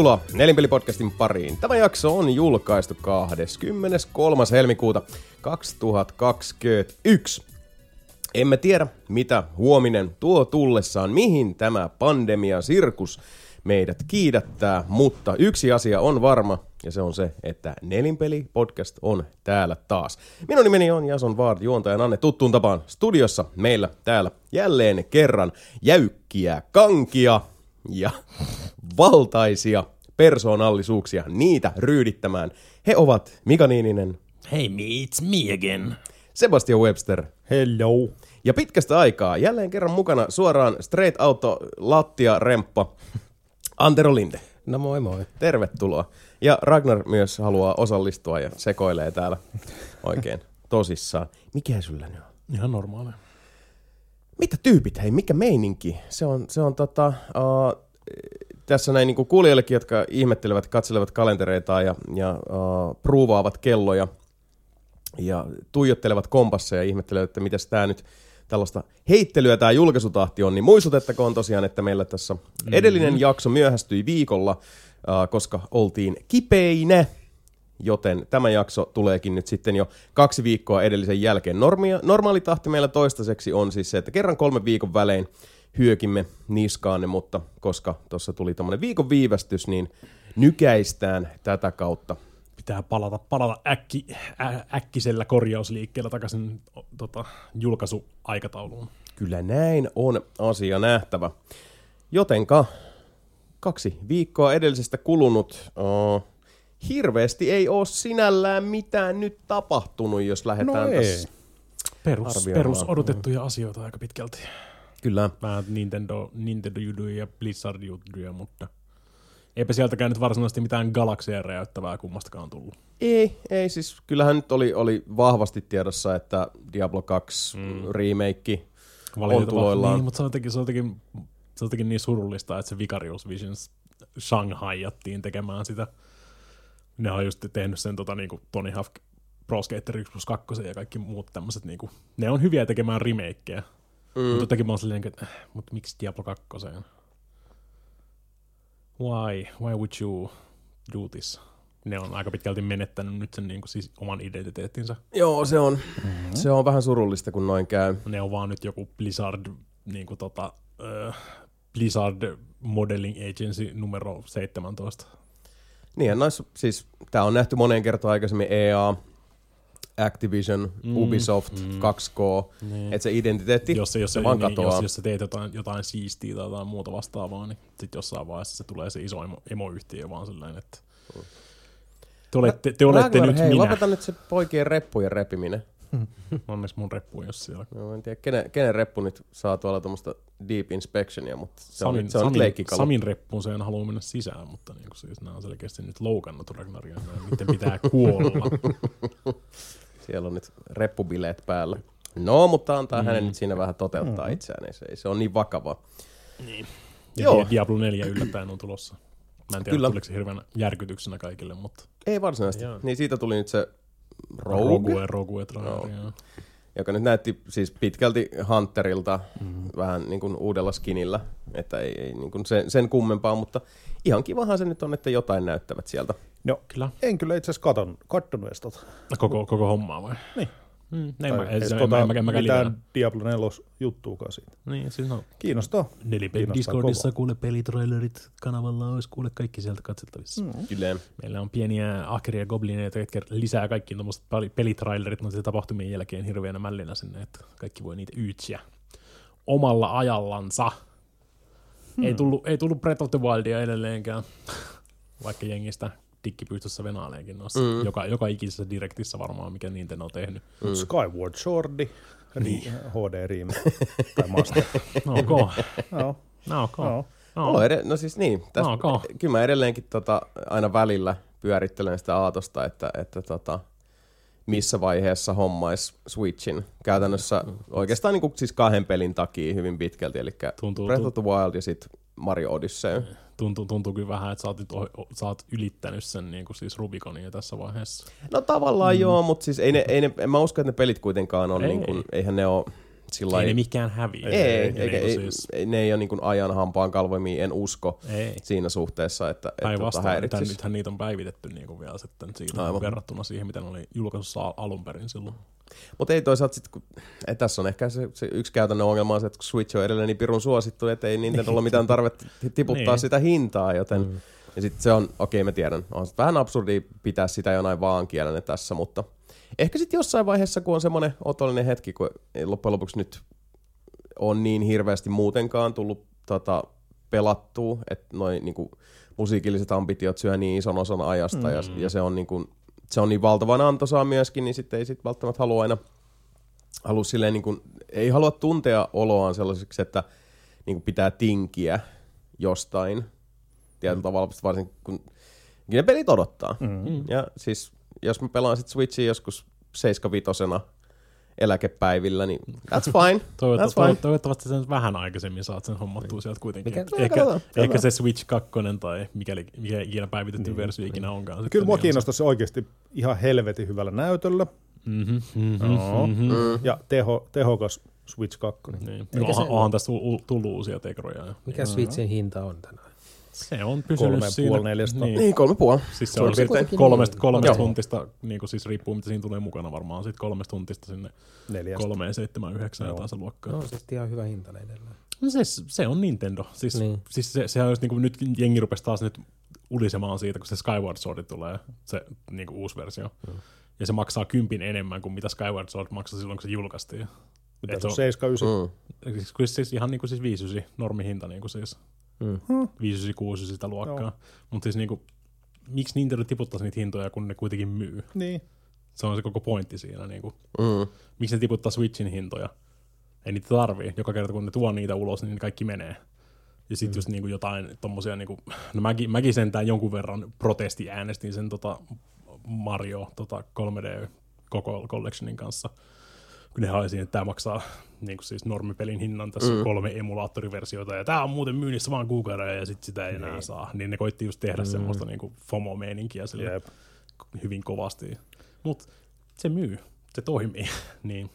Tervetuloa Nelinpelipodcastin pariin. Tämä jakso on julkaistu 23. helmikuuta 2021. Emme tiedä, mitä huominen tuo tullessaan, mihin tämä pandemia-sirkus meidät kiidättää, mutta yksi asia on varma, ja se on se, että Nelinpeli podcast on täällä taas. Minun nimeni on Jason Vard, juontaja Anne tuttuun tapaan studiossa meillä täällä jälleen kerran jäykkiä kankia ja valtaisia persoonallisuuksia niitä ryydittämään. He ovat Mika Niininen, Hey me, it's me again. Sebastian Webster Hello. ja pitkästä aikaa jälleen kerran mukana suoraan Straight Auto Lattia Remppa Antero Linde. No moi moi. Tervetuloa. Ja Ragnar myös haluaa osallistua ja sekoilee täällä oikein tosissaan. Mikä sulla nyt on? Ihan normaalia. Mitä tyypit, hei, mikä meininki? Se on, se on tota, uh, tässä näin niin kuulijoillekin, jotka ihmettelevät, katselevat kalentereita ja, ja uh, pruuvaavat kelloja ja tuijottelevat kompasseja ja ihmettelevät, että mitäs tämä nyt tällaista heittelyä tämä julkaisutahti on, niin muistutettakoon tosiaan, että meillä tässä edellinen jakso myöhästyi viikolla, uh, koska oltiin kipeinä, joten tämä jakso tuleekin nyt sitten jo kaksi viikkoa edellisen jälkeen. Normia, normaali tahti meillä toistaiseksi on siis se, että kerran kolmen viikon välein hyökimme niskaanne, mutta koska tuossa tuli tämmöinen viikon viivästys, niin nykäistään tätä kautta. Pitää palata, palata äkki, ä, äkkisellä korjausliikkeellä takaisin tota, julkaisuaikatauluun. Kyllä näin on asia nähtävä. Jotenka kaksi viikkoa edellisestä kulunut. Uh, hirveästi ei ole sinällään mitään nyt tapahtunut, jos lähdetään No ei. tässä. Perus, perus odotettuja asioita aika pitkälti. Kyllä. Vähän Nintendo, Nintendo juttuja ja Blizzard juttuja, mutta eipä sieltäkään nyt varsinaisesti mitään galakseja räjäyttävää kummastakaan tullut. Ei, ei siis. Kyllähän nyt oli, oli vahvasti tiedossa, että Diablo 2 mm. remake on tuloillaan. Niin, mutta se on jotenkin, se on jotenkin, se on jotenkin niin surullista, että se Vicarious Visions Shanghaiattiin tekemään sitä. Ne on just tehnyt sen tota, niinku Tony Hawk Pro Skater 1 plus 2 ja kaikki muut tämmöiset. Niinku, ne on hyviä tekemään remakeja. Mm. Mutta jotenkin mä oon silleen, että äh, mutta miksi Diablo 2? Why? Why would you do this? Ne on aika pitkälti menettänyt nyt sen niinku, siis oman identiteettinsä. Joo, se on, mm-hmm. se on vähän surullista, kun noin käy. ne on vaan nyt joku Blizzard, niin kuin tota, äh, Blizzard Modeling Agency numero 17. Niin, noissa, siis tämä on nähty moneen kertaan aikaisemmin EA, Activision, mm, Ubisoft, mm. 2K, Niin. että se identiteetti, Jos, se, jos, se vaan niin, katoaa. jos, jos sä teet jotain, jotain siistiä tai jotain muuta vastaavaa, niin sitten jossain vaiheessa se tulee se iso emo, emoyhtiö vaan sellainen, että te olette, te olette Ragnar, nyt hei, minä. lopeta nyt se poikien reppujen repiminen. Onneksi mun reppu ei ole siellä. No, en tiedä, kenen, kenen reppu nyt saa tuolla tuommoista deep inspectionia, mutta se on, Samin, nyt- se on Samin, leikkikalu. Samin reppuun se en halua mennä sisään, mutta niin siis nämä on selkeästi nyt loukannut Ragnaria, miten pitää kuolla. Siellä on nyt reppubileet päällä. No, mutta antaa mm. hänen nyt siinä vähän toteuttaa mm. itseään, ei se, ei se on niin vakavaa. Niin. Ja Joo. Diablo 4 yllättäen on tulossa. Mä en tiedä, Kyllä. tuliko se hirveän järkytyksenä kaikille, mutta Ei varsinaisesti. Joo. Niin siitä tuli nyt se Rogue, Rogue, Rogue traileri, joo. Joka nyt näytti siis pitkälti Hunterilta mm. vähän niin kuin uudella skinillä, että ei, ei niin kuin sen, sen kummempaa, mutta ihan kivahan se nyt on, että jotain näyttävät sieltä. No, Kyllä. en kyllä itse asiassa katon, kattonut edes tota. Koko, koko hommaa vai? Niin. Mm, en mä, en, edes se, tota, en, mä, en, mä, mitään Diablo 4 juttuukaan siitä. Niin, siis no. Kiinnostaa. Nelipeli Discordissa kovaa. kuule pelitrailerit kanavalla olisi kuule kaikki sieltä katseltavissa. Mm. Kyllä. Meillä on pieniä ahkeria goblineita, jotka lisää kaikki tuommoiset peli- pelitrailerit noiden tapahtumien jälkeen hirveänä mällinä sinne, että kaikki voi niitä yytsiä omalla ajallansa. Hmm. Ei, tullut, ei tullut Breath of the Wildia edelleenkään, vaikka jengistä dikkipystyssä venaaleenkin noissa. Mm. Joka, joka ikisessä direktissä varmaan, mikä Nintendo on tehnyt. Mm. Skyward Swordi, niin. HD remake tai master. No no ok. joo. No. No. ed- no siis niin, tästä, Ok. kyllä mä edelleenkin tota, aina välillä pyörittelen sitä aatosta, että, että tota, missä vaiheessa hommais Switchin. Käytännössä oikeastaan niin kuin, siis kahden pelin takia hyvin pitkälti, eli Tuntuu- Breath of the Wild ja sitten Mario Odyssey. Tuntuu, tuntuu kyllä vähän, että sä oot, nyt, sä oot ylittänyt sen niin kuin siis Rubikonia tässä vaiheessa. No tavallaan mm. joo, mutta siis ei ne, ei ne, en mä usko, että ne pelit kuitenkaan on, Ei. niin kuin, eihän ne ole, sillä Ei ne mikään häviä. ei, ei, Niinku eikä, ei, siis, ei, ne ei ole niin ajan hampaan kalvoimia, en usko ei. siinä suhteessa, että, että tota, häiritsisi. nythän niitä on päivitetty niin kuin vielä sitten siitä Aivan. verrattuna siihen, mitä ne oli julkaisussa al- alun perin silloin. Mutta ei toisaalta sit, kun, et tässä on ehkä se, se yksi käytännön ongelma on se, että kun Switch on edelleen niin pirun suosittu, että ei Nintendolla ole mitään tarvetta tiputtaa Niin. sitä hintaa, joten mm. ja sit se on, okei mä tiedän, on vähän absurdi pitää sitä jonain vaan kielenä tässä, mutta ehkä sitten jossain vaiheessa, kun on semmoinen otollinen hetki, kun ei loppujen lopuksi nyt on niin hirveästi muutenkaan tullut tota, pelattua, että noin niinku, musiikilliset ambitiot syö niin ison osan ajasta mm. ja, ja se on niinku, se on niin valtavan antoisaa myöskin, niin sitten ei sit välttämättä halua aina halua silleen niin kuin, ei halua tuntea oloaan sellaiseksi, että niin kuin pitää tinkiä jostain tietyllä tavalla, varsinkin kun ne pelit odottaa. Mm. Ja siis, jos mä pelaan sit Switchia joskus 75 eläkepäivillä, niin that's fine. Toivottu, That's fine. toivot, toivottavasti sen vähän aikaisemmin saat sen hommattua sieltä kuitenkin. Mikä- ehkä, katsotaan, ehkä katsotaan. se Switch 2 tai mikäli, mikä ikinä päivitetty versio ikinä onkaan. sitten, Kyllä mua niin on kiinnostaa se oikeasti ihan helvetin hyvällä näytöllä Mhm, mhm, Joo. mhm. Mm. ja teho, tehokas Switch 2. Niin. Eikä Onhan, u- tullut uusia tekroja. ja Mikä Switchin hinta on tänään? Se on pysynyt Kolme siinä. puoli, neljästä. Niin. Niin, kolme puoli. Siis se on piirtein. kolmesta, Niin. kolmesta Joo. tuntista, niin kuin siis riippuu mitä siinä tulee mukana varmaan, sit kolmesta tuntista sinne Neljästä. kolmeen, seitsemän, yhdeksän Joo. jotain se luokkaa. No siis ihan hyvä hinta edelleen. No se, se on Nintendo. Siis, Niin. niin. siis se, sehän olisi, niin kuin nyt jengi rupesi taas nyt ulisemaan siitä, kun se Skyward Sword tulee, se niin kuin uusi versio. Mm. Ja se maksaa kympin enemmän kuin mitä Skyward Sword maksoi silloin, kun se julkaistiin. Mitä se on? on- 79? Mm. Siis, siis, siis ihan niin kuin siis 59 normihinta niin kuin siis. Mm. 596 sitä luokkaa. Mutta siis niin kuin, miksi Nintendo tiputtaisi niitä hintoja, kun ne kuitenkin myy? Niin. Se on se koko pointti siinä. Niin kuin. Mm. Miksi ne tiputtaa Switchin hintoja? Ei niitä tarvii. Joka kerta kun ne tuo niitä ulos, niin ne kaikki menee. Ja sitten mm. just niinku jotain tommosia, niinku, no mäkin, mäkin sentään jonkun verran protesti äänestin sen tota Mario tota 3D koko collectionin kanssa. Kun ne haisi, että tämä maksaa niin kuin siis normipelin hinnan tässä Mm. kolme emulaattoriversioita, ja tämä on muuten myynnissä vaan kuukauden, ja sitten sitä ei enää Niin. saa. Niin ne koitti just tehdä mm. semmoista niin kuin FOMO-meininkiä sille Jep. hyvin kovasti. Mutta se myy, se toimii, niin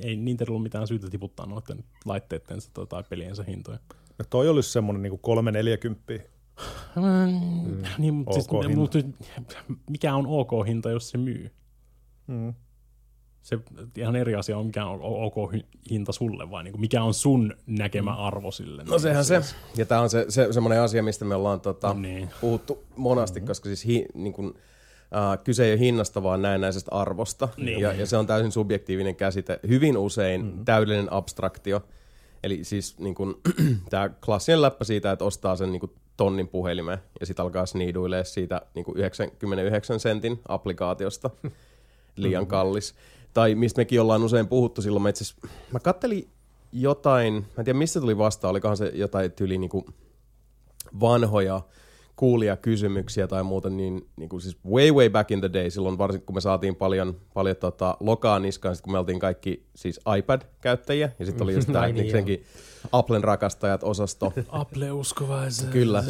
ei Nintendo ollut mitään syytä tiputtaa noiden laitteittensa tai- tai peliensä hintoja. No toi olisi semmoinen niinku 340. Mm. Niin, mutta siis, OK hinta. mut, mikä on OK-hinta, jos se myy? Mm. Se ihan eri asia on, mikä on OK-hinta sulle, vai niin kuin, mikä on sun näkemä arvo sille. No sehän se. Ja tämä on se, se semmoinen asia, mistä me ollaan tota, Niin. puhuttu monasti, mm-hmm. koska siis hi, niin kun, äh, kyse ei ole hinnasta, vaan näennäisestä arvosta. Niin. Ja, ja se on täysin subjektiivinen käsite. Hyvin usein mm-hmm. täydellinen abstraktio. Eli siis niin kun, tämä klassinen läppä siitä, että ostaa sen niin kun, tonnin puhelimen ja sitten alkaa sniiduilee siitä niin kun 99 sentin applikaatiosta. Liian kallis. Tai mistä mekin ollaan usein puhuttu silloin. Mä, itse mä kattelin jotain, mä en tiedä mistä tuli vastaan, olikohan se jotain tyyli niinku vanhoja kuulia kysymyksiä tai muuta, niin, niin kuin siis way way back in the day, silloin varsinkin kun me saatiin paljon, paljon tota, lokaa niskaan, sit kun me oltiin kaikki siis iPad-käyttäjiä, ja sitten oli just tämä niin, niin, Applen rakastajat osasto, Apple-uskovaiset. Kyllä,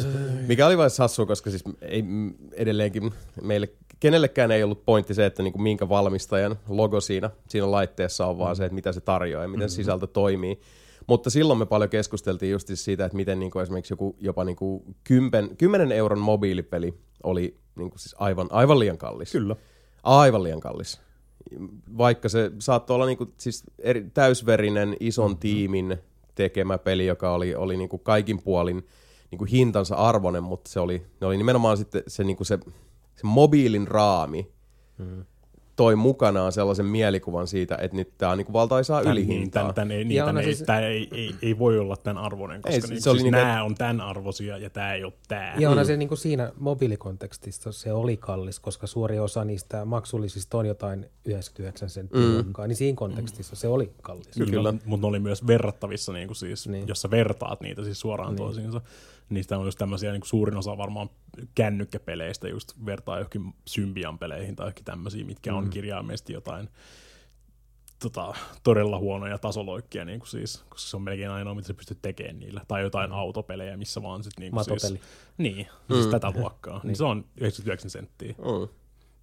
mikä oli vain hassua, koska siis ei, m- edelleenkin meille kenellekään ei ollut pointti se, että niinku minkä valmistajan logo siinä, siinä laitteessa on, vaan se, että mitä se tarjoaa ja miten mm-hmm. sisältö toimii. Mutta silloin me paljon keskusteltiin just siitä, että miten niinku esimerkiksi joku jopa niinku 10, 10 euron mobiilipeli oli niinku siis aivan, aivan liian kallis. Kyllä. Aivan liian kallis. Vaikka se saattoi olla niinku siis eri, täysverinen ison tiimin tekemä peli, joka oli, oli niinku kaikin puolin niinku hintansa arvoinen, mutta se oli, ne oli nimenomaan sitten se, niinku se, se mobiilin raami toi mukanaan sellaisen mielikuvan siitä, että nyt tämä on niinku valtaisaa Tän, niin, ylihintaa. tän, tän, ei, niin, tän, ei, siis- tää ei, ei, ei, voi olla tämän arvoinen, koska Ei, ei, se- niin, se oli siis niinku- nämä on tämän arvoisia ja tämä ei ole tämä. Ja onhan se niin kuin siinä mobiilikontekstissa se oli kallis, koska suuri osa niistä maksullisista on jotain 99 senttiä Mm. luokkaa, niin siinä kontekstissa se oli kallis. Kyllä. Mutta ne oli myös verrattavissa, niin kuin siis, Niin. niin. jos sä vertaat niitä siis suoraan niin. toisiinsa. Niistä on just tämmöisiä, niin kuin suurin osa varmaan kännykkäpeleistä just vertaa johonkin Symbian peleihin tai johonkin tämmöisiä, mitkä Mm. on kirjaimellisesti jotain tota, todella huonoja tasoloikkia, niin kuin siis, koska se on melkein ainoa, mitä sä pystyt tekemään niillä. Tai jotain autopelejä, missä vaan sit niin kuin Matopeli. siis, niin, siis tätä luokkaa. niin. Se on 99 senttiä. Mm.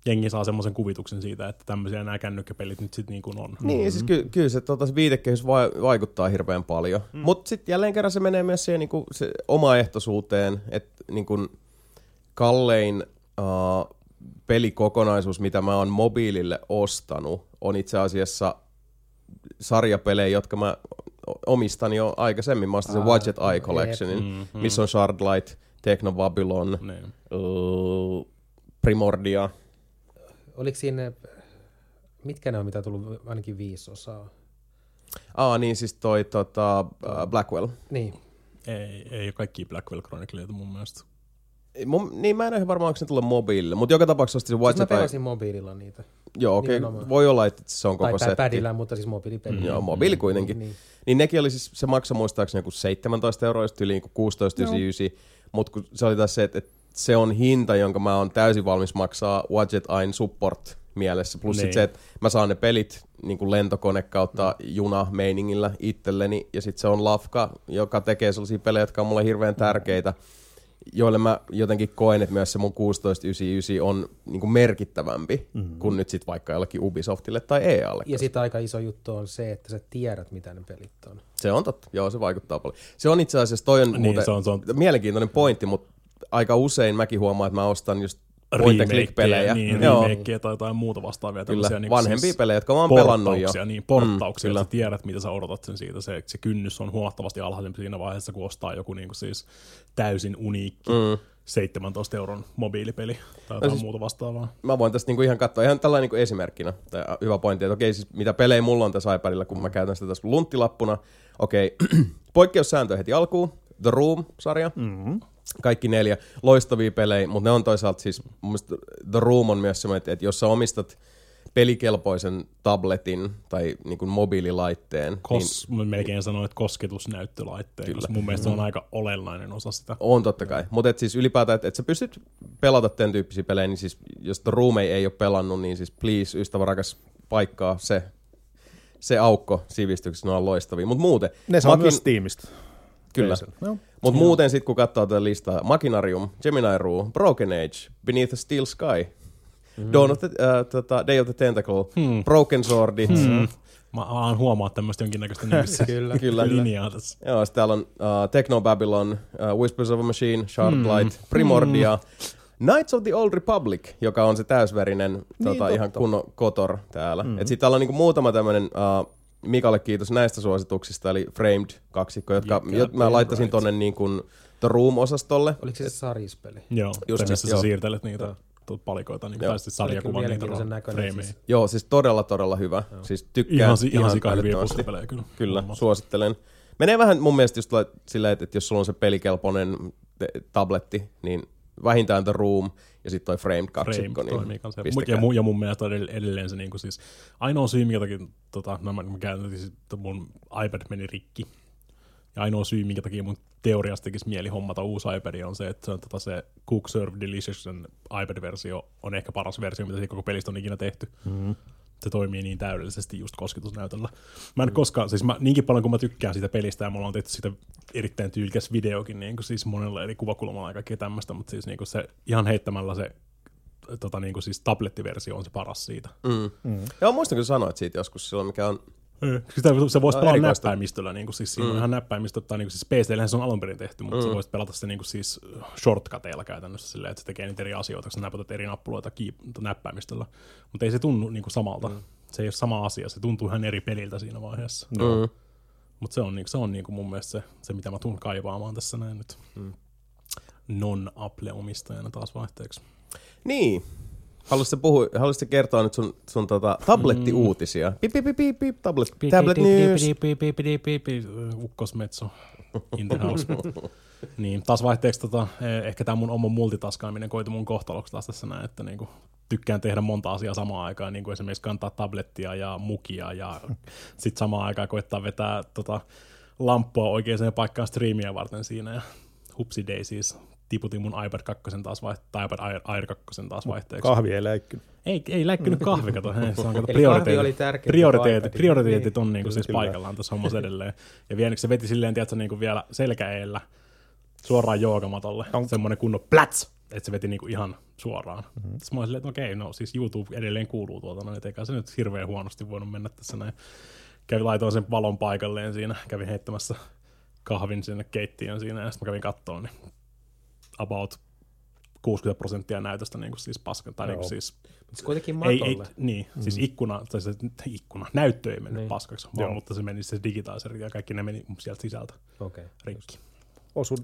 Jengi saa semmoisen kuvituksen siitä, että tämmöisiä nämä kännykkäpelit nyt sitten niin kuin on. Niin, mm-hmm. siis ky- kyllä se, tota, se viitekehys va- vaikuttaa hirveän paljon. Mm. Mutta sitten jälleen kerran se menee myös siihen niinku, se omaehtoisuuteen, että niinku, kallein uh, pelikokonaisuus, mitä mä oon mobiilille ostanut, on itse asiassa sarjapelejä, jotka mä omistan jo aikaisemmin. Mä ostin sen Budget Eye Collectionin, Mm, missä on Shardlight, Techno Babylon, Niin. uh, Primordia. Oliko siinä, mitkä ne on, mitä on tullut ainakin viisi osaa? Aa, niin siis toi tota, uh, Blackwell. Niin, Ei, ei ole kaikki Blackwell Chronicleita mun mielestä. Mun, niin mä en ole ihan varma, onko se tullut mobiilille, mutta joka tapauksessa se siis mä Budget Eye. pelasin mobiililla niitä. Joo, okei. Okay. Voi olla, että se on Tai koko setti. padillä, mutta siis mobiilipeli. Mm, Joo, mobiili kuitenkin. Niin. Niin nekin oli siis, se maksoi muistaakseni joku 17 euroa, sitten yli niin 16,99, mutta se oli taas se, että, että se on hinta, jonka mä oon täysin valmis maksaa Widget Ain support mielessä. Plus Niin. sit se, että mä saan ne pelit niin kuin lentokone kautta juna meiningillä itselleni, ja sitten se on Lafka, joka tekee sellaisia pelejä, jotka on mulle hirveän tärkeitä, joille mä jotenkin koen, että myös se mun 1699 on niin kuin merkittävämpi mm-hmm. kuin nyt sit vaikka jollakin Ubisoftille tai EAlle. Ja sitten aika iso juttu on se, että sä tiedät, mitä ne pelit on. Se on totta, joo, se vaikuttaa paljon. Se on itse asiassa, toi on, Niin, muuten se on- se on- mielenkiintoinen pointti, mutta aika usein mäkin huomaan, että mä ostan just point and click pelejä. Niin, joo, tai jotain muuta vastaavia. kyllä, tämmöisiä niinku vanhempia siis pelejä, jotka mä oon pelannut jo. Niin, porttauksia, Mm, kyllä. että sä tiedät, mitä sä odotat sen siitä. Se, se kynnys on huomattavasti alhaisempi siinä vaiheessa, kun ostaa joku niinku siis täysin uniikki Mm. 17 euron mobiilipeli tai jotain siis- siis, muuta vastaavaa. Mä voin tästä niinku ihan katsoa ihan tällainen niinku esimerkkinä. Tää hyvä pointti, että okei, siis mitä pelejä mulla on tässä iPadilla, kun mä käytän sitä tässä lunttilappuna. Okei, poikkeussääntö heti alkuun. The Room-sarja. Mm-hmm. Kaikki neljä loistavia pelejä, mutta ne on toisaalta siis, mun mielestä The Room on myös semmoinen, että jos sä omistat pelikelpoisen tabletin tai niin kuin mobiililaitteen, niin Kos, niin, melkein sanoin, että kosketusnäyttölaitteen, Kyllä. koska mun mielestä se on aika olennainen osa sitä. on totta kai. Mutta siis ylipäätään, että et sä pystyt pelata tämän tyyppisiä pelejä, niin siis jos The Room ei, ei ole pelannut, niin siis please, ystävä rakas, paikkaa se, se aukko sivistyksessä, ne on loistavia. Mutta muuten, Ne saa Makin- myös Steamista. Kyllä. No. Mutta muuten sitten kun katsoo tätä listaa, Machinarium, Gemini Rue, Broken Age, Beneath the Steel Sky, mm. Dawn of the, uh, tota, Day of the Tentacle, Hmm. Broken Sword, Hmm. Mä alan huomaa tämmöistä jonkinnäköistä Kyllä. Kyllä. linjaa tässä. Joo, sitten täällä on uh, Techno Babylon, uh, Whispers of a Machine, Shardlight, mm. Primordia, Knights of the Old Republic, joka on se täysverinen niin, tota, totta. ihan kunnon kotor täällä. Mm. Et sit täällä on niinku muutama tämmönen, uh, Mikalle kiitos näistä suosituksista, eli Framed kaksikko, jotka You jot, mä laittaisin right. tonne niin kuin The Room-osastolle. Oliko se sarispeli? Joo, Just se, missä sä joo. siirtelet niitä Joo. tuota palikoita, niin Joo. tai sitten Se sarjakuvan niitä freimejä. siis. Joo, siis todella, todella hyvä. Siis tykkään Ihan, si- ihan sika hyviä kyllä. Kyllä, Molemmat. suosittelen. Menee vähän mun mielestä just silleen, että, jos sulla on se pelikelpoinen tabletti, niin vähintään The Room ja sitten toi Framed kaksikko. Frame toimii kanssa. pistäkää. Ja, mu- ja mun mielestä edelleen se niinku siis, ainoa syy, minkä takia tota, no, mä, mä käytän, siis, että mun iPad meni rikki. Ja ainoa syy, minkä takia mun teoriasta tekisi mieli hommata uusi iPad on se, että se, on, tota, se Cook Serve Deliciousin iPad-versio on ehkä paras versio, mitä siitä koko pelistä on ikinä tehty. Mm-hmm. Se toimii niin täydellisesti just kosketusnäytöllä. Mä en koskaan, siis mä, niinkin paljon kun mä tykkään siitä pelistä ja mulla on tehty sitä erittäin tyylikäs videokin niin kuin siis monella eri kuvakulmalla ja kaikkea tämmöistä, mutta siis niin kuin se ihan heittämällä se tota, niin kuin siis tablettiversio on se paras siitä. Mm. Mm. Joo, muistan, kun sanoit siitä joskus silloin, mikä on... Sitä, se voisi No, pelata erikoista. näppäimistöllä, niin kuin siis siinä Mm. on ihan näppäimistö, tai niin kuin siis PCllähän se on alun perin tehty, mutta Mm. mm. sä voisit pelata se niin kuin siis shortcuteilla käytännössä silleen, että se tekee niitä eri asioita, kun sä näpytät eri nappuloita kiip- näppäimistöllä. Mutta ei se tunnu niin kuin samalta. Mm. Se ei ole sama asia, se tuntuu ihan eri peliltä siinä vaiheessa. Mm. Mutta se on, niinku, se on niinku mun mielestä se, se, mitä mä tuun kaivaamaan tässä näin nyt. Mm. Non-Apple-omistajana taas vaihteeksi. Niin. Haluaisitko, puhua, haluaisitko kertoa nyt sun, sun tota, tablettiuutisia? Pip, pip, pip, pip, pip, tablet, tablet news. Ukkosmetso in the house. niin, taas vaihteeksi tota, eh, ehkä tämä mun oma multitaskaaminen koitu mun kohtaloksi taas tässä näin, että niinku, tykkään tehdä monta asiaa samaan aikaan, niin kuin esimerkiksi kantaa tablettia ja mukia ja sitten samaan aikaan koittaa vetää tota, lamppua oikeaan paikkaan striimiä varten siinä ja hupsi daisies tiputin mun iPad 2 taas vai, tai iPad Air, Air 2 taas vaihteeksi. Kahvi ei läikkynyt. Ei, ei läikkynyt kahvi, kato. Hei, se on, kato kahvi oli kuin prioriteetit, prioriteetit on Niin, niinku siis kyllä. paikallaan tässä hommassa edelleen. Ja vielä se veti silleen, tiedätkö, niinku vielä selkäeellä suoraan joogamatolle. Onko- Semmoinen kunnon plats, että se veti niinku ihan suoraan. Mm-hmm. Sitten mä olin silleen, että okei, no siis YouTube edelleen kuuluu tuolta, no eikä se nyt hirveän huonosti voinut mennä tässä näin. Kävin laitoin sen valon paikalleen siinä, kävin heittämässä kahvin sinne keittiön siinä, ja sitten mä kävin kattoon, niin about 60 prosenttia näytöstä niin kuin siis paskan, tai niin kuin siis se kuitenkin ei, ei, matolle. niin, mm. siis ikkuna, tai se ikkuna, näyttö ei mennyt niin. Paskaksi, vaan, Joo. mutta se meni se digitaaliseri ja kaikki ne meni sieltä sisältä Okei. rikki. Osu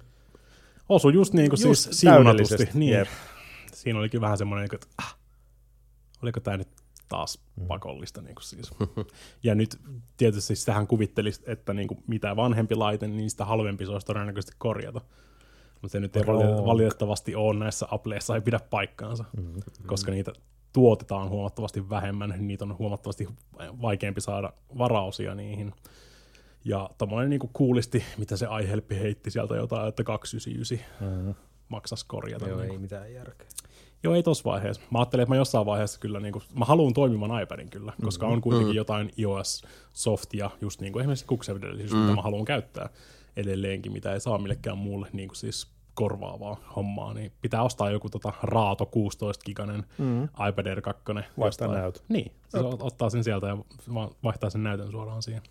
Osu just niin kuin Just siis siunatusti. Niin. jep. Siinä olikin vähän semmoinen, että äh, oliko tämä nyt taas pakollista. Niin kuin siis. ja nyt tietysti tähän kuvittelisi, että niin kuin mitä vanhempi laite, niin sitä halvempi se olisi todennäköisesti korjata. Mutta se nyt ei valitettavasti ole näissä Appleissa, ei pidä paikkaansa, mm-hmm. koska niitä tuotetaan huomattavasti vähemmän, niitä on huomattavasti vaikeampi saada varausia niihin. Ja tommoinen niinku kuulisti, mitä se aihelppi heitti sieltä jotain, että 299 mm, maksas korjata. Joo, niinku. ei mitään järkeä. Joo, ei tossa vaiheessa. Mä ajattelin, että mä jossain vaiheessa kyllä, niin kuin, mä haluan toimivan iPadin kyllä, koska on kuitenkin jotain iOS-softia, just niin kuin esimerkiksi Cooksevidellisyys, mitä mä haluan käyttää edelleenkin, mitä ei saa millekään muulle niin kuin siis korvaavaa hommaa, niin pitää ostaa joku tota Raato 16-giganen mm. iPad Air 2. Vaihtaa jostain. näytö. Niin, ot- ottaa sen sieltä ja vaihtaa sen näytön suoraan siihen.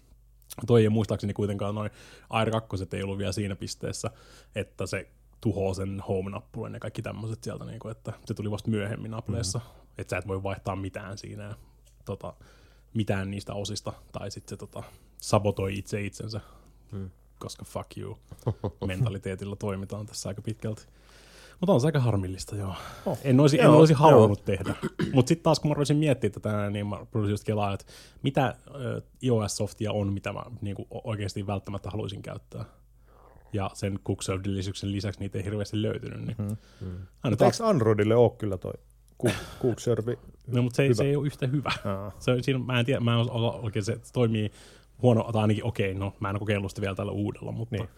Toi ei muistaakseni kuitenkaan noin Air 2 ei ollut vielä siinä pisteessä, että se tuhoaa sen home-nappulan ja kaikki tämmöiset sieltä, niin kuin, että se tuli vasta myöhemmin Appleessa, mm. että sä et voi vaihtaa mitään siinä, ja, tota, mitään niistä osista, tai sitten se tota, sabotoi itse itsensä, mm. Koska fuck you mentaliteetilla toimitaan tässä aika pitkälti. Mutta on se aika harmillista, joo. Oh. En olisi, en Joo, olisi joo. halunnut tehdä. Mutta sitten taas kun mä rupesin miettimään tätä, niin mä rupesin just kelaa, että mitä iOS-softia on, mitä mä niinku, o- oikeasti välttämättä haluaisin käyttää. Ja sen Cookserve-deliciousin lisäksi niitä ei hirveästi löytynyt. Niin. Mm. Aina taas, Eikö Androidille ole kyllä toi Cookservi? no, mutta se, ei, hyvä? se ei ole yhtä hyvä. Aa. Se, siinä, mä en tiedä, mä en osaa oikein, se toimii huono, tai ainakin okei, no mä en ole kokeillut sitä vielä tällä uudella, mutta Niin.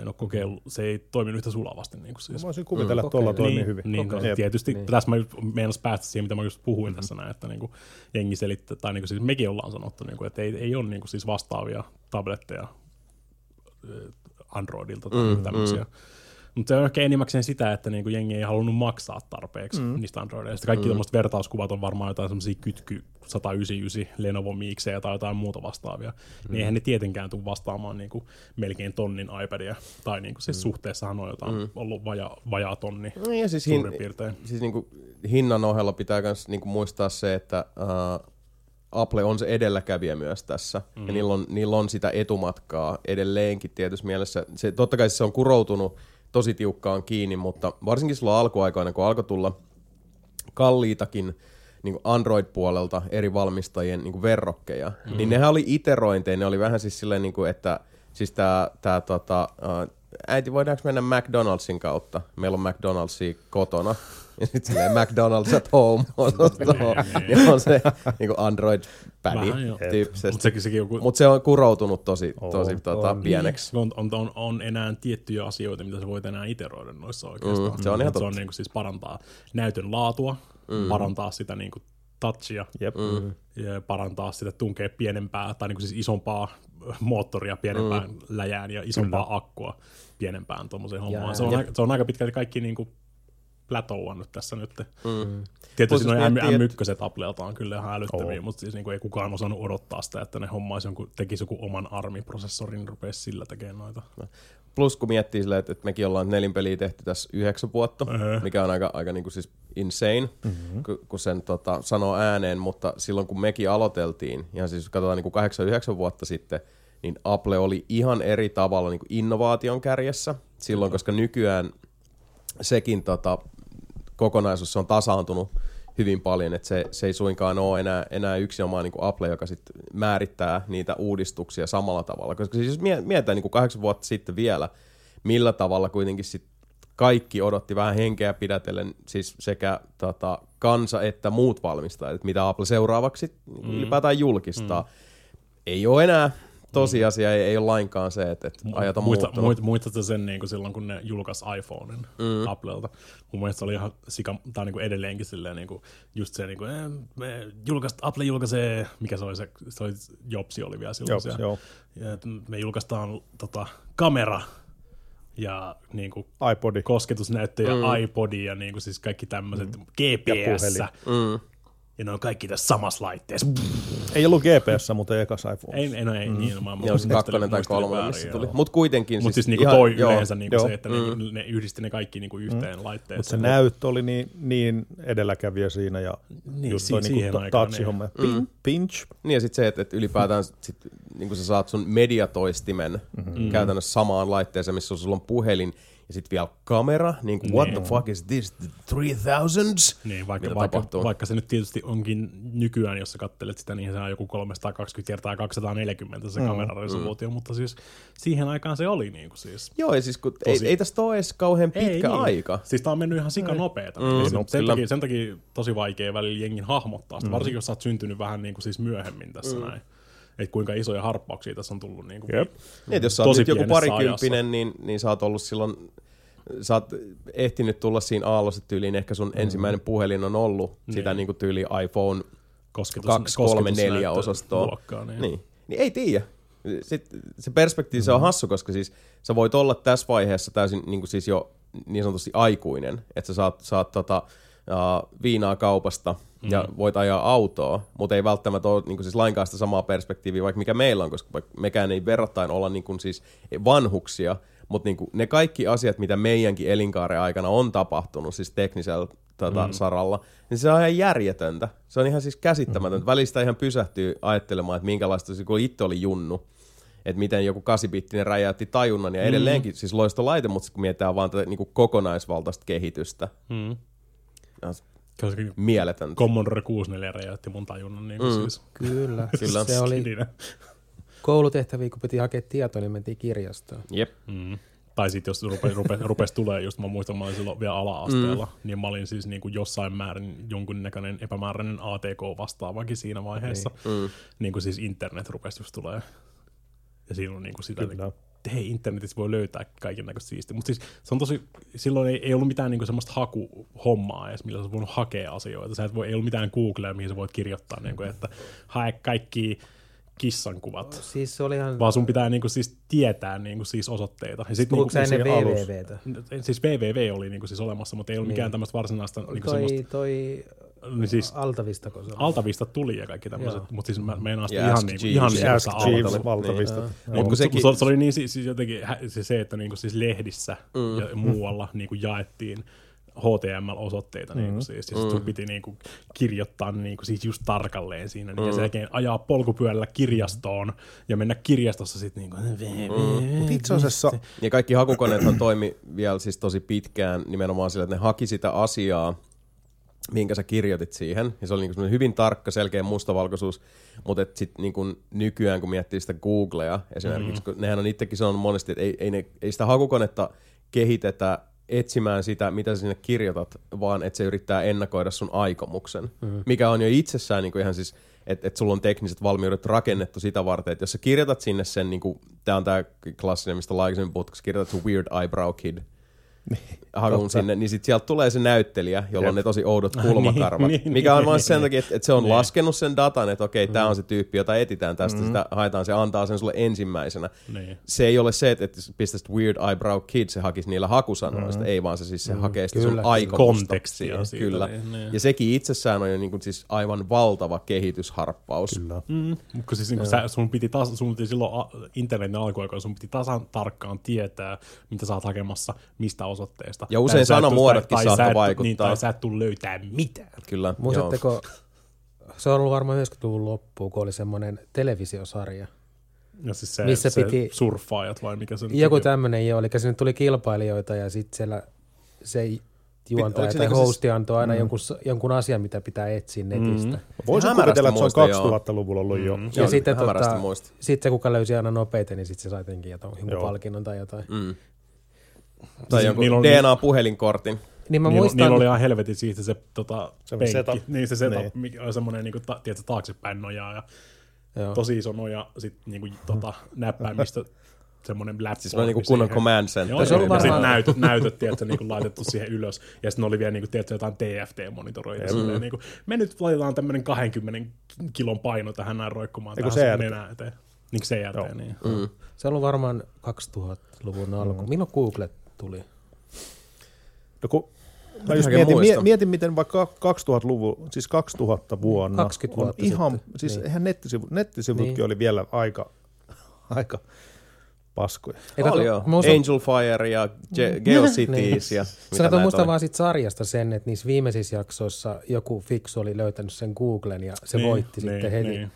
en ole kokeillut, se ei toiminut yhtä sulavasti. Niin kuin siis. Mä voisin kuvitella, Mm, että tuolla kokeile. toimii niin, hyvin. Niin, no, Jep. tietysti Niin. tässä mä just meinas päästä siihen, mitä mä just puhuin tässä näin, että niinku jengi selittää, tai niinku siis mekin ollaan sanottu, niinku, että ei, ei ole niinku siis vastaavia tabletteja ö, Androidilta tai Mm, mm, tämmöisiä. Mm. Mutta se on ehkä enimmäkseen sitä, että niinku jengi ei halunnut maksaa tarpeeksi mm. niistä Androideista. Kaikki mm. vertauskuvat on varmaan jotain semmoisia kytky 199 Lenovo Mixejä tai jotain muuta vastaavia. Mm. Niin eihän ne tietenkään tule vastaamaan niinku melkein tonnin iPadia. Tai niinku siis mm. suhteessahan on jotain mm. ollut vaja, vajaa tonni No ja siis, suurin hin, piirtein. siis niinku hinnan ohella pitää myös niinku muistaa se, että uh, Apple on se edelläkävijä myös tässä. Mm. Ja niillä on, niillä on sitä etumatkaa edelleenkin tietyssä mielessä. Se, totta kai se on kuroutunut tosi tiukkaan kiinni, mutta varsinkin silloin alkuaikoina, kun alkoi tulla kalliitakin niin Android-puolelta eri valmistajien niin verrokkeja, mm. niin nehän oli iterointeja, ne oli vähän siis silleen, niin kuin, että siis tää, tää tota, uh, äiti, voidaanko mennä McDonaldsin kautta? Meillä on McDonaldsia kotona. Ja sitten silleen McDonald's at home on, ja on se niin joo. tyyppisesti. Mutta sekin, sekin on, Mutta se on kuroutunut tosi, On, tosi tota, on. pieneksi. on, on, on, on, enää tiettyjä asioita, mitä sä voit enää iteroida noissa oikeastaan. Mm, se on ihan Se on totta. niin kuin siis parantaa näytön laatua, mm. parantaa sitä niin kuin touchia, Jep. Mm. ja parantaa sitä tunkea pienempää, tai niin kuin siis isompaa moottoria pienempään mm. läjään ja isompaa Kyllä. akkua pienempään tuommoiseen hommaan. Se on, aika, se on aika pitkälti kaikki niin kuin plateauan nyt tässä nyt. Mm. Tietysti Plus noin jos M- miettii, M1 Applelta on kyllä ihan älyttömiä, Oo. mutta siis niin kuin ei kukaan osannut odottaa sitä, että ne hommaisi jonkun, tekisi joku oman ARMI-prosessorin, niin rupeisi sillä tekemään noita. Plus kun miettii silleen, että, että mekin ollaan nelinpeliä tehty tässä yhdeksän vuotta, Öhö. mikä on aika, aika niin kuin siis insane, mm-hmm. kun, kun sen tota, sanoo ääneen, mutta silloin kun mekin aloiteltiin, ihan siis katsotaan niin kuin kahdeksan, yhdeksän vuotta sitten, niin Apple oli ihan eri tavalla niin kuin innovaation kärjessä silloin, koska nykyään sekin tota, kokonaisuus se on tasaantunut hyvin paljon, että se, se ei suinkaan ole enää, enää yksinomaan niin kuin Apple, joka sit määrittää niitä uudistuksia samalla tavalla. Koska siis jos mie- mietitään niin kuin kahdeksan vuotta sitten vielä, millä tavalla kuitenkin sit kaikki odotti vähän henkeä pidätellen siis sekä tota, kansa että muut valmistajat, että mitä Apple seuraavaksi mm. ylipäätään julkistaa. Mm. Ei ole enää tosiasia, ei, ei ole lainkaan se, että, että ajat on Muista, muist, muistatko sen niin kuin silloin, kun ne julkaisi iPhonen mm. Applelta? Mun mielestä se oli ihan sika, tai niin kuin edelleenkin silleen, niin kuin, just se, niin kuin, eh, me julkaist, Apple julkaisee, mikä se oli se, se oli, Jobsi oli vielä silloin Joo, siellä. joo. Ja, että me julkaistaan tota, kamera, ja niin kuin iPodi. kosketusnäyttö ja mm. iPodi ja niin kuin siis kaikki tämmöiset mm. GPS. puhelin. Mm. Ja ne on kaikki tässä samassa laitteessa. Ei ollut GPS, mutta ekas iPhone. Ei, ei, no ei, mm. niin, mä, mä Joo, kakkonen tai kolmonen, väärin, missä tuli. Mutta kuitenkin Mutta siis, niinku ihan- toi joo. yleensä niinku joo. se, että ne, ne yhdisti ne kaikki niinku yhteen mm. laitteeseen. Mutta se näyttö oli niin, niin edelläkävijä siinä ja Niin, just si- toi siihen niinku touch-homma. ja pin- Pinch. Niin ja sitten se, että, että ylipäätään sit, niin sä saat sun mediatoistimen mm-hmm. käytännössä samaan laitteeseen, missä sulla on puhelin ja sitten vielä kamera, niin kuin what the fuck is this, the 3000s? Niin, vaikka, vaikka, tapahtuu? vaikka se nyt tietysti onkin nykyään, jos sä kattelet sitä, niin se on joku 320 kertaa 240 se mm, kameraresoluutio, mm. mutta siis siihen aikaan se oli niin kuin siis. Joo, ja siis kun, ei, Tosi- ei tästä ole edes kauhean pitkä ei, niin. aika. Siis tää on mennyt ihan sika nopeeta. Mm, no, sen, kyllä. takia, sen takia tosi vaikea välillä jengin hahmottaa sitä, mm. varsinkin jos sä oot syntynyt vähän niin kuin siis myöhemmin tässä mm. näin. Että kuinka isoja harppauksia tässä on tullut. Niin kuin Jep. Niin, että jos sä oot joku parikymppinen, niin, niin sä oot ollut silloin, sä oot ehtinyt tulla siinä aallossa tyyliin, ehkä sun mm. ensimmäinen puhelin on ollut niin. sitä niin kuin tyyli iPhone kosketus, 2, 3, 4 kosketusnäyttö- osastoa. luokkaa, niin. Niin. niin ei tiedä. Sitten se perspektiivi se on hassu, koska siis sä voit olla tässä vaiheessa täysin niin kuin siis jo niin sanotusti aikuinen, että sä saat, saat tota, uh, viinaa kaupasta ja voit ajaa autoa, mutta ei välttämättä ole niin kuin siis lainkaan sitä samaa perspektiiviä, vaikka mikä meillä on, koska mekään ei verrattain olla niin kuin siis vanhuksia, mutta niin kuin ne kaikki asiat, mitä meidänkin elinkaaren aikana on tapahtunut, siis teknisellä tota, mm. saralla, niin se on ihan järjetöntä. Se on ihan siis käsittämätöntä. Välistä ihan pysähtyy ajattelemaan, että minkälaista se, kun itse oli junnu, että miten joku 8-bittinen räjäytti tajunnan ja edelleenkin siis loistolaite, mutta kun mietitään vaan tätä niin kuin kokonaisvaltaista kehitystä, Mm. Mieletöntä. Commodore 64 räjäytti mun tajunnan. Niin mm. siis. Kyllä. Kyllä. Se oli koulutehtäviä, kun piti hakea tietoa, niin mentiin kirjastoon. Jep. Mm. Tai sitten jos rupe, rupe, rupesi tulee, just mä muistan, mä olin silloin vielä ala-asteella, mm. niin mä olin siis niin kuin jossain määrin jonkunnäköinen epämääräinen ATK-vastaavakin siinä vaiheessa. Mm. Niin kuin siis internet rupesi just tulee. Ja siinä on niin kuin sitä, Kyllä. Että hei, internetissä voi löytää kaiken näköistä siistiä. Mutta siis se on tosi, silloin ei, ei ollut mitään niinku semmoista hakuhommaa edes, millä sä voinut hakea asioita. Sä et voi, ei ollut mitään Googlea, mihin sä voit kirjoittaa, niinku, että hae kaikki kissan kuvat. Siis se oli ihan... Vaan sun pitää niinku siis tietää niinku siis osoitteita. Ja sit niinku, sä ennen alussa. wwwtä? siis www oli niinku siis olemassa, mutta ei ollut Niin. mikään tämmöistä varsinaista niinku Toi, semmoista, toi niin siis Altavistako se? Altavista tuli ja kaikki tämmöiset, mutta siis mä meinaan sitä ihan, niinku, ihan niinku Ask sitä Jeeves Altavista. valtavista. Mut Mut sekin... se, se oli niin siis, siis jotenkin se, se että niinku siis lehdissä mm. ja muualla niinku jaettiin HTML-osoitteita mm. niinku siis, ja sit sun piti niinku kirjoittaa niinku siis just tarkalleen siinä, niin, ja sen jälkeen ajaa polkupyörällä kirjastoon ja mennä kirjastossa sitten niinku... Mutta itse asiassa Ja kaikki hakukoneethan toimi vielä siis tosi pitkään nimenomaan sillä, että ne haki sitä asiaa, minkä sä kirjoitit siihen. Ja se oli niin hyvin tarkka, selkeä mustavalkoisuus. Mutta sitten niin nykyään, kun miettii sitä Googlea esimerkiksi, mm. kun nehän on itsekin sanonut monesti, että ei, ei, ne, ei sitä hakukonetta kehitetä etsimään sitä, mitä sä sinne kirjoitat, vaan että se yrittää ennakoida sun aikomuksen. Mm. Mikä on jo itsessään niin kuin ihan siis, että et sulla on tekniset valmiudet rakennettu sitä varten, että jos sä kirjoitat sinne sen, niin tää on tää klassinen, mistä ollaan aikaisemmin puhuttu, kun sä kirjoitat sun weird eyebrow kid, hakun totta. sinne, niin sit sieltä tulee se näyttelijä, jolla on ne tosi oudot kulmakarvat, niin, niin, mikä on vaan niin, sen niin. takia, että, että se on Niin. laskenut sen datan, että okei, tämä on se tyyppi, jota etitään tästä, sitä haetaan, se antaa sen sulle ensimmäisenä. Niin. Se ei ole se, että että pistäisit weird eyebrow kid, se hakisi niillä hakusanoista, ei vaan se siis se hakee sitä sun Kyllä. aikomusta Kontekstia siitä, kyllä. niin, niin. Ja sekin itsessään on jo niin kuin siis aivan valtava kehitysharppaus. Kyllä. Mm, kun siis niin sä, sun piti tas, sun piti silloin internetin alkuaikoina, sun piti tasan tarkkaan tietää, mitä sä oot hakemassa, mistä osoitteesta. Ja usein Tai sanamuodotkin tai- et- vaikuttaa. Niin, tai sä et tuu löytää mitään. Kyllä, joo. Muistatteko, se on ollut varmaan 90-luvun loppuun, kun oli semmoinen televisiosarja. Ja siis se, Missä se piti- surffaajat vai mikä se nyt Joku oli? tämmöinen jo, eli sinne tuli kilpailijoita ja sitten siellä se juontaja se tai niinku hosti antoi aina jonkun, jonkun asian, mitä pitää etsiä netistä. voisin Hämärästi kuvitella, että se on joo. 2000-luvulla ollut jo. Joo, Ja sitten hämärästi tota, sit se, kuka löysi aina nopeiten, niin sitten se sai jotenkin jotain, jonkun Joo. palkinnon tai jotain. Mm. Tai Siis jonkun niillä oli- DNA-puhelinkortin. Niin mä Niillä, muistan, niillä oli ihan helvetin siitä se tota, Se penkki. setup. Niin se setup, Niin. mikä on semmoinen niin kuin, ta, tiedätkö, taaksepäin nojaa ja joo. tosi iso noja, sitten niin kuin, tota, näppäimistä semmoinen laptop. Siis niinku kunnon command center. Joo, se on ja varmaan- sitten näytöt, näytöt tiedätkö, niin kuin laitettu siihen ylös. Ja sitten oli vielä niin kuin, tiedätkö, jotain TFT-monitoroita. Mm. Niin kuin, me nyt laitetaan tämmöinen 20 kilon paino tähän näin roikkumaan Eiku tähän CRT? nenään eteen. Niin CRT, Joo. niin. Mm. Se on ollut varmaan 2000-luvun alku. Milloin Google tuli? No kun mä just mietin, mietin, miten vaikka 2000-luvun, siis 2000 vuonna 20 on vuotta ihan, sitten. siis Niin. eihän nettisivu, nettisivutkin Niin. oli vielä aika, aika paskoja. Ei, kato, Oli joo. mä muistan- Angel Fire ja Ge- GeoCities ja Sä näitä musta oli. vaan siitä sarjasta sen, että niissä viimeisissä jaksoissa joku fiksu oli löytänyt sen Googlen ja se Niin, voitti niin, sitten heti. Niin.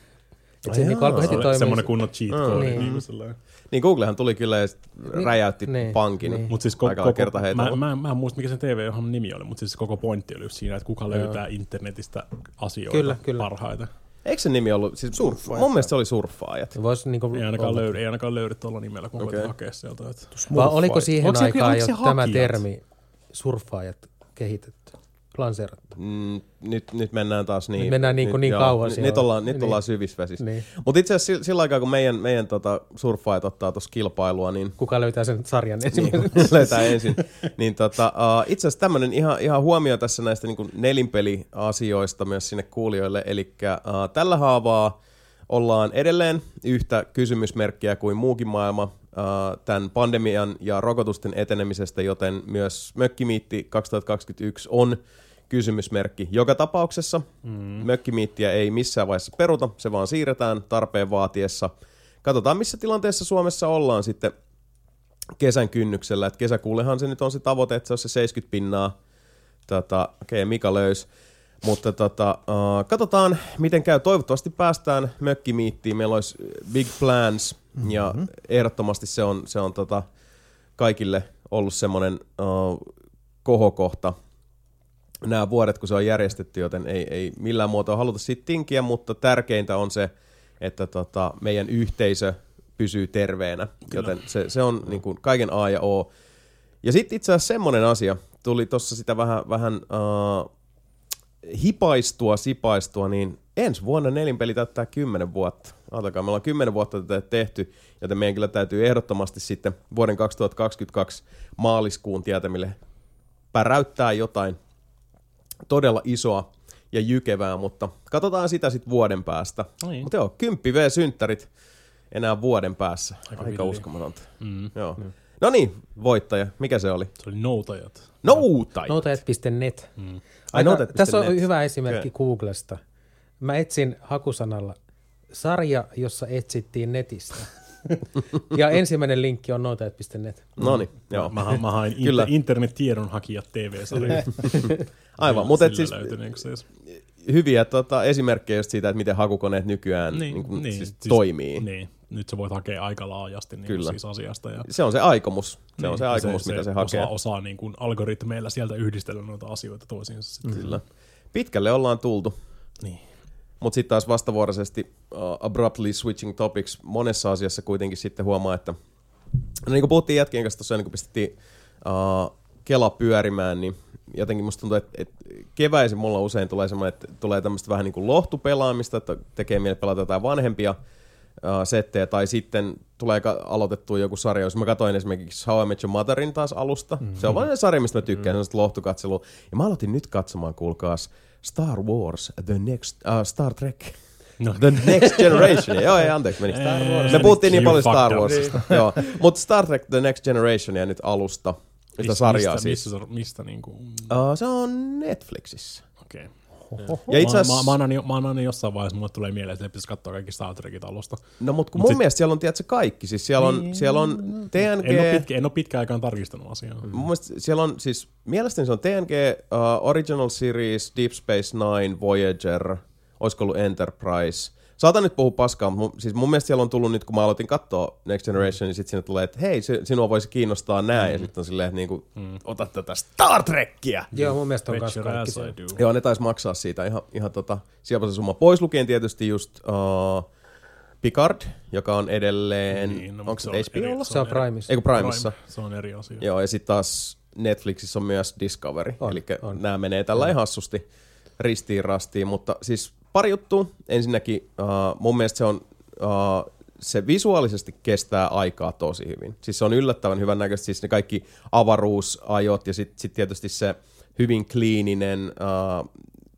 Et se niinku alkoi heti toimia. semmoinen kunnon cheat code. Niin. Niin. Niin, Googlehan tuli kyllä ja Niin, räjäytti niin, pankin niin. Mut siis koko, koko, kerta mä, mä, mä en muista mikä sen TV-ohjelman nimi oli, mutta siis koko pointti oli just siinä, että kuka löytää internetistä asioita Kyllä, kyllä. parhaiten. Eikö se nimi ollut? Siis Surffaajat. Mun mielestä se oli surffaajat. Voisi niinku Ei ainakaan, löydy, ei ainakaan löydy tuolla nimellä, kun okay. hakea sieltä. Että. Vai oliko siihen se- aikaan jo tämä termi surffaajat kehitetty, lanseerattu? Mm, nyt, nyt mennään taas niin. Nyt mennään niin kuin niin joo, kauas Nyt, joo. nyt ollaan, nyt Niin. ollaan syvissä vesissä. Niin. Mutta itse asiassa sillä- sillä aikaa, kun meidän, meidän tota, surffaajat ottaa tuossa kilpailua, niin Kuka löytää sen sarjan niin, ensimmäisenä? löytää ensin. Niin tota, uh, itse asiassa tämmöinen ihan, ihan huomio tässä näistä niin nelinpeliasioista myös sinne kuulijoille. Eli uh, tällä haavaa ollaan edelleen yhtä kysymysmerkkiä kuin muukin maailma tämän pandemian ja rokotusten etenemisestä, joten myös Mökkimiitti 2021 on kysymysmerkki. Joka tapauksessa mm. Mökkimiittiä ei missään vaiheessa peruta, se vaan siirretään tarpeen vaatiessa. Katsotaan, missä tilanteessa Suomessa ollaan sitten kesän kynnyksellä. Et kesäkuullehan se nyt on se tavoite, että se on se 70 pinnaa. Tota, Okei, okay, Mika löys. Mutta tota, uh, katsotaan, miten käy. Toivottavasti päästään mökkimiittiin. Meillä olisi big plans mm-hmm. ja ehdottomasti se on, se on tota, kaikille ollut semmoinen uh, kohokohta nämä vuodet, kun se on järjestetty, joten ei, ei millään muotoa haluta siitä tinkiä, mutta tärkeintä on se, että tota, meidän yhteisö pysyy terveenä, joten se, se on niin kuin kaiken A ja O. Ja sitten itse asiassa semmoinen asia, tuli tuossa sitä vähän, vähän uh, hipaistua, sipaistua, niin ensi vuonna nelinpeli täyttää 10 vuotta. Ajatelkaa, me ollaan 10 vuotta tätä tehty, joten meidän kyllä täytyy ehdottomasti sitten vuoden 2022 maaliskuun tietämille päräyttää jotain todella isoa ja jykevää, mutta katsotaan sitä sitten vuoden päästä. Niin. Mutta joo, 10 V-synttärit enää vuoden päässä. Aika, Aika villi. uskomatonta. Mm. Joo. No niin, voittaja. Mikä se oli? Se oli noutajat. Noutai! Noteet.net. Mm. Ai, Aika- noteet.net. Tässä on hyvä esimerkki Okei. Googlesta. Mä etsin hakusanalla sarja, jossa etsittiin netistä. ja ensimmäinen linkki on noteet.net. No niin, joo. Mä, mä, hain Kyllä. inter, internet-tiedonhakijat TV-sarja. Aivan, mutta et siis se hyviä tota, esimerkkejä just siitä, että miten hakukoneet nykyään niin, niin, niin, siis toimii. Niin. Nyt sä voit hakea aika laajasti niin Kyllä. siis asiasta. Ja, Se on se aikomus. Se niin, on se aikomus, mitä se, hakee. Osaa, osaa niin kuin algoritmeilla sieltä yhdistellä noita asioita toisiinsa. Sitten. Kyllä. Pitkälle ollaan tultu. Niin. Mutta sitten taas vastavuoroisesti uh, abruptly switching topics monessa asiassa kuitenkin sitten huomaa, että no niin kuin puhuttiin jätkien kanssa tuossa ennen kuin pistettiin uh, Kela pyörimään, niin jotenkin musta tuntuu, että, että keväisin mulla usein tulee semmoinen, että tulee tämmöistä vähän niin kuin lohtupelaamista, että tekee mieli pelata jotain vanhempia uh, settejä, tai sitten tulee ka- aloitettua joku sarja, jos mä katsoin esimerkiksi How I Met Your Motherin taas alusta, mm-hmm. se on vain sarja, mistä mä tykkään, mm-hmm. semmoista lohtukatselua, ja mä aloitin nyt katsomaan, kuulkaas, Star Wars, The Next, uh, Star Trek, No, The Next Generation. Joo, ei, anteeksi, meni. Star Wars. Me puhuttiin niin paljon Star. Warsista. Joo. Mutta Star Trek The Next Generationia nyt alusta. Sitä Mis- sarjaa mistä, siis. Mistä, mistä niin kuin, Uh, se on Netflixissä. okei. Ja itse asiassa, mä, mä, mä jossain vaiheessa, mulle tulee mieleen, että pitäisi katsoa kaikki Star Trekit alusta. no mut kun Mut mun sit- mielestä siellä on, tiedätkö, kaikki. Siis siellä on, Niin. siellä on TNG, En ole, pitkä, en ole pitkään aikaan tarkistanut asiaa. mun mielestä siellä on siis, mielestäni se on TNG, uh, Original Series, Deep Space Nine, Voyager, olisiko ollut Enterprise. Saatan nyt puhua paskaa, mutta mun, siis mun mielestä siellä on tullut nyt, kun mä aloitin katsoa Next Generation, niin sitten sinne tulee, että hei, se, sinua voisi kiinnostaa nää, ja sitten on silleen, että niinku, Mm. ota tätä Star Trekkiä. Joo, mun mielestä on kanssa kaikki se. Joo, ne taisi maksaa siitä ihan, ihan tota, sieltä summa. Pois lukien tietysti just uh, Picard, joka on edelleen, Niin, no, onko se on eri- HBOlla? Se on Primessa. Eikö Primessa? Prime, se on eri asia. Joo, ja sitten taas Netflixissä on myös Discovery, On, eli on. nämä menee tällä hassusti ristiin rastiin, mutta siis pari juttua. Ensinnäkin uh, mun mielestä se on, uh, se visuaalisesti kestää aikaa tosi hyvin. Siis se on yllättävän hyvän näköistä, siis ne kaikki avaruusajot ja sitten sit tietysti se hyvin kliininen uh,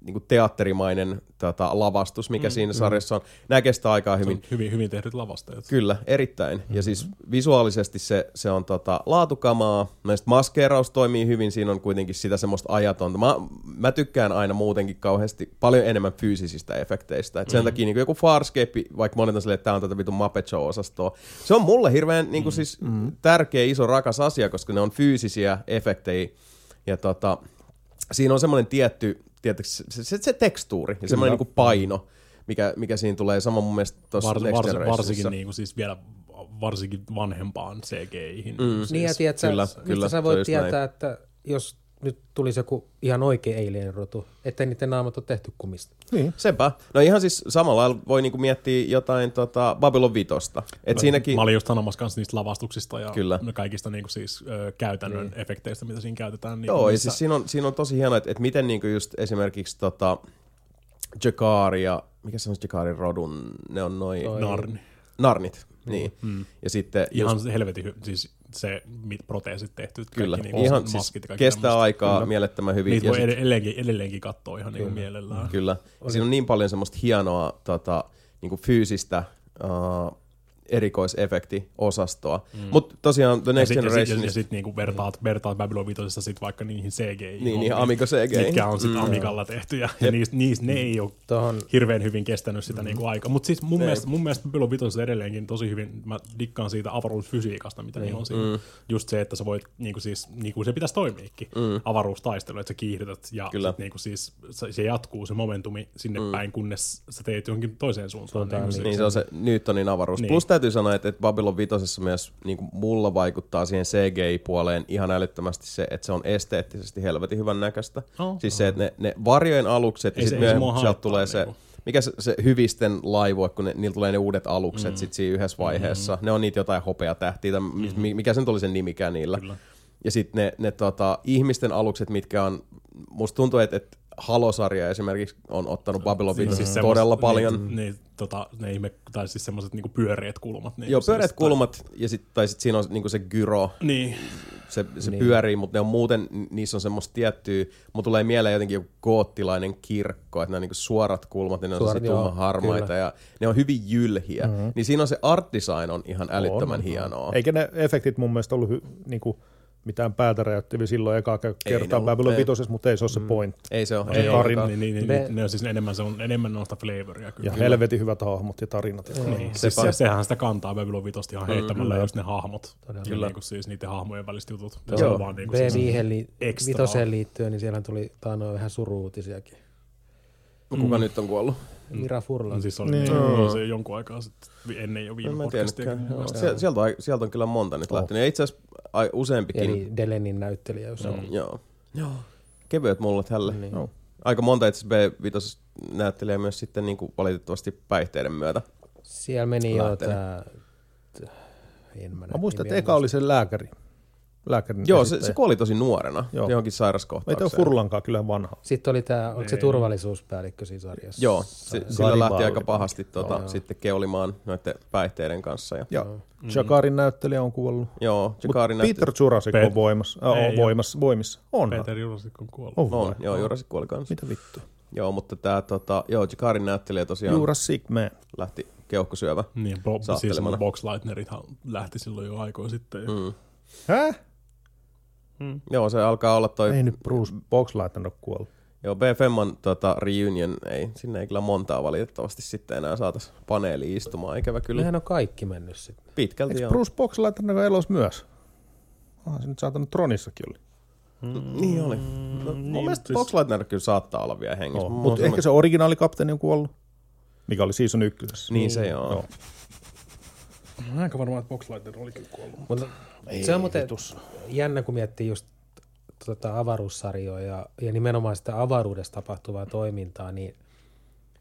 niinku teatterimainen tota, lavastus, mikä mm, siinä sarjassa on. Nämä kestää aikaa hyvin. hyvin, hyvin tehdyt lavastajat. Kyllä, erittäin. Mm-hmm. Ja siis visuaalisesti se, se on tota, laatukamaa. Sit maskeeraus toimii hyvin, siinä on kuitenkin sitä semmoista ajatonta. Mä, mä tykkään aina muutenkin kauheasti paljon enemmän fyysisistä efekteistä. Et sen mm-hmm. takia niin joku Farscape, vaikka monet on silleen, että tämä on tätä vitun Muppet Show-osastoa. Se on mulle hirveän niin kuin siis mm-hmm. tärkeä, iso, rakas asia, koska ne on fyysisiä efektejä. Ja tota, siinä on semmoinen tietty, tietysti, se, se, se tekstuuri ja semmoinen niin kuin paino, mikä, mikä siinä tulee. Sama mun mielestä tuossa Var, Next vars, Generationissa. varsinkin niin kuin siis vielä varsinkin vanhempaan CGIhin. Mm. Siis, Niin ja tiedät, sä, kyllä, mistä kyllä, sä voit tietää, näin. että jos nyt tulisi joku ihan oikea alien-rotu, että niiden naamat on tehty kumista. Niin. Sepä. No ihan siis samalla lailla voi niinku miettiä jotain tota Babylon Vitosta. Et siinäkin... Mä olin just sanomassa kanssa niistä lavastuksista ja Kyllä. kaikista niin kuin siis, ö, käytännön niin. efekteistä, mitä siinä käytetään. Niin Joo, ja niissä- siis siinä on, siinä on tosi hienoa, että, että miten niinku just esimerkiksi tota Jakar ja... Mikä se on Jakarin rodun? Ne on noin... Toi- Narni. Narnit. Niin. Mm. Ja sitten Ihan just, helvetin hy- siis se mit proteesit tehty. kyllä, kaikki, ihan maskit siis kaikki kestää tämmöset. aikaa Kyllä. mielettömän hyvin. Niitä ja voi sit- edelleenkin, edelleenkin katsoa ihan niin mielellään. Kyllä. Siinä on niin paljon semmoista hienoa tota, niinku fyysistä uh, erikoisefektiosastoa. Mm. Mutta tosiaan The Next sitten ja sit, Generation... ja, ja sit niinku vertaat, vertaat Babylon 5 sit vaikka niihin CGI. Niin, niin Amiga CGI. Mitkä on sitten mm. Amigalla tehty, ja, ja niistä, niistä, ne ei ole Tuohon hirveän hyvin kestänyt sitä mm. niinku aikaa. Mutta siis mun mielestä, mun mielestä Babylon 5 edelleenkin tosi hyvin, mä dikkaan siitä avaruusfysiikasta, mitä niin. on siinä. Mm. Just se, että sä voit, niinku siis, niinku se pitäisi toimiikin, mm. avaruustaistelu, että sä kiihdytät, ja Kyllä. sit niinku siis se, se jatkuu se momentumi sinne mm. päin, kunnes sä teet johonkin toiseen suuntaan. Niin. Niin se on se Newtonin avaruus. Niin. Niin. Plus täytyy sanoa, että, että Babylon 5 myös niin kuin mulla vaikuttaa siihen CGI-puoleen ihan älyttömästi se, että se on esteettisesti helvetin hyvän näköistä. Oh. Siis se, että ne, ne varjojen alukset Ei ja se- sitten sieltä haittaa tulee se, niinku. mikä se, se hyvisten laivue, kun ne, niillä tulee ne uudet alukset mm. sit siinä yhdessä vaiheessa. Mm. Ne on niitä jotain hopeatähtiä, tai mm. mikä sen tuli sen nimikään niillä. Kyllä. Ja sitten ne, ne tota, ihmisten alukset, mitkä on, musta tuntuu, että, että Halo-sarja esimerkiksi on ottanut Babylon 5 siis todella paljon. Niin, niin, tota, ne ihme, tai siis semmoiset niinku pyöreät kulmat. Niin Joo, siis, pyöreät tai- kulmat, ja sit, tai sitten siinä on niinku se gyro, Niin, se, se Niin. pyörii, mutta ne on muuten, niissä on semmoista tiettyä, mun tulee mieleen jotenkin joku goottilainen kirkko, että ne on niinku suorat kulmat, ja ne on Suorat, Suorat, joo, tumman harmaita, kyllä. ja ne on hyvin jylhiä. Mm-hmm. Niin siinä on se art design on ihan älyttömän On. hienoa. Eikä ne efektit mun mielestä ollut hy, niinku, mitään päätä räjäyttäviä silloin ekaa ne kertaa Babylon ei. 5, mutta ei se ole se point. Ei se ole. Ei ei tarina. niin, niin, niin, Me- ne on siis enemmän, se on enemmän noista flavoria kyllä. Ja helvetin hyvät hahmot ja tarinat. Ja Niin, siis se, sehän sitä kantaa Babylon 5 ihan heittämällä mm, just ne hahmot. Todella. Ja Kyllä. Niinku siis niiden hahmojen väliset jutut. Joo. Se on vaan niinku siis, B5 li- ekstra. vitoseen liittyen, niin siellä tuli taanoin vähän suruutisiakin. Kuka nyt on kuollut? Mira Furlan. no, siis oli Niin. niin. se jonkun aikaa sitten ennen jo viime. Sie- Sieltä, on, sieltä on kyllä monta nyt Oh. lähtenyt. Ja itse asiassa useampikin. Eli Delenin näyttelijä, jos on. Joo. Joo. Kevyet mullat hälle. Niin. Joo. Aika monta itse B5 näyttelijä myös sitten niin kuin valitettavasti päihteiden myötä. Siellä meni jo Lähtenyt. tää... t- En mä, Mä muistan, että eka oli se lääkäri. Lääkärin Joo, se, esittäjä. se kuoli tosi nuorena Joo. Johonkin Ei sairauskohtaukseen. toi Furlankaan kyllä vanha. Sitten oli tämä, oliko se Ei. turvallisuuspäällikkö siinä sarjassa? Joo, se, sillä lähti aika pahasti tota, Joo. sitten keulimaan noiden päihteiden kanssa. Ja, Ja Joo. Jakarin näyttelijä on kuollut. joo, Jakarin näytti... Peter Jurassic Pet- on voimassa. Äh, Ei on voimassa, voimissa. On. Peter Jurasik on kuollut. On. On, joo, Jurassic kuoli kanssa. Mitä vittu? Joo, mutta tämä tota, joo, Jakarin näyttelijä tosiaan Jurassic Man. lähti keuhkosyövä. Niin, bo- siis Saattelemana. Boxlightnerithan lähti silloin jo aikoja sitten. Mm. Mm. Häh? Joo, se alkaa olla toi... Ei nyt Bruce Boxlighten ole kuollut. Joo, B-Femman tota, reunion, ei, sinne ei kyllä montaa valitettavasti sitten enää saatas paneeli istumaan, ikävä kyllä. Nehän on kaikki mennyt sitten. Pitkälti Eikö joo. Bruce Boxlighten ole elos myös? Onhan se nyt saatanut Tronissakin oli. Niin oli. No, mun niin, mielestä siis- Boxlightner kyllä saattaa olla vielä hengissä. Oh, mutta on ehkä se originaalikapteeni on kuollut. Mikä oli season ykkösessä. Niin se joo. Joo. Aika varmaan, että Boxlighter oli kyllä kuollut. Mutta se on muuten jännä, kun miettii just tota avaruussarjoa ja, ja nimenomaan sitä avaruudessa tapahtuvaa toimintaa, niin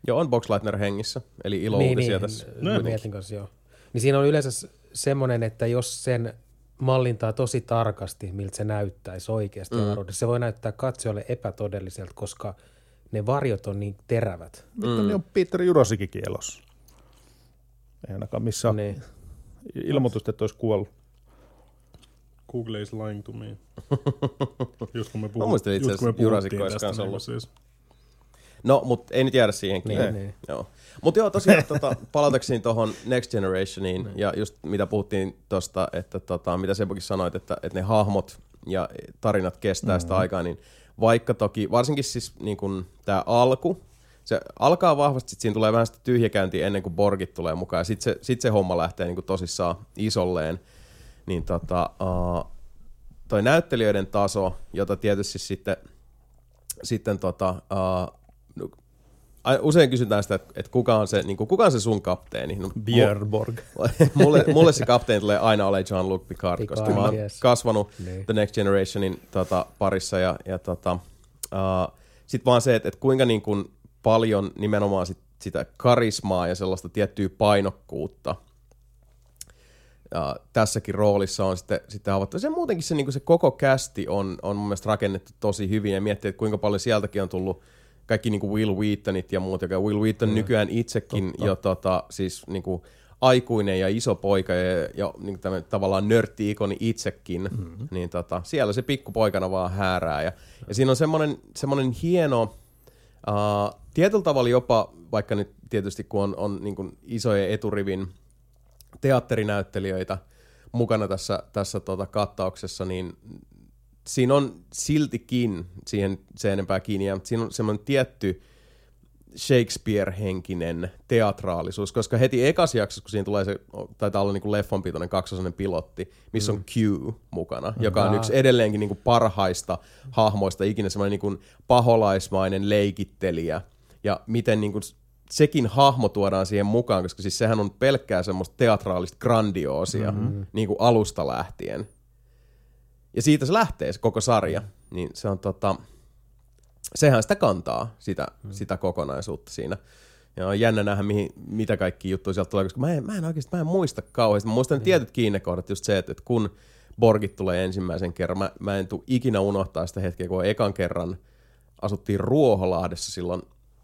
Joo, on Boxlightner hengissä, eli ilo niin, niin, tässä. mä mietin kanssa joo. Niin siinä on yleensä semmoinen, että jos sen mallintaa tosi tarkasti, miltä se näyttäisi oikeasti mm. avaruudessa, se voi näyttää katsojalle epätodelliselta, koska ne varjot on niin terävät. Vittu, niin on Peter Jurasikikin elossa. Ei ainakaan missään Niin. Ilmoitusta, että olisi kuollut. Google is lying to me. just kun me, puhut, muistelin itse just kun me puhuttiin tästä, kanssa niin ollut. siis, No, mutta ei nyt jäädä siihen kiinni. Niin, niin. Joo. Mutta joo, tosiaan tota, palatakseni tuohon Next Generationiin ja just mitä puhuttiin tuosta, että tota, mitä Sepokin sanoit, että, että ne hahmot ja tarinat kestää sitä aikaa, niin vaikka toki, varsinkin siis niin kun tämä alku, se alkaa vahvasti, sit siinä tulee vähän sitä tyhjäkäyntiä ennen kuin Borgit tulee mukaan, ja sitten se, sit se homma lähtee niin kuin tosissaan isolleen, niin tota, uh, toi näyttelijöiden taso, jota tietysti sitten, sitten tota, uh, usein kysytään sitä, että, että kuka, on se, niin kuin, kuka on se sun kapteeni. No, Björborg. mulle, mulle se kapteeni tulee aina ole Jean-Luc Picard, Picard, koska mä oon yes. kasvanut Niin. The Next Generationin tota, parissa ja, ja tota, uh, sitten vaan se, että, että kuinka niin kuin paljon nimenomaan sit, sitä karismaa ja sellaista tiettyä painokkuutta ja tässäkin roolissa on sitten, sitten havaittu. Se muutenkin se, niin se koko kästi on, on mun mielestä rakennettu tosi hyvin ja miettii, että kuinka paljon sieltäkin on tullut kaikki niin kuin Will Wheatonit ja muut, joka Will Wheaton mm. nykyään itsekin Totta. jo tota, siis niin kuin aikuinen ja iso poika ja, ja niin kuin tavallaan nörtti-ikoni itsekin, mm-hmm. niin tota, siellä se pikkupoikana vaan häärää. Ja, ja siinä on semmoinen, semmoinen hieno, uh, tietyllä tavalla jopa, vaikka nyt tietysti kun on, on niin kuin isojen eturivin teatterinäyttelijöitä mukana tässä, tässä tota kattauksessa, niin siinä on siltikin siihen se enempää kiinni, mutta siinä on semmoinen tietty Shakespeare-henkinen teatraalisuus, koska heti ekas jaksossa, kun siinä tulee se, taitaa olla niin kuin leffan pitoinen kaksosainen pilotti, missä on Q mukana, joka on yksi edelleenkin niin kuin parhaista hahmoista ikinä, semmoinen niin kuin paholaismainen leikittelijä, ja miten niin kuin sekin hahmo tuodaan siihen mukaan, koska siis sehän on pelkkää semmoista teatraalista grandioosia mm-hmm. niin kuin alusta lähtien. Ja siitä se lähtee se koko sarja. Niin se on tota, sehän sitä kantaa, sitä, mm. sitä kokonaisuutta siinä. Ja on jännä nähdä, mihin, mitä kaikki juttuja sieltä tulee, koska mä en, mä en oikeasti mä en muista kauheasti. Mä muistan mm. tietyt kiinnekohdat, just se, että, että kun Borgit tulee ensimmäisen kerran, mä, mä en tule ikinä unohtaa sitä hetkeä, kun ekan kerran asuttiin Ruoholahdessa silloin,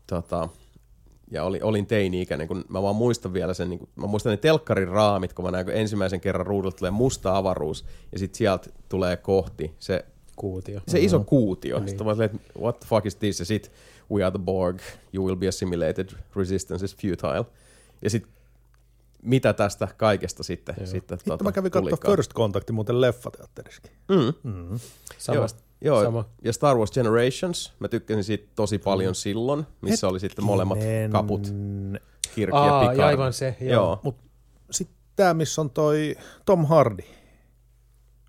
tota, ja oli, olin teini-ikäinen, kun mä vaan muistan vielä sen, niin kun, mä muistan ne telkkarin raamit, kun mä näin, kun ensimmäisen kerran ruudulta tulee musta avaruus, ja sitten sieltä tulee kohti se Kuutio. se iso kuutio. Niin. Sitten mä olin, että what the fuck is this? Ja sit, we are the Borg, you will be assimilated, resistance is futile. Ja sit, mitä tästä kaikesta sitten, sitten Hitto tota, mä kävin katsoa. First Contactin muuten leffateatteriskin. Mm. Mm. Samasta. Joo, Sama. ja Star Wars Generations, mä tykkäsin siitä tosi paljon silloin, missä oli sitten molemmat Hetkinen. kaput, Kirk ja Aa, Picard. ja aivan se, joo. Joo. Mut sitten tää, missä on toi Tom Hardy.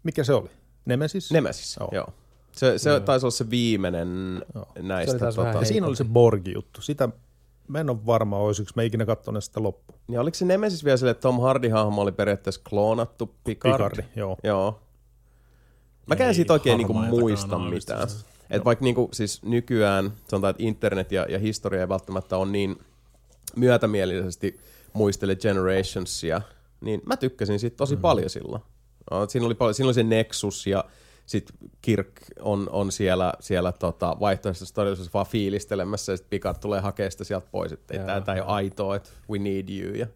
Mikä se oli? Nemesis? Nemesis, Joo. joo. joo. Se, se taisi olla se viimeinen Joo. näistä. Se vähän ja siinä oli se Borgi-juttu. Sitä mä en ole varma, olisiko mä ikinä katsonut sitä loppuun. Ja oliko se Nemesis vielä silleen, että Tom Hardy-hahmo oli periaatteessa kloonattu Picard? Picardi, joo. Joo. Mä käyn Ei siitä oikein niinku muista mitään. Et vaikka niinku, siis nykyään, sanotaan, että internet ja, ja historia ei välttämättä on niin myötämielisesti muistele Generationsia, niin mä tykkäsin siitä tosi mm. paljon silloin. Siinä oli, paljon, siinä oli se Nexus ja sitten Kirk on, on siellä, siellä tota, vaihtoehtoisessa todellisuudessa vaan fiilistelemässä ja sitten Picard tulee hakemaan sitä sieltä pois, että tämä tää ei ole aitoa, että we need you. Ja,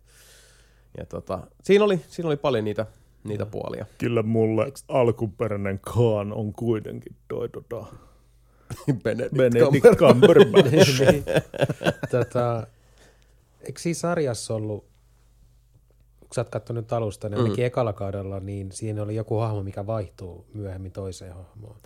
ja tota, siinä, oli, siinä oli paljon niitä, niitä puolia. Kyllä mulle alkuperäinen Khan on kuitenkin toi tota, Benedict, Benedict Cumberbatch. tota, eikö siinä sarjassa ollut, kun sä oot katsonut nyt alusta, niin ainakin ekalla kaudella, niin siinä oli joku hahmo, mikä vaihtuu myöhemmin toiseen hahmoon.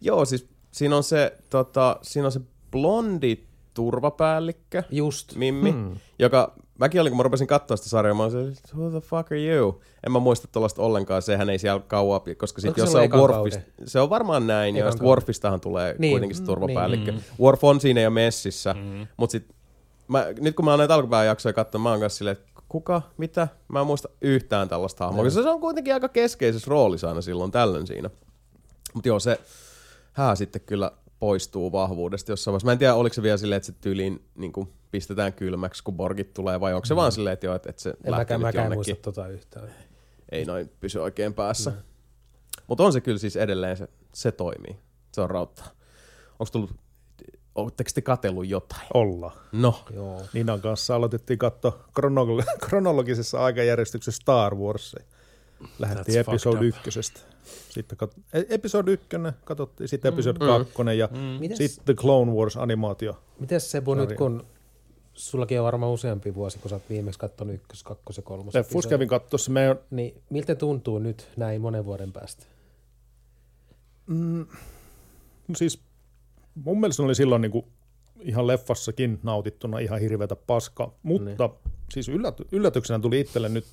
Joo, siis siinä on se, tota, siinä on se blondi turvapäällikkö, Just. Mimmi, hmm. joka, mäkin olin, kun mä rupesin katsoa sitä sarjaa, mä olin se, who the fuck are you? En mä muista tuollaista ollenkaan, sehän ei siellä kauaa, koska Onko sitten se jos se on Worfista, se on varmaan näin, ja Ekan sitten kauden. Worfistahan tulee Niin, kuitenkin se mm, turvapäällikkö. niin. Worf on siinä jo messissä, mm. mutta sitten mä, nyt kun mä oon näitä alkupään jaksoja katsonut, mä oon kanssa silleen, että kuka, mitä? Mä en muista yhtään tällaista hahmoa, koska se on kuitenkin aika keskeisessä roolissa aina silloin tällöin siinä. Mutta joo, se hää sitten kyllä poistuu vahvuudesta jossain vaiheessa. Mä en tiedä, oliko se vielä silleen, että se tyyliin niin kuin pistetään kylmäksi, kun borgit tulee, vai onko se vaan silleen, että, joo, että, että se En lähtee mäkään, nyt mäkään jonnekin. muista tota yhtään. Ei noin pysy oikein päässä. Mutta on se kyllä siis edelleen, se, se toimii. Se on rauttaa. Onko tullut, ootteko te katsellut jotain? Olla. No, Joo. Ninan kanssa aloitettiin katsoa kronolog- kronologisessa aikajärjestyksessä Star Warsia. Lähdettiin That's episode ykkösestä. Sitten kat- e- episode ykkönen, katsottiin sitten episode Mm. kakkonen ja Mites, sitten The Clone Wars animaatio. mites Sebu nyt, Sarja. kun sullakin on varmaan useampi vuosi, kun sä oot viimeksi katsonut ykkös, kakkos ja kolmos. Leffus episodi. kävin katsossa meidän Niin miltä tuntuu nyt näin monen vuoden päästä? Mm, no siis mun mielestä ne oli silloin niin kuin ihan leffassakin nautittuna ihan hirveätä paskaa, mutta niin. siis ylläty, yllätyksenä tuli itselle nyt,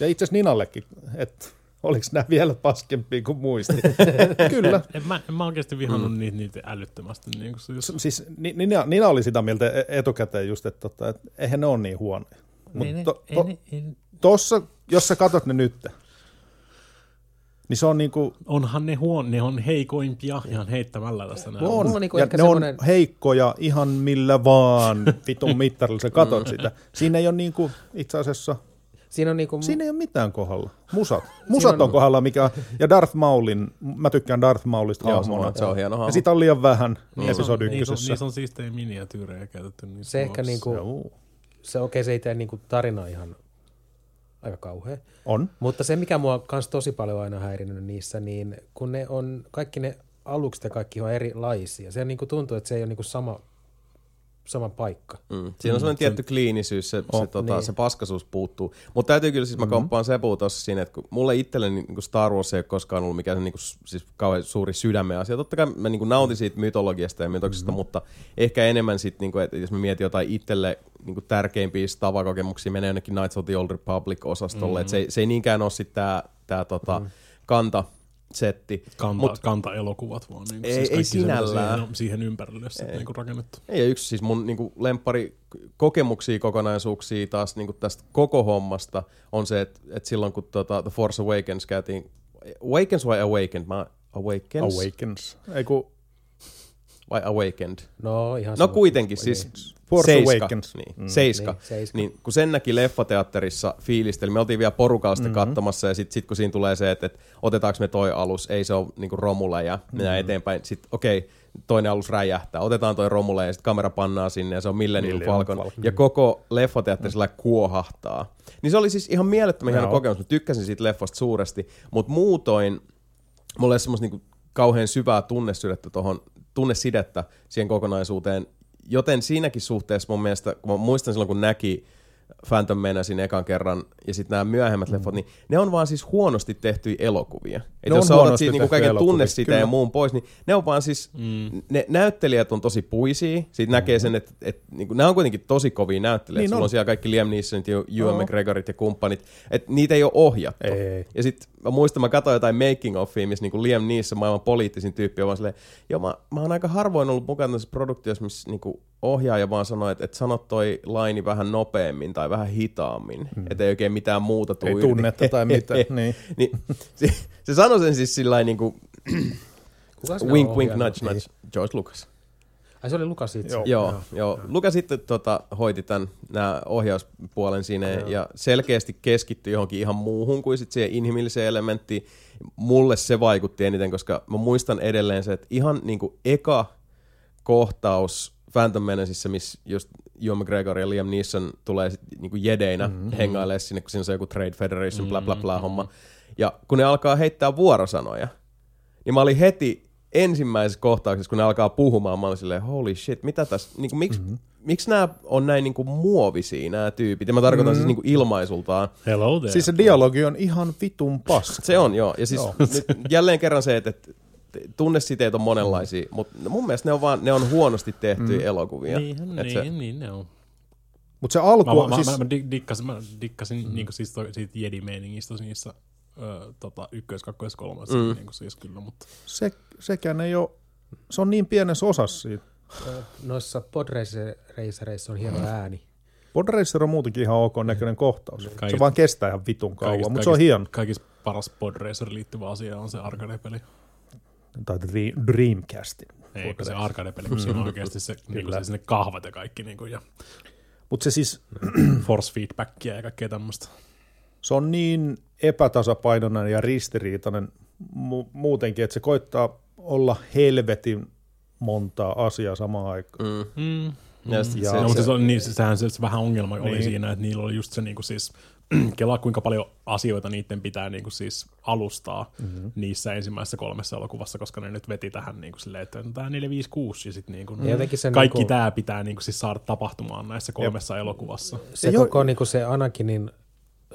ja itse asiassa Ninallekin, että oliko nämä vielä paskempia kuin muisti. Kyllä, En mä, en mä oikeasti vihannut mm. niitä, niitä älyttömästi. Niin kuin se, S- siis Ni- Nina, Nina oli sitä mieltä e- etukäteen just, että, tota, että eihän ne ole niin huonoja. Mutta ei, to, ne, ei, tossa, jos sä katot ne nyt, niin se on niinku, onhan ne huon, ne on heikoimpia ihan heittämällä tässä näin. on, on niinku ja ehkä ne semmonen- on heikkoja ihan millä vaan vitun mittarilla sä katot sitä. Siinä ei ole niinku, itse asiassa, Siinä on niinku, siinä ei ole mitään kohdalla. Musat. Musat on, on- kohdalla, mikä, ja Darth Maulin, mä tykkään Darth Maulista Joo, hahmona. se on hieno hahmo. Ja sitä on liian vähän Niissä on, episodi niissä on, ykkösessä. niissä on siistejä miniatyyrejä käytetty. Niissä se ehkä niinku, se okei, se ei tee niinku tarina ihan aika kauhea. On. Mutta se, mikä mua kans tosi paljon aina häirinyt niissä, niin kun ne on, kaikki ne alukset ja kaikki on erilaisia. Se niinku tuntuu, että se ei ole niinku sama, sama paikka. Mm. Siinä on sellainen tietty kliinisyys, se, Oh, se, tota, niin. se paskasuus puuttuu. Mutta täytyy kyllä, siis mä komppaan Sebu tuossa siinä, että kun mulle itselleni niin Star Wars ei ole koskaan ollut mikään niin kuin, siis kauhean suuri sydämen asia. Totta kai mä niin kuin, nautin siitä mytologiasta ja mytoksista, mm-hmm. mutta ehkä enemmän sitten, niin kuin, että jos mä mietin jotain itselle niin kuin, tärkeimpiä stavakokemuksia, menee jonnekin Knights of the Old Republic-osastolle. Mm-hmm. Et se, ei- se ei niinkään ole sitten tämä tää, tota, mm-hmm. kanta setti. Kanta, Mut- kanta-elokuvat vaan. Niin Ei- siis ei sinällään. Siihen, siihen ympärille sitten niin kuin rakennettu. Ei, ja yksi siis mun niin lemppari kokemuksia, kokonaisuuksia taas niin tästä koko hommasta on se, että, että silloin kun tota, The Force Awakens käytiin, Awakens vai Awakened? Mä, Awakens? Awakens. Ei kun vai Awakened? No ihan No kuitenkin, siis Force Seiska. Awakens. Niin, Mm. Seiska. Niin, Seiska. Niin, kun sen näki leffateatterissa fiilisteli, me oltiin vielä porukalla sitten mm-hmm. katsomassa ja sitten sit, kun siinä tulee se, että, että otetaanko me toi alus, ei se ole niin Romula ja mennään mm-hmm. eteenpäin. Sitten okei, okay, toinen alus räjähtää, otetaan toi Romula ja sitten kamera pannaa sinne ja se on Millennium Falcon. Falcon. Ja koko leffateatteri sillä kuohahtaa. Niin se oli siis ihan mielettömän hieno Joo. kokemus. Mä tykkäsin siitä leffasta suuresti, mutta muutoin mulla ei semmoista niinku kauhean syvää tunnesidettä tohon, tunnesidettä siihen kokonaisuuteen. Joten siinäkin suhteessa mun mielestä, kun mä muistan silloin kun näki Phantom Menacin ekan kerran ja sitten nämä myöhemmät mm. leffot, niin ne on vaan siis huonosti tehtyjä elokuvia. Et Ne jos sä otat siitä niinku kaiken tunnesiteen ja kyllä. muun pois, niin ne on vaan siis, mm. ne näyttelijät on tosi puisia. Siitä mm. näkee sen, että et, niinku, nämä on kuitenkin tosi kovia näyttelijät. Niin Sulla on. on. siellä kaikki Liam Neesonit ja Ewan. McGregorit ja kumppanit. Että niitä ei ole ohjattu. Ei. Ja sitten mä muistan, mä katsoin jotain making offia, missä niinku Liam Neeson, maailman poliittisin tyyppi, on vaan silleen, joo mä, mä oon aika harvoin ollut mukana tässä produktiossa, missä niinku ohjaaja vaan sanoi, että, että sanot toi laini vähän nopeammin tai vähän hitaammin, hmm. että ei oikein mitään muuta tuu ei tunnetta tai mitään. niin. niin, se, se sanoi sen siis sillä niinku, wink wink nudge nudge, George Lucas. Ai se oli Lukas itse. Joo. Joo, joo. joo. Luka sitten tota, hoiti tämän nää ohjauspuolen siinä Joo. ja selkeästi keskittyi johonkin ihan muuhun kuin sit siihen inhimilliseen elementtiin. Mulle se vaikutti eniten, koska mä muistan edelleen se, että ihan niinku eka kohtaus Phantom Menacessa, missä just Ewan McGregor ja Liam Neeson tulee sit niinku jedeinä mm-hmm. hengailemaan sinne, kun siinä on se joku Trade Federation, bla bla bla homma. Ja kun ne alkaa heittää vuorosanoja, niin mä olin heti ensimmäisessä kohtauksessa, kun ne alkaa puhumaan, mä olin silleen, holy shit, mitä tässä, niin kuin, miksi, mm-hmm. miksi nämä on näin niin kuin muovisia, nämä tyypit? Ja mä tarkoitan mm-hmm. siis niin kuin ilmaisultaan. Hello there. Siis se dialogi on ihan vitun paska. Se on, joo. Ja siis Joo. nyt jälleen kerran se, että, että tunnesiteet on monenlaisia, mm. mutta mun mielestä ne on, vaan, ne on huonosti tehtyjä mm. elokuvia. Niin, Et niin, se, niin, ne on. Mutta se alku, Mä, mä, siis, mä, mä di- dikkasin, mä dikkasin mm. niin siis toi, siitä Jedi-meiningistä niissä ö, tota, ykkös, kakkos, kolmas, mm. niin siis kyllä, mutta se, sekään ei ole, se on niin pienessä osassa siitä. Noissa podracereissa on hieno ääni. Podracer on muutenkin ihan ok näköinen kohtaus. Se Kaikista- vaan kestää ihan vitun kauan, kaikista- mutta se on hieno. Kaikista paras Podracer liittyvä asia on se arcade-peli. Tai Dream- Dreamcastin. Ei, se arcade-peli, kun siinä on oikeasti se, niin kuin, siis ne kahvat ja kaikki, niin kuin, ja Mutta se siis, force feedbackia ja kaikkea tämmöistä. se on niin epätasapainoinen ja ristiriitainen mu- muutenkin, että se koittaa olla helvetin montaa asiaa samaan aikaan. mm. Mm, Ja sit Ja- se, No, mutta se, se, on, niin, sehän se, se vähän ongelma oli Niin. siinä, että niillä oli just se niinku siis, kelaa kuinka paljon asioita niiden pitää niinku siis alustaa mm-hmm. niissä ensimmäisessä kolmessa elokuvassa, koska ne nyt veti tähän niinku silleen, että no, tämä 4, 5, 6 ja sitten niinku, Ja jotenkin se kaikki niinku- tämä pitää niinku siis saada tapahtumaan näissä kolmessa elokuvassa. Se Jo- koko niin kuin se Anakinin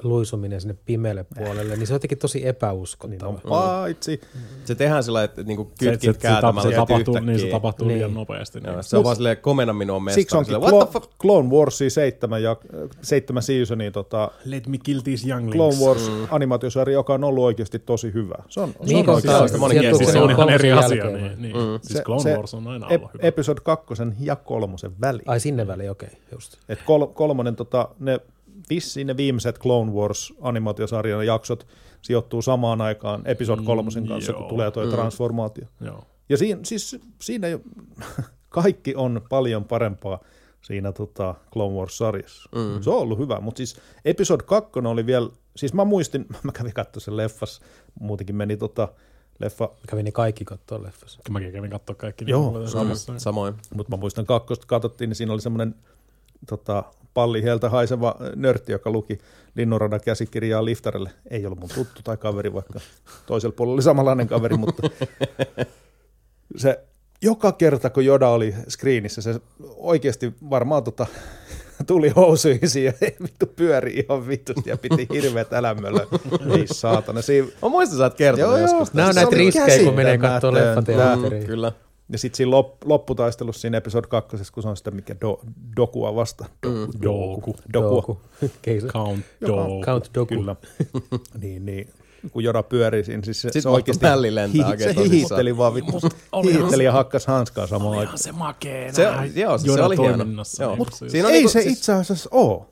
luisuminen sinne pimeälle puolelle, niin se on jotenkin tosi Niin epäuskottava. on paitsi. se tehdään sillä että niinku Se, se, kytkit se, se, kääntämällä se, tapahtuu, niin se tapahtuu Niin. liian nopeasti. Niin. Joo, se on vaan silleen, komena minua mestaan. Siksi onkin silleen, what the Clo- fuck? Clone Warsia seitsemän, ja, seitsemän seasonia tota, Let me kill these younglings. Clone Wars animaatiosarja, joka on ollut oikeasti tosi hyvä. Se on, se Niin, on koska oikeasti on esiin. Siis se tulee on ihan eri asia. jälkeen. Niin, niin. Siis Clone Wars on aina ollut hyvä. Episode kakkosen ja kolmosen väli. Ai sinne väliin, okei, okay, just. Et kol- kolmonen, tota, ne vissiin ne viimeiset Clone Wars animaatiosarjan jaksot sijoittuu samaan aikaan episode kolmosen kanssa, joo. kun tulee tuo transformaatio. Joo. Ja siinä, siis, siinä jo, kaikki on paljon parempaa siinä tota, Clone Wars-sarjassa. Mm. Se on ollut hyvä, mutta siis episode 2 oli vielä, siis mä muistin, mä kävin katsoa sen leffas, muutenkin meni tota, leffa, Mä kävin ne kaikki katsoa leffassa. Mäkin kävin katsoa kaikki. Joo, niin, sama. samoin. mutta mä muistan kakkosta katsottiin, niin siinä oli semmoinen tota, palli heiltä haiseva nörtti, joka luki Linnunradan käsikirjaa liftarelle. Ei ollut mun tuttu tai kaveri, vaikka toisella puolella oli samanlainen kaveri, mutta se joka kerta, kun Joda oli screenissä, se oikeasti varmaan tota, tuli housuihin ja vittu pyöri ihan vitusti ja piti hirveät älämöllä. Ei saatana. Siinä, Mä muistan, sä oot kertonut Joo, joo. joskus. Nämä on näitä riskejä, kun menee katsoa käsittämätöntä. leffateatteriin. Kyllä. Ja sitten siinä lop, lopputaistelussa siinä episode kakkosessa, kun se on sitä mikä do, dokua vasta. Do, Mm. Doku. dokua. Doku. Count Doku. Count Doku. Kyllä. niin, niin. Kun Joda pyörii siinä, siis se, Sitten se oikeasti lentää oikein se hihitteli vaan vittu. Hihitteli ja hakkas hanskaa samaan aikaan. Ihan se makee Se, joo, se, se oli hieno. Joo. Mut se- siinä Ei niinku, se siis- itse asiassa oo.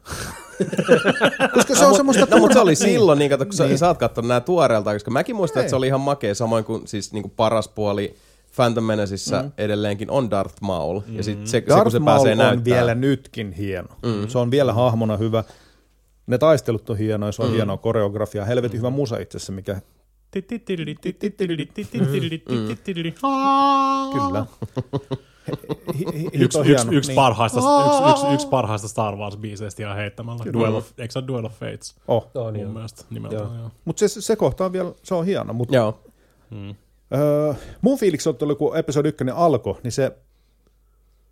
Koska se on semmoista No, mutta se oli silloin, niin, kato, kun Niin. niin. sä oot katsonut nää tuoreelta, koska mäkin muistan, että se oli ihan makea, samoin kuin siis niin kuin paras puoli Phantom Menaceissä mm. edelleenkin on Darth Maul. Mm. Ja sit se, se, kun Darth se Maul pääsee on näyttämään. vielä nytkin hieno. Mm. Se on vielä hahmona hyvä. Ne taistelut on hienoja, se on mm. hienoa koreografia. Helvetin hyvä musa itse asiassa, mikä kyllä. Hi- hi- Yksi, yksi, Niin. parhaista, yksi, yksi, yksi parhaista Star Wars-biiseistä ihan heittämällä. Duel of, eikö se ole Duel of Fates? Oh. Mun mielestä nimeltään. Mutta se, se kohta on vielä, se on hieno. Mutta Joo. Öö, mun fiiliksi on tullut, kun episodi 1 alkoi, niin se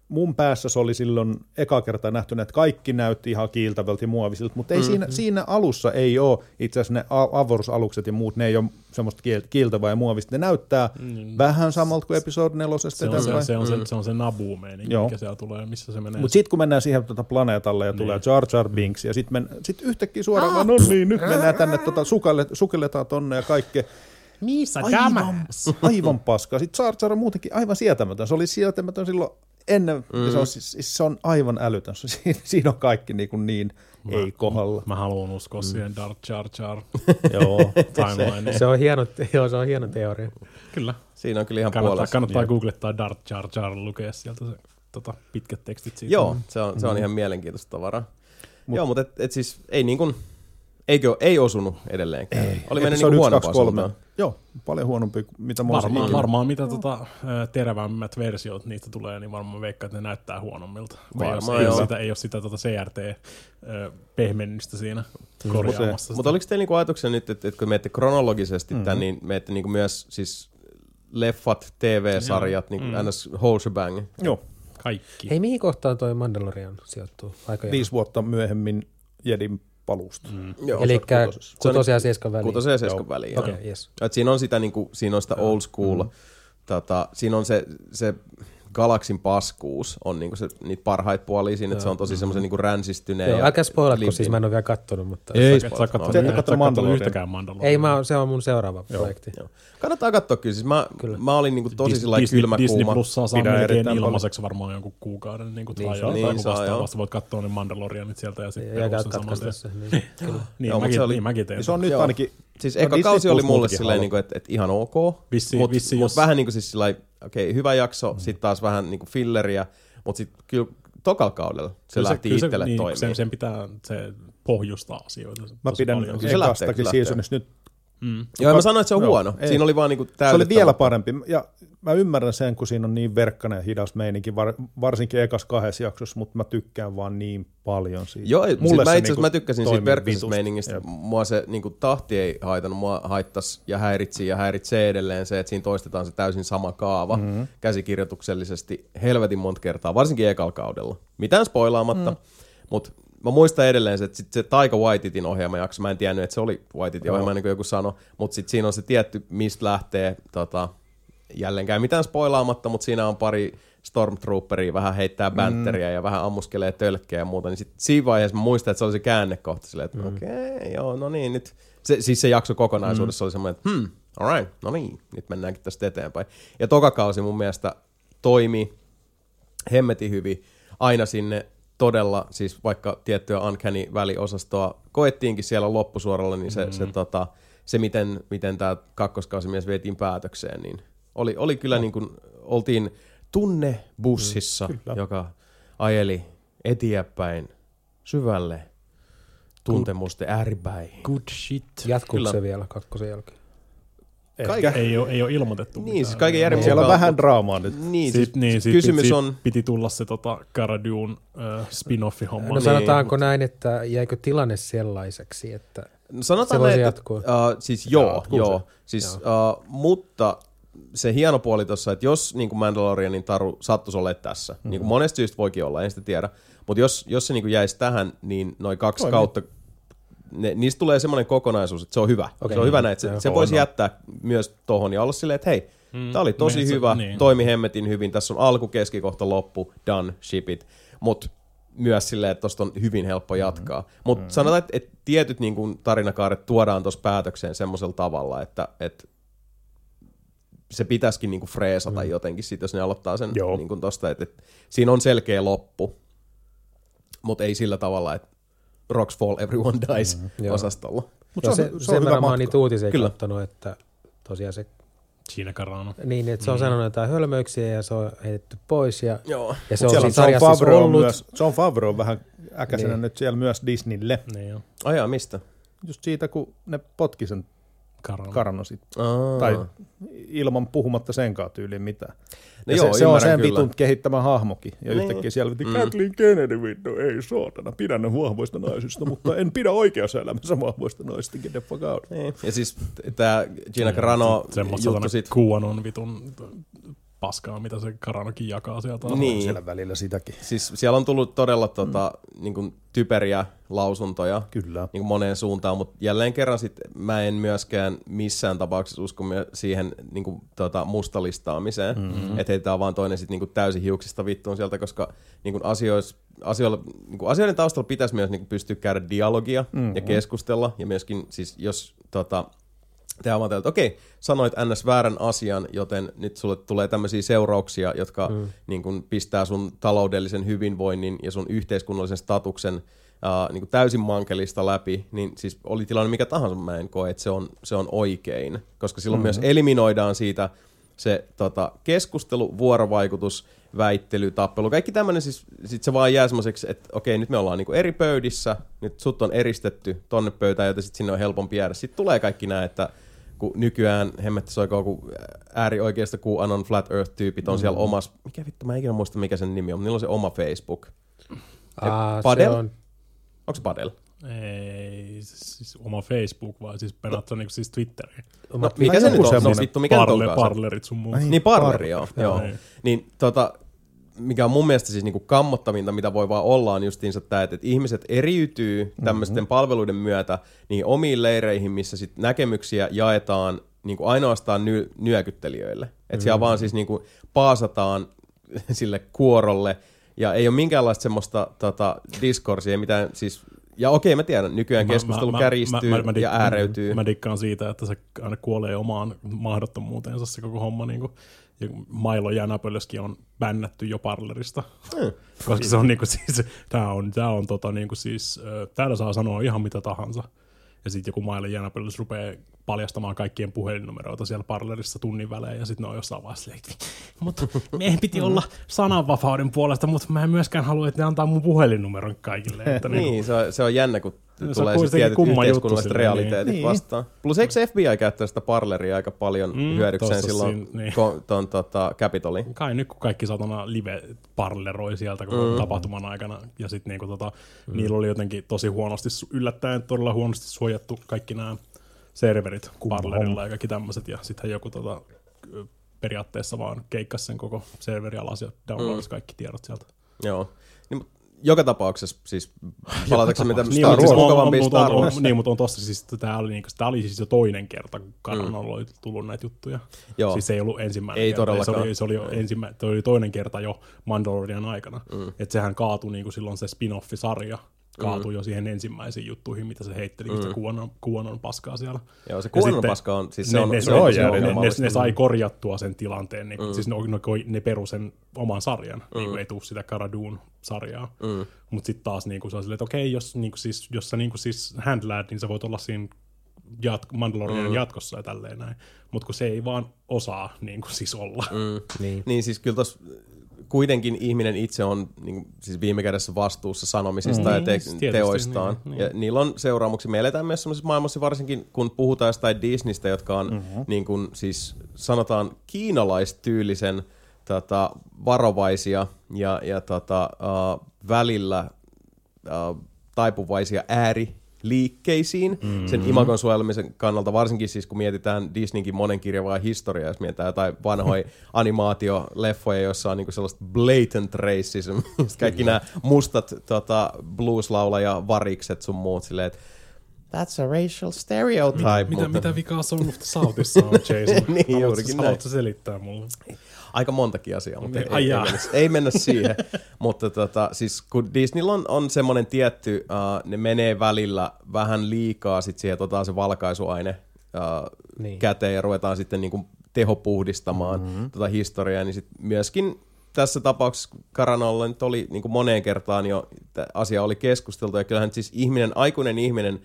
mun päässä se oli silloin eka kerta nähty, että kaikki näytti ihan kiiltävältä ja muovisilta, mutta ei mm, siinä, siinä alussa ei ole itse asiassa ne avaruusalukset ja muut, ne ei ole semmoista kiiltävää ja muovista. Ne näyttää mm. vähän samalta kuin episodi nelosesta. Se on se, se, on se, se, on se nabu mikä siellä tulee, missä se menee. Mutta sitten kun mennään siihen tuota planeetalle ja tulee Jar Jar Binks ja sitten sit yhtäkkiä suoraan vaan, no niin, nyt mennään tänne, tota, sukalle, sukelletaan tonne ja kaikkea. Missä Aivan, aivan paskaa. Sitten Jar Jar on muutenkin aivan sietämätön. Se oli sietämätön silloin ennen, mm. se on, siis, siis se on aivan älytön. Se- Siinä, siinä on kaikki niin, kuin niin ei kohdalla. Mä haluan uskoa siihen Dark Jar Jar Joo. timelineen. Se on hieno, joo, se on hieno teoria. Kyllä. Siinä on kyllä ihan Kannattaa, puolessa. kannattaa googlettaa Dark Jar Jar, lukea sieltä se, tota, pitkät tekstit siitä. Joo, se on, se on ihan mielenkiintoista tavaraa. Mut, Joo, mutta et, et siis ei niin kuin, eikö, ei osunut edelleenkään. Ei. Oli mennyt niin suuntaan. Joo, paljon huonompi kuin mitä mä Varmaan, ikinä. varmaan mitä tota, ö, terävämmät versiot niistä tulee, niin varmaan veikkaa, että ne näyttää huonommilta. Varmaan ole, ei, ole sitä, ei ole sitä tota CRT-pehmennystä siinä korjaamassa. Mutta oliko teillä niinku ajatuksia nyt, että, että kun menette kronologisesti mm-hmm. tämän, niin menette niinku myös siis leffat, TV-sarjat, niin kuin ns. whole shebang. Joo, Kaikki. Hei, mihin kohtaan toi Mandalorian sijoittuu? Aika viisi vuotta myöhemmin Jedin palusta. Mm. Joo, Eli se on kutosessa. kutosen ja sieskan väliin. Kutosen ja seskan väliin. Okei, joo. okay, yes. Et siinä on sitä, niinku, siinä on sitä old school, mm. tota, siinä on se, se galaksin paskuus on niinku se, niitä parhaita puolia siinä, että se on tosi semmoisen niinku ränsistyneen. Joo, ja älkää spoilatko, limpin. siis mä en ole vielä kattonut, mutta... Ei, Sä kattonut ette yhtä- yhtäkään Mandalorian. Ei, mä, se on mun seuraava projekti. Joo. Kannattaa katsoa kyllä, siis mä, mä olin niinku tosi Dis- sillä Disney, kylmä Disney kuuma. Plussa saa Pidän melkein ilmaiseksi varmaan jonkun kuukauden niin kuin Niin trial saa. tai Niin joku saa, joo. vastaavasta. Voit katsoa ne Mandalorianit sieltä ja sitten Ja perus käyt sen saman katkaista tien. se. Niin, kyllä. Niin, Joo, mäkin, niin, mäkin teen. Ja se on nyt Joo. ainakin... Siis no eka Disney kausi oli mulle silleen, haluaa. niinku, että et ihan ok, Vissi- mutta vissi mut jos- vähän niinku siis sillä okei, hyvä jakso, mm. sitten taas vähän niinku filleriä, mutta sitten kyllä tokalla kaudella se Kyllä lähti itselle niin, toimimaan. Sen, sen pitää se pohjustaa asioita Mä pidän ekastakin seasonista nyt Mm. Joo, mä sanoin, että se on Joo, huono. ei. Siinä oli vaan niinku Se oli vielä parempi. Ja mä ymmärrän sen, kun siinä on niin verkkainen ja hidas meininki, var, varsinkin ekas kahdessa jaksossa, mutta mä tykkään vaan niin paljon siitä. Joo, siis Mulle mä se itse asiassa niinku mä tykkäsin siitä verkkaisesta meiningistä. Jep. Mua se niinku, tahti ei haitannut, mua haittas ja häiritsi ja häiritsee edelleen se, että siinä toistetaan se täysin sama kaava Mhm. mm-hmm. käsikirjoituksellisesti helvetin monta kertaa, varsinkin ekalla kaudella. Mitään spoilaamatta, mm. mutta mä muistan edelleen että sit se Taika Waititin ohjaama jakso, mä en tiennyt, että se oli Waititin ohjaama, niin kuin joku sanoi, mutta sitten siinä on se tietty, mistä lähtee, tota, jällenkään mitään spoilaamatta, mutta siinä on pari Stormtrooperia, vähän heittää bänteriä mm. ja vähän ammuskelee tölkkejä ja muuta, niin sit siinä vaiheessa mä muistan, että se oli se käännekohta silleen, että mm. okei, okay, joo, no niin, nyt, se, siis se jakso kokonaisuudessa mm. oli semmoinen, että hmm, alright, no niin, nyt mennäänkin tästä eteenpäin. Ja toka kausi mun mielestä toimi hemmetin hyvin aina sinne todella, siis vaikka tiettyä Uncanny väliosastoa koettiinkin siellä loppusuoralla, niin se, mm. se, tota, se miten, miten tämä kakkoskausi mies vietiin päätökseen, niin oli, oli kyllä no. niin kuin, oltiin tunnebussissa, mm, joka ajeli eteenpäin syvälle tuntemusten ääripäihin. Good shit. Jatkuuko se vielä kakkosen jälkeen? Ehkä. Ei ole, ei ole ilmoitettu Niin, siis kaiken järjen Siellä on vähän draamaa nyt. Niin, siis, niin, sit, kysymys sit, on... piti tulla se tota, Cara Dune äh, spin-offi-homma. No niin, sanotaanko näin, että jäikö tilanne sellaiseksi, että No Sanotaan Se voisi näin, että, jatkua. Uh, siis joo, Jatkuu joo. se. Siis, uh, mutta se hieno puoli tuossa, että jos niin kuin Mandalorianin taru sattuisi olemaan tässä, mm-hmm. niin kuin monesta syystä voikin olla, en sitä tiedä, mutta jos, jos se niin kuin jäisi tähän, niin noin kaksi Toimii. kautta, ne, niistä tulee semmoinen kokonaisuus, että se on hyvä. Okei. Se on hyvä näin, että se, se voisi on. jättää myös tohon ja olla silleen, että hei, mm, tämä oli tosi niin, se- hyvä, niin. toimi hemmetin hyvin, tässä on alku, keski, kohta, loppu, done, ship it. Mutta myös silleen, että tosta on hyvin helppo jatkaa. Mutta mm. sanotaan, että, että tietyt niin kuin tarinakaaret tuodaan tuossa päätökseen semmoisella tavalla, että, että se pitäisikin niin kuin freesata mm. jotenkin sit, jos ne aloittaa sen Joo. niin kuin tosta, että, että siinä on selkeä loppu, mutta ei sillä tavalla, että rocks fall, everyone dies mm, osastolla. Mut no se, se, on, se on hyvä matka. niitä uutisia Kyllä. katsonut, että tosiaan se, Siinä Carano. niin, että se on sanonut jotain hölmöyksiä ja se on heitetty pois ja, Joo. ja se on siinä on John sarjassa siis Favreau ollut. myös. John Favreau on vähän äkäisenä Niin. nyt siellä myös Disneylle. Niin jo. Ajaa, mistä? Just siitä, kun ne potki sen Carano. Karno sit. Tai ilman puhumatta senkaan tyyliin mitään. No Ja joo, se, se on sen kyllä. vitun kehittämä hahmokin. Ja Niin. yhtäkkiä siellä Mm. mm. Kathleen Kennedy vittu, ei saatana, pidän ne vahvoista naisista, mutta en pidä oikeassa elämässä vahvoista naisista, get the fuck out. Niin. Ja siis tämä Gina Carano Semmoista juttu sit, QAnon vitun paskaa, mitä se Caranokin jakaa sieltä. Niin. Siellä välillä sitäkin. siis siellä on tullut todella tota, niin kuin typeriä lausuntoja Kyllä. niin kuin moneen suuntaan, mutta jälleen kerran sit mä en myöskään missään tapauksessa usko siihen niin kuin, tota, mustalistaamiseen, mm-hmm. että heitetään vaan toinen sit, niin kuin täysin hiuksista vittuun sieltä, koska niin kuin asiois, asioilla, niin kuin asioiden taustalla pitäisi myös niin kuin, pystyä käydä dialogia mm-hmm. ja keskustella, ja myöskin siis jos tota, avaatte, että okei, sanoit ns. väärän asian, joten nyt sulle tulee tämmöisiä seurauksia, jotka mm. niin kun pistää sun taloudellisen hyvinvoinnin ja sun yhteiskunnallisen statuksen uh, niin kun täysin mankelista läpi, niin siis oli tilanne mikä tahansa, mä en koe, että se on, se on oikein, koska silloin mm-hmm. myös eliminoidaan siitä se tota, keskustelu, vuorovaikutus, väittely, tappelu, kaikki tämmöinen, siis sit se vaan jää semmoiseksi, että okei, nyt me ollaan niinku eri pöydissä, nyt sut on eristetty tonne pöytään, joten sit sinne on helpompi jäädä. Sitten tulee kaikki nämä, että kun nykyään hemmetti soikoo, kun äärioikeista kuin Anon Flat Earth-tyypit on mm. siellä omassa, mikä vittu, mä en ikinä muista mikä sen nimi on, niillä on se oma Facebook. Aa, Padel? se on, Onko se Padel? Ei, siis oma Facebook, vaan siis periaatteessa no. niin siis Twitteri. No, mikä se nyt on? No, vittu, mikä Parle, parlerit sun muut. Ai. Niin parleri, joo. joo. Niin. Niin tota, mikä on mun mielestä siis niinku kammottavinta, mitä voi vaan olla, on justiinsa tämä, että, että ihmiset eriytyy tämmöisten mm-hmm. palveluiden myötä niin omiin leireihin, missä sit näkemyksiä jaetaan niinku ainoastaan ny- nyökyttelijöille. Että mm-hmm. siellä vaan siis niinku paasataan sille kuorolle, ja ei ole minkäänlaista semmoista tota, diskorsia, ei mitään siis... Ja okei, mä tiedän, nykyään keskustelu kärjistyy dik- ja ääreytyy. Mä dikkaan siitä, että se aina kuolee omaan mahdottomuuteensa se koko homma. Niin kuin, ja Milo Jänäpölöskin on bännätty jo parlerista. Hmm. Koska se on niinku siis, tää on, tää on tota niinku siis, täällä saa sanoa ihan mitä tahansa. Ja sitten joku Milo Jänäpölös rupeaa paljastamaan kaikkien puhelinnumeroita siellä parlerissa tunnin välein, ja sitten ne on jossain vaiheessa mutta meidän piti olla sananvapauden puolesta, mutta mä en myöskään halua, että ne antaa mun puhelinnumeron kaikille. Että niinku- Niin, se on, se on jännä, kun on tulee kuitenkin siis tietyt yhteiskunnalliset silleen, realiteetit niin. vastaan. Plus eikö se FBI käyttää sitä parleria aika paljon Mm, hyödykseen silloin siinä, niin. ko, ton, tota, Capitolin? Kai nyt kun kaikki satana live parleroi sieltä mm. tapahtuman aikana, ja sitten niinku tota, mm. niillä oli jotenkin tosi huonosti, yllättäen todella huonosti suojattu kaikki nämä serverit parlerilla ja kaikki tämmöiset, ja sittenhän joku tota, periaatteessa vaan keikkasi sen koko serveri alas ja downloadasi mm. kaikki tiedot sieltä. Joo. Niin, joka tapauksessa, siis palataanko mitä Niin, siis on- mukavampia on- Star on- Wars? Niin, mutta on tossa siis, tää oli, niinku, tää oli siis jo toinen kerta, kun Karanalla oli tullut näitä juttuja. Joo. Siis se ei ollut ensimmäinen Ei kerta. todellakaan. Se oli, se oli, jo ensimmä, se oli toinen kerta jo Mandalorian aikana. Mm. Että sehän kaatui niinku silloin se spin-offi-sarja kaatui mm. jo siihen ensimmäisiin juttuihin, mitä se heitteli, mm. se kuonon, kuonon paskaa siellä. Joo, se kuonon sitten paska on, siis se ne, on, ne, se ne, on, se on ne, ne, ne, sai korjattua sen tilanteen, niin, mm. siis ne, ne, ne peru sen oman sarjan, mm. niin kuin ei tuu sitä Karaduun sarjaa. Mm. Mutta sitten taas niin kuin se on silleen, että okei, jos, niin kuin siis, jos sä niin kuin siis handlaat, niin sä voit olla siinä jat- Mandalorianin mm. jatkossa ja tälleen näin. Mutta kun se ei vaan osaa niin kuin siis olla. Mm. Niin. Niin siis kyllä tos kuitenkin ihminen itse on niin, siis viime kädessä vastuussa sanomisista mm. ja te- Niin, tietysti, teoistaan. niin, Niin, ja niillä on seuraamuksia. Me eletään myös sellaisessa maailmassa, varsinkin kun puhutaan jostain Disneystä, jotka on mm-hmm. niin kuin, siis sanotaan kiinalaistyylisen tota, varovaisia ja, ja tota, uh, välillä uh, taipuvaisia ääriliikkeisiin mm-hmm. sen imagon suojelemisen kannalta, varsinkin siis kun mietitään Disneynkin monenkirjavaa historiaa, jos mietitään jotain vanhoja animaatioleffoja, joissa on niinku sellaista blatant racism, kaikki nämä mustat tota, blueslaulaja varikset sun muut silleen, että That's a racial stereotype. Mitä, mutta mitä vikaa Son of the Southissa on, Jason? Niin, Haluatko- juurikin näin. Haluatko selittää mulle? Aika montakin asiaa, mutta ei, Ai ei, jaa. mennä, ei mennä siihen. mutta tota, siis kun Disneyllä on, on semmoinen tietty, uh, ne menee välillä vähän liikaa sit siihen, että otetaan se valkaisuaine uh, niin. Niin. käteen ja ruvetaan sitten niinku tehopuhdistamaan mm-hmm. tota historiaa, niin sit myöskin tässä tapauksessa Karanolla nyt oli niin kuin moneen kertaan jo asia oli keskusteltu, ja kyllähän siis ihminen, aikuinen ihminen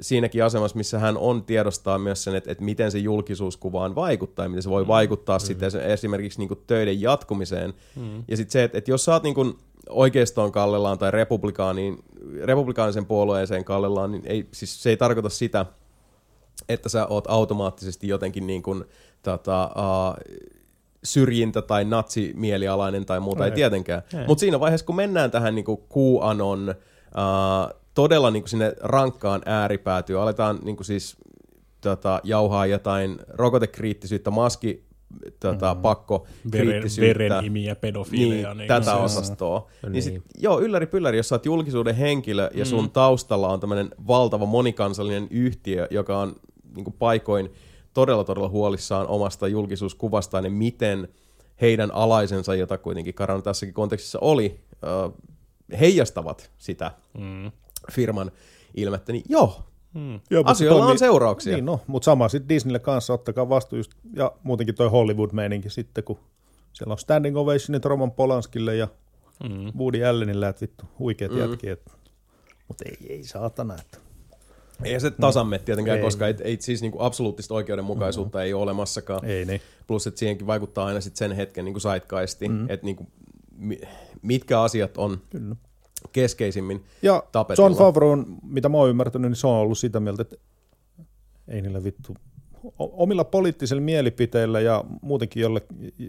siinäkin asemassa, missä hän on tiedostaa myös sen, että, että miten se julkisuuskuvaan vaikuttaa ja miten se voi mm. vaikuttaa mm. sitten esimerkiksi niin kuin töiden jatkumiseen. Mm. Ja sitten se, että, että jos sä oot niin kuin oikeistoon kallellaan tai republikaaniin, republikaanisen puolueeseen kallellaan, niin ei, siis se ei tarkoita sitä, että sä oot automaattisesti jotenkin niin kuin, tota, uh, syrjintä tai natsimielialainen tai muuta, ei, ei tietenkään. Mutta siinä vaiheessa, kun mennään tähän niin kuin QAnon uh, todella niin kuin sinne rankkaan ääripäätyyn, aletaan niin kuin siis tota, jauhaa jotain rokotekriittisyyttä, maski tota, Veren, pakkokriittisyyttä. verenimiä, pedofiileja. Niin, tätä se- osastoa. Niin. Niin. sit, joo, ylläri pylläri, jos sä oot julkisuuden henkilö ja sun taustalla on tämmöinen valtava monikansallinen yhtiö, joka on niin paikoin todella todella huolissaan omasta julkisuuskuvastaan ja miten heidän alaisensa, jota kuitenkin Karan tässäkin kontekstissa oli, heijastavat sitä Mm. Firman ilmettä, niin joo, Joo, mutta asioilla toimii- on seurauksia. Niin no, mutta sama sitten Disneylle kanssa, ottakaa vastuu just, ja muutenkin toi Hollywood-meininki sitten, kun siellä on standing ovationit Roman Polanskille ja Mm. Woody Allenille, että vittu, huikeat mm. jätkiä. Mutta ei, ei saatana, että Ei se tasamme tietenkään, Ei. koska ei, ei siis niinku absoluuttista oikeudenmukaisuutta ei ole olemassakaan. ei niin. Plus, että siihenkin vaikuttaa aina sit sen hetken niin saitkaisti, mm. että niin mi, mitkä asiat on Kyllä. Keskeisimmin Ja tapetilla. John Favreau, on, mitä mä oon ymmärtänyt, niin se on ollut sitä mieltä, että ei niillä vittu omilla poliittisilla mielipiteillä ja muutenkin jolle,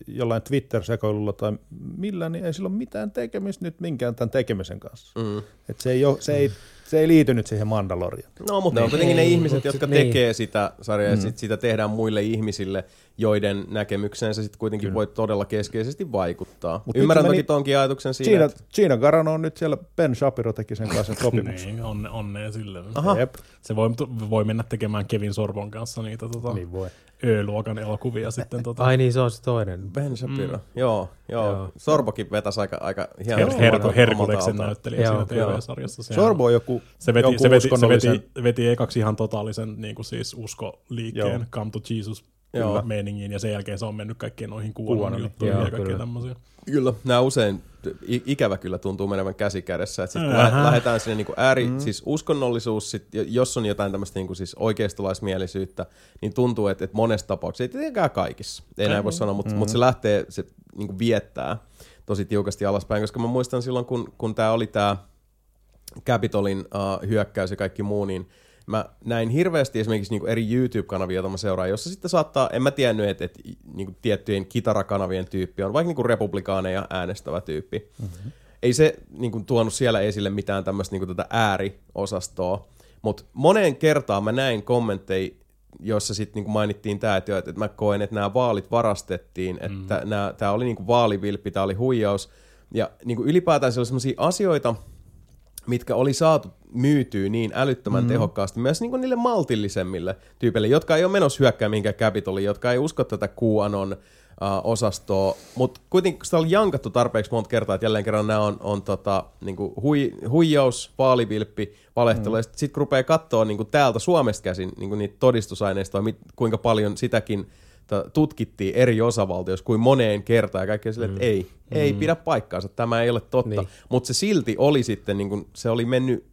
jollain Twitter-sekoilulla tai millään, niin ei sillä ole mitään tekemistä nyt minkään tämän tekemisen kanssa. Mm. Et se, ei ole, se, ei, se ei liity nyt siihen Mandaloriaan. No, mutta ne on kuitenkin ne ihmiset, jotka niin. tekee sitä sarjaa, mm. ja sit sitä tehdään muille ihmisille, joiden näkemykseen se sitten kuitenkin voi todella keskeisesti vaikuttaa. Mut Ymmärrän toki meni- tonkin ajatuksen siinä, Gina, että Gina Carano on nyt siellä, Ben Shapiro teki sen kanssa sen sopimuksen. Niin, onne, onnea sille. Aha. Jep, Se voi, voi mennä tekemään Kevin Sorvon kanssa niitä tota, niin voi. Ö-luokan elokuvia sitten. Tota, Ai niin, se on se toinen. Ben Shapiro, mm. joo, joo. Joo. Sorbokin vetäisi aika, aika Her- hienosti. Her- omalta- Herkuleksen näyttelijä Joo, siinä joo. TV-sarjassa. Sorbo on joku, se veti, jonkun se veti, se veti, veti ekaksi ihan totaalisen niin kuin siis uskoliikkeen, Joo. Come to Jesus Joo. meiningiin, ja sen jälkeen se on mennyt kaikkiin noihin Kuonon, juttuihin joo, ja kaikkea tämmöisiä. Kyllä, nämä usein, ikävä kyllä tuntuu menevän käsi kädessä, että sit kun Ähä. lähdetään sinne niin ääri, mm. siis uskonnollisuus, sit, jo- jos on jotain tämmöistä niin siis oikeistolaismielisyyttä, niin tuntuu, että, että monessa tapauksessa, ei tietenkään kaikissa, ei näin voi sanoa, mutta, mm. mutta se lähtee, se niin viettää tosi tiukasti alaspäin, koska mä muistan silloin, kun, kun tämä oli tämä Capitolin uh, hyökkäys ja kaikki muu, niin mä näin hirveästi esimerkiksi niin eri YouTube-kanavia, joita mä seuraan, jossa sitten saattaa, en mä tiennyt, että, että niin tiettyjen kitarakanavien tyyppi on vaikka niin republikaaneja äänestävä tyyppi. Mm-hmm. Ei se niin kuin, tuonut siellä esille mitään tämmöistä niin tätä ääriosastoa, mutta moneen kertaan mä näin kommentteja, jossa sitten niin mainittiin tämä, että, että mä koen, että nämä vaalit varastettiin, että mm. tämä oli niin vaalivilppi, tämä oli huijaus, ja niin ylipäätään se oli sellaisia asioita, mitkä oli saatu myytyy niin älyttömän mm. tehokkaasti myös niin kuin niille maltillisemmille tyypeille, jotka ei ole menossa hyökkää mihinkään Capitoliin, jotka ei usko tätä QAnon uh, osastoa, mutta kuitenkin sitä on jankattu tarpeeksi monta kertaa, että jälleen kerran nämä on, on tota, niin kuin hui, huijaus, vaalivilppi, valehtelu, mm. ja sitten sit kun rupeaa katsoa niin kuin täältä Suomesta käsin niin kuin niitä todistusaineistoja, mit, kuinka paljon sitäkin tutkittiin eri osavaltioissa kuin moneen kertaan ja kaikkea silleen, että mm. ei, mm. ei pidä paikkaansa, tämä ei ole totta. Niin. Mutta se silti oli sitten, niin kuin, se oli mennyt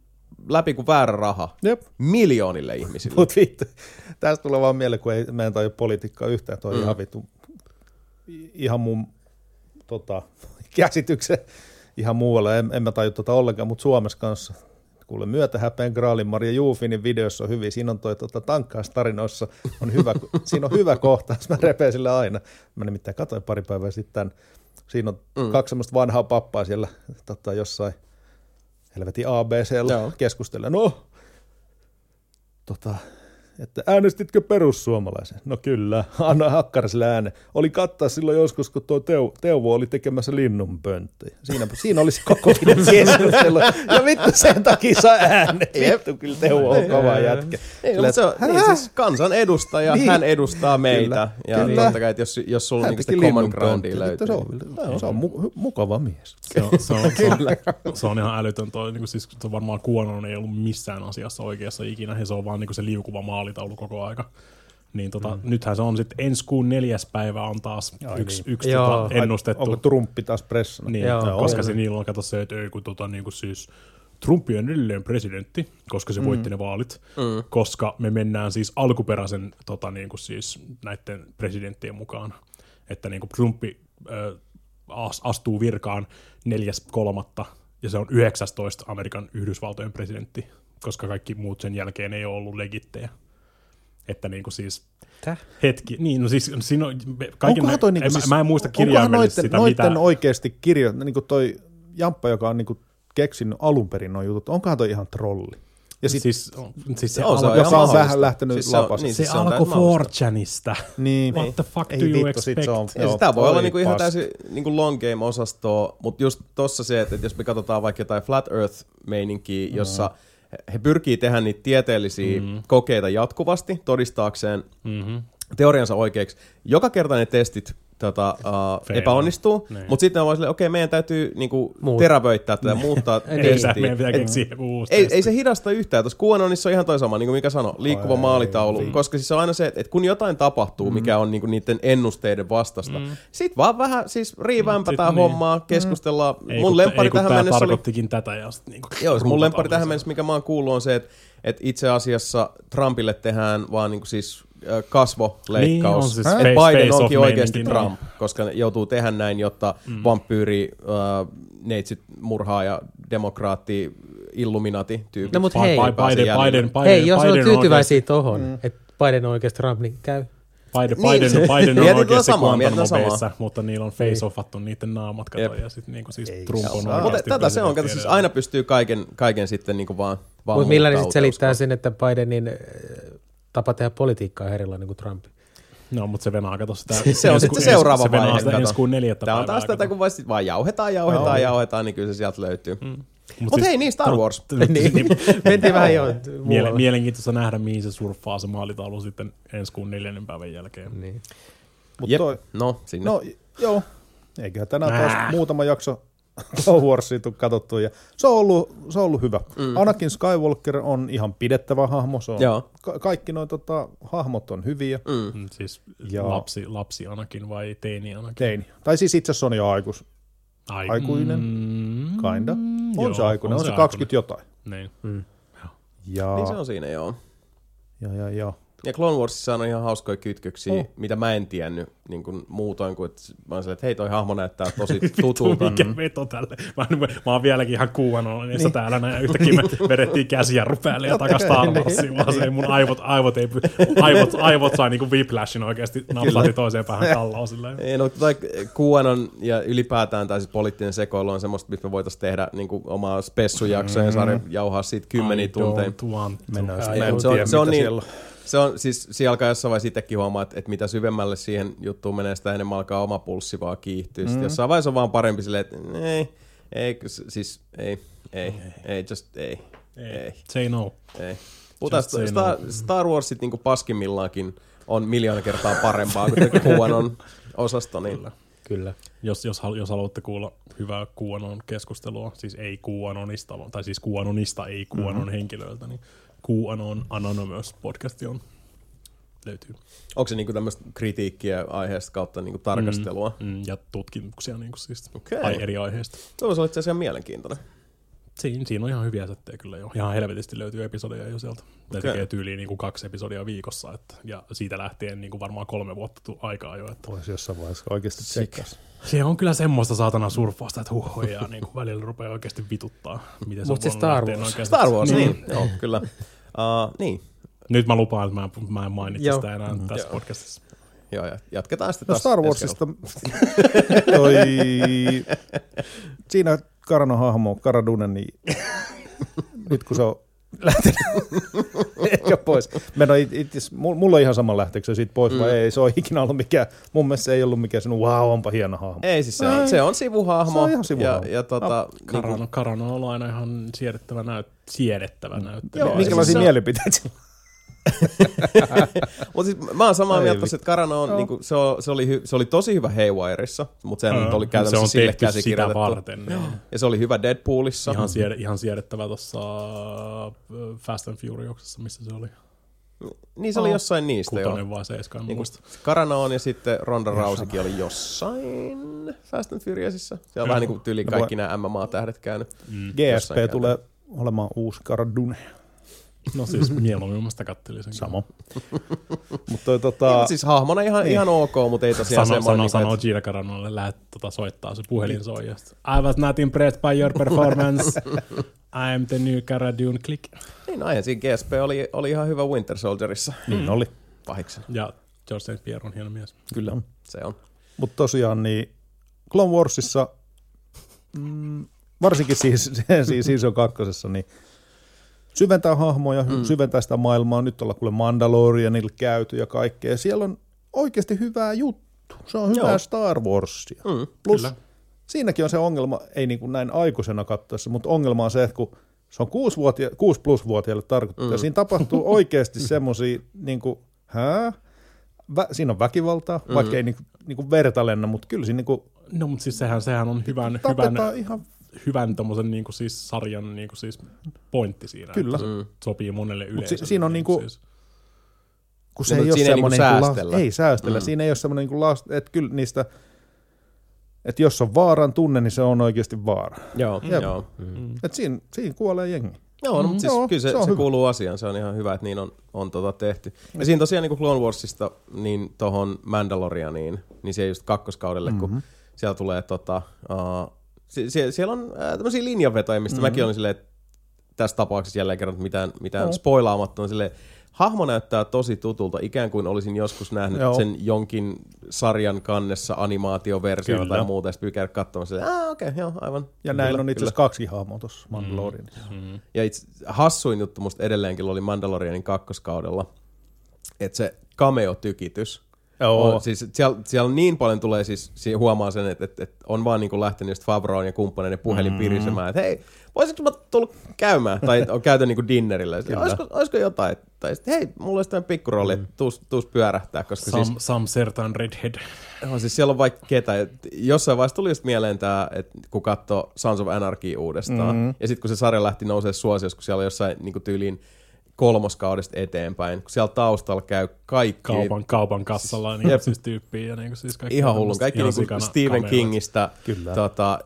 läpi kuin väärä raha Jep. miljoonille ihmisille. Mutta vittu, tästä tulee vaan mieleen, kun ei, mä en tajua politiikkaa yhtään, toi mm. ihan vittu, ihan mun tota, käsityksen ihan muualla, en, en mä taju tota ollenkaan, mutta Suomessa kanssa kuule myötähäpeen Graalin Maria Juufinin videossa on hyvin, siinä on toi tota, tankkaustarinoissa, on hyvä, siinä on hyvä kohtaus, mä repeen sille aina. Mä nimittäin katsoin pari päivää sitten, siinä on mm. kaksi semmoista vanhaa pappaa siellä tota, jossain helvetin ABCllä keskustella. No, tota, että äänestitkö perussuomalaisen? No kyllä, anna Hakkariselle ääne. Oli kattaa silloin joskus, kun tuo Teu, Teuvo oli tekemässä linnunpönttejä. Siinä, siinä olisi koko keskustelu. Ja vittu sen takia saa äänet. Vittu, kyllä Teuvo on kova jätkä. Ei, Sille, se on, niin, siis kansan edustaja, niin. hän edustaa meitä. Kyllä, ja kyllä. totta kai, että jos, jos sulla niinku sitä common groundia löytyy. Se on, se on mu- mukava mies. Se on, se on, se on, se on ihan älytön toi. Niin siis, se varmaan Kuonon ei ollut missään asiassa oikeassa ikinä. Ja se on vaan niin se liukuva maali maalitaulu koko aika. Niin tota, mm. nythän se on sitten ensi kuun neljäs päivä on taas Ai yksi, niin. yksi tota ennustettu. Onko Trumpi taas pressana? Niin, Joo. koska se niillä on kato se, että ei kun tota, niin kuin siis Trumpi on edelleen presidentti, koska se mm. voitti ne vaalit, mm. koska me mennään siis alkuperäisen tota, niin kuin siis näiden presidenttien mukaan. Että niin kuin Trumpi äh, astuu virkaan neljäs kolmatta ja se on 19 Amerikan Yhdysvaltojen presidentti, koska kaikki muut sen jälkeen ei ole ollut legittejä. Että niinku siis Täh? hetki, niin no siis siinä on kaiken, onkohan toi niinku, siis, mä, en muista kirjaimellisesti sitä noitten mitä. oikeasti kirjo, niinku toi Jamppa, joka on niinku keksinyt alun perin noin jutut, onkohan toi ihan trolli? Ja sit, siis, siis se, on, se on, joka on vähän lähtenyt siis lapas. Niin, se, se alkoi 4chanista. Niin. What the fuck ei, do you vittu, expect? Se on, joo, sitä voi olla niinku ihan täysin niinku long game osastoa, mutta just tossa se, että jos me katsotaan vaikka jotain Flat Earth-meininkiä, jossa mm he pyrkii tehdä niitä tieteellisiä mm-hmm. kokeita jatkuvasti todistaakseen mm-hmm. Teoriansa oikeiksi. Joka kerta ne testit tota, uh, epäonnistuu, niin. mutta sitten on vaan silleen, okei, okay, meidän täytyy niinku, terävöittää tätä, muuttaa testiä. Meidän pitää keksiä ei, ei se hidasta yhtään. Tuossa QAnonissa on ihan toi sama, niin kuin mikä sanoi, liikkuva Ai, maalitaulu, ei, koska siis on aina se, että kun jotain tapahtuu, mm. mikä on niinku niiden ennusteiden vastasta, mm. sit vaan vähän siis riivämpätään mm, hommaa, niin. keskustellaan. Ei, mun lempari tähän mennessä tarkoittikin oli... tätä. Ja sit, niinku, Joo, mun lempari tähän mennessä, mikä mä oon kuullut, on se, että et itse asiassa Trumpille tehdään vaan niinku siis kasvoleikkaus. Niin, siis Biden onkin oikeasti Trump, niin. koska ne joutuu tehdä näin, jotta mm. vampyyri, uh, neitsit murhaa ja demokraatti, illuminati tyyppi. No mutta hei, Biden, Biden, Biden, Biden, hei, jos on tyytyväisiä tohon, mm. että Biden on oikeasti Trump, niin käy. Biden, niin, Biden, Biden on oikeasti Guantanamo mutta niillä on face-offattu niiden naamat, kato, ja sitten niinku siis Trump on oikeasti Tätä se on, kato, siis aina pystyy kaiken, kaiken sitten niinku vaan, vaan Mutta millä ne sitten selittää sen, että Bidenin tapa tehdä politiikkaa erilainen kuin Trump. No, mutta se venaa, kato sitä. se on sitten se seuraava se vaihe. Se ensi kuun neljättä Tämä on taas tätä, kun vaan jauhetaan, jauhetaan, jauhetaan, niin kyllä se sieltä löytyy. Mm. Mutta Mut siis, hei, niin Star Wars. niin, mentiin vähän jo. Miele, mielenkiintoista nähdä, mihin se surffaa se maalitaulu sitten ensi kuun neljännen päivän jälkeen. Niin. Mut toi, no, sinne. No, joo. Eiköhän tänään taas muutama jakso Clone Warsia katsottu ja se on ollut, se on ollut hyvä. Mm. Anakin Skywalker on ihan pidettävä hahmo, se on, Ka- kaikki nuo tota, hahmot on hyviä. Mm. mm. Siis ja, lapsi, lapsi Anakin vai teini Anakin? Teini. Tai siis itse asiassa on jo aikus, Ai, aikuinen, mm, kinda. On joo, se aikuinen, on, on se, 20 aikuinen. jotain. Niin. Mm. Ja, niin se on siinä, joo. Ja, ja, ja. Ja Clone Warsissa on ihan hauskoja kytköksiä, oh. mitä mä en tiennyt niin kuin muutoin kuin, että mä silleen, että hei toi hahmo näyttää tosi tutulta. Mikä veto tälle. Mä, mä oon vieläkin ihan kuuanollinen niin. täällä näin, ja yhtäkkiä me vedettiin käsiä päälle ja takas Star Warsiin, vaan se ei mun aivot, aivot, ei, py- aivot, aivot sai niinku whiplashin oikeasti napsahti toiseen päähän kalloon silleen. Ei, no, toi QAnon ja ylipäätään tai siis poliittinen sekoilu on semmoista, mistä me voitaisiin tehdä niin kuin omaa spessujaksoa ja saada jauhaa siitä kymmeniä I tunteja. don't want to. Mennään. Mä se on- se on mitä niin-. Se on siis, siinä alkaa jossain vaiheessa itsekin huomaa, että, että mitä syvemmälle siihen juttuun menee, sitä enemmän alkaa oma pulssi vaan kiihtyä. Mm. Jossain vaiheessa on vaan parempi silleen, että ei, ei, siis ei, ei, ei, just ei, ei, ei. Say no. ei. Puhutaan Just say Star, Star Warsit niin paskimmillaankin on miljoona kertaa parempaa kuin QAnon osasto. Niin. Kyllä. Jos, jos, hal- jos haluatte kuulla hyvää QAnon keskustelua, siis ei QAnonista, vaan- tai siis QAnonista, ei QAnon mm-hmm. henkilöiltä, niin QAnon Anonymous podcasti on, löytyy. Onko se niin tämmöistä kritiikkiä aiheesta kautta niin tarkastelua? Mm. Mm, ja tutkimuksia niin kuin siis, Okei. ai, eri aiheista. Tuo olisi itse asiassa ihan mielenkiintoinen. Siinä, siinä on ihan hyviä settejä kyllä jo. Ihan helvetisti löytyy episodeja jo sieltä. Ne Okei. tekee tyyliin niin kuin kaksi episodia viikossa. Että, ja siitä lähtien niin kuin varmaan kolme vuotta tu- aikaa jo. Että. Voisi jossain vaiheessa oikeasti tsekkas. Se on kyllä semmoista saatana surffausta, että huhhoja niin kuin välillä rupeaa oikeasti vituttaa. Miten se Mut on voinut Star Wars. Star Wars, käsiksi. niin. Joo, kyllä. Uh, niin, Nyt mä lupaan, että mä, en- mä en mainitse Joo. sitä enää mm, tässä Joo. podcastissa. joo, ja jatketaan sitten No taas Star Warsista, toi, siinä Karanon hahmo, Karadunen, niin nyt kun se on lähtenyt ehkä pois. Meno it, it, mulla on ihan sama lähteekö se siitä pois mm. vai ei, se on ikinä ollut mikään, mun mielestä se ei ollut mikään sinun, wow, onpa hieno hahmo. Ei, siis se on, se on sivuhahmo. Se on ihan sivuhahmo. Ja, ja tota, niin Karano, kuin, Karano on ollut aina ihan siedettävä, näyt, siedettävä näyttelijä. Joo, Minkälaisia siis mielipiteitä sillä on? Mutta siis mä oon samaa Ei mieltä, tossa, että Karano on, niinku, se, on, se, oli hy, se oli tosi hyvä Haywireissa, mutta sehän nyt oli se käytännössä on sille tehty sitä varten. Niin. Ja se oli hyvä Deadpoolissa. Ihan, sied, ihan siedettävä tuossa Fast and Furiousissa, missä se oli. Niin se oli jossain niistä. Kutonen vai seiska, en Niin muista. Karano on ja sitten Ronda Rousikin oli jossain Fast and Furiousissa. Se on vähän niin kuin tyyli No kaikki nämä MMA-tähdet käynyt. Mm. GSP tulee olemaan uusi Karadune. No siis mieluummin mä sitä kattelin sen. Sama. Mutta toi Niin, tota, mut siis hahmona ihan, Niin. ihan ok, mutta ei tosiaan Sano, semmoinen, sano, niin sano Gina Caranolle, lähet tota, soittaa, se puhelin soi. I was not impressed by your performance. I am the new Cara Dune click. Niin, no, siinä GSP oli, oli ihan hyvä Winter Soldierissa niin oli. pahiksen. Ja George St. Pierre on hieno mies. Kyllä, se on. Mutta tosiaan niin Clone Warsissa, mm, varsinkin siis, siis Season kakkosessa, niin syventää hahmoja, mm. syventää sitä maailmaa. Nyt ollaan kuule Mandalorianilla käyty ja kaikkea. Ja siellä on oikeasti hyvää juttu. Se on hyvää Joo. Star Warsia. Mm. Plus Kyllä. siinäkin on se ongelma, ei niin kuin näin aikuisena katsoessa, mutta ongelma on se, että kun se on 6, vuotia, 6 plus vuotiaille tarkoitettu, mm. ja siinä tapahtuu oikeasti semmoisia, niin kuin, hää? Vä, siinä on väkivaltaa, mm. vaikka ei niin kuin, niin kuin verta lennä, mutta kyllä siinä niin kuin, No, mutta siis sehän, sehän on hyvän, hyvän, tapetaan ihan, hyvän tommosen niinku siis sarjan niinku siis pointti siinä. Kyllä. että se Sopii monelle yleisölle. si- siinä on niinku- siis. kun se ei ole siinä ei niinku semmoinen, niin säästellä. ei säästellä, Mm. siinä ei ole semmoinen niin last, että kyllä niistä, että jos on vaaran tunne, niin se on oikeasti vaara. Joo, Jep. joo. Mm. Et siinä, siinä kuolee jengi. Joo, no, Mm. mutta siis Joo, kyllä se, se se, hyvä. kuuluu asiaan. Se on ihan hyvä, että niin on, on tota tehty. Ja siinä tosiaan niin kuin Clone Warsista niin tohon Mandalorianiin, niin se just kakkoskaudelle, mm-hmm. kun siellä tulee tota, uh, sie, sie, siellä on uh, tämmöisiä linjanvetoja, mistä mm-hmm. mäkin olin silleen, että tässä tapauksessa jälleen kerran mitään, mitään Joo. spoilaamatta on silleen, hahmo näyttää tosi tutulta, ikään kuin olisin joskus nähnyt Joo. sen jonkin sarjan kannessa animaatioversiota Kyllä. tai muuta, ja sitten käydä katsomaan silleen, ah okei, okay, joo, aivan. Ja Kyllä, näillä on itse kyllä. asiassa kaksi hahmoa tuossa Mandalorianissa. Mm. Ja itse, hassuin juttu musta edelleenkin oli Mandalorianin kakkoskaudella, että se cameo-tykitys, Joo. on, siis siellä, siellä niin paljon tulee siis, huomaa sen, että, että, että on vaan niin lähtenyt just Favroon ja kumppaneiden puhelin mm. pirisemään, että hei, voisitko mä tullut käymään, tai on käyty niin dinnerillä, ja sitten, olisiko, olisiko jotain, tai sitten hei, mulla olisi tämmöinen pikkurooli, että tuus, tuus pyörähtää, koska Some, siis, some certain redhead. joo, siis siellä on vaikka ketä, et jossain vaiheessa tuli just mieleen tämä, että kun katsoo Sons of Anarchy uudestaan, mm-hmm. ja sitten kun se sarja lähti nousee suosiossa, kun siellä on jossain niin tyyliin kolmoskaudesta eteenpäin, kun siellä taustalla käy kaikki Kaupan, kaupan kassalla niin Jep. siis tyyppiä ja niin siis kaikki Ihan hullun. tämmöistä Kaikki ihan niinku sikana Stephen cameoita. Kingistä. Kyllä. Tota,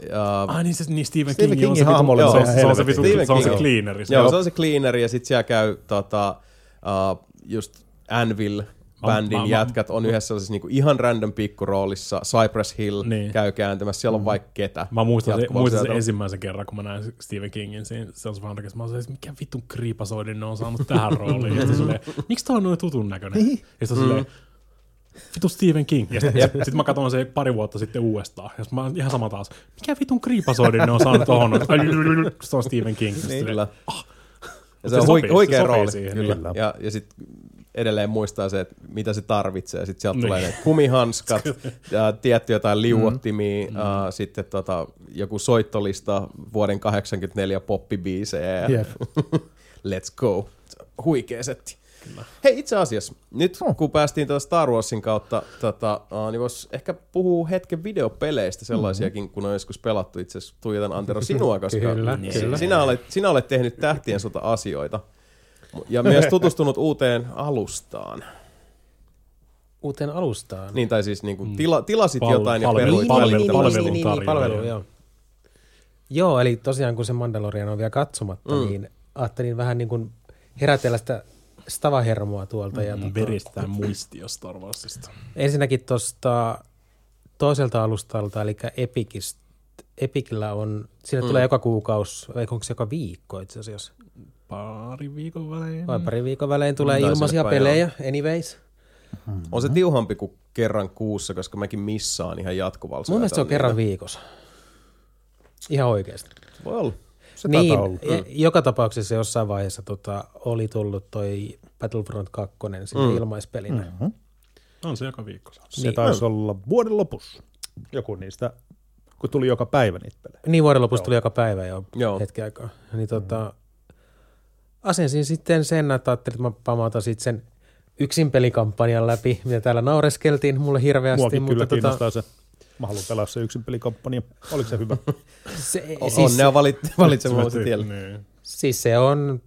uh, Ai niin, se, niin Stephen, Stephen King on Kingin se, hahmo se se, se, on se, se on se King. cleaneri. joo, se on se cleaneri ja sitten siellä käy tota, uh, just Anvil bändin mä- jätkät on yhdessä sellaisessa niinku ihan random pikkuroolissa. Cypress Hill Niin. käy kääntämässä. Siellä on vaikka ketä. Mä muistan, se, muistan sen ensimmäisen kerran, kun mä näin Stephen Kingin siinä of Anarchy. Mä olin, että mikä vitun kriipasoidin ne on saanut tähän rooliin. Ja sitten silleen, miksi tää on noin tutun näköinen? Niin. Ja sitten silleen, vitu Stephen King. Ja sitten sit mä katsoin se pari vuotta sitten uudestaan. Ja mä ihan sama taas, mikä vitun kriipasoidin ne on saanut tohon? Se on Stephen King. Niin, ah. Ja Se se on sopii, hui- se huikea sopii rooli. siihen, kyllä. kyllä. Ja, ja sitten edelleen muistaa se, että mitä se tarvitsee. Sitten sieltä Niin. tulee ne kumihanskat, ja tietty jotain liuottimia, mm. uh, sitten tota, joku soittolista vuoden 84 poppibiisejä. Jep. Let's go. Huikea setti. Kyllä. Hei, itse asiassa, nyt Oh. kun päästiin tätä Star Warsin kautta, tota, niin vois ehkä puhua hetken videopeleistä, sellaisiakin, mm-hmm. kun on joskus pelattu. Itse asiassa tuijotan Antero sinua, koska Kyllä, si- kyllä. Sinä, olet, sinä olet tehnyt tähtien sota asioita. Ja myös tutustunut uuteen alustaan. Uuteen alustaan. Niin, tai siis niin kuin tila, tilasit Pal- jotain ja palvelu- peruit palvelu- palvelun niin, niin, tarjoaja. palvelu, joo. Joo, eli tosiaan kun se Mandalorian on vielä katsomatta, mm. niin ajattelin vähän niin kuin herätellä sitä stavahermoa tuolta. Ja tota, Veristään muistio Star Warsista. ensinnäkin tuosta toiselta alustalta, eli Epicistä, Epicillä on, siinä mm. tulee joka kuukausi, vai onko se joka viikko itse asiassa? Pari viikon välein. Vai pari viikon välein tulee Mm, taisi ilmaisia pelejä, anyways. On se tiuhampi kuin kerran kuussa, koska mäkin missaan ihan jatkuvalla Mun mielestä se on syötöllä kerran niitä. viikossa. Ihan oikeasti. Voi olla. Se niin, ja joka tapauksessa jossain vaiheessa tota, oli tullut toi Battlefront 2 sinne mm. ilmaispelinä. Mm. On se joka viikko. Se Niin. taisi olla vuoden lopussa. Joku niistä, kun tuli joka päivä niitä pelejä. Niin vuoden lopussa tuli joka päivä jo Joo. hetken aikaa. Niin tota, asensin sitten sen, että ajattelin, että mä pamautan sitten sen yksin pelikampanjan läpi, mitä täällä naureskeltiin mulle hirveästi. Muakin mutta kyllä tota, kiinnostaa se. Mä haluan pelaa se yksin pelikampanja. Oliko se hyvä? se, O- siis, Onnea valit, valitsemalla tiellä. Niin. siis se on,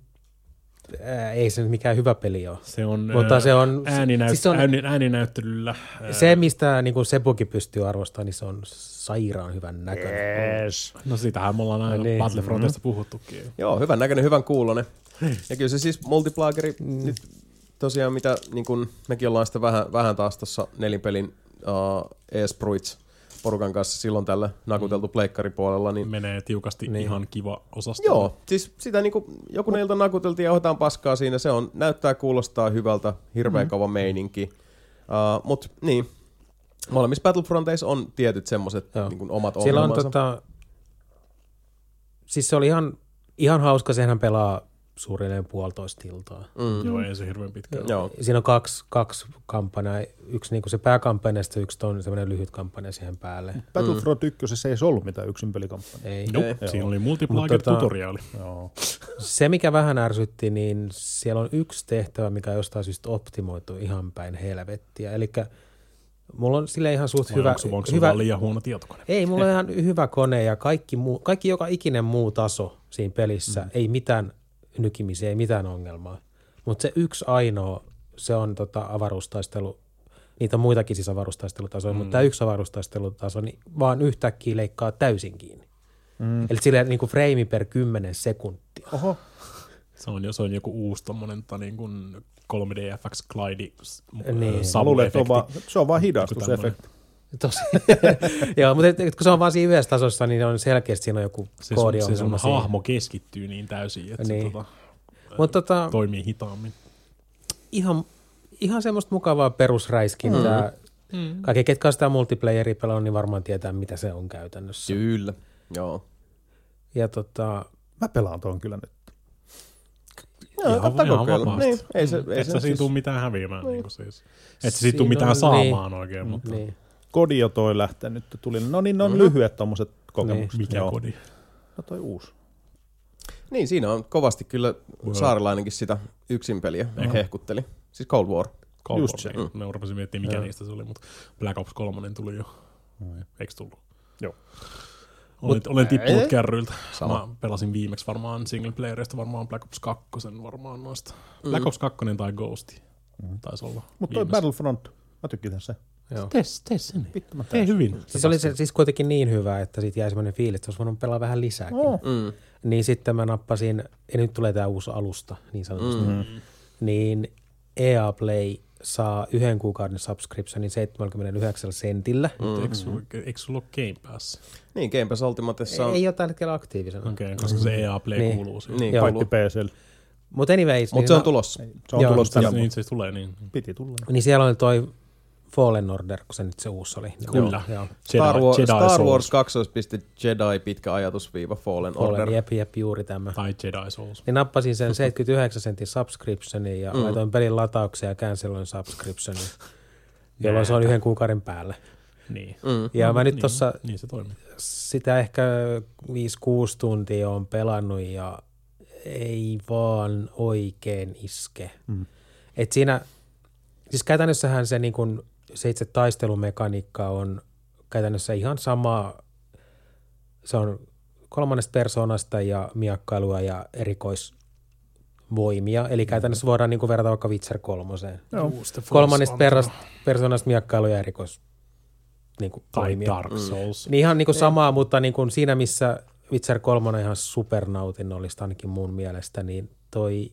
ää, ei se nyt mikään hyvä peli ole. Se on, Mutta se on- ääninäyt, siis se on- ääni, ääninäyttelyllä. ää, Se, mistä niin kuin Sebukin pystyy arvostamaan, niin se on sairaan hyvän näköinen. Yes. No sitähän me ollaan aina No niin. Battlefrontista puhuttukin. Joo, hyvän näköinen, hyvän kuulonen. Ja kyllä se siis multiplageri mm. nyt tosiaan, mitä niin kun, mekin ollaan sitä vähän, vähän taas tuossa nelinpelin uh, Espruits porukan kanssa silloin tällä nakuteltu pleikkaripuolella, niin Menee tiukasti niin. ihan kiva osasto. Joo, siis sitä niinku, joku neiltä nakuteltiin ja otetaan paskaa siinä, se on, näyttää, kuulostaa hyvältä, hirveän mm. kova meininki. Uh, Mutta niin, molemmissa Battlefronteissa on tietyt semmoiset niin omat Siellä on tota, siis se oli ihan, ihan hauska, sehän pelaa suunnilleen puolitoista iltaa. Mm. Joo, ei se hirveän pitkä. Joo. Siinä on kaksi, kaksi kampanjaa, yksi niin se pääkampanja ja sitten yksi on semmoinen lyhyt kampanja siihen päälle. Battlefront 1 ei edes ollut mitään yksin pelikampanja. Ei. Joo, Ei. siinä oli Mutta multiplayer-tutoriaali. Joo. Se, mikä vähän ärsytti, niin siellä on yksi tehtävä, mikä on jostain syystä optimoitu ihan päin helvettiä. Eli mulla on sille ihan suht Vai hyvä, onko, onko hyvä liian huono tietokone? Ei, mulla on ihan hyvä kone ja kaikki, muu, kaikki joka ikinen muu taso siinä pelissä. Mm. Ei mitään nykimisiä, ei mitään ongelmaa. Mutta se yksi ainoa, se on tota avaruustaistelu. Niitä on muitakin siis avaruustaistelutasoja, mm. mutta tämä yksi avaruustaistelutaso niin vaan yhtäkkiä leikkaa täysin kiinni. Mm. Eli silleen niin kuin frame per 10 sekuntia. Oho. Se on, jo- se on joku uusi tommonen tota, niin kuin 3D-FX Glide Niin. Se on vaan hidastusefekti. Tosi. Joo, mutta et, et, kun se on vaan siinä yhdessä tasossa, niin on selkeästi siinä on joku Se sun, koodiongelma. se sun siinä. hahmo keskittyy niin täysin, että Niin. se tota, Mutta tota, toimii hitaammin. ihan, ihan semmoista mukavaa perusräiskintää. Mm. Kaikki, ketkä on sitä multiplayeria pelannut, niin varmaan tietää, mitä se on käytännössä. Kyllä, joo. Ja tota, Mä pelaan tuon kyllä nyt. Joo, kannattaa kokeilla. vapaasti. Niin, ei se, ei Et se siinä siis- tuu mitään häviämään. Niin. Niin siis. Et sä Siinä siitä tuu mitään on- saamaan oikein, mutta niin. Kodio toi lähtenyt. Tuli, no niin, ne on lyhyet tommoset kokemukset. mikä Joo. kodi? No toi uusi. Niin, siinä on kovasti kyllä Joo. saarilainenkin sitä yksin peliä hehkutteli. Siis Cold War. Cold Just War, se. niin. Mä rupesin miettimään, mikä niistä se oli, mutta Black Ops 3 tuli jo. Eikö tullut? Joo. Olen, olen tippunut Ei. kärryiltä. Sama. Mä pelasin viimeksi varmaan single playerista varmaan Black Ops 2 varmaan noista. Black Ops 2 tai Ghost taisi olla Mutta toi. Battlefront, mä tykkään se. Joo. Tee, tee sen. Vittu mä Tee hyvin. Siis oli se siis kuitenkin niin hyvä, että siitä jäi semmoinen fiilis, että olisi voinut pelaa vähän lisääkin. Oh. Mm. Niin sitten mä nappasin, ja nyt tulee tämä uusi alusta niin sanotusti, mm. niin EA Play saa yhden kuukauden subscriptionin 79 sentillä. Mm. Eikö, sulla, eikö sulla ole Game Pass? Niin, Game Pass Ultimatessa on... Ei ole tällä hetkellä aktiivisena. Okei, okay, koska se EA Play Niin. kuuluu siihen. Niin, Joo. Paitsi PCL. Mutta anyways, Mutta niin, se on tulossa. Se on Joo, tulossa tänä Niin, se tulee niin. Piti tulla. niin siellä on toi Fallen Order, kun se nyt se uusi oli. Kyllä. Joo. Star, Wars, Jedi Star. Wars 2. Jedi pitkä ajatusviiva Fallen Order. Fallen, jep, jep, juuri tämä. Tai Jedi Souls. Niin nappasin sen 79 sentin subscriptionin ja Mm. mm. laitoin pelin latauksia ja canceloin subscriptionin, jolloin se on yhden kuukauden päälle. Niin. Mm. Ja No, mä nyt niin, tossa Niin se toimii. sitä ehkä 5-6 tuntia on pelannut ja ei vaan oikein iske. Mm. Et siinä, siis käytännössähän se, niin kun, se itse taistelumekaniikka on käytännössä ihan sama, se on kolmannesta persoonasta ja miakkailua ja erikoisvoimia, eli käytännössä voidaan niin verrata vaikka Witcher kolmoseen. Force Kolmannesta persoonasta, persoonasta miakkailua ja erikois niin kuin, Tai voimia. Dark Souls. Niin ihan niin kuin samaa, mutta niin kuin siinä, missä Witcher 3 on ihan supernautinnollista ainakin mun mielestä, niin toi,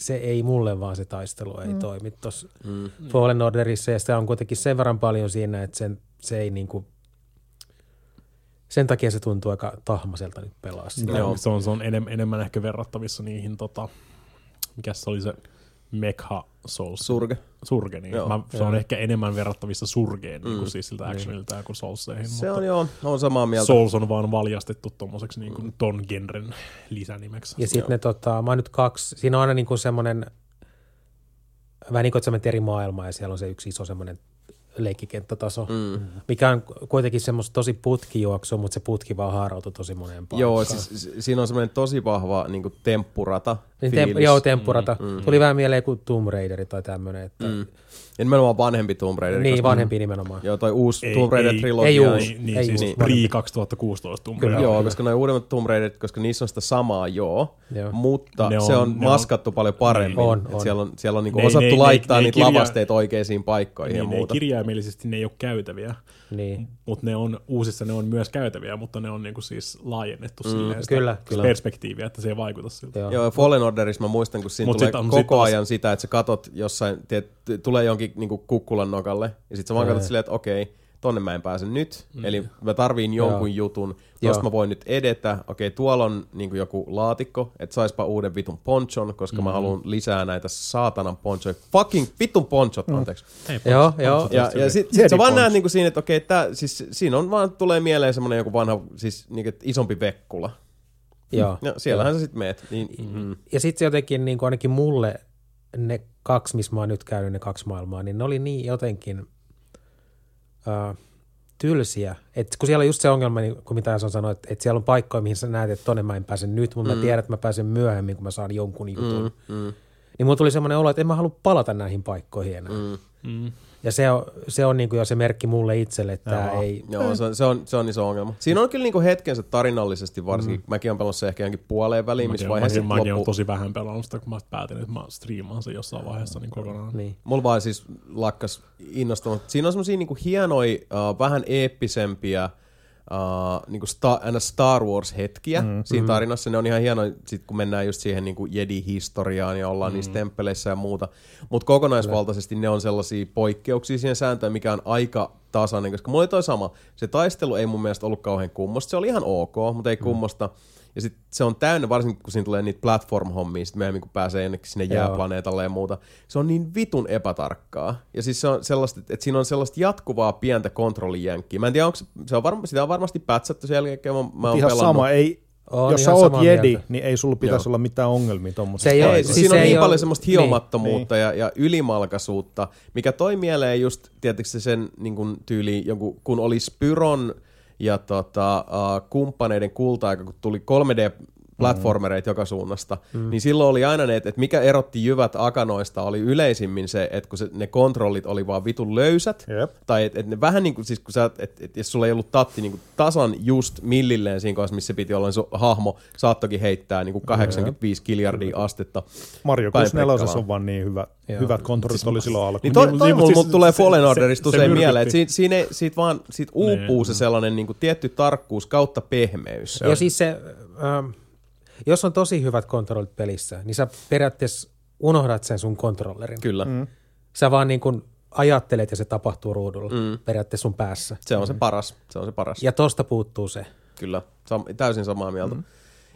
se ei mulle vaan se taistelu ei mm. toimi tuossa Mm. Fallen Orderissa ja sitä on kuitenkin sen verran paljon siinä, että sen, se ei niin kuin, sen takia se tuntuu aika tahmaselta nyt pelaa sitä. Joo. Se on, se on enem, enemmän ehkä verrattavissa niihin, tota, mikä se oli se Mekha Souls. Surge. Surge, niin Joo. Mä, se on ehkä enemmän verrattavissa Surgeen, niin Mm. kuin siis siltä actionilta kuin Soulseihin. Se mutta on joo, on samaa mieltä. Souls on vaan valjastettu tommoseksi niin kuin ton genren lisänimeksi. Ja sitten ne, tota, mä oon nyt kaksi, siinä on aina niin kuin semmoinen, vähän niin kuin, että menet eri maailmaa ja siellä on se yksi iso semmoinen leikkikenttätaso, Mm. mikä on kuitenkin semmoista tosi putkijuoksua, mutta se putki vaan haarautui tosi moneen paikkaan. Joo, siis, si- siinä on semmoinen tosi vahva niin kuin temppurata Niin temp- joo, temppurata. Mm, mm. Tuli vähän mieleen kuin Tomb Raider tai tämmöinen. Että, Mm. Ja nimenomaan vanhempi Tomb Raider. Niin, koska- vanhempi nimenomaan. Joo, toi uusi Ei- Tomb Raider ei- trilogia. ei on- uusi. Niin, niin Ei siis just pre 2016 Tomb Kyllä. Raider. Joo, koska noin uudemmat Tomb Raiderit, koska niissä on sitä samaa, joo, Joo. mutta Ne se on- on ne on- maskattu paljon paremmin. Niin. On, Et on. Siellä on, siellä on niinku Ne- osattu ne- ne- laittaa ne niitä kirja- lavasteita oikeisiin paikkoihin ja Niin, ne muuta. kirjaimellisesti ne ei ole käytäviä, Niin. mutta ne on, uusissa ne on myös käytäviä, mutta ne on niinku siis laajennettu mm, silleen kyllä, sitä kyllä. perspektiiviä, että se ei vaikuta siltä. Joo. Joo, Fallen Orderissa mä muistan, kun siinä Mut tulee sit on- koko sit taas- ajan sitä, että sä katot jossain, tiedät, tulee jonkin niinku kukkulan nokalle, ja sit sä vaan katot Joo. silleen, että okei, tonne mä en pääse nyt, mm. eli mä tarviin jonkun Joo. jutun, Joo. tosta mä voin nyt edetä, okei, tuolla on niinku joku laatikko, että saispa uuden vitun ponchon, koska mm. mä haluan lisää näitä saatanan ponchoja, fucking vitun ponchot, Mm. anteeksi. Hei, Joo, Poncho- joo. Poncho Ja, ja sit, sit sä vaan näet niinku siinä, että okei, tää, siis siinä on vaan tulee mieleen semmonen joku vanha, siis niinku, että isompi vekkula. Joo. Ja siellähän sä sit meet. Niin, mm. Ja sitten se jotenkin niin kuin ainakin mulle ne kaksi, missä mä oon nyt käynyt, ne kaksi maailmaa, niin ne oli niin jotenkin äh, tylsiä. Et kun siellä on just se ongelma, niin kuin mitä on sanonut, että, että siellä on paikkoja, mihin sä näet, että tonne mä en pääse nyt, mutta mm. mä tiedän, että mä pääsen myöhemmin, kun mä saan jonkun jutun. Mm, mm, Niin mulla tuli semmoinen olo, että en mä halua palata näihin paikkoihin enää. Mm. Mm. Ja se on, se on niin kuin jo se merkki mulle itselle, että tämä ei... Joo, se on, se, on, se on iso ongelma. Siinä on kyllä niinku hetkensä tarinallisesti varsinkin. Mm. Mäkin olen pelannut se ehkä johonkin puoleen väliin, missä vaiheessa mäkin, loppu. tosi vähän pelannut sitä, kun mä päätin, että mä striimaan sen jossain vaiheessa niin kokonaan. Niin. Mulla vaan siis lakkas innostunut. Siinä on semmosia niinku hienoja, uh, vähän eeppisempiä uh, niinku Star, aina Star Wars-hetkiä mm, siinä tarinassa. Ne on ihan hienoja, sit kun mennään just siihen niinku Jedi-historiaan ja ollaan mm. niissä temppeleissä ja muuta. Mutta kokonaisvaltaisesti ne on sellaisia poikkeuksia siihen sääntöön, mikä on aika tasainen, koska mulla oli toi sama. Se taistelu ei mun mielestä ollut kauhean kummosta. Se oli ihan ok, mutta ei kummosta. Ja sit se on täynnä, varsinkin kun siinä tulee niitä platform-hommia, sit myöhemmin kun pääsee jonnekin sinne Joo. jääplaneetalle ja muuta. Se on niin vitun epätarkkaa. Ja siis se on sellaista, että siinä on sellaista jatkuvaa pientä kontrollijänkkiä. Mä en tiedä, onko se on varma, sitä on varmasti pätsätty sen jälkeen, kun mä, mä oon Ihan pelannut. sama, ei, On jos sä oot jedi, mieltä. niin ei sulla pitäisi olla mitään ongelmia tuommoisessa. Se ei ole- siis siis siinä on se niin ei paljon ole- semmoista niin, hiomattomuutta ja, ja ylimalkaisuutta, mikä toi mieleen just, tietysti sen niin kuin tyyli, jonkun, kun oli Spyron ja tota, uh, kumppaneiden kulta-aika, kun tuli 3D platformereita joka suunnasta, mm. niin silloin oli aina ne, että mikä erotti jyvät akanoista, oli yleisimmin se, että kun se, ne kontrollit oli vaan vitun löysät, Jep. tai että et ne vähän niin kuin, siis kun sä, että et, jos sulla ei ollut tatti niin kuin tasan just millilleen siinä kohdassa, missä se piti olla, niin sun hahmo saattokin heittää niin kuin 85 kiljardia astetta. Mario Päin 64 Pekkalaa. on vaan niin hyvä, Joo. hyvät kontrollit oli silloin alkuun. Niin toi, Niin, toi niin, mulla siis tulee Fallen se- Orderista se usein mieleen, että siitä, siinä, ei- siitä vaan siitä uupuu Niin. se sellainen niin kuin tietty tarkkuus kautta pehmeys. Ja siis se, ähm, jos on tosi hyvät kontrollit pelissä, niin sä periaatteessa unohdat sen sun kontrollerin. Kyllä, mm. Sä vaan niin kuin ajattelet ja se tapahtuu ruudulla, mm. periaatteessa sun päässä. se on se paras. Se on se paras. Ja tosta puuttuu se. Kyllä, sam- täysin samaa mieltä. Mm.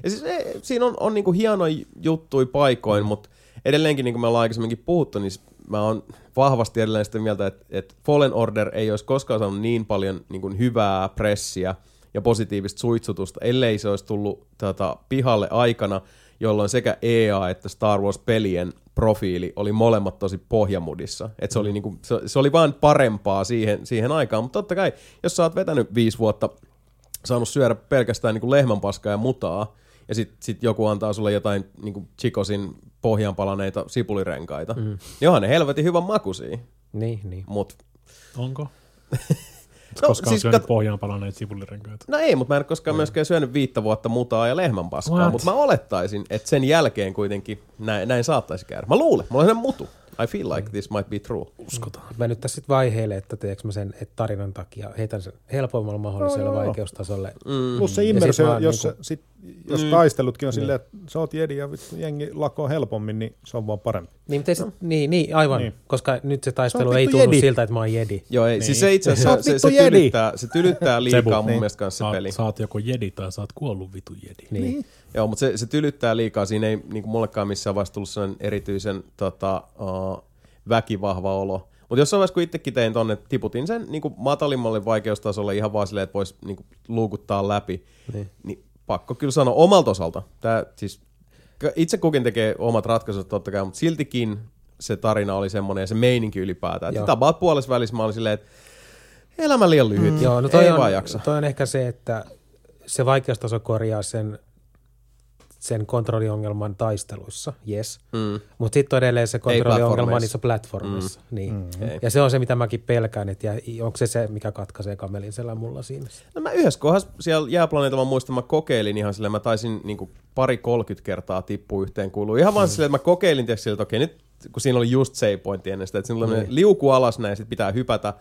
Ja siis e, siinä on, on niinku hienoja juttuja paikoin, mm. mutta edelleenkin, niin kuin me ollaan aikaisemminkin puhuttu, niin mä oon vahvasti edelleen sitä mieltä, että, että Fallen Order ei olisi koskaan saanut niin paljon niin kuin hyvää pressiä ja positiivista suitsutusta, ellei se olisi tullut tota, pihalle aikana, jolloin sekä EA että Star Wars-pelien profiili oli molemmat tosi pohjamudissa. Et se, oli niinku, se, se oli vain parempaa siihen, siihen aikaan, mutta totta kai, jos sä oot vetänyt viisi vuotta, saanut syödä pelkästään niinku lehmänpaskaa ja mutaa, ja sitten sit joku antaa sulle jotain niinku Chicosin pohjaan palaneita sipulirenkaita, mm. niin onhan ne helvetin hyvän makuisia. Niin, niin. Mut, Onko? no, Koskaan siis syönyt kat- pohjaan palaneet sipulirenkaita. no ei, mutta mä en ole koskaan myöskään syönyt viittä vuotta mutaa ja lehmänpaskaa, What? mutta mä olettaisin, että sen jälkeen kuitenkin näin, näin saattaisi käydä. Mä luulen, mulla on mutu. I feel like this might be true. Uskotaan. Mä nyt tässä sitten vaiheilen, että teekö mä sen että tarinan takia heitän sen helpoimmalla mahdollisella No, joo. vaikeustasolle. Mm. Plus se immersio, jos, niinku- se, sit, jos taistelutkin on silleen, että sä oot jedi ja jengi lakoo helpommin, niin se on vaan parempi. Niin, mutta ei se, niin, niin, aivan, Niin. niin. koska nyt se Sä taistelu oot ei tunnu jedi. siltä, että mä oon jedi. Joo, ei, siis se itse Sä asiassa oot se, se, jedi. tylyttää, se tylyttää liikaa Sebu. mun Niin. mielestä kanssa se peli. Saat, saat joko jedi tai saat kuollut vitu jedi. Niin. Joo, mutta se, se tylyttää liikaa. Siinä ei niin kuin mullekaan missään vaiheessa tullut sellainen erityisen tota, uh, väkivahva olo. Mutta jossain vaiheessa, kun itsekin tein tonne, tiputin sen niin kuin matalimmalle vaikeustasolle ihan vaan silleen, että voisi niin kuin, luukuttaa läpi, niin. niin pakko kyllä sanoa omalta osalta. Tää, siis, itse kukin tekee omat ratkaisut totta kai, mutta siltikin se tarina oli semmoinen ja se meininki ylipäätään. Sitä about puolessa välissä mä olin silleen, että elämä liian lyhyt, mm. Joo, no toi ei on, vaan jaksa. toi on ehkä se, että se vaikeustaso korjaa sen, sen kontrolliongelman taisteluissa, yes. Mm. Mutta sitten on edelleen se kontrolliongelma niissä platformissa. Mm. Niin. Mm. Ei. Ja se on se, mitä mäkin pelkään, että ja onko se se, mikä katkaisee kamelin selän mulla siinä. No mä yhdessä kohdassa siellä jääplaneetalla mä muistan, mä kokeilin ihan silleen, mä taisin niin kuin pari 30 kertaa tippua yhteen kuuluu. Ihan vaan silleen, että mä kokeilin tietysti että okei nyt, kun siinä oli just save pointti ennen sitä, että siinä oli mm. liuku alas näin, sit pitää hypätä,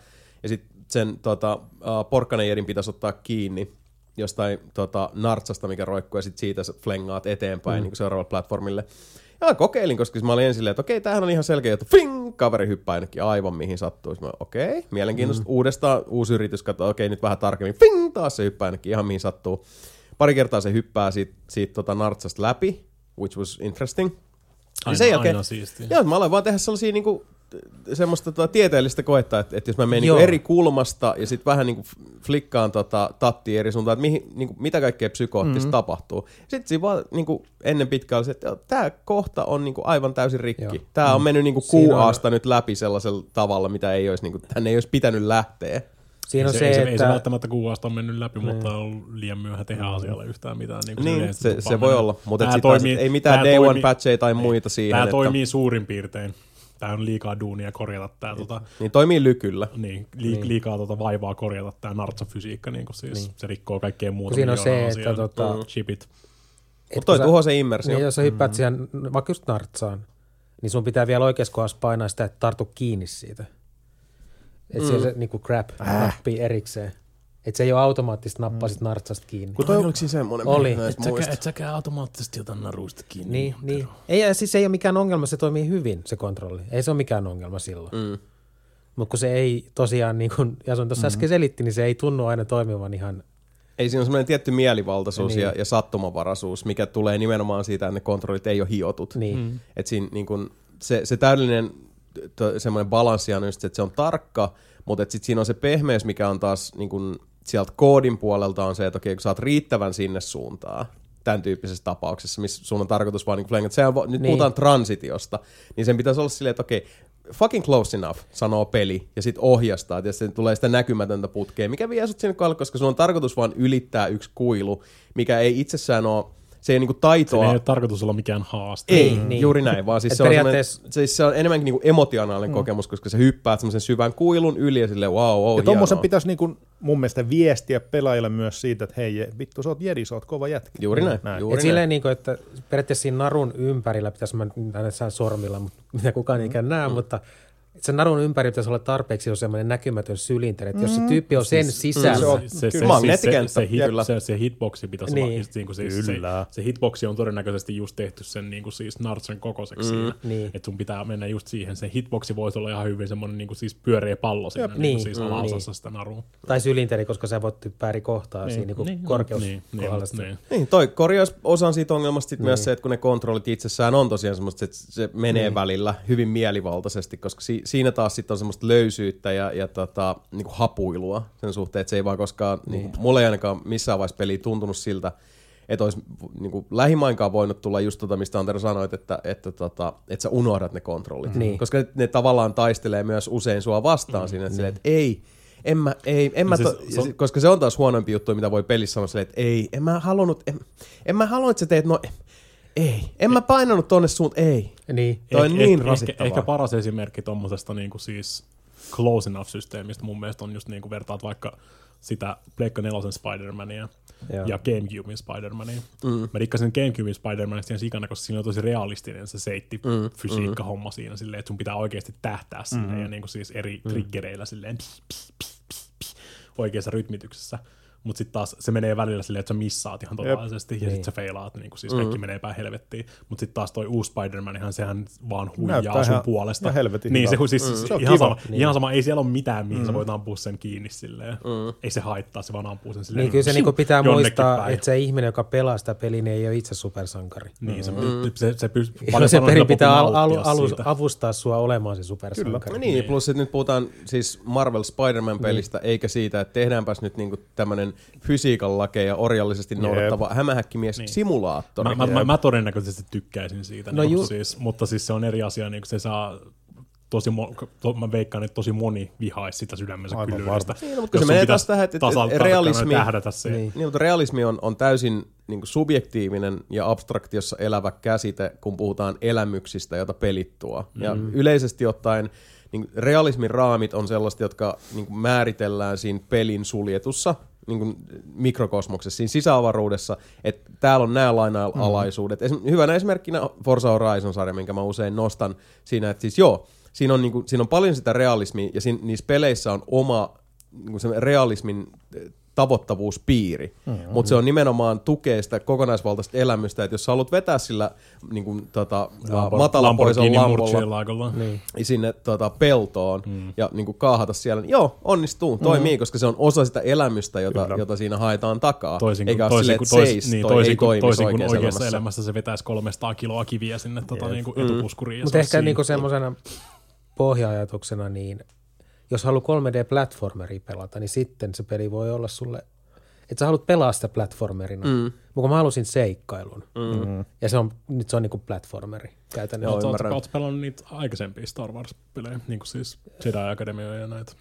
ja sitten sen tota, uh, porkkanejedin pitäisi ottaa kiinni jostain tota, nartsasta, mikä roikkuu, ja sitten siitä sä flengaat eteenpäin mm. niin seuraavalle platformille. Ja kokeilin, koska siis mä olin ensin silleen, että okei, tämähän on ihan selkeä juttu. Fling! Kaveri hyppää ainakin aivan mihin sattuu. Mä, okei, mielenkiintoista. Mm. Uudestaan uusi yritys, katsoa, okei, nyt vähän tarkemmin. Fling! Taas se hyppää ainakin ihan mihin sattuu. Pari kertaa se hyppää siitä, siitä tota nartsasta läpi, which was interesting. Ja Aina, sen jälkeen, aina siistiä. joo, mä aloin vaan tehdä sellaisia niinku, semmoista tota, tieteellistä koetta, että, että jos mä menen niinku Joo. eri kulmasta ja sitten vähän niinku flikkaan tota, tattia eri suuntaan, että mihin, niinku, mitä kaikkea psykoottista mm-hmm. tapahtuu. Sitten siinä vaan niinku, ennen pitkään oli se, että tämä kohta on niinku, aivan täysin rikki. Joo. Tämä on mennyt niinku, Siinä on- kuuaasta nyt läpi sellaisella tavalla, mitä ei olisi, niinku, tänne ei olisi pitänyt lähteä. Siinä on se, se, ei, se, että... ei se välttämättä kuuasta on mennyt läpi, mutta on ollut liian myöhä tehdä asialle yhtään mitään. Niin, kuin Niin, yleensä se, se voi mennä. olla, mutta taas, ei mitään tää day one toimii- patcheja tai muita siihen. Tämä että, toimii suurin piirtein. Tämä on liikaa duunia korjata tämä tota, Niin toimii lykyllä. niin, li, liikaa tota vaivaa korjata tämä nartsa-fysiikka, niin kun siis se rikkoo kaikkea muuta. Siinä on se, miljoonaa että tota- Mm. chipit. et Mutta toi tuhoaa se immersio. Niin, jos sä hyppäät mm. siihen, vaikka just nartsaan, niin sun pitää vielä oikeassa kohdassa painaa sitä, että tartu kiinni siitä. Että mm. se on se niinku grab-nappi erikseen. Että se ei ole automaattisesti nappasit mm. nartsasta kiinni. Kun toi, oliko siinä semmoinen? Oli. Et säkään, et säkään automaattisesti ota naruista kiinni. Niin, niin. Ei, siis se ei ole mikään ongelma, se toimii hyvin, se kontrolli. Ei se ole mikään ongelma silloin. Mm. Mutta kun se ei tosiaan, niin kuin Jason tuossa mm. äsken selitti, niin se ei tunnu aina toimivan ihan... Ei siinä on semmoinen tietty mielivaltaisuus Niin. ja, ja sattumavaraisuus, mikä tulee nimenomaan siitä, että ne kontrollit ei ole hiotut. Niin. Mm. Et siinä niin kun, se, se täydellinen to, semmoinen balanssi on just, se, että se on tarkka, mutta sitten siinä on se pehmeys, mikä on taas niin kun, sieltä koodin puolelta on se, että okei, kun sä oot riittävän sinne suuntaan, tämän tyyppisessä tapauksessa, missä sun on tarkoitus vaan niin flank, se on, va- nyt Niin. niin. puhutaan transitiosta, niin sen pitäisi olla silleen, että okei, fucking close enough, sanoo peli, ja sitten ohjastaa, ja sitten tulee sitä näkymätöntä putkea, mikä vie sut sinne koska sun on tarkoitus vaan ylittää yksi kuilu, mikä ei itsessään ole, se ei niinku taitoa, ei ole tarkoitus olla mikään haaste. ei, Niin, niin, niin. juuri näin, vaan siis se, on periaatteessa- periaatteessa... siis se on enemmänkin niinku emotionaalinen mm. kokemus, koska sä hyppäät semmoisen syvän kuilun yli ja silleen wow, wow, Ja tommosen hienoa. pitäisi niinku mun mielestä viestiä pelaajille myös siitä, että hei, vittu, sä oot jedi, sä oot kova jätkä. Juuri näin, näin. juuri Et silleen, niin kuin, että periaatteessa siinä narun ympärillä pitäisi mä nähdä sormilla, mutta mitä kukaan ei ikään näe, mm. mutta sen narun ympäri pitäisi olla tarpeeksi jo semmoinen näkymätön sylinteri, että jos se tyyppi on sen sisällä, se on- se, se, Kyllä. Magneettikenttä, se, se, hit, se, se hitboxi pitäisi Niin. olla, just niin kuin siis, Kyllä. se, se hitboxi on todennäköisesti just tehty sen niin kuin siis nartsen kokoiseksi mm, siinä, niin. että sun pitää mennä just siihen, se hitboxi voisi olla ihan hyvin semmoinen niin kuin siis pyöreä pallo siinä niin, Niin, kuin siis mm, alaosassa sitä narua. tai sylinteri, koska sä voit typpää eri kohtaa niin, siinä niin, korkeuskohdalla. niin, niin. Niin, toi korjaus osan siitä ongelmasta sit myös se, että kun ne kontrollit itsessään on tosiaan semmoista, että se menee niin. välillä hyvin mielivaltaisesti, koska si- siinä taas sitten on semmoista löysyyttä ja, ja tota, niinku hapuilua sen suhteen, että se ei vaan koskaan, niin. niinku, mulle ei ainakaan missään vaiheessa peliä tuntunut siltä, että olisi niinku, lähimainkaan voinut tulla just tota, mistä Antero sanoit, että, että, tota, että sä unohdat ne kontrollit. Niin. Koska ne, ne tavallaan taistelee myös usein sua vastaan mm. siinä, että, että ei, en mä, ei, en mä Siis to, se on- koska se on taas huonompi juttu, mitä voi pelissä sanoa silleen, että ei, en mä halunnut, en, en mä halunnut, että sä teet no, ei, en mä painanut tonne suun, ei. Niin. Toi on Ehkä- niin ehkä, rasittavaa. Ehkä paras esimerkki tuommoisesta niin siis close enough-systeemistä mun mielestä on just niin kuin vertaat vaikka sitä Pleikka 4 Spider-Mania Joo. ja Gamecubein Spider-Mania. Mm. Mä rikkasin Gamecubein Spider-Manista ihan sikana, koska siinä on tosi realistinen se seitti mm. fysiikka homma siinä silleen, että sun pitää oikeasti tähtää sinne ja niin kuin siis eri mm. triggereillä silleen pss, pss, pss, pss, pss, oikeassa rytmityksessä. Mutta sitten taas se menee välillä silleen, että sä missaat ihan totaalisesti ja Niin. sitten sä feilaat, niin kuin siis kaikki menee päin helvettiin. Mutta sitten taas toi uusi Spider-Man, ihan sehän vaan huijaa Näyttää sun ihan- puolesta. ihan helvetin niin, se, siis, Se on ihan, kiva. sama, niin. ihan sama, ei siellä ole mitään, mihin mm. sä voit ampua sen kiinni silleen. Mm. Ei se haittaa, se vaan ampuu sen silleen. Niin kyllä se niinku pitää muistaa, päin. että se ihminen, joka pelaa sitä peliä, niin ei ole itse supersankari. Niin, se, mm. se, se pystyy Paljon se perin pitää al- al- siitä. avustaa sua olemaan se supersankari. Niin, niin. plus että nyt puhutaan siis Marvel Spider-Man-pelistä, niin. eikä siitä, että tehdäänpäs nyt niinku tämmönen fysiikan lakeja orjallisesti noudattava hämähäkkimies niin. simulaattori. Mä, mä, mä, mä todennäköisesti tykkäisin siitä, No niin, ju- siis, mutta siis se on eri asia, niin kuin se saa tosi mo- to, mä veikkaan, että tosi moni vihaisi sitä sydämensä Aivan kylyydestä. Niin, no, mutta kun se menee taas tähän, että, että realismi, tähdätä. Niin. Niin. mutta realismi on, on täysin niin kuin subjektiivinen ja abstraktiossa elävä käsite, kun puhutaan elämyksistä, joita pelit tuo. Ja yleisesti ottaen niin realismin raamit on sellaista, jotka niin kuin määritellään siinä pelin suljetussa niin kuin mikrokosmoksessa, siinä sisäavaruudessa, että täällä on nämä lainalaisuudet. Mm. Hyvänä esimerkkinä Forza Horizon-sarja, minkä mä usein nostan siinä, että siis joo, siinä on, niin kuin, siinä on paljon sitä realismia, ja siinä, niissä peleissä on oma niin kuin se realismin tavoittavuuspiiri, mm-hmm. mutta se on nimenomaan tukee sitä kokonaisvaltaista elämystä, että jos sä haluat vetää sillä niin kuin, tota, matalapoisen Lamborghini lampolla. Niin. sinne tota, peltoon mm. ja niin kuin kaahata siellä, niin joo, onnistuu, toimii, mm. koska se on osa sitä elämystä, jota, jota siinä haetaan takaa. Toisin kuin, Eikä ole toisin silleen, kuin, että tois, seis, niin, toi toisin ei kuin, toisin kuin oikeassa oikeassa elämässä. elämässä se vetäisi 300 kiloa kiviä sinne tota, niin kuin etupuskuriin. ja Mutta ehkä niinku semmoisena pohja-ajatuksena, niin jos haluat 3D-platformeria pelata, niin sitten se peli voi olla sulle, että sä haluat pelaa sitä platformerina. Mm. Mutta mä halusin seikkailun. Mm. Ja se on, nyt se on niinku platformeri käytännössä. Oletko pelannut niitä aikaisempia Star Wars-pelejä, niin kuin siis Jedi Academia ja näitä?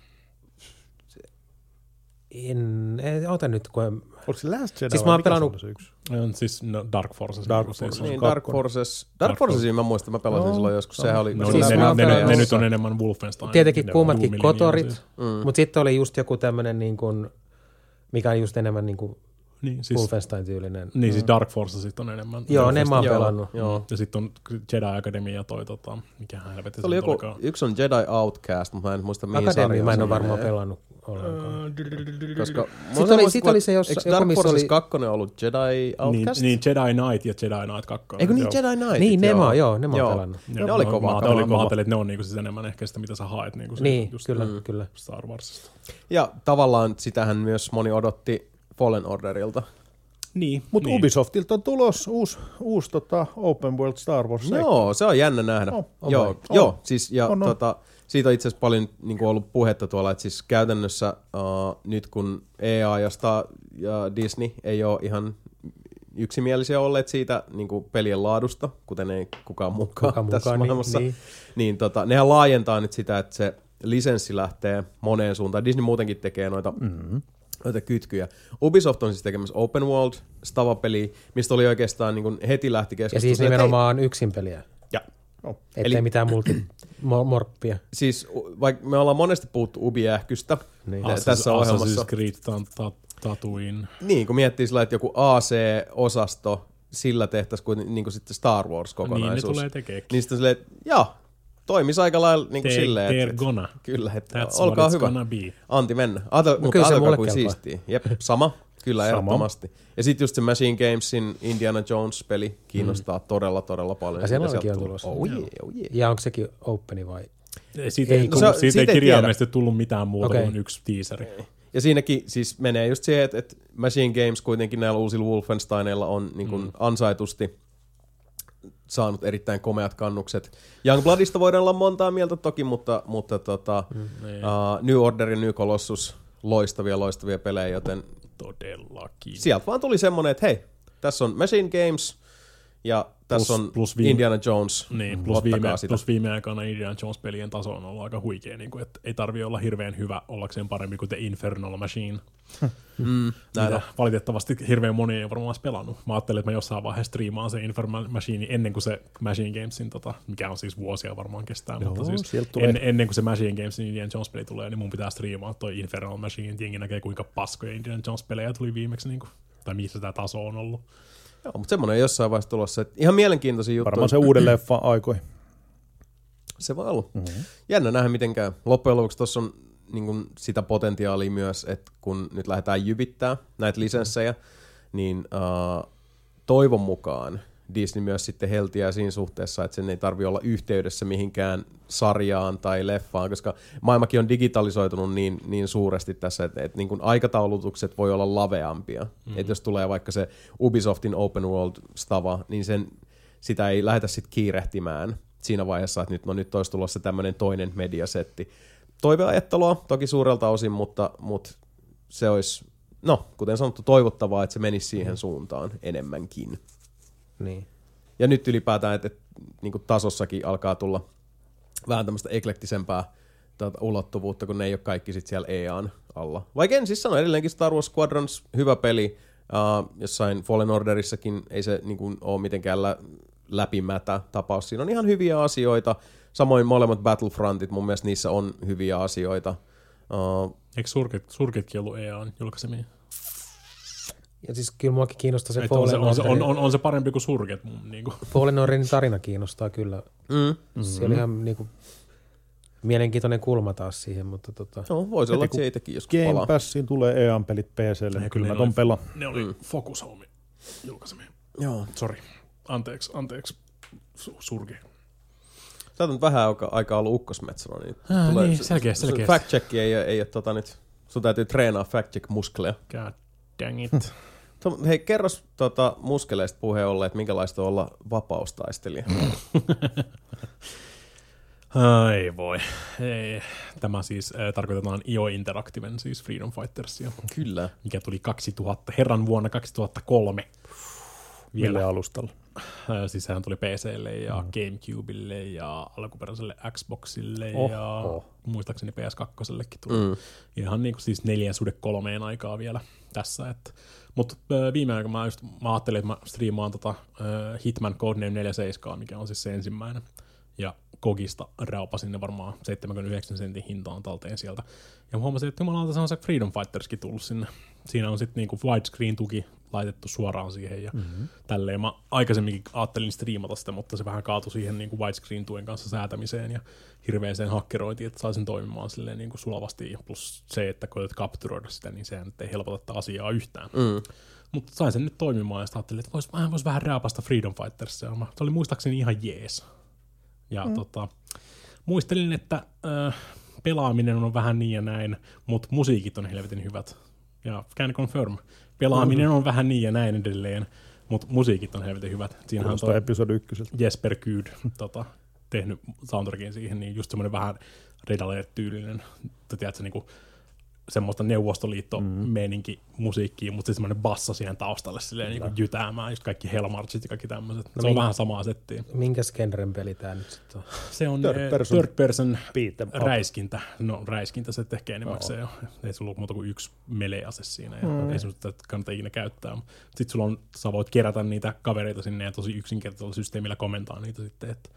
En, en, ota nyt, kun en, Oliko se Last Jedi Siis mä oon pelannut- se yksi? On siis no, Dark Forces. Dark Forces. Siis, Niin, on- Dark Forces. Dark Forcesin mä muistan, mä pelasin Joo. silloin joskus. Sehän oli... No, Siis ne, ne, ne, ne, nyt on enemmän Wolfenstein. tietenkin kummatkin kotorit, siis. mm. mutta sitten oli just joku tämmöinen, niin kuin, mikä on just enemmän niin kuin Niin, siis, Wolfenstein-tyylinen. niin, siis Dark Forces on enemmän. Joo, ne mä oon pelannut. Joo. Ja sitten on Jedi Academia ja toi, tota, mikä helvetti Se oli joku, yksi on Jedi Outcast, mutta mä en muista mihin sarjaan mä en ole varmaan pelannut ollenkaan. Koska Sitten oli- sitten oli se, jossa- Eikö Dark Forces oli- 2 ollut Jedi Niin, Outcast? niin, Jedi Knight ja Jedi Knight 2. Eikö niin Joo. Jedi Knight? Niin, ne mä oon, joo, ne mä oon Joo. pelannut. Joo, Ne oli kovaa Mä, ajattelin, mä ajattelin, että ne on niinku siis enemmän ehkä sitä, mitä sä haet niinku Niin, just kyllä, kyllä. Star Warsista. Ja tavallaan sitähän myös moni odotti Fallen Orderilta. Niin, Mutta niin. Ubisoftilta on tulos uusi, uusi tota Open World Star Wars. Joo, se on jännä nähdä. On joo, vai? joo siis ja On, on. tota, siitä on itse asiassa paljon niin kuin ollut puhetta tuolla, että siis käytännössä uh, nyt kun EA ja, Star, ja Disney ei ole ihan yksimielisiä olleet siitä niin kuin pelien laadusta, kuten ei kukaan mukaan Kuka tässä mukaan, maailmassa, niin, niin, niin. niin tota, nehän laajentaa nyt sitä, että se lisenssi lähtee moneen suuntaan. Disney muutenkin tekee noita mm-hmm noita kytkyjä. Ubisoft on siis tekemässä Open World Stava-peliä, mistä oli oikeastaan niin heti lähti Ja keskustelu. siis nimenomaan yksin peliä. Oh. Ettei Eli- mitään multi, mo- morppia. Siis vaikka me ollaan monesti puhuttu Ubiähkystä Niin. tä- Assassin's- tässä ohjelmassa. Assassin's Creed ta- ta- Tatooine. Niin, kun miettii sillä, että joku AC-osasto, sillä tehtäisiin kuin, niin kuin sitten Star Niin, ne Wars-kokonaisuus. tulee tekeekin. Niin sitten silleen, että joo, toimis aika lailla niin kuin They- silleen, they're että, gonna. kyllä, että That's olkaa hyvä. Anti mennä. Ajatella, mutta kyllä se ajatelkaa mulle kuin kelpaa. siistiä. Jep, sama. Kyllä, Sama. ehdottomasti. Ja sitten just se Machine Gamesin Indiana Jones-peli kiinnostaa mm. todella, todella paljon. Ja sellainenkin on tulossa. Oh yeah, oh yeah. Ja onko sekin openi vai? Siitä Ei, tullut, se- siitä siitä ei kirjaimellisesti tullut mitään muuta Okei. kuin yksi teaseri. Ja siinäkin siis menee just siihen, että, että Machine Games kuitenkin näillä uusilla Wolfensteineilla on niin kuin mm. ansaitusti saanut erittäin komeat kannukset. Youngbloodista voidaan olla montaa mieltä toki, mutta, mutta tota, mm, uh, New Order ja New Colossus, loistavia, loistavia pelejä, joten Todellakin. sieltä vaan tuli semmonen, että hei, tässä on Machine Games ja tässä Plus- on plus viime- Indiana Jones. Niin, plus Ottakaa viime, sitä. plus viime aikoina Indiana Jones-pelien taso on ollut aika huikea, niin kuin, että ei tarvi olla hirveän hyvä ollakseen parempi kuin The Infernal Machine. Mm, näin Mitä on. valitettavasti hirveän moni ei varmaan pelannut. Mä ajattelin, että mä jossain vaiheessa striimaan se Infernal Machine ennen kuin se Machine Gamesin, tota, mikä on siis vuosia varmaan kestää, Joo, mutta siis en, ennen kuin se Machine Gamesin Indiana Jones-peli tulee, niin mun pitää striimaa toi Infernal Machine, jengi näkee kuinka paskoja Indiana Jones-pelejä tuli viimeksi, niin kuin, tai missä tämä taso on ollut. Joo, mutta semmoinen jossain vaiheessa tulossa. Että ihan mielenkiintoisia juttuja. Varmaan se uuden leffa aikoihin. Se voi olla. Mm-hmm. Jännä nähdä miten käy. Loppujen lopuksi tuossa on niin kuin sitä potentiaalia myös, että kun nyt lähdetään jyvittää näitä lisenssejä, niin uh, toivon mukaan Disney myös sitten heltiää siinä suhteessa, että sen ei tarvi olla yhteydessä mihinkään sarjaan tai leffaan, koska maailmakin on digitalisoitunut niin, niin suuresti tässä, että, että niin kuin aikataulutukset voi olla laveampia. Mm-hmm. Että jos tulee vaikka se Ubisoftin Open World-stava, niin sen, sitä ei lähdetä sitten kiirehtimään siinä vaiheessa, että nyt, no nyt olisi tulossa tämmöinen toinen mediasetti. Toiveajattelua toki suurelta osin, mutta, mutta se olisi, no kuten sanottu, toivottavaa, että se menisi siihen suuntaan enemmänkin. Niin. Ja nyt ylipäätään, että, että niin kuin tasossakin alkaa tulla vähän tämmöistä eklektisempää tuota, ulottuvuutta, kun ne ei ole kaikki sit siellä EAN alla. Vaikka en siis sano, edelleenkin Star Wars Squadrons hyvä peli, uh, jossain Fallen Orderissakin ei se niin kuin, ole mitenkään lä- läpimätä tapaus. Siinä on ihan hyviä asioita. Samoin molemmat Battlefrontit, mun mielestä niissä on hyviä asioita. Uh, Eikö surket, surketkin ollut EAN julkaisemia? Ja siis kyllä muakin kiinnostaa se Että on, se, Fallen on, se, on, on, on, se parempi kuin surket. mun Niin kuin. Fallen Orderin tarina kiinnostaa kyllä. mm, Mm-hmm. Se oli ihan niinku mielenkiintoinen kulma taas siihen, mutta tota, no, voisi olla, että itsekin joskus Game palaa. Passiin tulee EA-pelit PClle, niin kyllä mä ne ton oli- pelaan. Ne oli mm. Focus Home julkaisemia. Joo. Sori. Anteeksi, anteeksi. Su- surki. Sä oot vähän aikaa, aikaa ollut ukkosmetsona, niin, Ah, niin, se- selkeä, se- selkeä. Fact check ei, ei ole tota nyt, sun täytyy treenaa fact check muskeleja. God dang it. To, hei, kerros tota, muskeleista puheen ollen, että minkälaista on olla vapaustaistelija. Ai voi. Ei. Tämä siis äh, tarkoitetaan IO Interactiven, siis Freedom Fightersia, Kyllä. mikä tuli 2000, herran vuonna 2003. Mille Vielä. alustalla? Äh, siis sehän tuli PClle ja mm. Gamecubelle ja alkuperäiselle Xboxille Oh, ja oh. muistaakseni PS2 tuli. Mm. Ihan niin kuin siis neljän suhde kolmeen aikaa vielä tässä. Että. Mutta äh, viime aikoina mä, just, mä ajattelin, että mä striimaan tota, äh, Hitman Codename 47, mikä on siis se ensimmäinen. Ja Kogista raupasin ne varmaan 79 sentin hintaan talteen sieltä. Ja mä huomasin, että jumalauta se on se Freedom Fighterskin tullut sinne. Siinä on sitten niinku widescreen-tuki laitettu suoraan siihen ja mm-hmm. tälleen. Mä aikaisemminkin ajattelin striimata sitä, mutta se vähän kaatui siihen niinku widescreen-tuen kanssa säätämiseen ja hirveäseen hakkeroitiin, että saisin toimimaan silleen niinku sulavasti. Plus se, että koetat kapturoida sitä, niin sehän nyt ei helpota tätä asiaa yhtään. Mm. Mutta sain sen nyt toimimaan ja sitten ajattelin, että vois, vähän, vois vähän rääpasta Freedom Fightersia. Mä- Se oli muistaakseni ihan jees. Ja mm. tota, muistelin, että äh, pelaaminen on vähän niin ja näin, mutta musiikit on helvetin hyvät. Ja can confirm. Pelaaminen mm. on vähän niin ja näin edelleen, mutta musiikit on helvetin hyvät. Siinähän on episodi ykköseltä. Jesper Kyd tota, tehnyt soundtrackin siihen, niin just semmoinen vähän Red Alert-tyylinen, että tiedätkö, niinku, semmoista neuvostoliitto-meininki musiikkia, mutta sitten semmoinen basso siihen taustalle silleen niinku jytäämään, just kaikki Hellmarchit ja kaikki tämmöiset. No se on vähän samaa settiä. minkäs genren peli tää nyt sitten on? Se on Third third person. third person räiskintä. No räiskintä se ehkä enimmäkseen oh. Ei sulla ole muuta kuin yksi melease siinä ja mm. ei semmoista että kannata ikinä käyttää. Sitten sulla on, sä voit kerätä niitä kavereita sinne ja tosi yksinkertaisella systeemillä komentaa niitä sitten, että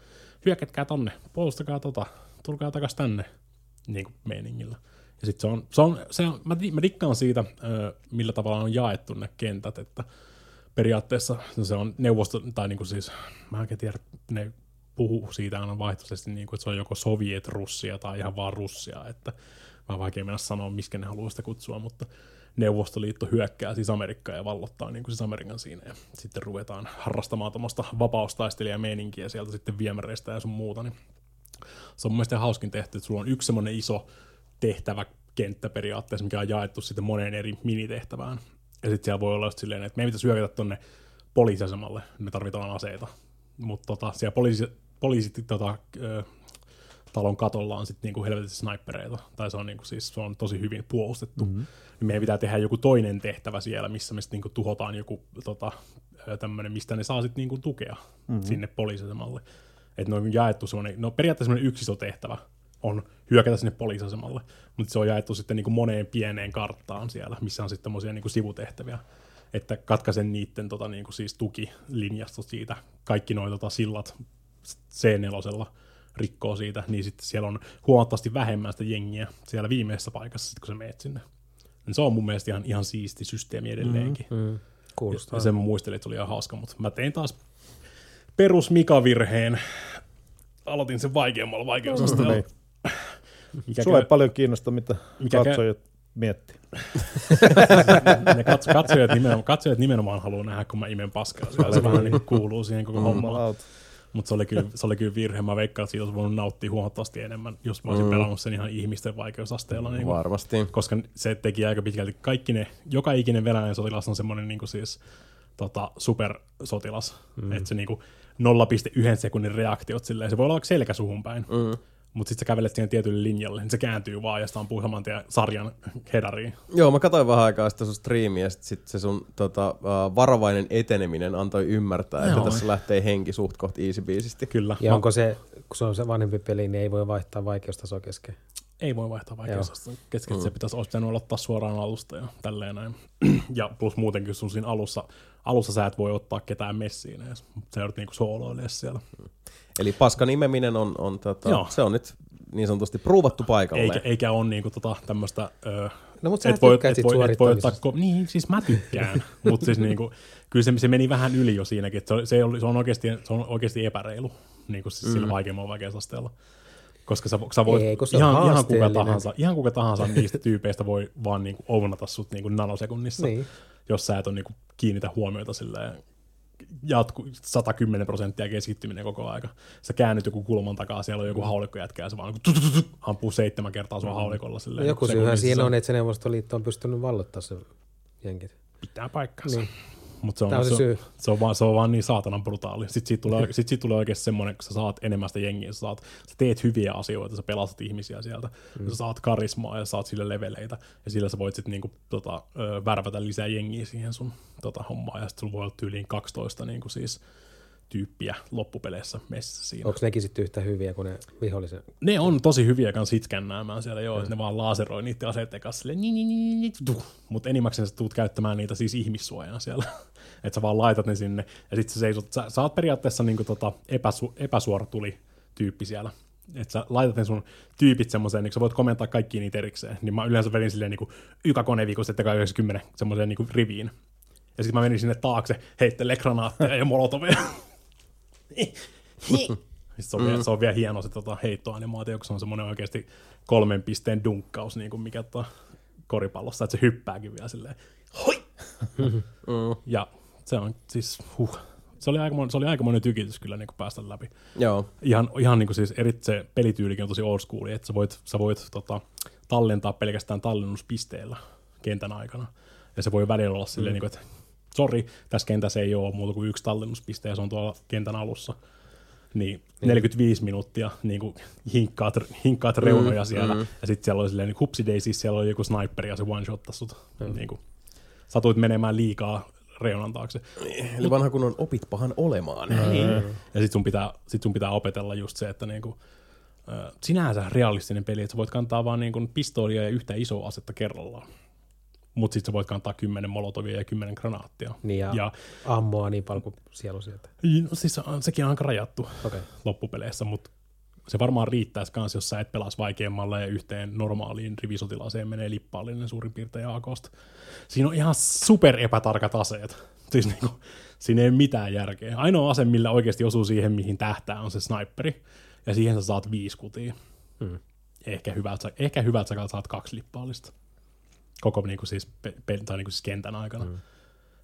hyökätkää tonne, puolustakaa tota, tulkaa takas tänne, niin kuin meiningillä. Ja sitten se on, se on, se on mä, mä dikkaan siitä, millä tavalla on jaettu ne kentät, että periaatteessa se on neuvosto, tai niinku siis, mä en tiedä, ne puhuu siitä aina vaihtoisesti, niin kuin, että se on joko Soviet-Russia tai ihan vaan Russia, että vähän vaikea mennä sanoa, miskä ne haluaa sitä kutsua, mutta Neuvostoliitto hyökkää siis Amerikkaa ja vallottaa niin kuin siis Amerikan siinä, ja sitten ruvetaan harrastamaan tuommoista vapaustaistelijameininkiä sieltä sitten viemäreistä ja sun muuta, niin se on mun mielestä hauskin tehty, että sulla on yksi semmoinen iso tehtävä kenttä periaatteessa, mikä on jaettu sitten moneen eri minitehtävään. Ja sitten siellä voi olla just silleen, että me ei pitäisi hyökätä tonne poliisiasemalle, me tarvitaan aseita. Mutta tota, siellä poliisi, poliisit tota, ö, talon katolla on sitten niinku helvetissä snipereita, tai se on, niinku, siis, se on tosi hyvin puolustettu. Mm-hmm. Niin meidän pitää tehdä joku toinen tehtävä siellä, missä me sitten niinku tuhotaan joku tota, tämmöinen, mistä ne saa sitten niinku tukea mm-hmm. sinne poliisiasemalle. Että ne on jaettu semmoinen, no periaatteessa semmoinen yksi iso tehtävä on hyökätä sinne poliisiasemalle, mutta se on jaettu sitten niinku moneen pieneen karttaan siellä, missä on sitten tämmöisiä niinku sivutehtäviä että katkaisen niiden tota, niinku siis tukilinjasta siitä, kaikki noin tota, sillat C4 rikkoo siitä, niin sitten siellä on huomattavasti vähemmän sitä jengiä siellä viimeisessä paikassa, sit kun sä meet sinne. Niin se on mun mielestä ihan, ihan siisti systeemi edelleenkin. Mm, mm. Kuulostaa. Ja sen mä muistelin, että se oli ihan hauska, mutta mä tein taas perus Mika-virheen. Aloitin sen vaikeammalla vaikeusasteella. Niin. Mikä Sua ei käy- paljon kiinnosta, mitä Mikä käy- katsojat miettii. ne kats, katsojat, nimenomaan, katsojat nimenomaan haluaa nähdä, kun mä imen paskaa. siellä. Se vähän niin kuuluu siihen koko hommaan. Jumalauta. Mutta se, oli kyllä, se oli kyllä virhe. Mä veikkaan, että siitä olisi voinut nauttia huomattavasti enemmän, jos mä olisin mm. pelannut sen ihan ihmisten vaikeusasteella. Niin kuin, Varmasti. koska se teki aika pitkälti kaikki ne, joka ikinen venäläinen sotilas on semmoinen niin kuin siis tota, supersotilas, mm. että se niin kuin 0,1 sekunnin reaktiot silleen, se voi olla vaikka selkä suhun päin, mm. Mutta sitten sä kävelet siihen tietylle linjalle, niin se kääntyy vaan ja sitä ampuu saman tien sarjan hedariin. Joo, mä katsoin vähän aikaa sitä sun striimiä, ja sit, sit se sun tota, varovainen eteneminen antoi ymmärtää, että Joo. tässä lähtee henki suht koht easy biisisti. Kyllä. Ja onko se, kun se on se vanhempi peli, niin ei voi vaihtaa vaikeustasoa kesken. Ei voi vaihtaa vaikeusasta kesken, mm. se pitäisi, olisi pitänyt aloittaa suoraan alusta ja tälleen näin. ja plus muutenkin sun siinä alussa, alussa sä et voi ottaa ketään messiin edes. Sä joudut niinku sooloilemaan siellä. Eli paskan imeminen on, on tota, Joo. se on nyt niin sanotusti pruuvattu paikalle. Eikä, eikä ole niinku tota tämmöistä... Öö, No, mutta sä tykkäät siitä suorittamisesta. ko- niin, siis mä tykkään, mutta siis niinku, kyllä se, se, meni vähän yli jo siinäkin, että se, on- se, oli, se, on, oikeasti, se on oikeasti epäreilu niin kuin siis sillä vaikeammalla vaikeusasteella. Koska sä, sä voit, Ei, se ihan, ihan, kuka tahansa, ihan kuka tahansa niistä tyypeistä voi vaan niinku ounata sut niinku nanosekunnissa, Niin. jos sä et ole niinku kiinnitä huomiota silleen jatku 110 prosenttia keskittyminen koko aika. Sä käännyt joku kulman takaa, siellä on joku haulikkojätkä ja se vaan niinku tut, ampuu seitsemän kertaa sua haulikolla. No Silleen, joku syyhän sekunnissa. siinä on, että se Neuvostoliitto on pystynyt vallottaa se jenkit. pitää paikkansa. Niin. Niin. Mut se, on, se se, syy. se, on vaan, se on vaan niin saatanan brutaali. Sitten siitä tulee, sit siitä tulee oikeasti semmoinen, kun sä saat enemmän sitä jengiä, sä, saat, sä teet hyviä asioita, sä pelastat ihmisiä sieltä, mm. sä saat karismaa ja saat sille leveleitä, ja sillä sä voit sitten niinku, tota, värvätä lisää jengiä siihen sun tota, hommaan, ja sitten sulla voi olla tyyliin 12 niinku, siis, tyyppiä loppupeleissä messissä siinä. Onko nekin sitten yhtä hyviä kuin ne vihollisen? Ne on tosi hyviä kans hitskännäämään siellä, joo, että ne vaan laseroi niiden aseiden kanssa silleen, niin, niin, niin, niin. Mutta enimmäkseen sä tuut käyttämään niitä siis ihmissuojana siellä. Että sä vaan laitat ne sinne, ja sit sä seisot, sä, sä oot periaatteessa niinku tota epäsu, epäsuora tuli tyyppi siellä. Että sä laitat ne sun tyypit semmoiseen, niin sä voit komentaa kaikki niitä erikseen. Niin mä yleensä vedin silleen niinku ykakone viikossa, että 90 semmoiseen niinku riviin. Ja sitten mä menin sinne taakse, heittelee granaatteja ja molotoveja. Sitten se on, mm. vielä, se on vielä hieno se tota, heittoanimaatio, kun se on semmoinen oikeasti kolmen pisteen dunkkaus, niin kuin mikä tota, koripallossa, että se hyppääkin vielä silleen, hoi! Mm. Ja se on siis, huh. Se oli aikamoinen, se oli aikamoinen tykitys kyllä niin kuin päästä läpi. Joo. Ihan, ihan niin kuin siis eri, se pelityylikin on tosi old school, että sä voit, sä voit tota, tallentaa pelkästään tallennuspisteellä kentän aikana. Ja se voi välillä olla silleen, mm. niin kuin, että sori, tässä kentässä ei ole muuta kuin yksi tallennuspiste ja se on tuolla kentän alussa. Niin 45 minuuttia niin kuin hinkkaat, hinkkaat reunoja mm, siellä, mm. ja sitten siellä oli silleen, niin hupsideisi, siellä oli joku sniperi ja se one-shottasi sut. Mm. Niin kuin, satuit menemään liikaa reunan taakse. Eli vanha kun on opit pahan olemaan. Niin. Ja sit sun, pitää, sit sun pitää opetella just se, että niinku, sinänsä realistinen peli, että sä voit kantaa vaan niinku pistoolia ja yhtä isoa asetta kerrallaan. Mutta sitten sä voit kantaa kymmenen molotovia ja kymmenen granaattia. Niin ja, Ja- ammoa niin paljon kuin siellä on sieltä. No, siis sekin on aika rajattu Okei. loppupeleissä, mutta se varmaan riittäisi kans, jos sä et pelas vaikeammalla ja yhteen normaaliin rivisotilaaseen menee lippaallinen suurin piirtein AKsta. Siinä on ihan super epätarkat aseet. Siis niinku, Siinä ei ole mitään järkeä. Ainoa ase, millä oikeasti osuu siihen, mihin tähtää, on se sniperi. Ja siihen sä saat viisi kutia. Hmm. Ehkä hyvät, ehkä hyvät sä saat kaksi lippaallista. Koko niin kuin siis, pe- tai niin kuin siis kentän aikana. Hmm.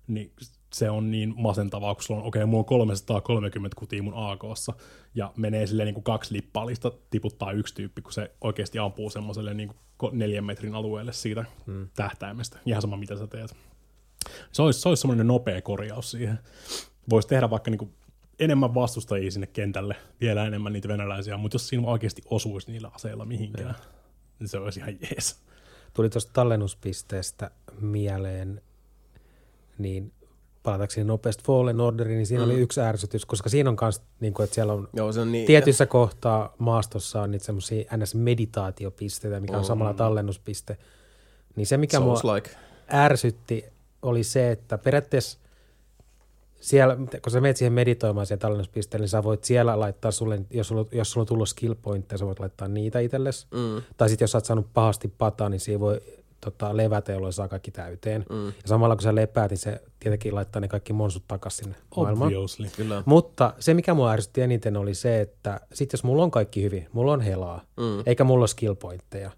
Niin se on niin masentavaa, kun sulla on, okei, okay, mulla on 330 kutia mun AKssa, ja menee silleen niin kuin kaksi lippaallista, tiputtaa yksi tyyppi, kun se oikeasti ampuu semmoiselle niin kuin neljän metrin alueelle siitä hmm. tähtäimestä. Ihan sama, mitä sä teet. Se olisi, se olisi semmoinen nopea korjaus siihen. Voisi tehdä vaikka niin kuin enemmän vastustajia sinne kentälle, vielä enemmän niitä venäläisiä, mutta jos siinä oikeasti osuisi niillä aseilla mihinkään, niin se olisi ihan jees. Tuli tuosta tallennuspisteestä mieleen, niin palatakseni nopeasti Fallen Orderiin, niin siinä mm. oli yksi ärsytys, koska siinä on myös, niin kuin, että siellä on Joo, se on niin, tietyissä kohtaa maastossa on niitä semmoisia NS-meditaatiopisteitä, mikä on samalla tallennuspiste. Niin se, mikä mua Souls-like. ärsytti, oli se, että periaatteessa siellä, kun sä menet siihen meditoimaan siihen tallennuspisteelle, niin sä voit siellä laittaa sulle, jos sulla, jos sulla on tullut skill pointteja, sä voit laittaa niitä itsellesi. Mm. Tai sitten jos sä oot saanut pahasti pataa, niin siinä voi tota, levätä, jolloin saa kaikki täyteen. Mm. Ja samalla kun sä lepäät, niin se tietenkin laittaa ne kaikki monsut takaisin sinne maailmaan. Obviously. Kyllä. Mutta se, mikä mua ärsytti eniten, oli se, että sit jos mulla on kaikki hyvin, mulla on helaa, Mm. eikä mulla ole skill pointteja,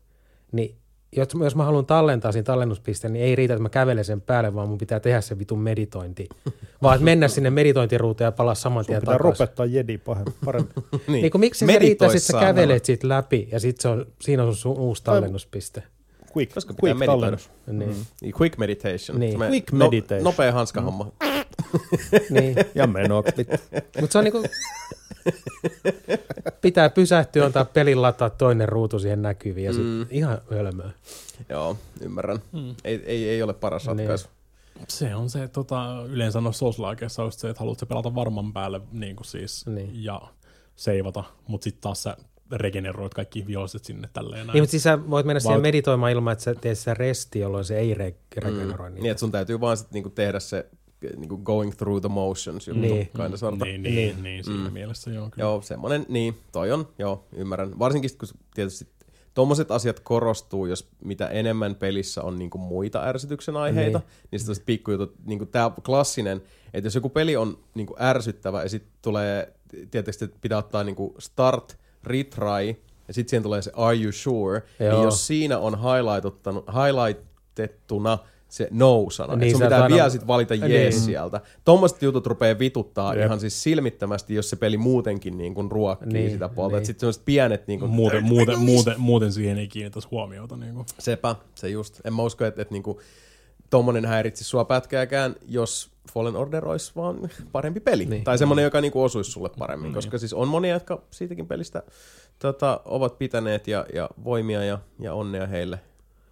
niin jos, jos mä haluan tallentaa siinä tallennuspisteen, niin ei riitä, että mä kävelen sen päälle, vaan mun pitää tehdä se vitun meditointi. vaan että mennä sinne meditointiruuteen ja palaa saman tien Pitää takaisin. ropettaa jedi pahem- paremmin. Niin. Niin kuin, miksi se riittää, sit sä kävelet siitä läpi ja sit se on, siinä on sun uusi tallennuspiste. Quick, Koska pitää quick meditoida. tallennus. Niin. Niin, Quick meditation. Niin. Me- Quick no, meditation. Nopea hanskahomma. niin. Ja menoksi. vittu. Mutta se on niinku, pitää pysähtyä, antaa pelin lataa toinen ruutu siihen näkyviin ja sit Mm. ihan hölmöä. Joo, ymmärrän. Mm. Ei, ei, ei ole paras Niin. ratkaisu. Se on se, tota, yleensä noissa souls on se, että haluat se pelata varman päälle niin kuin siis, Niin. ja seivata, mutta sitten taas sä regeneroit kaikki viholliset sinne tälleen näin. Niin, mutta siis sä voit mennä siihen Val- meditoimaan ilman, että sä teet sitä resti, jolloin se ei re- regeneroi Mm. niitä. Niin, että sun täytyy vaan sit niinku tehdä se niinku going through the motions juttu, Niin. niin. kind of sorta. niin, niin, Niin. niin, niin, siinä Mm. mielessä joo. Kyllä. Joo, semmonen, niin, toi on, joo, ymmärrän. Varsinkin sit, kun tietysti tommoset asiat korostuu, jos mitä enemmän pelissä on niinku muita ärsytyksen aiheita, niin, niin sitten pikkujutut, niinku tää klassinen, että jos joku peli on niinku ärsyttävä ja sitten tulee, tietysti että pitää ottaa niinku start, retry, ja sitten siihen tulee se are you sure, Joo. niin jos siinä on highlightettu, highlightettuna se no-sana, Niin, niin, sun pitää aina- vielä sit valita Niin. jees sieltä. Tommoset jutut rupeaa vituttaa Jep. ihan siis silmittömästi, jos se peli muutenkin niin kuin ruokkii Niin, niin, sitä puolta. niin. Niin. Sitten sellaiset pienet niin kuin, Muuten, muuten, muuten, muuten siihen ei kiinnitä huomiota. Niin kuin. Sepä, se just. En mä usko, että, että niinku, tommonen häiritsisi sua pätkääkään, jos Fallen Order olisi vaan parempi peli. Niin. Tai semmonen, joka niinku osuisi sulle paremmin. Niin. Koska siis on monia, jotka siitäkin pelistä tota, ovat pitäneet ja, ja voimia ja, ja onnea heille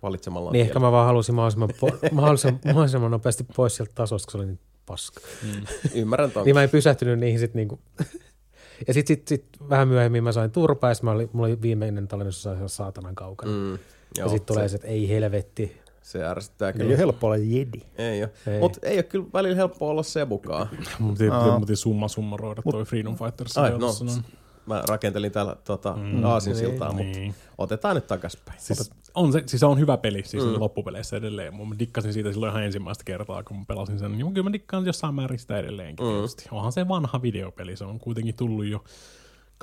valitsemallaan Niin ehkä tiellä. mä vaan halusin mahdollisimman, po- mahdollisimman, mahdollisimman nopeasti pois sieltä tasosta, kun se oli niin paska. Mm. Ymmärrän ton. Niin mä en pysähtynyt niihin sit niinku. ja sit, sit, sit, vähän myöhemmin mä sain turpaa ja mä oli, mulla oli viimeinen tallennus saatanan kaukana. Mm, Mm, ja joo, sit tulee se, että ei helvetti. Se ärsyttää Ei kyllä. ole helppo olla jedi. Ei ole. Ei. Mutta ei ole kyllä välillä helppo olla sebukaa. Mutta Aa. piti summa summaroida toi Freedom Fighters. Ai, no, Mä rakentelin täällä tota, mm, aasinsiltaa, niin. mutta niin. otetaan nyt takaspäin. Siis on, se, siis se on hyvä peli siis Mm. loppupeleissä edelleen. Mä dikkasin siitä silloin ihan ensimmäistä kertaa, kun mä pelasin sen. Niin kyllä mä dikkaan jossain määrin sitä edelleenkin. Mm. Mm. Onhan se vanha videopeli, se on kuitenkin tullut jo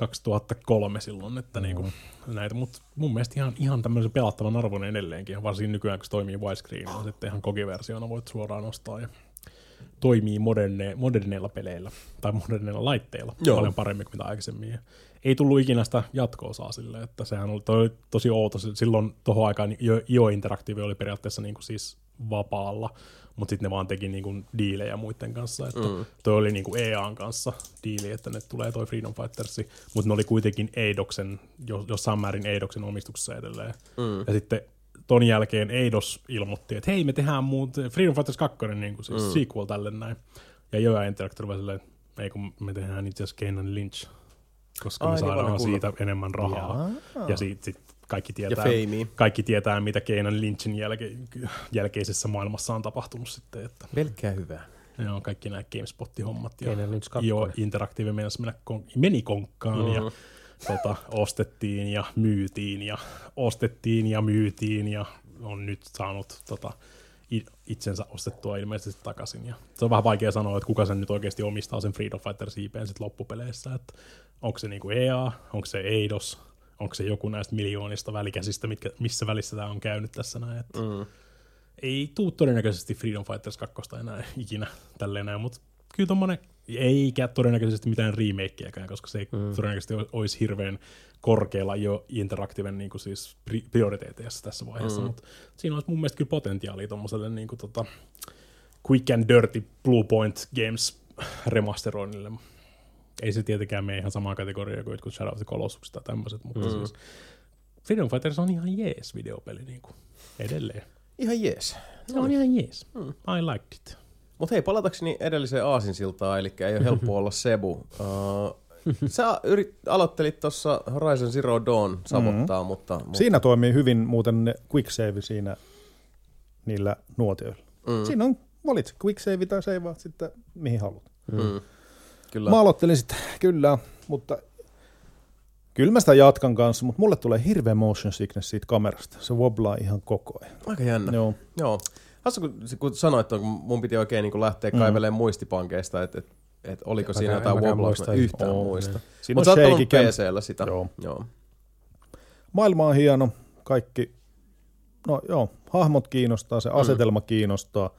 2003 silloin, että mm. niinku, näitä, mutta mun mielestä ihan, ihan tämmöisen pelattavan arvon edelleenkin, varsinkin nykyään, kun se toimii widescreen, on sitten ihan kokiversiona voit suoraan ostaa ja toimii moderne, moderneilla peleillä tai moderneilla laitteilla Joo. paljon paremmin kuin mitä aikaisemmin. Ja ei tullut ikinä sitä jatko-osaa sille, että sehän oli, toi tosi outo. Silloin tuohon aikaan jo, jo Interactive oli periaatteessa niin kuin siis vapaalla, mutta sitten ne vaan teki niin kuin diilejä muiden kanssa. Että mm. Toi oli niin kuin EAN kanssa diili, että ne tulee toi Freedom Fightersi, mutta ne oli kuitenkin Eidoksen, jo- jossain määrin Eidoksen omistuksessa edelleen. Mm. Ja sitten ton jälkeen Eidos ilmoitti, että hei me tehdään muut Freedom Fighters 2, niin kuin siis mm. sequel tälle näin. Ja Joja Interactive oli silleen, että ei kun me tehdään itse asiassa Kenan Lynch, koska Ai me niin, saadaan kunnon. siitä enemmän rahaa. Ja siitä sit kaikki tietää, kaikki tietää, mitä Kenan Lynchin jälke, jälkeisessä maailmassa on tapahtunut sitten. Että, Pelkkää hyvää. joo, kaikki nämä GameSpot-hommat. Ja Kenan Lynch 2. jo Interactive meinasi mennä kon- meni konkkaan mm. ja tota, ostettiin ja myytiin ja ostettiin ja myytiin ja on nyt saanut tota, itsensä ostettua ilmeisesti takaisin. Ja se on vähän vaikea sanoa, että kuka sen nyt oikeasti omistaa sen Freedom Fighters IPn sit loppupeleissä. Että onko se niinku EA, onko se Eidos, onko se joku näistä miljoonista välikäsistä, mitkä, missä välissä tämä on käynyt tässä näin. Että Mm. ei tuu todennäköisesti Freedom Fighters 2 enää ikinä tälleen näin, mutta kyllä tommonen, eikä todennäköisesti mitään remakeäkään, koska se ei mm. todennäköisesti olisi hirveän korkealla jo interaktiven niin kuin siis pri- prioriteeteissa tässä vaiheessa, mm. mutta siinä olisi mun mielestä kyllä potentiaalia tommoselle niin kuin tota Quick and Dirty Blue Point Games remasteroinnille. Ei se tietenkään mene ihan samaan kategoriaan kuin jotkut Shadow of the Colossus tai tämmöiset, mutta mm. siis Freedom Fighters on ihan jees videopeli niin kuin edelleen. Ihan jees. Se on ihan jees. I liked it. Mutta hei, palatakseni edelliseen aasinsiltaan, eli ei ole helppo olla Sebu. Uh, sä yrit, aloittelit tuossa Horizon Zero Dawn savottaa, mm-hmm. mutta, mutta Siinä toimii hyvin muuten ne quick save siinä niillä nuotioilla. Mm. Siinä on, valitse quick save tai save sitten mihin haluat. mm, kyllä. Mä aloittelin sitten, kyllä, mutta kyllä mä sitä jatkan kanssa, mutta mulle tulee hirveä motion sickness siitä kamerasta. Se wobblaa ihan koko ajan. Aika jännä. Joo. Joo. Hassu, kun, kun sanoit, että mun piti oikein niin lähteä kaivelemaan muistipankeista, että et, et oliko En siinä jotain muista yhtään Oo, muista. Siinä Mutta on sä oot. PCllä sitä. Joo. Joo. Maailma on hieno, kaikki, no joo, hahmot kiinnostaa, se asetelma kiinnostaa.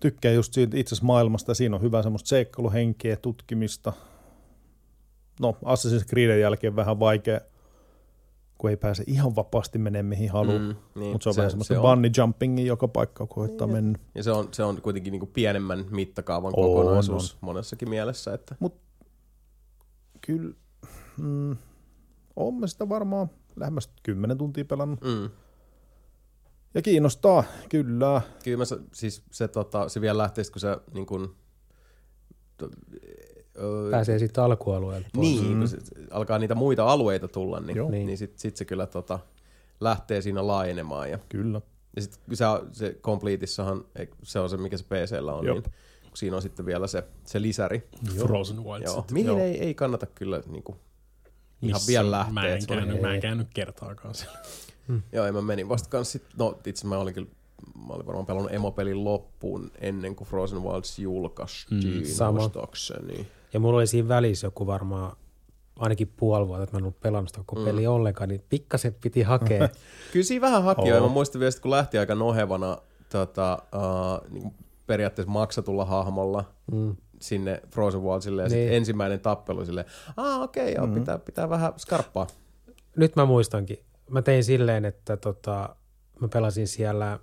Tykkää just siitä itse asiassa maailmasta, siinä on hyvä semmoista seikkailuhenkeä, tutkimista. No, Assassin's Creedin jälkeen vähän vaikea, kun ei pääse ihan vapaasti menemään mihin haluaa. Mm, niin, Mutta se on se- vähän semmoista se on. bunny jumpingia joka paikka, koittaa mennä. Ja se on, se on kuitenkin niin pienemmän mittakaavan On, kokonaisuus monessakin mielessä. Että, Kyllä, mm, on mä sitä varmaan lähemmäs 10 tuntia pelannut. mm. Ja kiinnostaa, kyllä. Kyllä mä, siis se, tota, se vielä lähtee, kun se niin kuin, to, ö, Pääsee sitten alkualueelle pois. niin, kun se, alkaa niitä muita alueita tulla, niin, Joo. niin, Niin. niin sit, sit se kyllä tota, lähtee siinä laajenemaan. Ja, Kyllä. ja sit se, se Completeissahan, ei- se on se, mikä se PCllä on, Jop. niin kun siinä on sitten vielä se, se lisäri. Frozen Wilds. Joo. sitten. Mihin Joo. Ei, ei kannata kyllä niin kuin, ihan Missä vielä lähteä. Mä en, että se on- käynyt, mä en käynyt kertaakaan siellä. Joo, ja mä menin vasta kans sit, no itse mä olin kyllä, mä olin varmaan pelannut emopelin loppuun ennen kuin Frozen Wilds julkaistiin, mm, sama. muistaakseni. Ja mulla oli siinä välissä joku varmaan ainakin puoli vuotta, että mä en ollut pelannut sitä koko peli ollenkaan, niin pikkasen piti hakea. Kyllä siinä vähän haki, ja mä muistin vielä, kun lähti aika nohevana tota, uh, niin periaatteessa maksatulla hahmolla mm. sinne Frozen Wildsille, ja niin. Sitten ensimmäinen tappelu silleen, aa okei, okay, joo, pitää, pitää vähän skarppaa. Nyt mä muistankin. Mä tein silleen, että tota, mä pelasin siellä,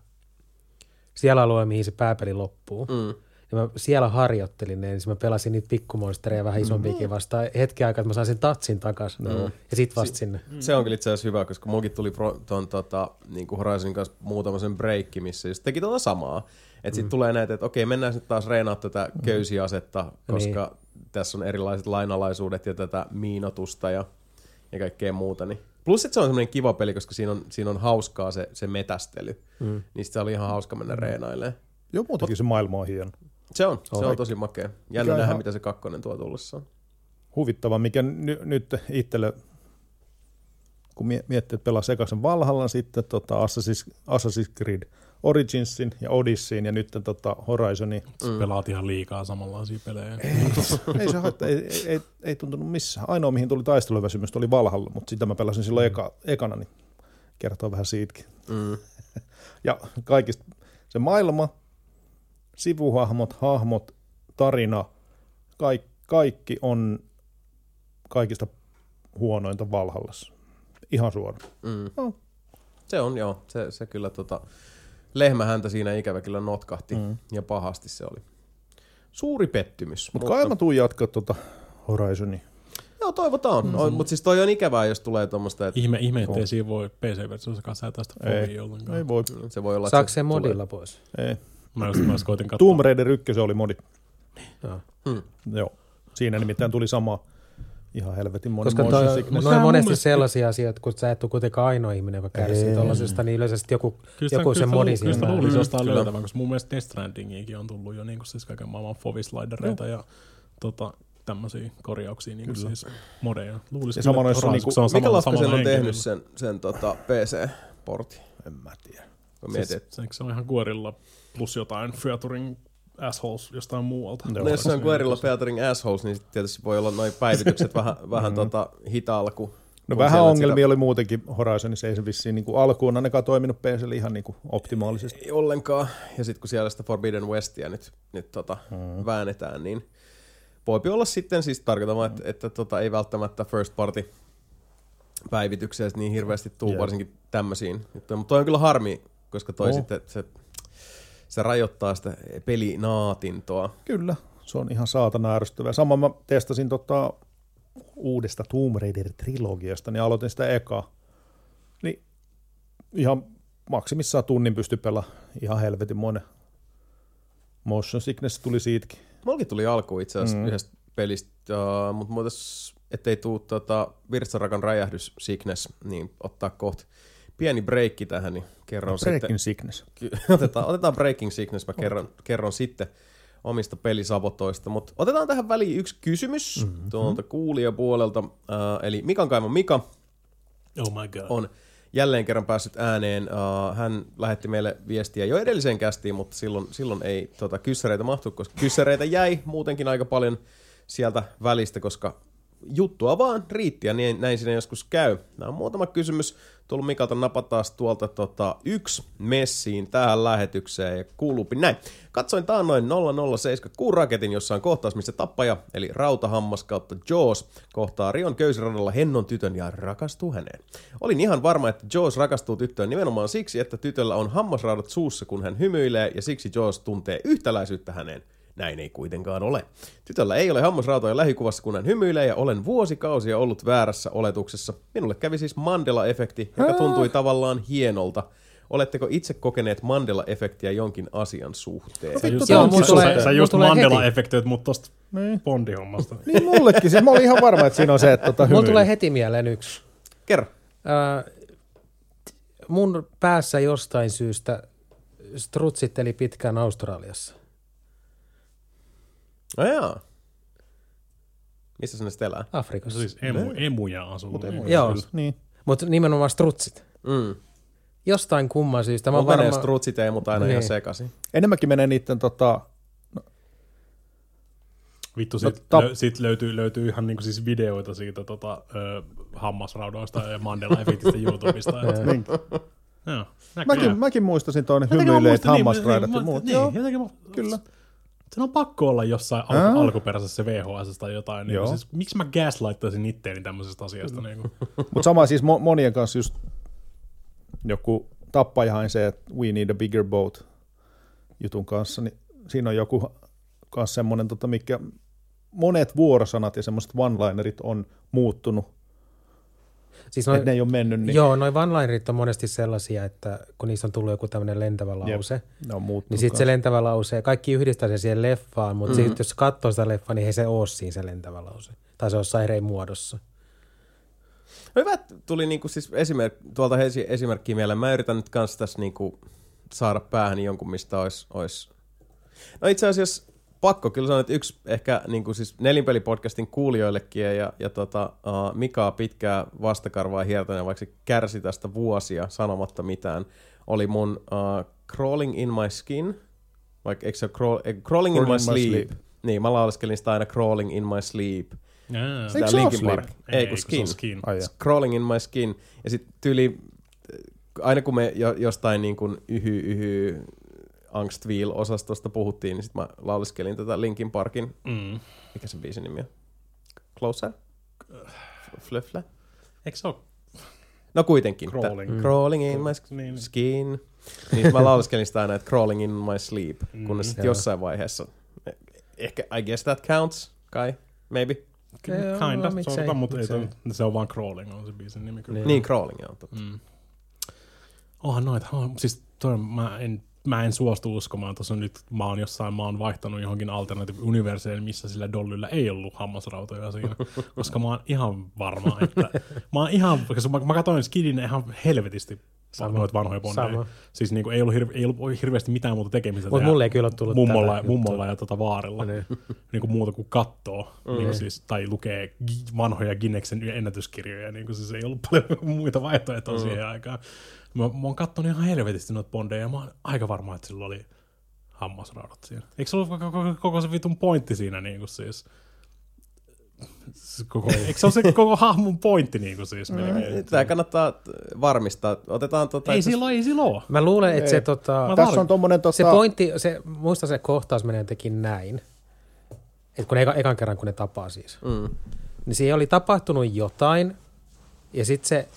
siellä alueella, mihin se pääpeli loppuu. Mm. Ja mä siellä harjoittelin ne, ensin mä pelasin niitä pikkumonstereja vähän isompiakin vastaan hetken aikaa, että mä sain sen tatsin takaisin. No. Ja sit vasta si- sinne. Se on kyllä itse asiassa hyvä, koska mulkin tuli pro, ton, tota, niin kuin Horizonin kanssa muutama sen breikki, missä just teki tota samaa. Että sitten tulee näitä, että okei, mennään nyt taas reenaa tätä köysiasetta, koska tässä on erilaiset lainalaisuudet ja tätä miinotusta ja, ja kaikkea muuta. Niin. Plus, että se on semmoinen kiva peli, koska siinä on, siinä on hauskaa se, se metästely. Mm. Niin sit se oli ihan hauska mennä reenailemaan. Joo, muutenkin se maailma on hieno. Se on, se on Kaikki. tosi makea. Jännä nähdä, ihan- mitä se kakkonen tuo tullessaan. Huvittava, mikä ny, nyt itselle, kun mie- miettii, että pelaa sekaisin Valhallan, sitten tota Assassin's, Assassin's Creed Originsin ja Odysseyin ja nyt tota Horizonin. Mm. Pelaat ihan liikaa samanlaisia pelejä. ei se haittaa, ei, ei, ei, ei tuntunut missään. Ainoa, mihin tuli taisteluväsymystä, oli Valhalla, mutta sitä mä pelasin silloin eka, ekana, niin kertoo vähän siitäkin. Mm. Ja kaikista se maailma, sivuhahmot, hahmot, tarina, kaikki, kaikki on kaikista huonointa Valhallassa. Ihan suoraan. Mm. No. Se on, joo. Se, se kyllä tota, lehmähäntä siinä ikävä kyllä notkahti mm. ja pahasti se oli. Suuri pettymys. Mutta kai mä tuun jatkaa tuota Horizonia. Joo, toivotaan. Mm. No, mutta siis toi on ikävää, jos tulee tuommoista, että Ihme, ihme ettei siinä voi PC-versiossa kanssa säätää sitä Ei, ollenkaan. ei voi. se voi olla, Saako se tulee- modilla pois? Ei. Mä just, mä just koitin katsoa. Tomb Raider 1 oli modi. Joo. Hmm. Joo. Siinä nimittäin tuli sama ihan helvetin moni Koska motion toi, sickness. no on monesti mielestä- sellaisia asioita, kun sä et ole kuitenkaan ainoa ihminen, joka kärsii Ei. tuollaisesta, niin yleensä sit joku, Kyllä joku kyllä se sitä modi lu- Kyllä sitä siinä. luulisi jostain löytävän, koska mun mielestä Death Strandingiakin on tullut jo niin kuin siis kaiken maailman fovislidereita ja tota, tämmöisiä korjauksia, niin kuin siis modeja. Luulisin Ja on Horizon, niinku- kun se on Mikä sama- Laskosella samalla on tehnyt sen, sen tota PC-portin? En mä tiedä. Siis, se on ihan kuorilla plus jotain Featuring assholes jostain muualta. No, jos se on Guerrilla Featuring Assholes, niin sit tietysti voi olla noin päivitykset vähän, vähän tota, hitaalla kuin No kun vähän siellä ongelmia sitä- oli muutenkin Horizonissa, ei se vissiin niin kuin alkuun ainakaan toiminut PClle ihan niin kuin optimaalisesti. Ei ollenkaan. Ja sitten kun siellä sitä Forbidden Westia nyt, nyt tota, mm. väännetään, niin voipi olla sitten siis tarkoittamaan, että, että tota, ei välttämättä first party päivityksiä niin hirveästi tuu, Jep. varsinkin tämmöisiin. Mutta toi on kyllä harmi, koska toi Oo. sitten se, se rajoittaa sitä pelinaatintoa. Kyllä, se on ihan saatana ärsyttävää. Sama mä testasin tota uudesta Tomb Raider-trilogiasta, niin aloitin sitä ekaa. Niin ihan maksimissaan tunnin pysty pelaamaan ihan helvetin monen. Motion sickness tuli siitäkin. Mullakin tuli alku itse asiassa Mm. yhdestä pelistä, uh, mutta muotas, ettei tuu tota, Virtsarakan räjähdys Sickness, niin ottaa kohta pieni breikki tähän, niin kerron sitten. Breaking sickness. Otetaan, otetaan Breaking Sickness, mä kerron, kerron sitten omista pelisavotoista, mutta otetaan tähän väliin yksi kysymys mm-hmm. tuolta kuulijapuolelta, uh, eli Mikan kaivon Mika Oh my god. on jälleen kerran päässyt ääneen. Uh, hän lähetti meille viestiä jo edelliseen kästiin, mutta silloin, silloin ei tota, kyssäreitä mahtu, koska kyssäreitä jäi muutenkin aika paljon sieltä välistä, koska juttua vaan riitti ja niin, näin siinä joskus käy. Nämä on muutama kysymys. Tullut Mikalta napattaa tuolta tota, yksi messiin tähän lähetykseen ja kuuluupi näin. Katsoin taannoin 0076 raketin, jossa on kohtaus, missä tappaja, eli rautahammas kautta Jaws, kohtaa Rion köysiradalla hennon tytön ja rakastuu häneen. Olin ihan varma, että Jaws rakastuu tyttöön nimenomaan siksi, että tytöllä on hammasraudat suussa, kun hän hymyilee, ja siksi Jaws tuntee yhtäläisyyttä häneen. Näin ei kuitenkaan ole. Tytöllä ei ole hammasrautoja lähikuvassa, kun hän hymyilee, ja olen vuosikausia ollut väärässä oletuksessa. Minulle kävi siis Mandela-efekti, joka tuntui tavallaan hienolta. Oletteko itse kokeneet Mandela-efektiä jonkin asian suhteen? Sä just, Joo, sä, mulla sä, tulee- sä, just tulee heti. Mandela-efektoit mut tosta Niin. Bondi-hommasta. Niin mullekin, siis mä olin ihan varma, että siinä on se, että tota Mulla tulee heti mieleen yksi. Kerro. Ää, mun päässä jostain syystä strutsitteli pitkään Australiassa. No jaa. Missä sinne sitten elää? Afrikassa. Siis emu, emuja asuu. Mut niin. emu- Joo, Niin. mutta nimenomaan strutsit. Mm. Jostain kumman syystä. Mä Mä oon menee varma... strutsit ja mut aina Niin. ihan sekaisin. Enemmänkin menee niiden tota, Vittu, sit, No, lö, sit löytyy, löytyy ihan niinku siis videoita siitä tota, ö, hammasraudoista ja Mandela-efektistä YouTubesta. Et, niin. joo, mäkin, mäkin muistasin tuon hymyileet muistan, niin, ja niin, muut. Niin, Joo, jotenkin mä, kyllä. Sen on pakko olla jossain al- Ää? alkuperäisessä VHS tai jotain. Niin siis, miksi mä gaslighttaisin itteeni tämmöisestä asiasta? Niin. Mutta sama siis mo- monien kanssa just joku tappajahain se, että we need a bigger boat jutun kanssa, niin siinä on joku kanssa semmoinen, tota, mikä monet vuorosanat ja semmoiset one-linerit on muuttunut, Siis no, että ne ei ole mennyt, niin Joo, noin one-linerit on monesti sellaisia, että kun niistä on tullut joku tämmöinen lentävä lause, ne on muuttunut. niin sitten se kanssa. lentävä lause, kaikki yhdistää sen siihen leffaan, mutta mm-hmm. sitten jos katsoo sitä leffaa, niin ei se ole siinä se lentävä lause. Tai se on eri muodossa. No hyvä, tuli niinku siis esimerk, tuolta esi- esimerkkiä mieleen. Mä yritän nyt kans tässä niinku saada päähän jonkun, mistä olisi... Ois... No itse asiassa pakko kyllä sanoa, että yksi ehkä niinku siis nelinpelipodcastin kuulijoillekin ja, ja tota, uh, Mikaa pitkää vastakarvaa hiertänyt, vaikka se kärsi tästä vuosia sanomatta mitään, oli mun uh, Crawling in my skin, vaikka eikö se ole crawl, eh, Crawling in my, sleep. Niin, mä lauleskelin sitä aina Crawling in my sleep. Sitä Eikö se ole Linkin Sleep? Park. Ei, kun se Skin. skin. Ai jaa. Crawling in my skin. Ja sitten tyyli, aina kun me jo, jostain niin kuin yhy, yhy Angstwheel-osastosta puhuttiin, niin sitten mä lauliskelin tätä Linkin Parkin, Mm. mikä se biisin nimi on? Closer? Flöflä? Eikö se ole? No kuitenkin. Crawling. Tä- crawling in my Niin, niin. skin. Niin mä lauliskelin sitä aina, että crawling in my sleep, kunnes Mm. sitten jossain vaiheessa, ehkä I guess that counts, kai, maybe. Kinda, miksei, sorta, mutta ei, se on vaan Crawling on se biisin nimi kyllä. Niin, crawling, joo. Totta. Mm. Onhan noita, oh, siis toi, mä en, mä en suostu uskomaan, tuossa nyt mä oon jossain, mä oon vaihtanut johonkin alternative universeen, missä sillä dollyllä ei ollut hammasrautoja siinä, koska mä oon ihan varma, että mä oon ihan, koska mä, mä katsoin Skidin ihan helvetisti Sama. noita vanhoja bondeja. Sama. Siis niinku ei, ollut hirve, ei ollut hirveästi mitään muuta tekemistä. Mutta mulle ei kyllä tullut mummolla, tätä mummolla ja tota vaarilla. Niin. niinku muuta kuin kattoo Mm. niinku siis, tai lukee vanhoja Guinnessin ennätyskirjoja. Niinku siis ei ollut paljon muita vaihtoehtoja Mm. siihen aikaan. Mä, mä oon kattonut ihan helvetisti noita bondeja ja mä oon aika varma, että sillä oli hammasraudat siinä. Eikö se ollut koko, koko, koko se vitun pointti siinä niinku siis? Se Koko, eikö se ole se koko hahmon pointti niinku siis? melkein? Tämä kannattaa varmistaa. Otetaan tota... Ei silloin, ei silloin ole. Mä luulen, että se, Ei. tota, Mä Tässä on tommonen tota, se pointti, se, muista se kohtaus menee jotenkin näin. Et kun eka, ekan kerran, kun ne tapaa siis. Mm. Niin siihen oli tapahtunut jotain, ja sitten se,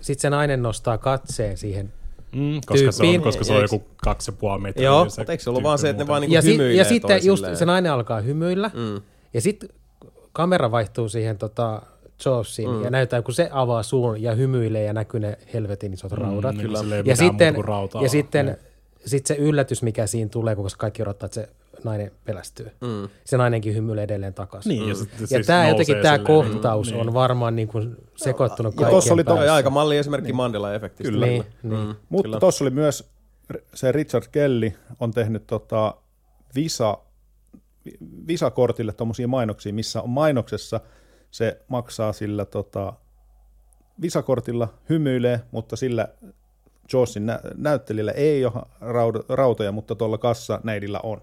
sit se nainen nostaa katseen siihen. Mm, koska, se on, Tyyppiin. koska se on joku kaksi ja puoli metriä. Joo. niin se Mutta eikö se ollut vaan se, että ne muuten- vaan niinku Ja, si, hymyilee ja sitten just se nainen alkaa hymyillä, Mm. ja sitten kamera vaihtuu siihen tota, Jawsiin, mm. ja näyttää, kun se avaa suun ja hymyilee, ja näkyy ne helvetin isot raudat. Mm, niin, sillä ei ja sitten, kuin rautaa ja sitten Niin. sit se yllätys, mikä siinä tulee, koska kaikki odottaa, että se nainen pelästyy. Mm. Se nainenkin hymyilee edelleen takaisin. Niin, ja, sit, Ja siis tämä jotenkin tämä kohtaus niin, on varmaan niin kuin sekoittunut Ja tossa oli Toi päässä. aika malli esimerkki Mandela-efektistä. Kyllä. Niin, niin. Mutta tuossa oli myös se Richard Kelly on tehnyt tota Visa, Visa-kortille tuommoisia mainoksia, missä on mainoksessa se maksaa sillä tota, Visa-kortilla hymyilee, mutta sillä Jawsin nä- näyttelijällä ei ole raud- rautoja, mutta tuolla kassaneidillä on.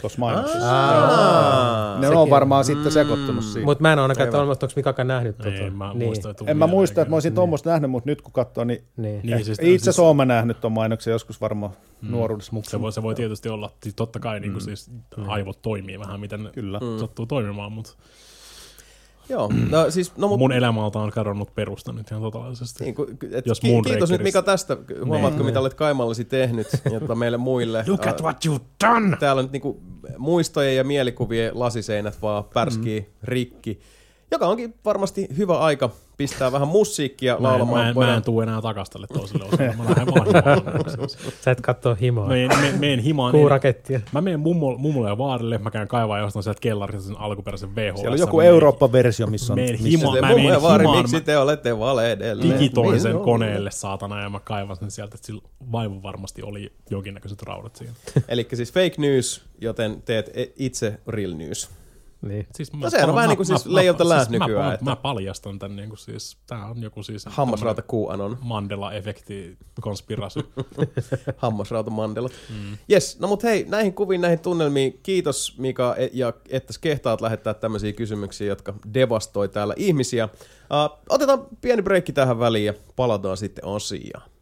Tuossa mainoksessa. Aa, Ne on varmaan sitten sekoittunut siihen. Mutta mä en ole ainakaan, että onko Mikakaan nähnyt Ei, tota. mä niin. muistan, että en mä muista, että mä olisin tuommoista nähnyt, mutta nyt kun katsoo, niin, Niin. Niin, niin siis- itse asiassa oon mä nähnyt tuon mainoksen joskus varmaan nuoruudessa. Mutta Se voi, se voi tietysti olla, siis totta kai niin kuin siis aivot toimii vähän, miten ne Kyllä. sattuu toimimaan, mutta Joo, no siis, no mut, mun elämältä on kadonnut perusta nyt ihan totaalisesti. niin, ku- et, Jos ki- kiitos nyt Mika tästä. Huomaatko, mitä olet Kaimallasi tehnyt, jotta meille muille. Look at what you've done! Täällä nyt niinku muistojen ja mielikuvien lasiseinät vaan pärskii mm. rikki. Joka onkin varmasti hyvä aika pistää vähän musiikkia Mä en, laulamaan. mä, en, mä Voidaan- en tuu enää takas tälle toiselle osalle. Mä lähden vaan himaan. Sä et kattoo himaa. Meen, me, meen himaan. Kuurakettia. Mä menen mummo, mummolle ja vaarille, mä käyn kaivaa jostain sieltä kellarista sen alkuperäisen VHS. Siellä on joku Mä menen- Eurooppa-versio, missä on... Meen missä himo- Se mä menen ja vaari, himaan, miksi mä- te olette valedelleet? digitoin sen Minun- koneelle, saatana, ja mä kaivan sen sieltä, että sillä vaivon varmasti oli jonkinnäköiset raudat siinä. Eli siis fake news, joten teet e- itse real news. Niin. Siis mä, No sehän on vähän niin kuin siis lay of the land siis nykyään, Mä, että- mä, paljastan tämän, niin kuin siis, tää on joku siis Hammasrauta QAnon. Mandela-efekti, konspirasi. Hammasrauta Mandelat. Mm. Yes, no mut hei, näihin kuviin, näihin tunnelmiin, kiitos Mika, et- ja että sä kehtaat lähettää tämmöisiä kysymyksiä, jotka devastoi täällä ihmisiä. Uh, otetaan pieni breikki tähän väliin ja palataan sitten asiaan.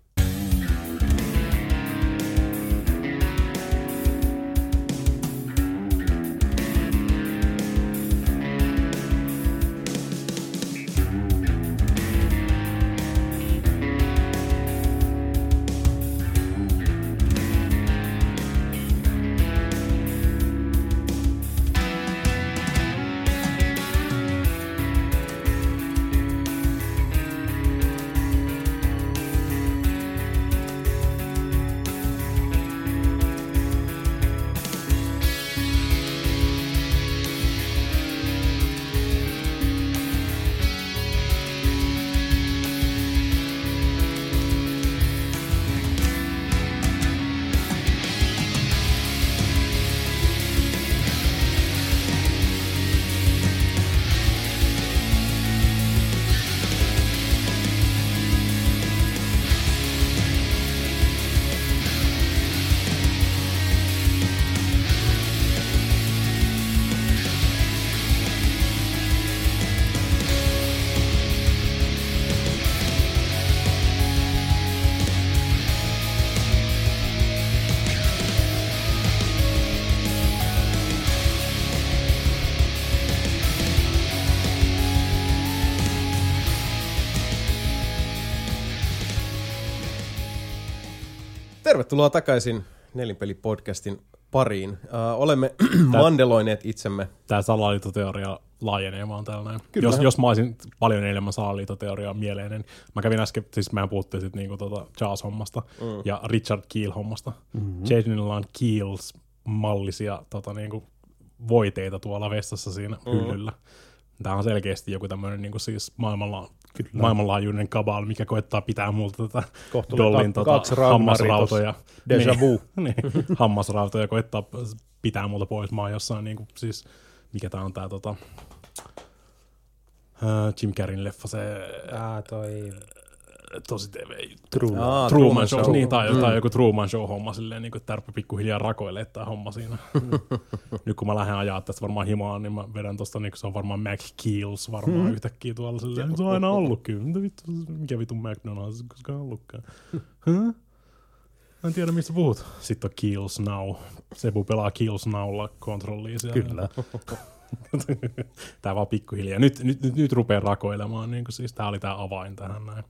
Tervetuloa takaisin Nelinpeli-podcastin pariin. Uh, olemme mandeloineet itsemme. Tää salaliittoteoria laajenee vaan täällä näin. Kyllä. Jos, jos mä olisin paljon enemmän salaliittoteoriaa mieleen, niin mä kävin äsken, siis mehän puhuttiin sit niinku tota Jaws-hommasta mm. ja Richard Keel-hommasta. Mm-hmm. Jadonilla on Keels-mallisia tota, niinku, voiteita tuolla vessassa siinä mm. hyllyllä. Tämä on selkeästi joku tämmöinen niinku siis maailmalla Kyllä. maailmanlaajuinen kabal, mikä koettaa pitää multa tätä Kohta Dollin tota, kaksi hammasrautoja. Deja vu. Niin, niin, hammasrautoja koettaa pitää multa pois. Mä oon jossain niin kuin, siis, mikä tää on tää tota, äh, Jim Carreyn leffa, se Ah, toi... tosi TV Truman. Aa, Truman Show, Show. niin, tai, mm. tai joku Truman Show-homma silleen, niin kuin, tärppä pikkuhiljaa rakoilee tämä homma siinä. Nyt kun mä lähden ajaa tästä varmaan himaan, niin mä vedän tosta, niin se on varmaan Mac Keels varmaan mm. yhtäkkiä tuolla silleen. Se on aina ollut kyllä. Mitä vittu, mikä vittu McDonald's, koska on ollutkaan. Huh? Mä en tiedä, mistä puhut. Sitten on Kills Now. Sebu pelaa Kills Nowlla kontrollia siellä. Kyllä. tää vaan pikkuhiljaa. Nyt, nyt, nyt, nyt rupeaa rakoilemaan. Niin kuin siis tää oli tää avain tähän näin.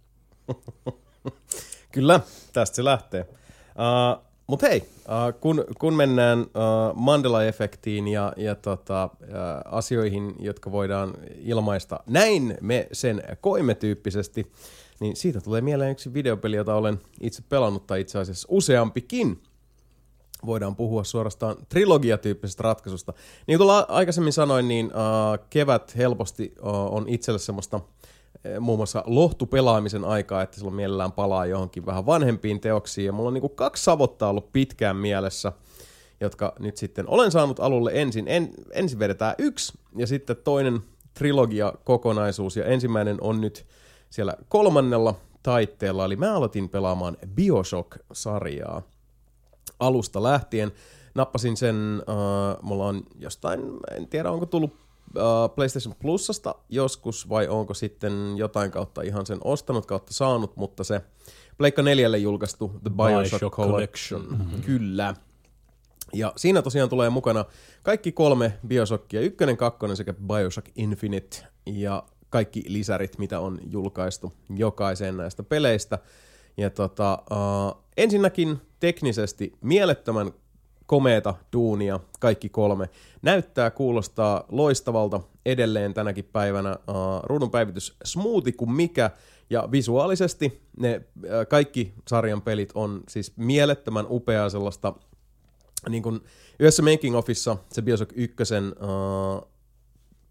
Kyllä, tästä se lähtee. Uh, Mutta hei, uh, kun, kun mennään uh, Mandela-efektiin ja, ja tota, uh, asioihin, jotka voidaan ilmaista näin me sen koimme tyyppisesti, niin siitä tulee mieleen yksi videopeli, jota olen itse pelannut, tai itse asiassa useampikin. Voidaan puhua suorastaan trilogiatyyppisestä ratkaisusta. Niin kuin aikaisemmin sanoin, niin uh, kevät helposti uh, on itselle semmoista muun muassa lohtupelaamisen aikaa, että silloin mielellään palaa johonkin vähän vanhempiin teoksiin. Ja mulla on niin kuin kaksi savottaa ollut pitkään mielessä, jotka nyt sitten olen saanut alulle ensin. En, ensin vedetään yksi ja sitten toinen trilogia-kokonaisuus. Ja ensimmäinen on nyt siellä kolmannella taitteella, eli mä aloitin pelaamaan Bioshock-sarjaa alusta lähtien. Nappasin sen, uh, mulla on jostain, en tiedä onko tullut PlayStation Plusasta joskus vai onko sitten jotain kautta ihan sen ostanut kautta saanut, mutta se Pleikka 4 julkaistu The Bioshock, Bioshock Collection. Collection. Mm-hmm. Kyllä. Ja siinä tosiaan tulee mukana kaikki kolme Bioshockia, ykkönen, kakkonen sekä Bioshock Infinite ja kaikki lisärit, mitä on julkaistu jokaiseen näistä peleistä. Ja tota, uh, ensinnäkin teknisesti mielettömän komeeta duunia, kaikki kolme. Näyttää, kuulostaa loistavalta edelleen tänäkin päivänä. Uh, ruudun päivitys smoothi kuin mikä, ja visuaalisesti ne uh, kaikki sarjan pelit on siis mielettömän upeaa sellaista, niin kuin yhdessä making office se Bioshock 1 uh,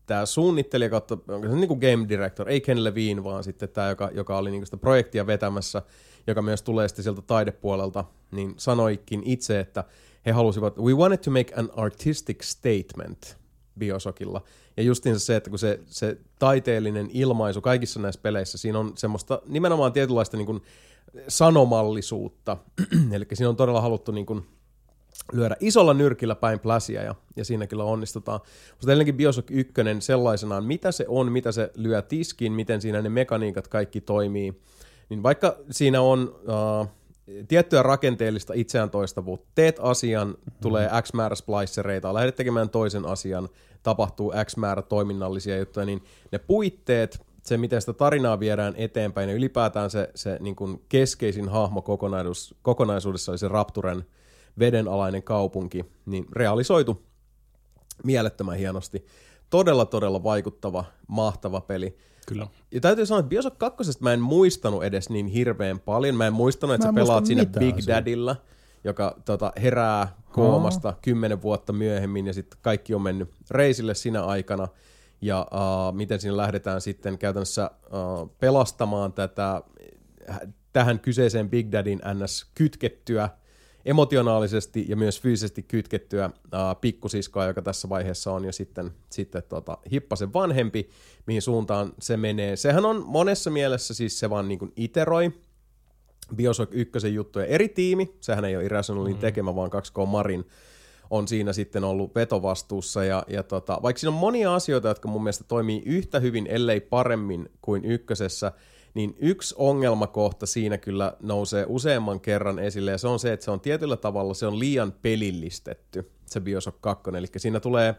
tämä suunnittelija kautta, onko se niin kuin game director, ei Ken Levine, vaan sitten tämä, joka, joka oli niin sitä projektia vetämässä, joka myös tulee sitten sieltä taidepuolelta, niin sanoikin itse, että he halusivat, we wanted to make an artistic statement Biosokilla. Ja justiinsa se, että kun se, se taiteellinen ilmaisu kaikissa näissä peleissä, siinä on semmoista nimenomaan tietynlaista niin kuin sanomallisuutta. Eli siinä on todella haluttu niin kuin lyödä isolla nyrkillä päin pläsiä ja, ja siinä kyllä onnistutaan. Mutta edelleenkin Bioshock 1 sellaisenaan, mitä se on, mitä se lyö tiskiin, miten siinä ne mekaniikat kaikki toimii, niin vaikka siinä on uh, tiettyä rakenteellista itseään toistavuutta, teet asian, mm-hmm. tulee X määrä splicereita, lähdet tekemään toisen asian, tapahtuu X määrä toiminnallisia juttuja, niin ne puitteet, se miten sitä tarinaa viedään eteenpäin ja ylipäätään se, se niin kuin keskeisin hahmo kokonaisuus, kokonaisuudessa oli se Rapturen vedenalainen kaupunki, niin realisoitu mielettömän hienosti. Todella, todella vaikuttava, mahtava peli. Kyllä. Ja täytyy sanoa, että Bioshock 2. mä en muistanut edes niin hirveän paljon. Mä en muistanut, että Mä en sä pelaat siinä Big siitä. Daddylla, joka tota, herää koomasta kymmenen vuotta myöhemmin ja sitten kaikki on mennyt reisille sinä aikana. Ja uh, miten siinä lähdetään sitten käytännössä uh, pelastamaan tätä tähän kyseiseen Big Daddyn NS kytkettyä emotionaalisesti ja myös fyysisesti kytkettyä uh, pikkusiskoa, joka tässä vaiheessa on jo sitten, sitten tota, hippasen vanhempi, mihin suuntaan se menee. Sehän on monessa mielessä siis se vaan niin kuin iteroi Bioshock 1 juttuja. Eri tiimi, sehän ei ole Irrationalin mm-hmm. tekemä, vaan 2K Marin on siinä sitten ollut vetovastuussa. Ja, ja tota, vaikka siinä on monia asioita, jotka mun mielestä toimii yhtä hyvin, ellei paremmin kuin ykkösessä, niin yksi ongelmakohta siinä kyllä nousee useamman kerran esille, ja se on se, että se on tietyllä tavalla se on liian pelillistetty, se Bioshock 2. Eli siinä tulee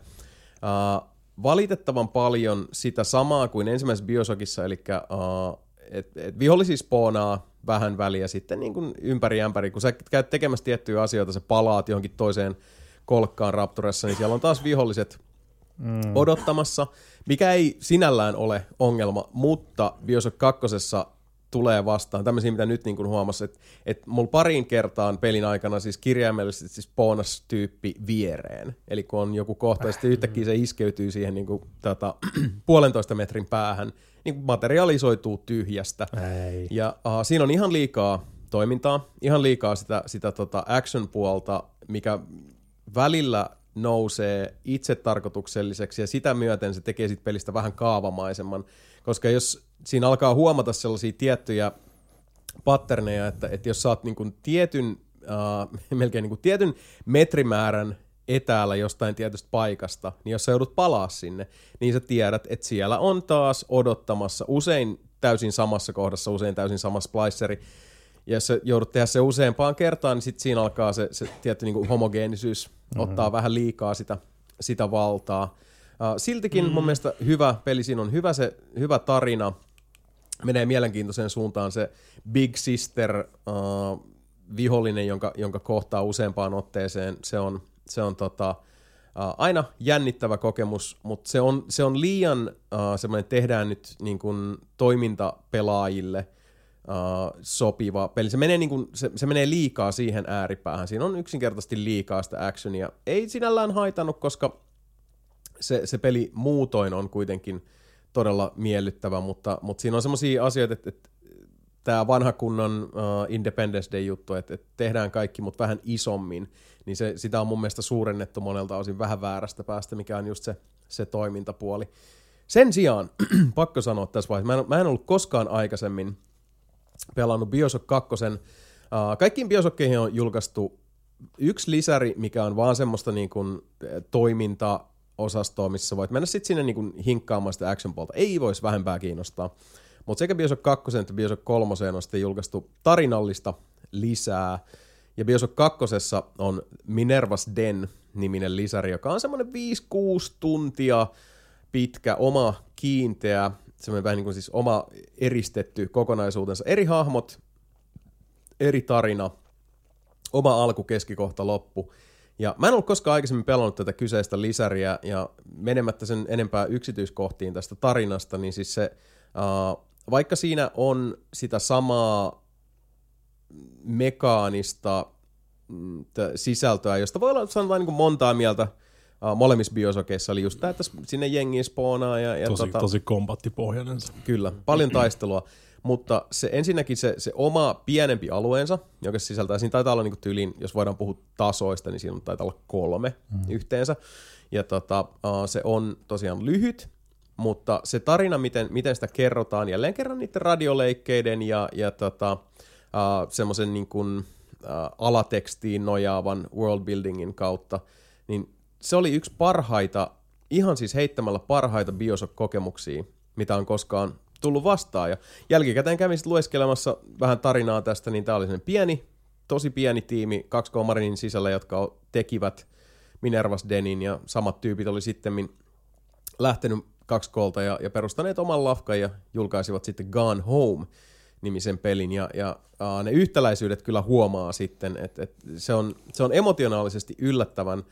uh, valitettavan paljon sitä samaa kuin ensimmäisessä Bioshockissa, eli uh, että et vihollisia spoonaa vähän väliä sitten niin kuin ympäri ämpäri. Kun sä käyt tekemässä tiettyjä asioita, sä palaat johonkin toiseen kolkkaan Raptoressa, niin siellä on taas viholliset mm. odottamassa, mikä ei sinällään ole ongelma, mutta Bioshock 2 tulee vastaan tämmöisiä, mitä nyt niin huomasi, että, että mulla pariin kertaan pelin aikana siis kirjaimellisesti siis bonus tyyppi viereen. Eli kun on joku kohta, ja sitten yhtäkkiä se iskeytyy siihen niin kuin, tota, puolentoista metrin päähän, niin materialisoituu tyhjästä. Ei. Ja uh, siinä on ihan liikaa toimintaa, ihan liikaa sitä, sitä tota action-puolta, mikä välillä nousee itsetarkoitukselliseksi ja sitä myöten se tekee sit pelistä vähän kaavamaisemman, koska jos siinä alkaa huomata sellaisia tiettyjä patterneja, että, että jos saat niin tietyn, uh, melkein niin kuin tietyn metrimäärän etäällä jostain tietystä paikasta, niin jos sä joudut palaa sinne, niin sä tiedät, että siellä on taas odottamassa usein täysin samassa kohdassa, usein täysin sama spliceri, ja jos sä joudut tehdä se useampaan kertaan, niin sitten siinä alkaa se, se tietty niin kuin homogeenisyys mm-hmm. ottaa vähän liikaa sitä, sitä valtaa. Uh, siltikin mm-hmm. mun mielestä hyvä peli, siinä on hyvä, se, hyvä tarina, menee mielenkiintoiseen suuntaan se Big Sister uh, vihollinen, jonka, jonka kohtaa useampaan otteeseen, se on, se on tota, uh, aina jännittävä kokemus, mutta se on, se on liian uh, semmoinen, tehdään nyt niin kuin toimintapelaajille – uh, sopiva peli. Se menee, niin kuin, se, se menee liikaa siihen ääripäähän. Siinä on yksinkertaisesti liikaa sitä actionia. Ei sinällään haitannut, koska se, se peli muutoin on kuitenkin todella miellyttävä, mutta, mutta siinä on sellaisia asioita, että, että tämä vanha kunnon uh, Independence Day-juttu, että, että tehdään kaikki, mutta vähän isommin, niin se, sitä on mun mielestä suurennettu monelta osin vähän väärästä päästä, mikä on just se, se toimintapuoli. Sen sijaan, pakko sanoa tässä vaiheessa, mä en, mä en ollut koskaan aikaisemmin pelannut Bioshock 2. Uh, kaikkiin Bioshockkeihin on julkaistu yksi lisäri, mikä on vaan semmoista niin kuin, toiminta osastoa, missä voit mennä sitten sinne niin kuin hinkkaamaan sitä action puolta. Ei voisi vähempää kiinnostaa. Mutta sekä Bioshock 2 että Bioshock 3 on sitten julkaistu tarinallista lisää. Ja Bioshock 2 on Minervas Den niminen lisäri, joka on semmoinen 5-6 tuntia pitkä, oma kiinteä semmoinen vähän niin kuin siis oma eristetty kokonaisuutensa. Eri hahmot, eri tarina, oma alku, keskikohta, loppu. Ja mä en ollut koskaan aikaisemmin pelannut tätä kyseistä lisäriä, ja menemättä sen enempää yksityiskohtiin tästä tarinasta, niin siis se, uh, vaikka siinä on sitä samaa mekaanista mm, sisältöä, josta voi olla sanotaan niin kuin montaa mieltä, molemmissa biosokeissa oli just tämä, että sinne jengi spoonaa. Ja, ja tosi, tota, tosi kombattipohjainen. Kyllä, paljon taistelua. Mutta se ensinnäkin se, se oma pienempi alueensa, joka sisältää, siinä taitaa olla niin tyyliin, jos voidaan puhua tasoista, niin siinä taitaa olla kolme mm. yhteensä. Ja tota, uh, se on tosiaan lyhyt, mutta se tarina, miten, miten sitä kerrotaan, jälleen kerran niiden radioleikkeiden ja, ja tota, uh, semmoisen niin kuin, uh, alatekstiin nojaavan worldbuildingin kautta, niin se oli yksi parhaita, ihan siis heittämällä parhaita Bioshock-kokemuksia, mitä on koskaan tullut vastaan. Ja jälkikäteen kävin sitten lueskelemassa vähän tarinaa tästä, niin tämä oli sen pieni, tosi pieni tiimi, kaksi Marinin sisällä, jotka tekivät Minervas Denin, ja samat tyypit oli sitten lähtenyt kaksi kolta ja, ja perustaneet oman lafkan ja julkaisivat sitten Gone Home nimisen pelin, ja, ja ne yhtäläisyydet kyllä huomaa sitten, että, että se, on, se on emotionaalisesti yllättävän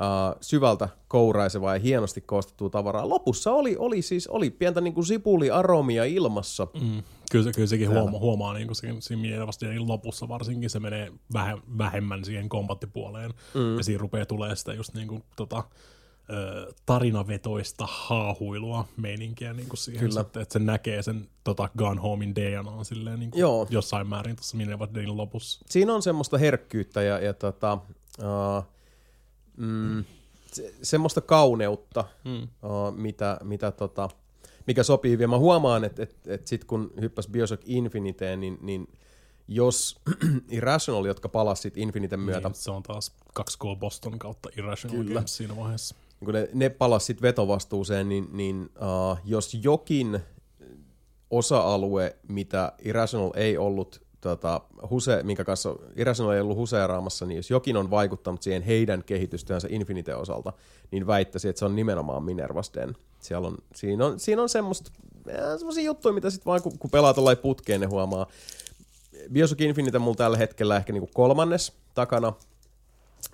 uh, syvältä kouraisevaa ja hienosti koostettua tavaraa. Lopussa oli, oli siis oli pientä niin kuin sipuliaromia ilmassa. Mm. Kyllä, kyllä sekin huoma, huomaa niin kuin siinä, mielenvasti lopussa varsinkin se menee vähe, vähemmän siihen kombattipuoleen mm. ja siinä rupeaa tulee sitä just niin kuin, tota, tarinavetoista haahuilua meininkiä niin kuin siihen, Kyllä. Sitten, että se näkee sen tota, Gone Homein DNAn silleen niin kuin Joo. jossain määrin tuossa Minerva lopussa. Siinä on semmoista herkkyyttä ja, ja tota, uh, mm, se, semmoista kauneutta, mm. uh, mitä, mitä tota, mikä sopii vielä. Mä huomaan, että et, et sit kun hyppäs Bioshock Infiniteen, niin, niin jos Irrational, jotka palasivat Infiniten myötä... Niin, se on taas 2K Boston kautta Irrational Kyllä. Games siinä vaiheessa. Niin kun ne, ne palasivat vetovastuuseen, niin, niin uh, jos jokin osa-alue, mitä Irrational ei ollut tota, huse, minkä kanssa Irrational ei ollut huseeraamassa, niin jos jokin on vaikuttanut siihen heidän kehitystyönsä Infinite osalta, niin väittäisi, että se on nimenomaan Minervas Den. Siellä on, siinä on, siinä on semmoista, semmoisia juttuja, mitä sitten vaan kun, kun pelaa tuollain putkeen, ne huomaa. Bioshock Infinite mulla tällä hetkellä ehkä niinku kolmannes takana,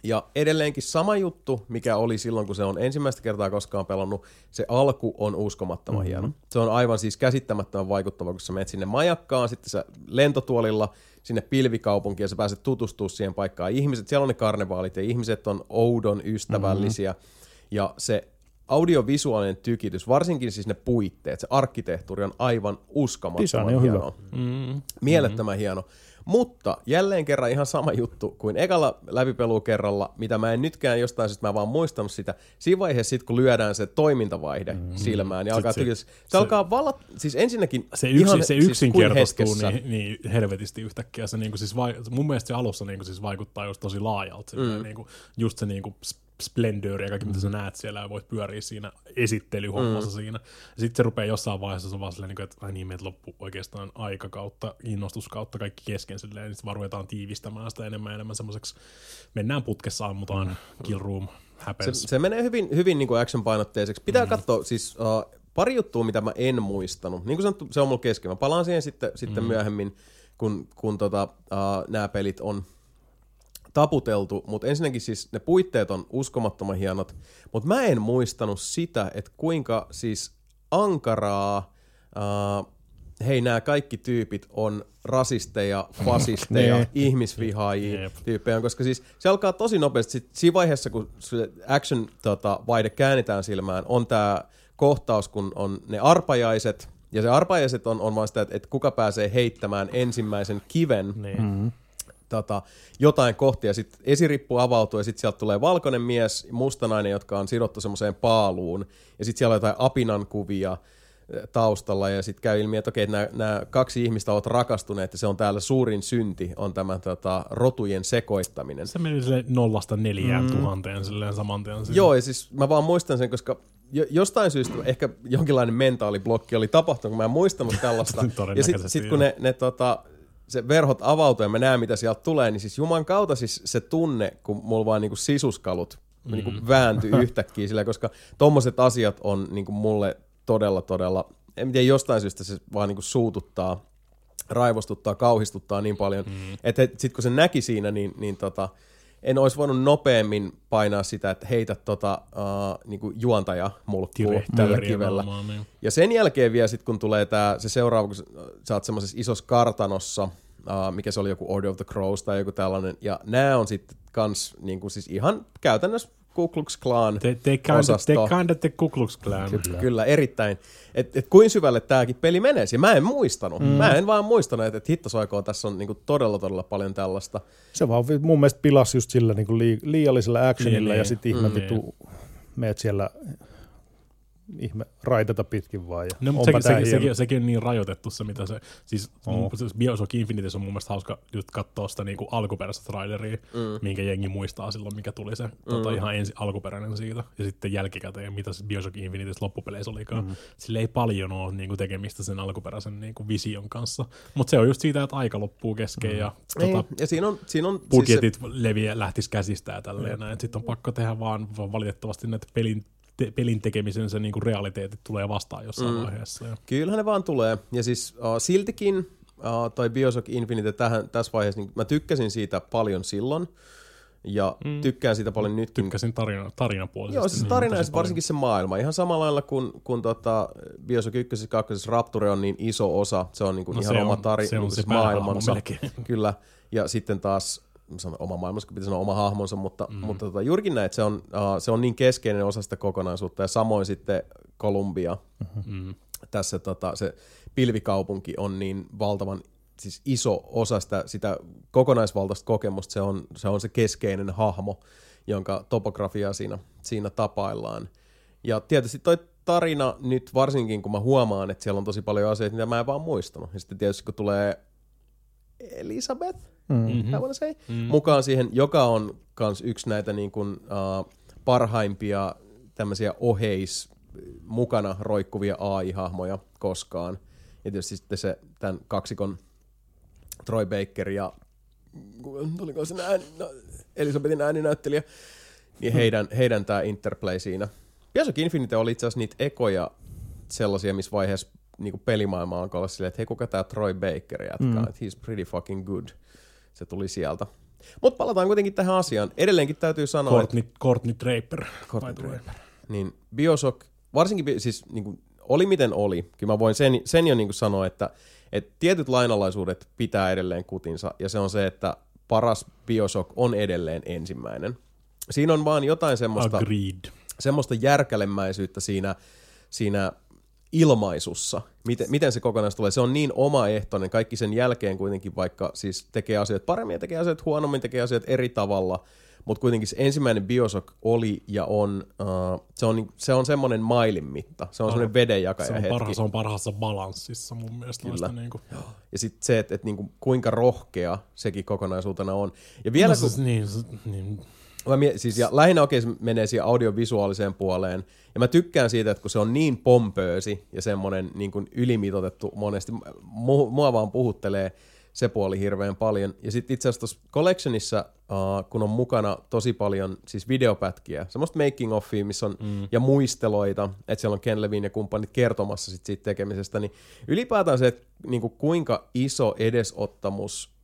ja edelleenkin sama juttu, mikä oli silloin, kun se on ensimmäistä kertaa koskaan pelannut, se alku on uskomattoman mm-hmm. hieno. Se on aivan siis käsittämättömän vaikuttava, kun sä menet sinne majakkaan, sitten sä lentotuolilla sinne pilvikaupunkiin ja sä pääset tutustumaan siihen paikkaan. Ihmiset, siellä on ne karnevaalit ja ihmiset on oudon ystävällisiä. Mm-hmm. Ja se audiovisuaalinen tykitys, varsinkin siis ne puitteet, se arkkitehtuuri on aivan Design uskomattoman on hyvä. hieno. Mm. Mielettömän hieno. Mutta jälleen kerran ihan sama juttu kuin ekalla läpipelukerralla, mitä mä en nytkään jostain syystä, mä vaan muistanut sitä. Siinä vaiheessa sit, kun lyödään se toimintavaihde mm. silmään, niin alkaa se-. Se, se- alkaa vallat, siis ensinnäkin Se, yksi, ihan, se siis kuin yksinkertaistuu hetkessä. niin, niin, helvetisti yhtäkkiä. Se, niinku, siis vai, mun mielestä se alussa niinku, siis vaikuttaa just tosi laajalta. Mm. Niinku, just se niinku, s- splendor ja kaikki, mitä sä näet siellä ja voit pyöriä siinä esittelyhommassa mm. siinä. Sitten se rupeaa jossain vaiheessa se on vaan silleen, niinku, että ai niin, meiltä loppu oikeastaan aika kautta, innostus kautta kaikki kesken silleen, niin sitten vaan ruvetaan tiivistämään sitä enemmän ja enemmän semmoiseksi, mennään putkessa, ammutaan, mm. kill room, Se, happens. se menee hyvin, hyvin niin kuin action-painotteiseksi. Pitää mm. katsoa, siis uh, pari juttua, mitä mä en muistanut. Niin kuin sanottu, se on mulla kesken. Mä palaan siihen sitten, sitten Mm. myöhemmin, kun, kun tota, uh, nämä pelit on taputeltu, mutta ensinnäkin siis ne puitteet on uskomattoman hienot, mutta mä en muistanut sitä, että kuinka siis ankaraa uh, hei nämä kaikki tyypit on rasisteja, fasisteja, Niin. ihmisvihaajia tyyppejä, koska siis se alkaa tosi nopeasti. Sit siinä vaiheessa, kun action tota, vaihde käännetään silmään, on tämä kohtaus, kun on ne arpajaiset, ja se arpajaiset on, on vaan sitä, että, että kuka pääsee heittämään ensimmäisen kiven Niin. Mm. Tota, jotain kohti, ja sitten esirippu avautuu, ja sitten sieltä tulee valkoinen mies, mustanainen, jotka on sidottu semmoiseen paaluun, ja sitten siellä on jotain apinan kuvia eh, taustalla, ja sitten käy ilmi, että okei, nämä kaksi ihmistä ovat rakastuneet, ja se on täällä suurin synti, on tämä tota, rotujen sekoittaminen. Se meni sille nollasta neljään mm. tuhanteen silleen saman tien. Joo, ja siis mä vaan muistan sen, koska jo, jostain syystä ehkä jonkinlainen mentaaliblokki oli tapahtunut, kun mä en muistanut tällaista. ja sitten sit, kun ne, ne tota, se verhot avautuu ja mä näen, mitä sieltä tulee, niin siis juman kautta siis se tunne, kun mulla vaan niinku sisuskalut mm. niinku vääntyy yhtäkkiä sillä, koska tommoset asiat on niinku mulle todella, todella, en tiedä, jostain syystä se vaan niinku suututtaa, raivostuttaa, kauhistuttaa niin paljon, mm. että sitten kun se näki siinä, niin, niin tota, en olisi voinut nopeammin painaa sitä, että heitä tota, uh, niinku juontaja mulkkuu tällä kivellä. niin. Ja sen jälkeen vielä sit, kun tulee tää, se seuraava, kun sä- sä oot semmoisessa isossa kartanossa, uh, mikä se oli joku Order of the Crows tai joku tällainen, ja nämä on sitten kans niinku siis ihan käytännössä Ku Klux Klan Te, te, osasto. te kinda te Ku Klux Klan. Kyllä, kyllä erittäin. Että et kuin syvälle tämäkin peli menee. Ja mä en muistanut. Mm. Mä en vaan muistanut, että et hittosoikoon tässä on niinku todella, todella paljon tällaista. Se vaan mun mielestä pilasi just sillä niin lii, liiallisella actionilla Niin, ja niin. sitten ihme Mm. vitu meet siellä ihme raitata pitkin vaan. Ja No, mutta onpa sekin, sekin, hieno. sekin, sekin, on niin rajoitettu se, mitä se, siis oh. Bioshock Infinite on mun mielestä hauska just katsoa sitä niinku alkuperäistä traileria, mm. minkä jengi muistaa silloin, mikä tuli se mm. tota, ihan ensi alkuperäinen siitä, ja sitten jälkikäteen, mitä se Bioshock Infinite loppupeleissä olikaan. Mm. Sillä ei paljon ole niinku tekemistä sen alkuperäisen niinku vision kanssa, mutta se on just siitä, että aika loppuu kesken mm. ja Niin, tota, ja siinä on, siinä on budjetit siis leviä, lähtis käsistä ja tälleen näin. Sitten on pakko tehdä vaan, vaan valitettavasti näitä pelin, te, pelin tekemisen se niinku realiteetit tulee vastaan jossain mm. vaiheessa. Ja. Kyllähän ne vaan tulee. Ja siis uh, siltikin uh, toi Bioshock Infinite tähän, tässä vaiheessa, niin mä tykkäsin siitä paljon silloin. Ja mm. tykkään siitä paljon nytkin. Tykkäsin tarina, tarinapuolisesti. Joo, siis niin tarina ja tosi sit varsinkin se maailma. Ihan samalla lailla kuin, kun tota Bioshock 1 ja 2 Rapture on niin iso osa. Se on niinku No ihan se oma on- tari, se on se siis päähahmo maailmansa. melkein. Kyllä. Ja sitten taas sanon oma maailmansa, kun pitää sanoa oma hahmonsa, mutta, mm. mutta tota, juurikin näin, että se on, uh, se on niin keskeinen osa sitä kokonaisuutta. Ja samoin sitten Columbia. Mm. Tässä tota, se pilvikaupunki on niin valtavan siis iso osa sitä, sitä kokonaisvaltaista kokemusta. Se on, se on se keskeinen hahmo, jonka topografiaa siinä, siinä tapaillaan. Ja tietysti toi tarina nyt varsinkin, kun mä huomaan, että siellä on tosi paljon asioita, mitä mä en vaan muistanut. Ja sitten tietysti kun tulee Elisabeth, mm-hmm. I wanna say, mm-hmm. mukaan siihen, joka on kans yksi näitä niin kuin, uh, parhaimpia tämmöisiä oheis mukana roikkuvia AI-hahmoja koskaan. Ja tietysti sitten se tämän kaksikon Troy Baker ja oliko se ääni, no, Elisabetin ääninäyttelijä, niin heidän, heidän tämä interplay siinä. Bioshock Infinite oli itse asiassa niitä ekoja sellaisia, missä vaiheessa niin pelimaailma alkoi olla silleen, että hei, kuka tämä Troy Baker jätkä, mm. että he's pretty fucking good. Se tuli sieltä. Mutta palataan kuitenkin tähän asiaan. Edelleenkin täytyy sanoa, että Courtney, Courtney Draper. Courtney way. niin Bioshock, varsinkin siis niin kuin, oli miten oli, kyllä mä voin sen, sen jo niin kuin sanoa, että, että tietyt lainalaisuudet pitää edelleen kutinsa, ja se on se, että paras Bioshock on edelleen ensimmäinen. Siinä on vaan jotain semmoista, Agreed. semmoista järkälemäisyyttä siinä, siinä ilmaisussa, miten, miten se kokonaisuus tulee. Se on niin omaehtoinen, kaikki sen jälkeen kuitenkin vaikka siis tekee asiat paremmin ja tekee asiat huonommin, tekee asiat eri tavalla, mutta kuitenkin se ensimmäinen Bioshock oli ja on, uh, se on, se on semmoinen mailin mitta, se on semmoinen vedenjakaja Se on, hetki. parha, se on parhaassa balanssissa mun mielestä. Kyllä. Niin kuin. Ja sitten se, että, että niinku, kuinka rohkea sekin kokonaisuutena on. Ja vielä no, kun, siis, niin, niin, Mä mie- siis, ja lähinnä okei se menee siihen audiovisuaaliseen puoleen. Ja mä tykkään siitä, että kun se on niin pompöösi ja semmoinen niin kuin ylimitotettu monesti, mu- mua vaan puhuttelee se puoli hirveän paljon. Ja sitten itse asiassa tuossa Collectionissa, uh, kun on mukana tosi paljon siis videopätkiä, semmoista making offia, missä on, mm. ja muisteloita, että siellä on Ken Levine ja kumppanit kertomassa sit siitä tekemisestä, niin ylipäätään se, että niin kuin kuinka iso edesottamus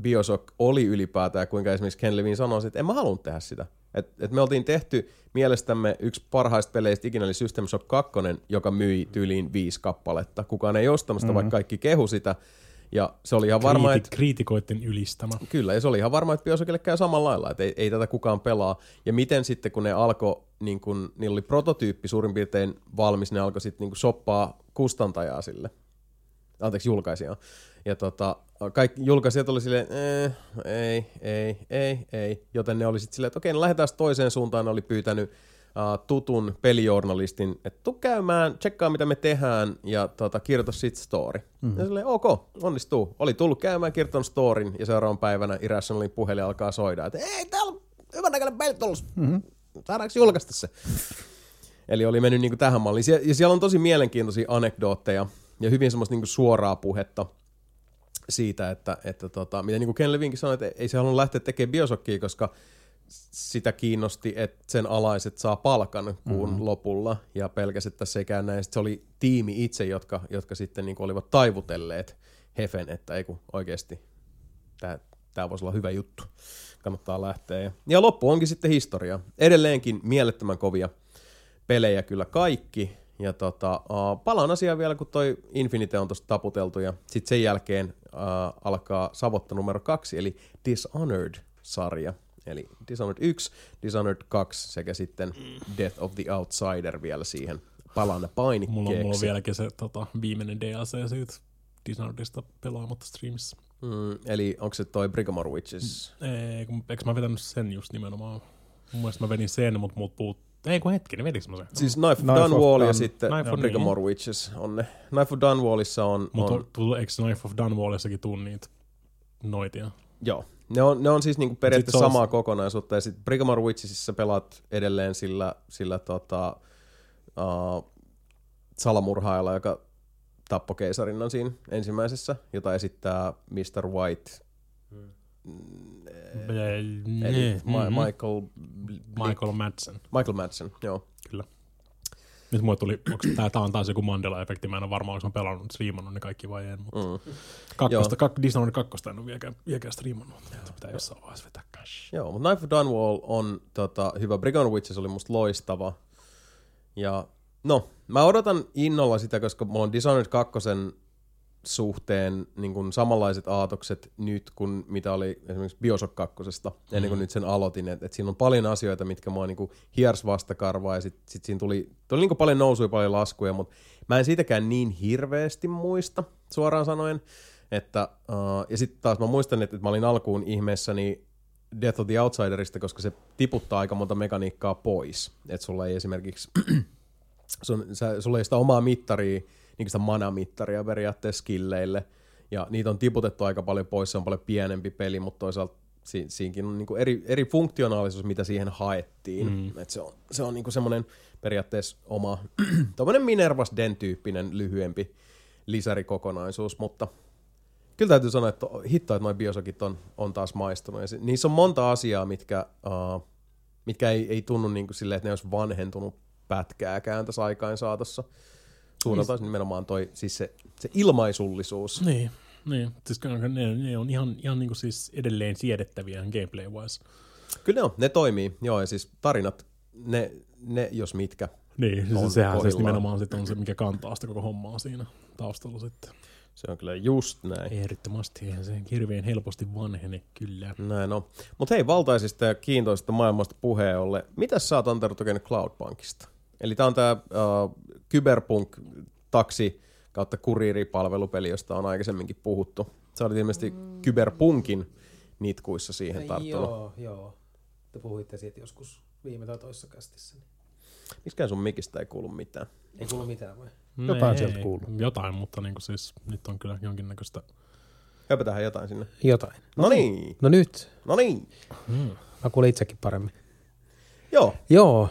Bioshock oli ylipäätään, ja kuinka esimerkiksi Ken Levine sanoi, että en mä halunnut tehdä sitä. Et, et me oltiin tehty mielestämme yksi parhaista peleistä ikinä oli System Shock 2, joka myi tyyliin viisi kappaletta. Kukaan ei ostanut sitä, mm-hmm. vaikka kaikki kehu sitä. Ja se oli ihan varma, kriiti, että kriitikoiden ylistämä. Kyllä, ja se oli ihan varma, että Bioshockille käy samalla lailla, että ei, ei tätä kukaan pelaa. Ja miten sitten, kun ne alkoi, niin kun, niillä oli prototyyppi suurin piirtein valmis, ne alkoi sitten niin shoppaa kustantajaa sille. Anteeksi, julkaisijaa. Ja tota, kaikki julkaisijat oli silleen, eh, ei, ei, ei, ei. Joten ne oli sitten silleen, että okei, no lähdetään toiseen suuntaan. Ne oli pyytänyt uh, tutun pelijournalistin, että tuu käymään, tsekkaa mitä me tehdään ja tota, kirjoita sit story. Mm-hmm. Ja silleen, ok, onnistuu. Oli tullut käymään, kirjoittanut storin ja seuraavan päivänä Irrationalin puhelin alkaa soida, että ei, täällä on hyvän näköinen peli tulossa. Mm-hmm. Saadaanko julkaista se? Eli oli mennyt niin kuin tähän malliin. Ja siellä on tosi mielenkiintoisia anekdootteja ja hyvin semmoista niin kuin suoraa puhetta siitä, että, että tota, miten niin kuin Ken Levinkin sanoi, että ei se halunnut lähteä tekemään Bioshockia, koska sitä kiinnosti, että sen alaiset saa palkan kuun mm-hmm. lopulla ja pelkäsi, että se ei käy näin. Sitten se oli tiimi itse, jotka, jotka sitten niin olivat taivutelleet Hefen, että ei kun oikeasti tämä, tämä voisi olla hyvä juttu. Kannattaa lähteä. Ja, ja loppu onkin sitten historia. Edelleenkin mielettömän kovia pelejä kyllä kaikki. Ja tota, uh, palaan asiaan vielä, kun toi Infinite on tuosta taputeltu. Ja sitten sen jälkeen uh, alkaa Savotta numero kaksi, eli Dishonored-sarja. Eli Dishonored 1, Dishonored 2 sekä sitten Death of the Outsider vielä siihen palan painikkeeksi. Mulla on, mulla on vieläkin se tota, viimeinen DLC siitä Dishonoredista pelaamatta streamissa. Mm, eli onko se toi Brigomore Witches? Ei, kun, eikö mä vetänyt sen just nimenomaan? Mun mielestä mä vedin sen, mutta muut puut... Ei kun hetki, niin vedinkö mä sen? Siis Knife of Knife of Dunwall ja sitten Knife of Brigomore Witches on ne. Knife of Dunwallissa on, Mutta on on... eikö Knife of Dunwallissakin tuu niitä noitia? joo. Ne on, ne on siis niinku periaatteessa Sit on- samaa kokonaisuutta, ja sitten Brigomore Witchesissa pelaat edelleen sillä, sillä tota, uh, salamurhaajalla, joka tappoi keisarinnan siinä ensimmäisessä, jota esittää Mr. White, eli Eli Ma- Michael, Michael Madsen, Michael Madsen, joo. kyllä. Nyt mulle tuli, onko tää, tää on taas joku Mandela-efekti, mä en ole varma, onko mä pelannut, striimannut ne kaikki vai en, mutta Mm. kakkosta, kak, Dishonored kakkosta en ole vieläkään, vieläkään striimannut, mutta pitää jossain vaiheessa vetää cash. Joo, mutta Knife of Dunwall on tota, hyvä. Brigand Witches oli musta loistava. Ja no, mä odotan innolla sitä, koska mulla on Dishonored 2 suhteen niin kuin samanlaiset aatokset nyt kuin mitä oli esimerkiksi Bioshock 2, ennen kuin nyt sen aloitin. Että et siinä on paljon asioita, mitkä mua niin kuin hiers vastakarvaa ja sitten sit siinä tuli, tuli niin kuin paljon nousuja, paljon laskuja, mutta mä en siitäkään niin hirveästi muista suoraan sanoen. Että, uh, ja sitten taas mä muistan, että, että mä olin alkuun ihmeessäni Death of the Outsiderista, koska se tiputtaa aika monta mekaniikkaa pois. Että sulla ei esimerkiksi, sun, sä, sulla ei sitä omaa mittaria, niin sitä mana-mittaria periaatteessa skilleille, ja niitä on tiputettu aika paljon pois, se on paljon pienempi peli, mutta toisaalta si, siinäkin on niinku eri, eri funktionaalisuus, mitä siihen haettiin. Mm. Et se on, se on niinku semmoinen periaatteessa oma, tommonen Minervas Den-tyyppinen lyhyempi lisärikokonaisuus, mutta kyllä täytyy sanoa, että hitto, että noin biosokit on, on taas maistunut. Ja se, niissä on monta asiaa, mitkä, uh, mitkä ei, ei tunnu niin kuin silleen, että ne olisi vanhentunut pätkääkään tässä aikaan saatossa. Suurelta osin nimenomaan toi, siis se, se ilmaisullisuus. Niin, niin. Siis ne, ne on ihan, ihan niin kuin siis edelleen siedettäviä gameplay-wise. Kyllä ne on, ne toimii. Joo, ja siis tarinat, ne, ne jos mitkä. Niin, On siis sehän siis nimenomaan sit on se, mikä kantaa sitä koko hommaa siinä taustalla sitten. Se on kyllä just näin. Ehdottomasti, eihän se hirveän helposti vanhene kyllä. Näin on. Mutta hei, valtaisista ja kiintoisista maailmasta puheen olle. Mitäs sä oot Antero Cloudbankista? Eli tää on tää uh, Cyberpunk-taksi kautta kuriiripalvelupeli, josta on aikaisemminkin puhuttu. Sä olit ilmeisesti mm. Cyberpunkin nitkuissa siihen tarttunut. Joo, joo. Te puhuitte siitä joskus viime tai toisessa kästissä. Niin. Miskään sun mikistä ei kuulu mitään. Ei kuulu mitään vai? Jotain Nee, sieltä kuuluu. Jotain, mutta niin siis nyt on kyllä jonkinnäköistä... Höpötähän jotain sinne. Jotain. No niin, No nyt. no niin. Mä kuulin itsekin paremmin. Joo, Joo.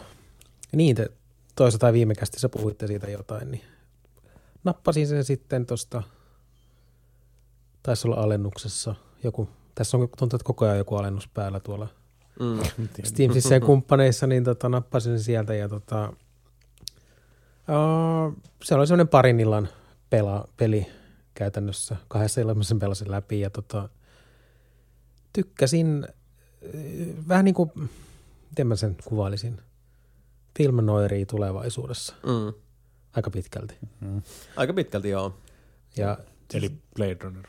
Niin, te toisessa tai viime kästissä puhuitte siitä jotain, niin nappasin sen sitten tosta, taisi olla alennuksessa joku, tässä on tuntuu, että koko ajan joku alennus päällä tuolla mm. Steamsissä ja kumppaneissa, niin tota, nappasin sen sieltä ja tota, uh, se oli semmoinen parin illan pela, peli käytännössä. Kahdessa illassa sen pelasin läpi ja tota, tykkäsin äh, vähän niin kuin, miten mä sen kuvailisin, film noiria tulevaisuudessa Mm. aika pitkälti. Aika pitkälti joo. Ja Eli Blade Runner.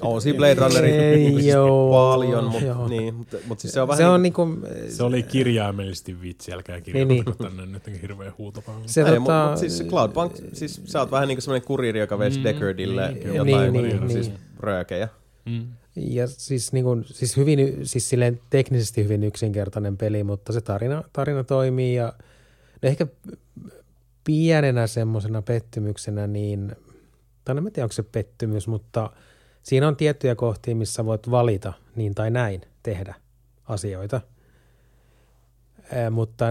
On siinä Blade Runneri Ei, niin siis joo, paljon, mutta niin, mutta, mutta siis se on vähän se on niin, niin kuin, Se oli kirjaimellisesti vitsi, älkää Niin, niin. kirjoitako tänne nyt hirveä huutopäivä. se ei, tota, mutta, siis se Cloudpunk, siis sä oot vähän niin kuin semmoinen kuriiri, joka veisi Mm, Deckardille niin, jotain Niin, niin, niin, siis niin. röökejä. Mm. Ja siis, niin kuin, siis, hyvin, siis silleen teknisesti hyvin yksinkertainen peli, mutta se tarina, tarina toimii ja no ehkä pienenä semmoisena pettymyksenä, niin, tai en mä tiedä onko se pettymys, mutta siinä on tiettyjä kohtia, missä voit valita niin tai näin tehdä asioita. Ää, mutta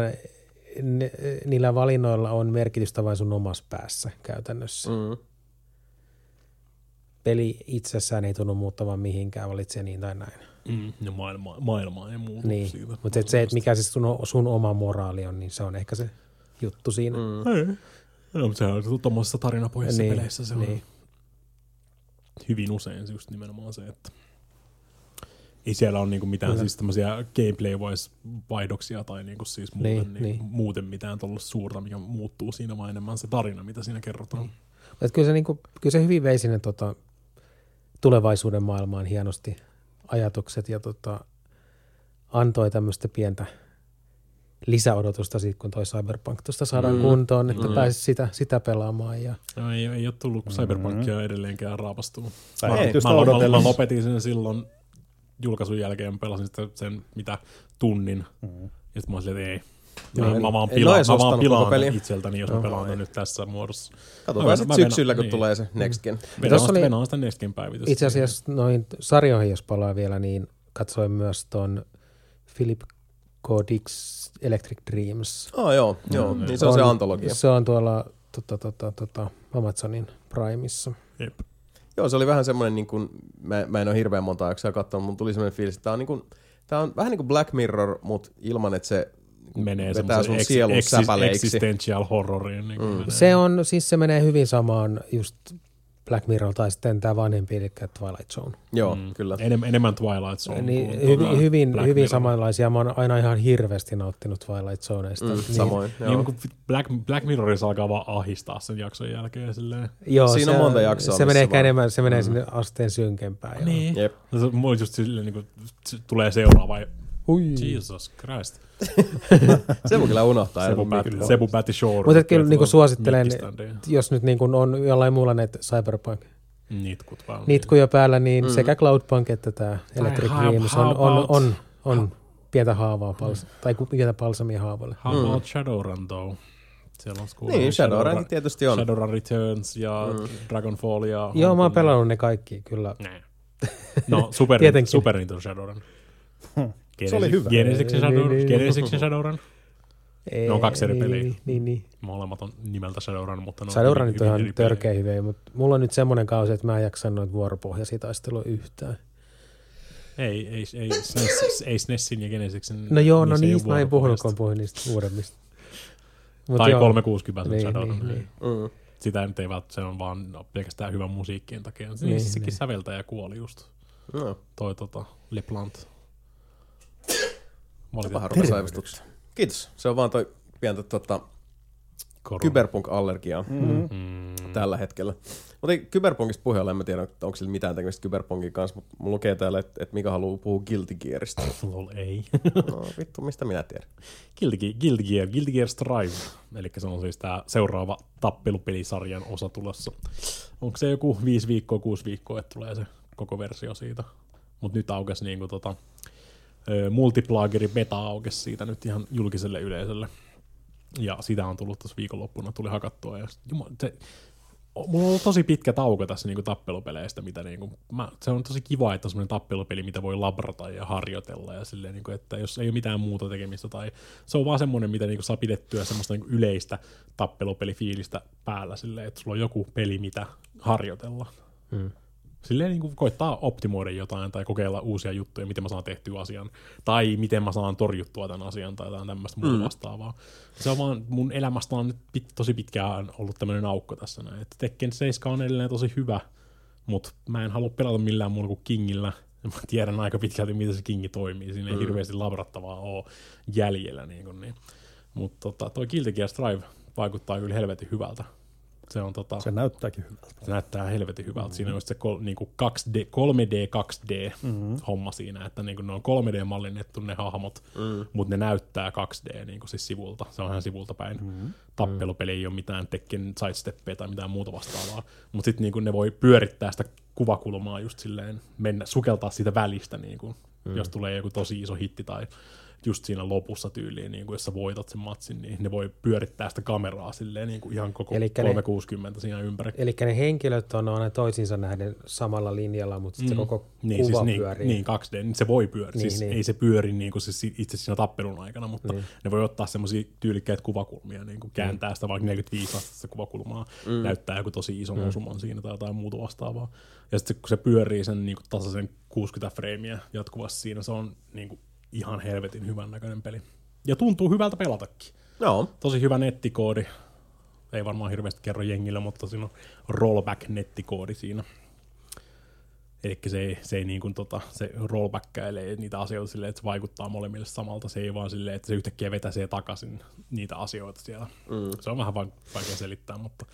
ne, niillä valinnoilla on merkitystä vain sun omassa päässä käytännössä. Mm. Peli itsessään ei tunnu muuttavan mihinkään, valitsee niin tai näin. Mm. Ja maailma, maailma ei muutu Niin, siitä. mutta et se, että mikä siis sun, sun oma moraali on, niin se on ehkä se juttu siinä. Mm. Ei. No, mutta se on tuommoisessa tarinapohjaisissa Niin, peleissä se on niin. hyvin usein se just nimenomaan se, että ei siellä ole niinku mitään Kyllä. siis tämmöisiä gameplay-wise vaihdoksia tai niinku siis muuten, Niin, niin, niin. muuten mitään tuollaista suurta, mikä muuttuu siinä, vaan enemmän se tarina, mitä siinä kerrotaan. Niin. Kyllä, se, niinku, kyllä se hyvin vei sinne tota, tulevaisuuden maailmaan hienosti ajatukset ja tota, antoi tämmöistä pientä lisäodotusta siitä, kun toi Cyberpunk tuosta saadaan Mm. mm. kuntoon, että Mm. mm. pääsisi sitä, sitä pelaamaan. Ja, No, ei, ei ole tullut Cyberpunkia edelleenkään raapastunut. Mä, mä, mä, mä, lopetin sen silloin julkaisun jälkeen, pelasin sitä sen mitä tunnin. Mm. Ja sitten mä olin silleen, että ei. Joo, en- mä vaan pilaan, mä vaan pilaan itseltäni, jos mä pelaan nyt tässä muodossa. Katsotaan sitten venaan- syksyllä, kun niin. tulee se Next Gen. Venaan, oli- venaan sitä Next Gen päivitystä. itse asiassa noin sarjoihin, jos palaa vielä, niin katsoin myös ton Philip K. Dick's Electric Dreams. Oh, joo, joo. Mm. niin se on se antologia. Se on tuolla tota, tota, tota, Amazonin Primeissa. Jep. Joo, se oli vähän semmoinen, niin kuin, mä, mä en ole hirveän monta jaksoa katsonut, mutta tuli semmoinen fiilis, että tää on, niin kuin, tää on vähän niin kuin Black Mirror, mutta ilman, että se Menee vetää sun semmoisen sielun ex, säpäleiksi. existential horroriin. Niin Mm. Se on, siis se menee hyvin samaan just Black Mirror tai sitten tämä vanhempi, eli Twilight Zone. Joo, mm. kyllä. Enem, enemmän Twilight Zone niin, kuin hyvin, hyvin, Black hyvin Mirror. samanlaisia. Mä oon aina ihan hirveästi nauttinut Twilight Zoneista. Mm, samoin, joo. Niin, kun Black, Black Mirrorissa alkaa vaan ahistaa sen jakson jälkeen. Silleen. Joo, Siinä on se, monta jaksoa, Se menee ehkä vaan- enemmän, se menee Mm. sinne asteen synkempään. joo. Niin. Jep. No, se, mulla just silleen, niin kuin, tulee seuraava. Ui. Jesus Christ. Se voi kyllä unohtaa. Sebu, ilman Bat, mikroa. Sebu Batti Shore. Mutta kyllä niin suosittelen, jos nyt niin kuin on jollain muulla näitä Cyberpunk Nitkut vaan. nitkuja päällä, niin Mm. sekä Cloudpunk että tämä Electric Dreams on, on, on, on pientä haavaa, pals, tai ku- pientä palsamia haavalle. How Mm. about Shadowrun though? Siellä on Niin, Shadowrun tietysti on. Shadowrun Returns ja Mm. Dragonfall ja... Joo, mä oon pelannut ne kaikki, kyllä. Nää. No, Super. Super Nintendo Shadowrun. Se oli hyvä. Shadowrun. Niin, niin. Genesixin Shadowrun. Ei, Ne on kaksi eri niin, peliä. Niin, niin, niin. Molemmat on nimeltä Shadowrun, mutta ne on Shadowrunit on ihan törkeä hyviä, mutta mulla on nyt semmoinen kausi, että mä en jaksa noita vuoropohjaisia taisteluja yhtään. Ei, ei, ei, SNES, ei SNESin ja Genesixin. No joo, no niistä mä en puhunut, kun puhuin niistä uudemmista. Mut Tai joo. 360 Niin, Shadowrun. niin, niin. Mm. Sitä nyt ei välttämättä, se on vaan pelkästään hyvän musiikkien takia. Niin, Niin, sekin niin. säveltäjä kuoli just. No, Toi tota, LePlant. Vähän rupesi aivistuttaa. Kiitos. Se on vaan toi pientä tota, kyberpunk-allergiaa Mm. Mm. tällä hetkellä. Mutta Cyberpunkista puheella, en mä tiedä, onko sillä mitään tekemistä Cyberpunkin kanssa, mutta mulla lukee täällä, että, että Mika haluaa puhua Guilty Gearista. Lol, ei. No vittu, mistä minä tiedän? Guilty, Guilty Gear, Guilty Gear Strive, eli se on siis tämä seuraava tappelupelisarjan osa tulossa. Onko se joku viisi viikkoa, kuusi viikkoa, että tulee se koko versio siitä. Mutta nyt aukesi niinku tota, multiplageri beta aukesi siitä nyt ihan julkiselle yleisölle. Ja sitä on tullut tuossa viikonloppuna, tuli hakattua. Ja jumala, se, mulla on ollut tosi pitkä tauko tässä niinku tappelupeleistä, mitä niinku, mä, se on tosi kiva, että on semmoinen tappelupeli, mitä voi labrata ja harjoitella ja silleen, niinku, että jos ei ole mitään muuta tekemistä tai se on vaan semmoinen, mitä niinku saa pidettyä semmoista niinku yleistä tappelupelifiilistä päällä silleen, että sulla on joku peli, mitä harjoitella. Mm. Silleen niin kuin koittaa optimoida jotain tai kokeilla uusia juttuja, miten mä saan tehtyä asian, tai miten mä saan torjuttua tämän asian tai jotain tämmöistä muuta vastaavaa. Se on vaan, mun elämästä on nyt pit, tosi pitkään ollut tämmöinen aukko tässä näin. Että Tekken 7 on edelleen tosi hyvä, mutta mä en halua pelata millään muulla kuin Kingillä. Mä tiedän aika pitkälti, miten se Kingi toimii. Siinä ei hirveästi labrattavaa ole jäljellä. Niin kuin niin. Mutta tota, toi Guilty Gear Strive vaikuttaa kyllä helvetin hyvältä. Se on tota, Se näyttääkin hyvältä. se näyttää helvetin hyvältä. Mm-hmm. Siinä on just se kol, niinku 2D, 3D, 2D mm-hmm. homma siinä, että niinku ne on 3D-mallinnettu ne hahmot, mm. mutta ne näyttää 2D niinku siis sivulta. Se on ihan sivulta päin. Mm-hmm. Tappelupeli ei ole mitään Tekken sidesteppeä tai mitään muuta vastaavaa, mutta sitten niinku ne voi pyörittää sitä kuvakulmaa just silleen, mennä, sukeltaa siitä välistä, niinku, mm. jos tulee joku tosi iso hitti tai just siinä lopussa tyyliin, niin kuin jos sä voitat sen matsin, niin ne voi pyörittää sitä kameraa silleen niin kuin ihan koko Elikkä ne- 360 siinä ympäri. Eli ne henkilöt on aina toisinsa nähden samalla linjalla, mutta sitten mm. se koko niin, kuva siis niin, pyörii. niin 2D, niin se voi pyöriä. Niin, siis niin. ei se pyöri niin kuin siis itse siinä tappelun aikana, mutta Niin. ne voi ottaa semmoisia tyylikkäitä kuvakulmia, niin kuin kääntää sitä vaikka 45 astetta kuvakulmaa, mm. näyttää joku tosi ison mm. osuman siinä tai jotain muuta vastaavaa. Ja sitten kun se pyörii sen niin kuin tasaisen 60 freimiä jatkuvasti siinä, se on niin kuin ihan helvetin hyvän näköinen peli. Ja tuntuu hyvältä pelatakin. Joo. Tosi hyvä nettikoodi. Ei varmaan hirveästi kerro jengille, mutta siinä on rollback-nettikoodi siinä. Eli se ei, se ei niin kuin tota, se rollbackkailee niitä asioita silleen, että se vaikuttaa molemmille samalta. Se ei vaan silleen, että se yhtäkkiä vetäisee takaisin niitä asioita siellä. Mm. Se on vähän vaikea selittää, mutta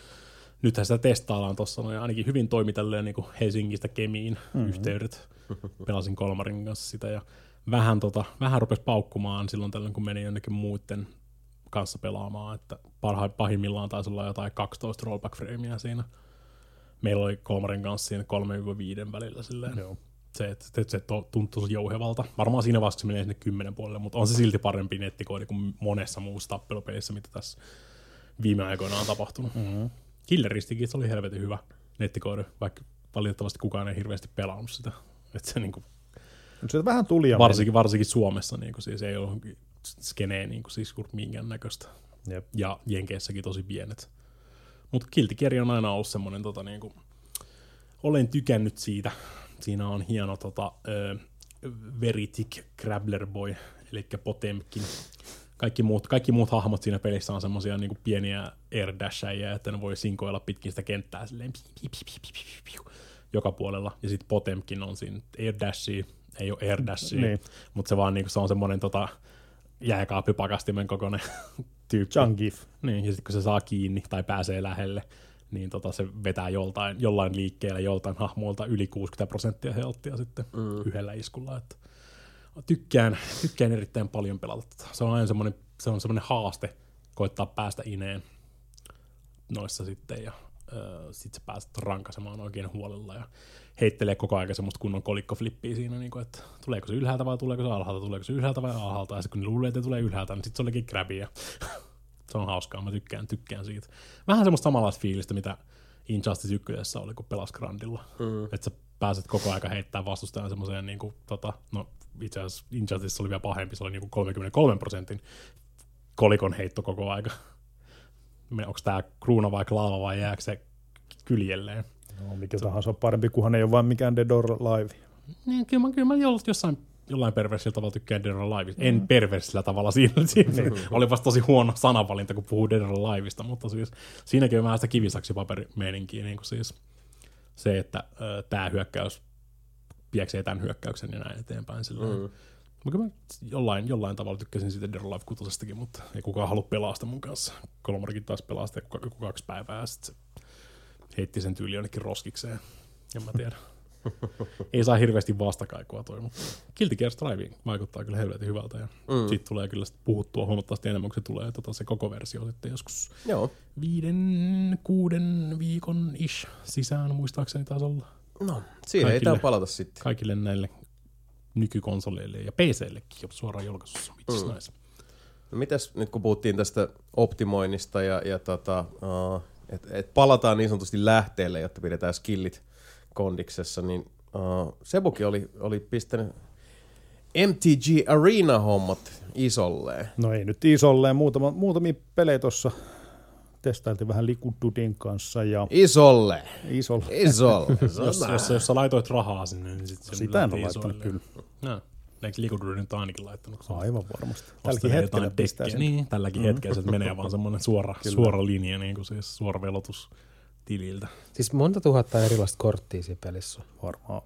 nythän sitä testaillaan tuossa noin ainakin hyvin toimi tälleen niin kuin Helsingistä Kemiin mm-hmm. yhteydet. Pelasin Kolmarin kanssa sitä ja vähän, tota, vähän rupesi paukkumaan silloin tällöin, kun meni jonnekin muiden kanssa pelaamaan, että parha, pahimmillaan taisi olla jotain 12 rollback frameä siinä. Meillä oli Kolmarin kanssa siinä 3-5 välillä silleen. Joo. Se, että se, se tosi jouhevalta. Varmaan siinä vaiheessa se menee sinne 10 puolelle, mutta on se silti parempi nettikoodi kuin monessa muussa tappelupelissä, mitä tässä viime aikoina on tapahtunut. Mm-hmm. Killeristikin se oli helvetin hyvä nettikoodi, vaikka valitettavasti kukaan ei hirveästi pelannut sitä. Et se niinku, Se vähän tuli ja varsinkin, varsinkin Suomessa niinku, siis ei ollut skeneen niinku, siis minkään näköistä. meni. Jep. Ja Jenkeissäkin tosi pienet. Mutta Gear on aina ollut semmoinen, tota, niinku, olen tykännyt siitä. Siinä on hieno tota, ö, Veritic Crabbler Boy, eli Potemkin. Kaikki muut, kaikki muut hahmot siinä pelissä on semmoisia niinku pieniä air dashäjiä, että ne voi sinkoilla pitkin sitä kenttää silleen pi, pi, pi, pi, pi, pi, pi, joka puolella. Ja sitten Potemkin on siinä air dashia, ei ole air dashia, Niin. mutta se vaan niinku, se on semmoinen tota, jääkaapipakastimen kokoinen tyyppi. Jungif. Niin, ja sitten kun se saa kiinni tai pääsee lähelle, niin tota, se vetää joltain, jollain liikkeellä joltain hahmoilta yli 60 prosenttia healthia sitten mm. yhdellä iskulla. Että tykkään, tykkään erittäin paljon pelata tätä. Se on aina semmoinen, se on semmoinen haaste koittaa päästä ineen noissa sitten ja sitten sä pääset rankasemaan oikein huolella ja heittelee koko ajan semmoista kunnon kolikkoflippiä siinä, niin kuin, että tuleeko se ylhäältä vai tuleeko se alhaalta, tuleeko se ylhäältä vai alhaalta, ja sitten kun ne luulee, että ne tulee ylhäältä, niin sitten se olikin grabia. se on hauskaa, mä tykkään, tykkään siitä. Vähän semmoista samanlaista fiilistä, mitä Injustice 1 oli, kun pelas Grandilla. Mm. Että sä pääset koko aika heittämään vastustajan semmoiseen, niin kuin, tota, no itse asiassa Injustice oli vielä pahempi, se oli niin kuin 33 prosentin kolikon heitto koko aika. Onko tämä kruuna vai klaava vai jääkö se kyljelleen? No, mikä tahansa on parempi, kunhan ei ole vain mikään Dead or Alive. Niin, kyllä mä, kyllä mä jossain jollain perversillä tavalla tykkään Dead or Aliveista. En perversillä tavalla siinä. siinä oli vasta tosi huono sanavalinta, kun puhuu Dead or Aliveista, mutta siis siinäkin on vähän sitä kivisaksipaperi-meininkiä, niin kuin siis se, että ö, tämä hyökkäys pieksee tämän hyökkäyksen ja näin eteenpäin. Sillä mm. Kyllä mä jollain, jollain tavalla tykkäsin siitä Dead Alive 6 mutta ei kukaan halua pelaa sitä mun kanssa. Kolmarikin taas pelaa sitä joku, joku kaksi päivää ja sitten se heitti sen tyyli jonnekin roskikseen. En mä tiedä. Ei saa hirveästi vastakaikua toi, mutta Guilty Gear Strive vaikuttaa kyllä helvetin hyvältä ja mm. siitä tulee kyllä sit puhuttua huomattavasti enemmän, kun se tulee tota, se koko versio sitten joskus Joo. viiden, kuuden viikon ish sisään muistaakseni taas olla. No, siihen ei Kaikille. tää palata sitten. Kaikille näille nykykonsoleille ja PCllekin suoraan julkaisussa. Vitsis mm. nice. No mitäs nyt kun puhuttiin tästä optimoinnista ja, ja tota, uh, että et palataan niin sanotusti lähteelle, jotta pidetään skillit kondiksessa, niin uh, Sebuki oli, oli pistänyt MTG Arena-hommat isolleen. No ei nyt isolleen, muutama, muutamia pelejä tuossa testailtiin vähän Likududin kanssa ja Isolle! isolla. Isolle! Jos, jos, jos sä laitoit rahaa sinne, niin sit se Sitä en ole laittanut isoille. kyllä. No. Eikö Liikuduri nyt ainakin laittanut? Aivan varmasti. Tälläkin hetkellä pistää sen. Niin, tälläkin mm. hetkellä se menee vaan semmoinen suora, suora linja, niin kuin siis suora velotus tililtä. Siis monta tuhatta erilaista korttia siinä pelissä on. Varmaan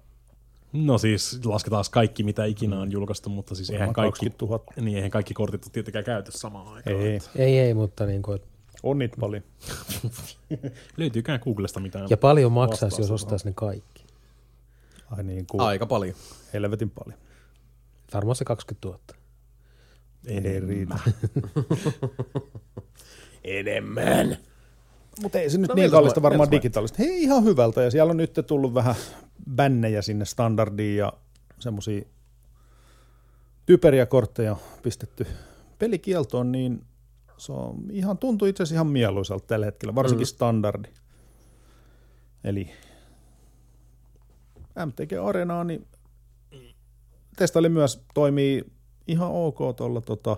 No siis lasketaan kaikki, mitä ikinä on julkaistu, mutta siis eihän kaikki, 20 000. niin, eihän kaikki kortit ole tietenkään käytössä samaan aikaan. Ei, Ei, ei, mutta niin kuin, on niitä paljon. Löytyykään Googlesta mitään. ja paljon maksaisi, jos ostaisi ne kaikki. Ai niin kuin Aika paljon. helvetin paljon. Varmaan se 20 000. Ei riitä. Enemmän. Mutta ei se nyt No niin kallista varmaan digitaalista. Hei, ihan hyvältä. Ja siellä on nyt tullut vähän bännejä sinne standardiin ja semmoisia typeriä kortteja pistetty pelikieltoon, niin se on ihan, tuntuu itse asiassa ihan mieluisalta tällä hetkellä, varsinkin mm. standardi. Eli MTG Arenaa, niin testaili myös toimii ihan ok tuolla tota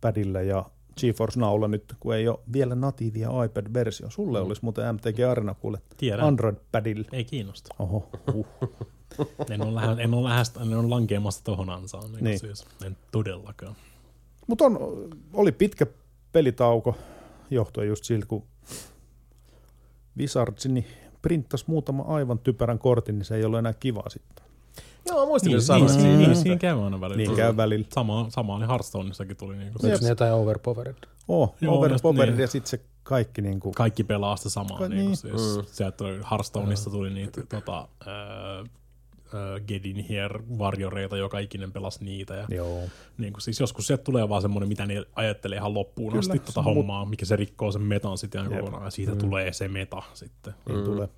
padilla ja GeForce Nowlla nyt, kun ei ole vielä natiivia iPad-versio. Sulle mm. olisi muuten MTG Arena kuule Tiedän. Android-padilla. Ei kiinnosta. Oho, uh. En ole, lähe, en ole, lähestä, en ole lankeamassa tohon ansaan. Niin Niin. Siis, en todellakaan. Mutta oli pitkä pelitauko johtuen just siltä, kun Wizards niin printtasi muutama aivan typerän kortin, niin se ei ollut enää kiva sitten. Joo, muistin, Niin, niin, niin, että- siinä käy aina välillä. Niin käy välillä. Sama, sama oli Hearthstoneissakin tuli niinku, Onko siis ne jotain overpowered? Oh, Joo, overpowered niin. ja sitten se kaikki niin kuin, kaikki pelaa sitä samaa. Ka- Niin. Niin niin. siis, Mm. Sieltä tuli Hearthstoneista tuli niitä tota, ää, ää, Get in here varjoreita, joka ikinen pelasi niitä. Ja, joo. niin kuin, siis joskus sieltä tulee vaan semmoinen, mitä ne ajattelee ihan loppuun Kyllä, asti tota se mut- hommaa, mikä se rikkoo sen metan sitten ihan kokonaan. Ja siitä mm. tulee se meta sitten. Niin Mm. tulee.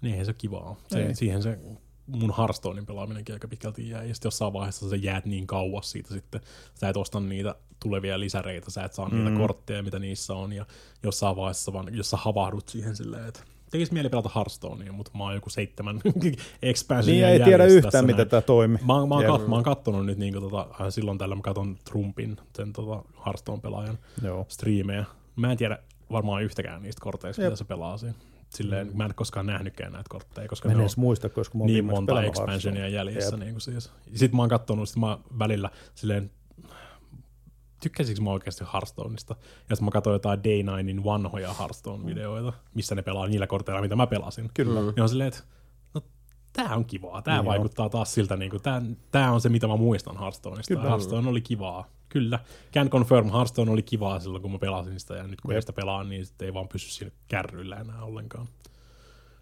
Niin eihän se kivaa. Se, Ei. siihen se mun Hearthstonein pelaaminenkin aika pitkälti jäi. Ja sitten jossain vaiheessa sä jäät niin kauas siitä sitten. Sä et osta niitä tulevia lisäreitä, sä et saa mm. niitä kortteja, mitä niissä on. Ja jossain vaiheessa vaan, jos sä havahdut siihen silleen, että tekis mieli pelata Hearthstonea, mutta mä oon joku seitsemän expansionia Niin ei tiedä yhtään, tässä miten näin. tämä toimii. Mä, oon- mä, oon kat, mä oon kattonut nyt niin tota, aina silloin tällä mä katon Trumpin, sen tota Hearthstone-pelaajan Joo. striimejä. Mä en tiedä varmaan yhtäkään niistä korteista, Jep. mitä se pelaa siinä. Silleen, mä en ole koskaan nähnytkään näitä kortteja, koska Mä en edes muista, koska mä oon niin monta expansionia jäljessä. Jep. Niin kuin siis. Sitten mä oon kattonut, sit mä välillä silleen, tykkäsinkö mä oikeasti Hearthstoneista. Ja sitten mä katsoin jotain Day9in vanhoja Hearthstone-videoita, missä ne pelaa niillä korteilla, mitä mä pelasin. Kyllä. Ja on silleen, että no tää on kivaa, tää Niin vaikuttaa taas siltä, niin kuin, tää, tää on se, mitä mä muistan Hearthstoneista. Kyllä. Hearthstone oli kivaa. Kyllä. Can confirm, Hearthstone oli kivaa silloin, kun mä pelasin sitä, ja nyt kun Jep. ei sitä pelaa, niin sitten ei vaan pysy siinä kärryillä enää ollenkaan.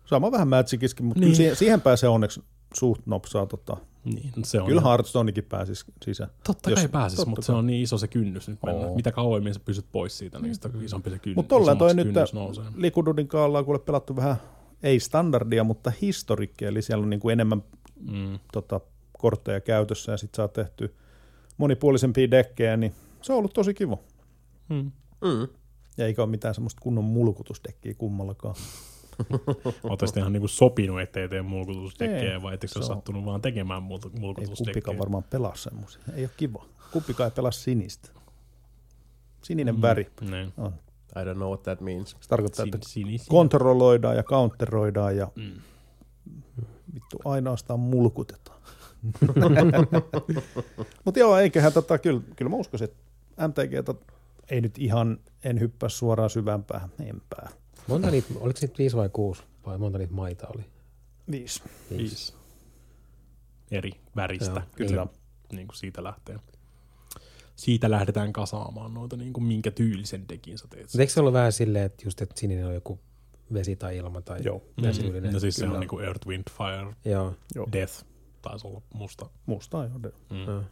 Sama vähän Magiciskin, mutta Niin. niin. siihen, siihen pääsee onneksi suht nopsaa. Tota. Niin, no se on Kyllä Hearthstonekin pääsisi sisään. Totta Jos- kai pääsis, totta mutta se on niin iso se kynnys nyt mennä. Oo. Mitä kauemmin sä pysyt pois siitä, niin sitä isompi se kynnys, Mutta tolleen toi nyt. Likududin kanssa ollaan kuule pelattu vähän, ei standardia, mutta historikkia, eli siellä on niin kuin enemmän Mm. tota, kortteja käytössä ja sitten saa tehty monipuolisempia dekkejä, niin se on ollut tosi kiva. Mm. Mm. Ja eikä ole mitään semmoista kunnon mulkutusdekkiä kummallakaan. Oletko sitten ihan niinku sopinut, ettei tee mulkutusdekkejä, Ei, vai etteikö se ole on- sattunut vaan tekemään mul- Ei kumpikaan varmaan pelaa semmoisia. Ei ole kiva. Kumpikaan ei pelaa sinistä. Sininen Mm. väri. Niin. On. I don't know what that means. Se tarkoittaa, Sin, että sinisiä. kontrolloidaan ja counteroidaan ja Mm. vittu ainoastaan mulkutetaan. Mutta joo, eiköhän tota, kyllä, kyllä mä uskoisin, että MTG ei nyt ihan, en hyppää suoraan syvämpää, enpää. Monta niitä, oliko niitä viisi vai kuusi? Vai monta niitä maita oli? Viisi. Viisi. Eri väristä. Joo, kyllä. Se, niin kuin siitä lähtee. Siitä lähdetään kasaamaan noita, niin kuin minkä tyylisen dekin sä teet. Mutta eikö se ollut vähän silleen, että just, että sininen on joku vesi tai ilma tai Joo. vesiylinen. No siis se Kyllä. on niinku Earth, Wind, Fire, Joo. Joo. Death. Taisi olla musta. Musta on jo. Mm.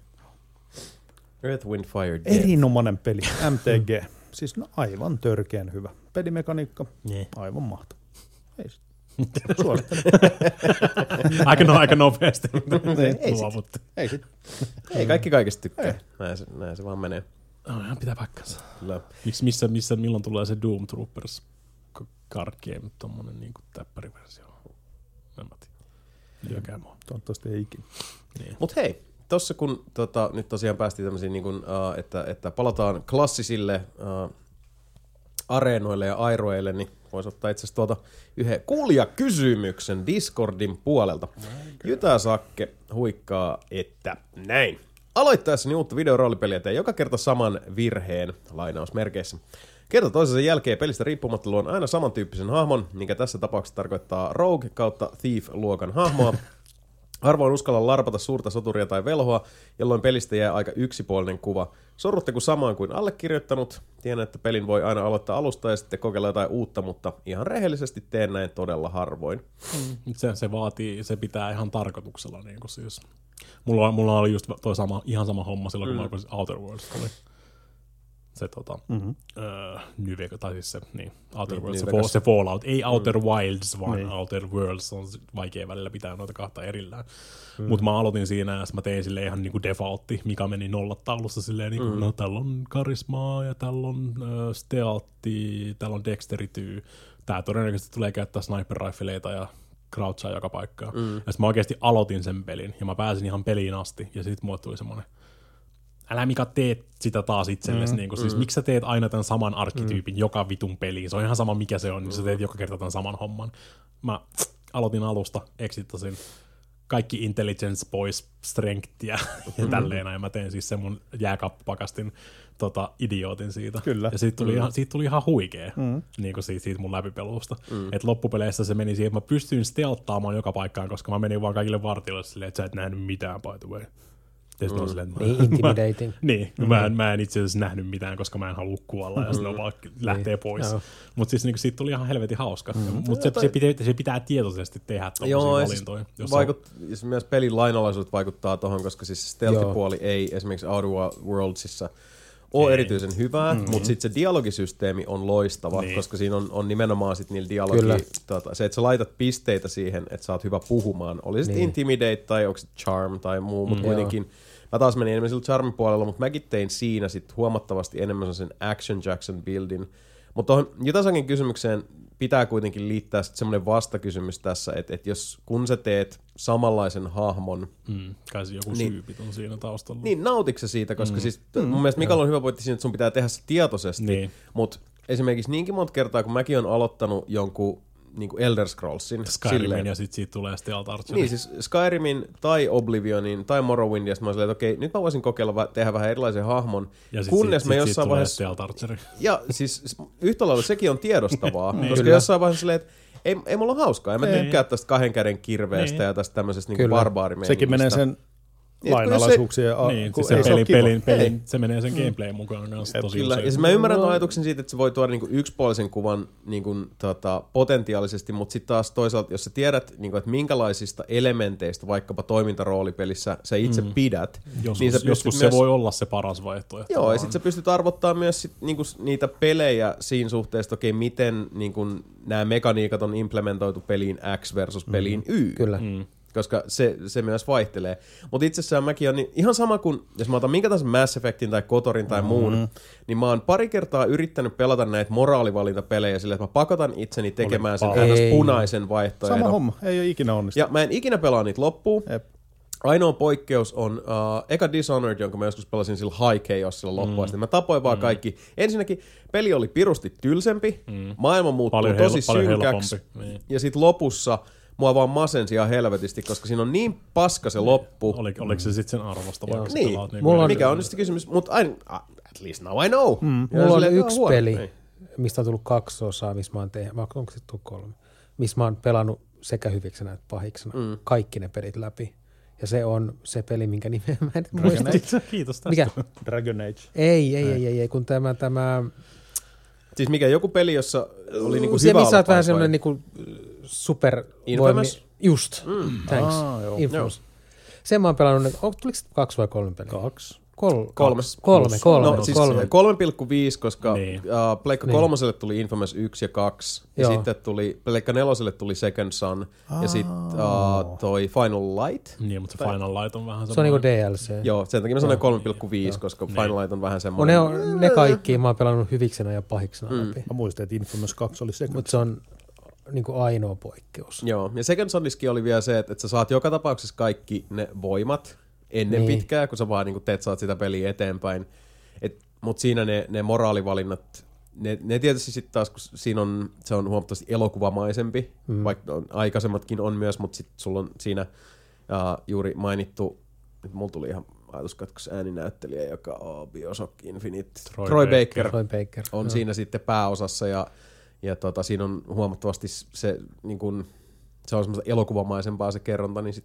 Earth, Wind, Fire, Death. Erinomainen peli. MTG. Siis no, aivan törkeän hyvä. Pelimekaniikka, Yeah. aivan mahtava. Ei sit. Suosittelen. aika, no, aika nopeasti Ei sit. luovutti. Ei sit. Ei kaikki kaikesta tykkää. Näin se, näin se vaan menee. Oh, ihan pitää paikkansa. Kyllä. Miks, missä, missä, milloin tulee se Doom Troopers card game, tommonen niinku täppäriversio? En mä tiedä. Lyökää mua. Toivottavasti ei ikinä. Niin. Mut hei, tossa kun tota, nyt tosiaan päästiin tämmöisiin, niin kun, uh, että, että palataan klassisille uh, areenoille ja airoille, niin voisi ottaa itse asiassa tuolta yhden kuulijakysymyksen Discordin puolelta. Jytä Sakke huikkaa, että näin. Aloittaessani uutta videoroolipeliä teen joka kerta saman virheen, lainausmerkeissä. Kerta toisensa jälkeen pelistä riippumatta luon aina samantyyppisen hahmon, mikä tässä tapauksessa tarkoittaa Rogue kautta Thief-luokan hahmoa, Harvoin uskalla larpata suurta soturia tai velhoa, jolloin pelistä jää aika yksipuolinen kuva. Sorrutteko samaan kuin allekirjoittanut? Tiedän, että pelin voi aina aloittaa alusta ja sitten kokeilla jotain uutta, mutta ihan rehellisesti teen näin todella harvoin. Mut Se, se vaatii, se pitää ihan tarkoituksella niin kuin siis. Mulla, mulla oli just toi sama, ihan sama homma silloin, kun Mm. mä rupesin Outer Worlds tuli. Se tota, Mm-hmm. öö, New Vegas, tai siis se, niin, Outer Niin, Worlds, New se, se Fallout, ei Outer Wilds, vaan Niin. Outer Worlds, on vaikea välillä pitää noita kahta erillään. Mm. Mutta mä aloitin siinä ja mä tein sille ihan niinku defaultti, mikä meni nollat taulussa silleen, niinku, mm. no täällä on karismaa ja täällä on äh, stealthi, täällä on dexterity, tää todennäköisesti tulee käyttää sniper rifleita ja crouchaa joka paikkaan. Mm. Ja sit mä oikeasti aloitin sen pelin ja mä pääsin ihan peliin asti ja sit mulle tuli semmonen, älä Mika teet sitä taas itsellesi. Mm, niin kuin, siis, miksi sä teet aina tämän saman arkkityypin mm. joka vitun peliin? Se on ihan sama mikä se on, niin sä teet joka kerta tämän saman homman. Mä aloitin alusta, exitasin kaikki intelligence pois, strengthia ja tälleen näin. Mä tein siis sen mun jääkappakastin tota, idiootin siitä. Kyllä. Ja siitä tuli, ihan, siitä tuli ihan huikea mm. niin kuin siitä, siitä mun läpipelusta. Mm. Et loppupeleissä se meni siihen, että mä pystyin stelttaamaan joka paikkaan, koska mä menin vaan kaikille vartijoille silleen, että sä et nähnyt mitään by the way. Ja sitten mm. silleen, että mä, Niin intimidating. niin, mm-hmm. mä, en, mä en itse asiassa nähnyt mitään, koska mä en halua kuolla ja sitten vaan lähtee pois. Joo. Mutta siis niinku, siitä tuli ihan helvetin hauska. Mm-hmm. Mutta se, se, pitää, se pitää tietoisesti tehdä Joo, ja valintoja. siis jos vaikut, ja siis myös pelin lainalaisuudet vaikuttaa tuohon, koska siis stealth-puoli ei esimerkiksi Outer Worldsissa ole Ei. erityisen hyvää, mm-hmm. mutta sitten se dialogisysteemi on loistava, Niin. koska siinä on, on nimenomaan sit niillä dialogi, Kyllä. tota, se, että sä laitat pisteitä siihen, että sä oot hyvä puhumaan. Oli se niin. Niin. intimidate tai onko se charm tai muu, mutta Mm. kuitenkin Mä taas menin enemmän sillä charmin puolella, mutta mäkin tein siinä sit huomattavasti enemmän sen action Jackson buildin. Mutta tuohon Jutasankin kysymykseen pitää kuitenkin liittää sit semmoinen vastakysymys tässä, että, että jos kun sä teet samanlaisen hahmon, Mm, kai se joku Niin. syypit on siinä taustalla. niin nautitko siitä, koska mm. siis mm. mun mielestä Mikael on hyvä pointti siinä, että sun pitää tehdä se tietoisesti, Niin. mutta esimerkiksi niinkin monta kertaa, kun mäkin on aloittanut jonkun niin kuin Elder Scrollsin, Skyrimin ja sitten siitä tulee Stealth Archer. Niin, siis Skyrimin tai Oblivionin tai Morrowindin, ja sitten mä olin silleen, että okei, nyt mä voisin kokeilla va- tehdä vähän erilaisen hahmon, ja sit, kunnes sit, mä sit, jossain sit vaiheessa... tulee Stealth Archer. Ja siis yhtä lailla sekin on tiedostavaa, Niin. koska Kyllä. jossain vaiheessa silleen, että ei, ei mulla ole hauskaa, en mä Ei. tykkää tästä kahden käden kirveestä Niin. ja tästä tämmöisestä niin Kyllä. barbaarimeiningistä. Sekin menee sen Niin, että kun jos lainalaisuuksien a- niin, siis se, ei se pelin, pelin, pelin, Ei. se menee sen gameplayn mukaan kanssa tosi Kyllä, usein. ja siis mä ymmärrän tuon ajatuksen siitä, että se voi tuoda niinku yksipuolisen kuvan niinku, tota, potentiaalisesti, mutta sitten taas toisaalta, jos sä tiedät, niinku, että minkälaisista elementeistä vaikkapa toimintaroolipelissä sä itse mm. pidät, Joskus, niin sä joskus myös... se voi olla se paras vaihtoehto. Joo, ja vaan. sitten sä pystyt arvottaa myös sit, niinku, niitä pelejä siinä suhteessa, okei, miten niinku, nämä mekaniikat on implementoitu peliin X versus peliin Y. Kyllä. Mm. Koska se, se myös vaihtelee. Mutta itsessään mäkin on niin, ihan sama kuin, jos mä otan minkä tahansa Mass Effectin tai Kotorin tai muun, Mm-hmm. niin mä oon pari kertaa yrittänyt pelata näitä moraalivalintapelejä sillä, että mä pakotan itseni tekemään sen ns. Punaisen vaihtoehdon. Sama homma, ei ole ikinä onnistunut. Ja mä en ikinä pelaa niitä loppuun. Jep. Ainoa poikkeus on uh, eka Dishonored, jonka mä joskus pelasin sillä High Chaosilla loppuun asti. Mä tapoin vaan kaikki. Ensinnäkin peli oli pirusti tylsempi, maailma muuttui Paljon, tosi hel- synkäksi. Niin. Ja sit lopussa mua vaan masensi ihan helvetisti, koska siinä on niin paska se loppu. Oli, oliko se sitten sen arvosta, vaikka sä Niin, pelaat niin Mulla on- mikä on nyt kysymys, mutta at least now I know. Mm, Mulla on yksi peli, mistä on tullut kaksi osaa, missä mä oon tehnyt, vai onko se tullut kolme, missä mä oon pelannut sekä hyviksenä että pahiksena mm. kaikki ne pelit läpi. Ja se on se peli, minkä nimeä mä en muista. Kiitos, kiitos tästä. Mikä? Dragon Age. Ei, ei, ei, ei, ei, kun tämä, tämä Siis mikä joku peli, jossa oli niinku se, hyvä missä olla olet vähän semmoinen niinku super... Infamous? Just, mm. thanks. Aa, joo. Infamous. Sen mä oon pelannut, oh, tuliko kaksi vai kolme peliä? Kaksi. Kol- Kolme. Kolme, kolme, No, siis kolme. 3,5, koska Niin. niin. uh, Pleikka Niin. kolmoselle tuli Infamous 1 ja 2, ja Joo. sitten tuli, Pleikka neloselle tuli Second Son, ja sitten uh, toi Final Light. Niin, mutta se Final Light on vähän Se on niinku semmoinen... DLC. Joo, sen takia mä sanoin 3,5, koska Final Light on vähän semmoinen. ne, on, ne kaikki mä oon pelannut hyviksenä ja pahiksena mm. läpi. Mä muistin, että Infamous 2 oli se. Mutta se on niinku ainoa poikkeus. Joo, ja Second Soniskin oli vielä se, että, että sä saat joka tapauksessa kaikki ne voimat ennen Niin. niin. pitkää, kun sä vaan niin teet saat sitä peliä eteenpäin. Mutta siinä ne, ne moraalivalinnat, ne, ne tietysti sitten taas, kun siinä on, se on huomattavasti elokuvamaisempi, mm. vaikka on, aikaisemmatkin on myös, mutta sitten sulla on siinä uh, juuri mainittu, nyt mulla tuli ihan ajatuskatkos ääninäyttelijä, joka on Bioshock Infinite, Troy Troy, Baker. Baker, Troy Baker. on Joo. siinä sitten pääosassa ja, ja tota, siinä on huomattavasti se, niin kun, se on semmoista elokuvamaisempaa se kerronta, niin sit,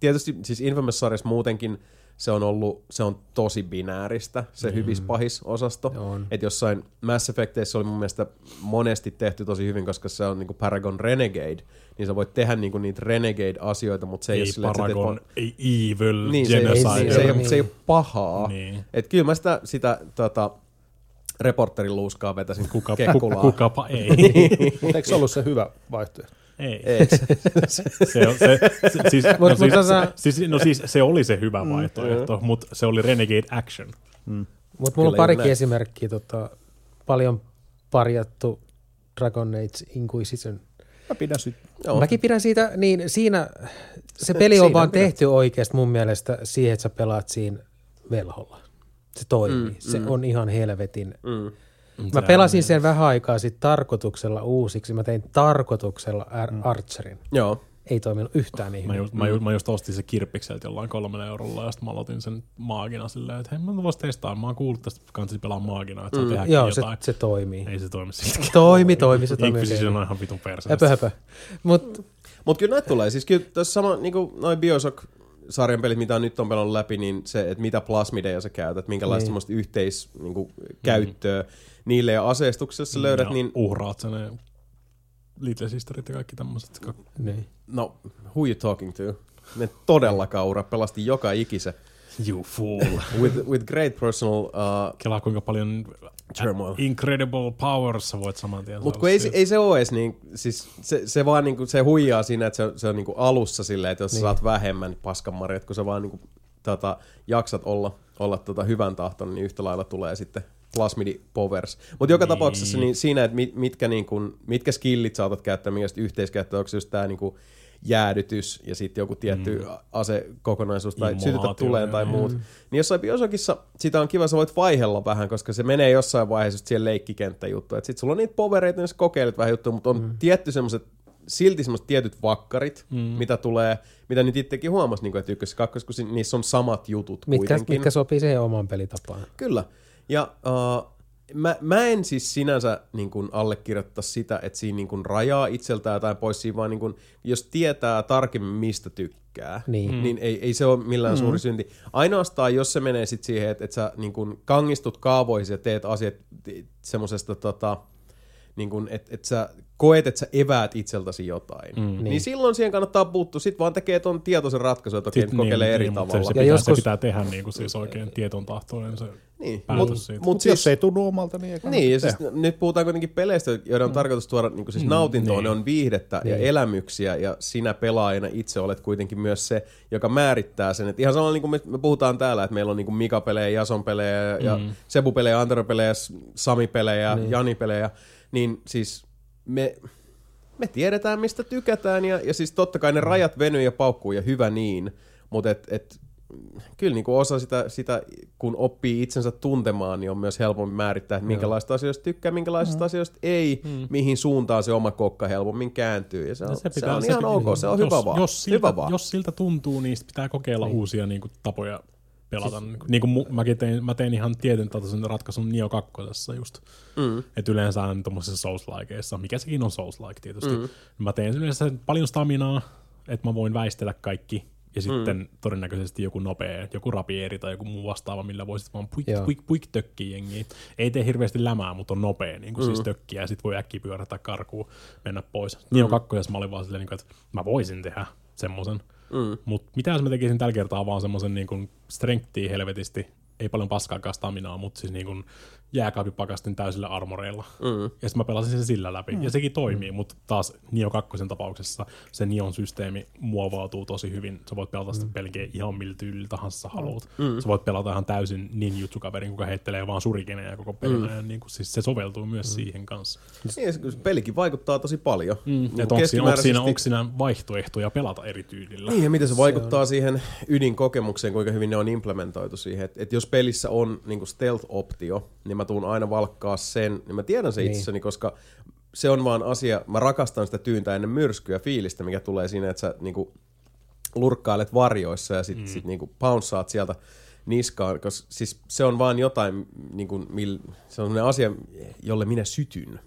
tietysti siis Infamous-sarjassa muutenkin se on ollut, se on tosi binääristä, se mm. hyvis-pahis osasto. On. Että jossain Mass Effecteissä oli mun mielestä monesti tehty tosi hyvin, koska se on niinku Paragon Renegade, niin sä voit tehdä niinku niitä Renegade-asioita, mutta se ei, Ei ole silleen, että Paragon, ei Evil, niin, se, ei, Genocide. se, Genocide. se, ei, ole- Niin. se ei ole pahaa. Niin. Et kyllä mä sitä, sitä tota, reporterin luuskaa vetäisin Kuka, kekkulaa. kuka, kukapa ei. Eikö se ollut se hyvä vaihtoehto? ei. Eiks? Se, on, se, se, siis, Mut- no, siis, mutta sä- siis, no siis se oli se hyvä vaihtoehto, mutta se oli Renegade Action. Mutta mulla on parikin näin. esimerkkiä. Tota, paljon parjattu Dragon Age Inquisition. Mä pidän sit. Joo. Mäkin pidän siitä, niin siinä se peli on Siinä vaan pidät. tehty oikeasti mun mielestä siihen, että sä pelaat siinä velholla. Se toimii. Mm, se mm. on ihan helvetin. Mm. Mä pelasin sen vähän aikaa sitten tarkoituksella uusiksi. Mä tein tarkoituksella Ar- Archerin. Joo. Ei toiminut yhtään niin Mä just, mä, just, mä just ostin se kirppikseltä jollain kolmella eurolla ja sitten mä aloitin sen maagina silleen, että hei mä vois testaa, mä oon kuullut tästä kanssa pelaa maagina, että saa tehdä Joo, se, jotain. se toimii. Ei se toimi siltäkään. Toimi, toimi, se toimi. Inquisition on ihan vitun perse. Höpö, höpö. Mut Mutta kyllä näitä tulee. Siis kyllä tässä sama, niin kuin noin Bioshock sarjan pelit, mitä nyt on pelannut läpi, niin se, että mitä plasmideja sä käytät, minkälaista Niin. niin. semmoista yhteis, niin kuin, käyttöä niille ja aseistuksessa sä löydät, niin Uhraat sen ne Little Sisterit ja kaikki tämmöiset. niin. no, who you talking to? Ne todella kaura, pelasti joka ikisen. You fool. With, with great personal uh, Kelaa kuinka paljon turmoil. incredible powers sä voit saman tien Mutta ei, ei se ole edes niin, siis se, se vaan niinku, se huijaa siinä, että se, se on niinku alussa silleen, että jos niin. sä saat vähemmän paskanmarjat, kun sä vaan niinku, tota, jaksat olla, olla tota hyvän tahton, niin yhtä lailla tulee sitten plasmidi powers. Mutta joka Niin. tapauksessa niin siinä, että mit, mitkä, niinku, mitkä skillit saatat käyttää, minkästä yhteiskäyttöä, onko se just tää niinku, jäädytys ja sitten joku tietty mm. asekokonaisuus tai sytytä tuleen tai muut. Niin jossain Bioshockissa sitä on kiva, sä voit vaihella vähän, koska se menee jossain vaiheessa just siihen leikkikenttäjuttuun. Sitten sulla on niitä povereita, niin sä kokeilet vähän juttuja, mutta on mm. tietty semmoiset silti semmoiset tietyt vakkarit, mm. mitä tulee, mitä nyt itsekin huomasi, niin kuin, että ykkös ja kakkos, kun niissä on samat jutut Mitkä, kuitenkin. mitkä sopii siihen omaan pelitapaan. Kyllä. Ja uh, mä, mä en siis sinänsä niin kuin allekirjoittaa sitä, että siinä niin kuin rajaa itseltään tai pois siinä, vaan niin kuin, jos tietää tarkemmin, mistä tykkää, Niin. mm. niin ei, ei se ole millään mm. suuri synti. Ainoastaan, jos se menee sit siihen, että, että sä niin kuin kangistut kaavoihin ja teet asiat semmoisesta tota, niin kuin, että, että sä koet, että sä eväät itseltäsi jotain, mm. niin, Niin. silloin siihen kannattaa puuttua. Sitten vaan tekee ton tietoisen ratkaisun, että okei, kokeilee eri niin, tavalla. Se, se, Ja pitää, joskus- se pitää tehdä niin kuin siis oikein tieton tahtoinen se niin. päätös Mut, siitä. mut Mutta siis, jos ei tunnu omalta, niin ei kannata Niin, ja siis nyt puhutaan kuitenkin peleistä, joiden on mm. tarkoitus tuoda niin kuin siis nautintoa, niin. ne on viihdettä niin. ja Niin. elämyksiä, ja sinä pelaajana itse olet kuitenkin myös se, joka määrittää sen. Et ihan samalla niin kuin me, me puhutaan täällä, että meillä on niin kuin Mika-pelejä, Jason-pelejä, ja, ja Mm. Sebu-pelejä, Antero-pelejä, Sami-pelejä, niin. Jani-pelejä, niin siis me, me tiedetään, mistä tykätään, ja, ja siis totta kai ne rajat venyy ja paukkuu, ja hyvä niin, mutta et, et, kyllä niin kuin osa sitä, sitä, kun oppii itsensä tuntemaan, niin on myös helpompi määrittää, että minkälaista asioista tykkää, minkälaisista mm. asioista ei, mm. mihin suuntaan se oma kokka helpommin kääntyy. Ja se on, Ja se se on ihan se- ok, se on jos, hyvä vaan. Jos siltä, hyvä vaan. jos siltä tuntuu, niin pitää kokeilla niin. uusia niin kuin, tapoja pelata. Siis, niin kuin mu- mäkin tein, mä tein ihan tietyn tasoisen ratkaisun Nio 2 just. Mm. Että yleensä on tuommoisissa Souls-likeissa, mikä sekin on Souls-like tietysti. Mm. Mä teen yleensä paljon staminaa, että mä voin väistellä kaikki ja sitten mm. todennäköisesti joku nopea, joku rapieri tai joku muu vastaava, millä voisit vaan puik, Joo. puik, puik tökkiä jengiä. Ei tee hirveästi lämää, mutta on nopea niin kuin mm. siis tökkiä ja sitten voi äkkiä pyörähtää karkuun, mennä pois. Mm. Niin on kakkosessa mä olin vaan silleen, niin kuin, että mä voisin tehdä semmoisen. Mm. Mutta mitä jos mä tekisin tällä kertaa vaan semmoisen niin kuin strengthia helvetisti, ei paljon paskaakaan staminaa, mutta siis niin kuin jääkaapipakastin täysillä armoreilla. Mm. Ja sitten mä pelasin sen sillä läpi. Mm. Ja sekin toimii, mm. mutta taas Nio 2 tapauksessa se Nion systeemi muovautuu tosi hyvin. Sä voit pelata sitä pelkeä ihan millä tyylillä tahansa sä haluat. Mm. Sä voit pelata ihan täysin ninjutsu-kaverin, joka heittelee vaan surikenejä koko pelin mm. Niin kun, siis se soveltuu myös mm. siihen kanssa. Niin, se- se pelikin vaikuttaa tosi paljon. Mm. Niin Et onko, siinä, onko, siinä, keskimääräisesti- onko siinä vaihtoehtoja pelata eri tyylillä? Niin, ja miten se vaikuttaa siihen ydinkokemukseen, kuinka hyvin ne on implementoitu siihen. Että et jos pelissä on niin stealth-optio, niin mä tuun aina valkkaa sen, niin mä tiedän se Niin. itsessäni, koska se on vaan asia, mä rakastan sitä tyyntä ennen myrskyä fiilistä, mikä tulee siinä, että sä niin lurkkailet varjoissa ja sit, mm. sit niin pounceaat sieltä niskaan, koska siis se on vaan jotain, niin kuin, mil, se on sellainen asia, jolle minä sytyn.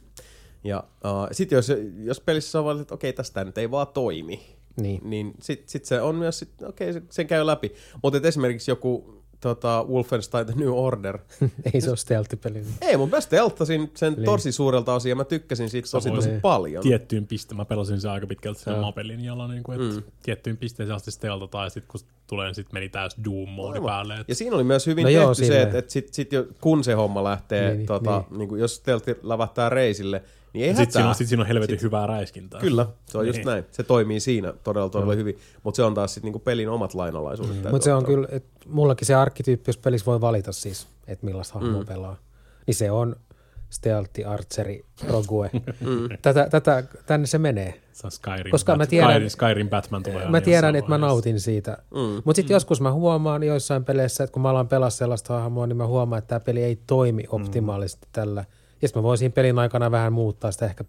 Ja uh, sitten jos, jos pelissä on vaan, että okei, tästä nyt ei vaan toimi, Niin. niin sitten sit se on myös, sit, okei, se, sen käy läpi. Mutta esimerkiksi joku tota, Wolfenstein The New Order, Ei se ole stealth-peli. ei, mutta mä stelttasin sen Niin. tosi suurelta osin ja mä tykkäsin siitä tosi tosi paljon. tiettyyn pisteen, mä pelasin sen aika pitkälti sen mapelin jolla niin kuin, että mm. tiettyyn pisteeseen asti stealtataan ja sitten kun tulee, sit meni täys Doom-moodi päälle. Et, Ja siinä oli myös hyvin No no joo, tehty se, että, että sit, sit jo, kun se homma lähtee, Niin, niin, tota, niin. niin. Niin jos steltti lävähtää reisille, niin sitten siinä, on, sit siinä on helvetin hyvää räiskintää. Kyllä, se on just Niin. näin. Se toimii siinä todella todella hyvin, mutta se on taas sitten niinku pelin omat lainalaisuudet. täytyy Mutta se on kyllä, että mullakin se arkkityyppi, jos pelissä voi valita siis, että millaista hahmoa mm. pelaa, niin se on stealthi, archeri, rogue. Mm. tätä, tätä, tänne se menee. Se on Skyrim, Koska Bat- mä tiedän- Skyrim, Skyrim Batman tulee Mä tiedän, että mä nautin siitä. Mm. Mutta sitten joskus mä huomaan joissain peleissä, että kun mä alan pelaa sellaista hahmoa, niin mä huomaan, että tämä peli ei toimi optimaalisesti tällä. Ja sitten mä voisin pelin aikana vähän muuttaa sitä ehkä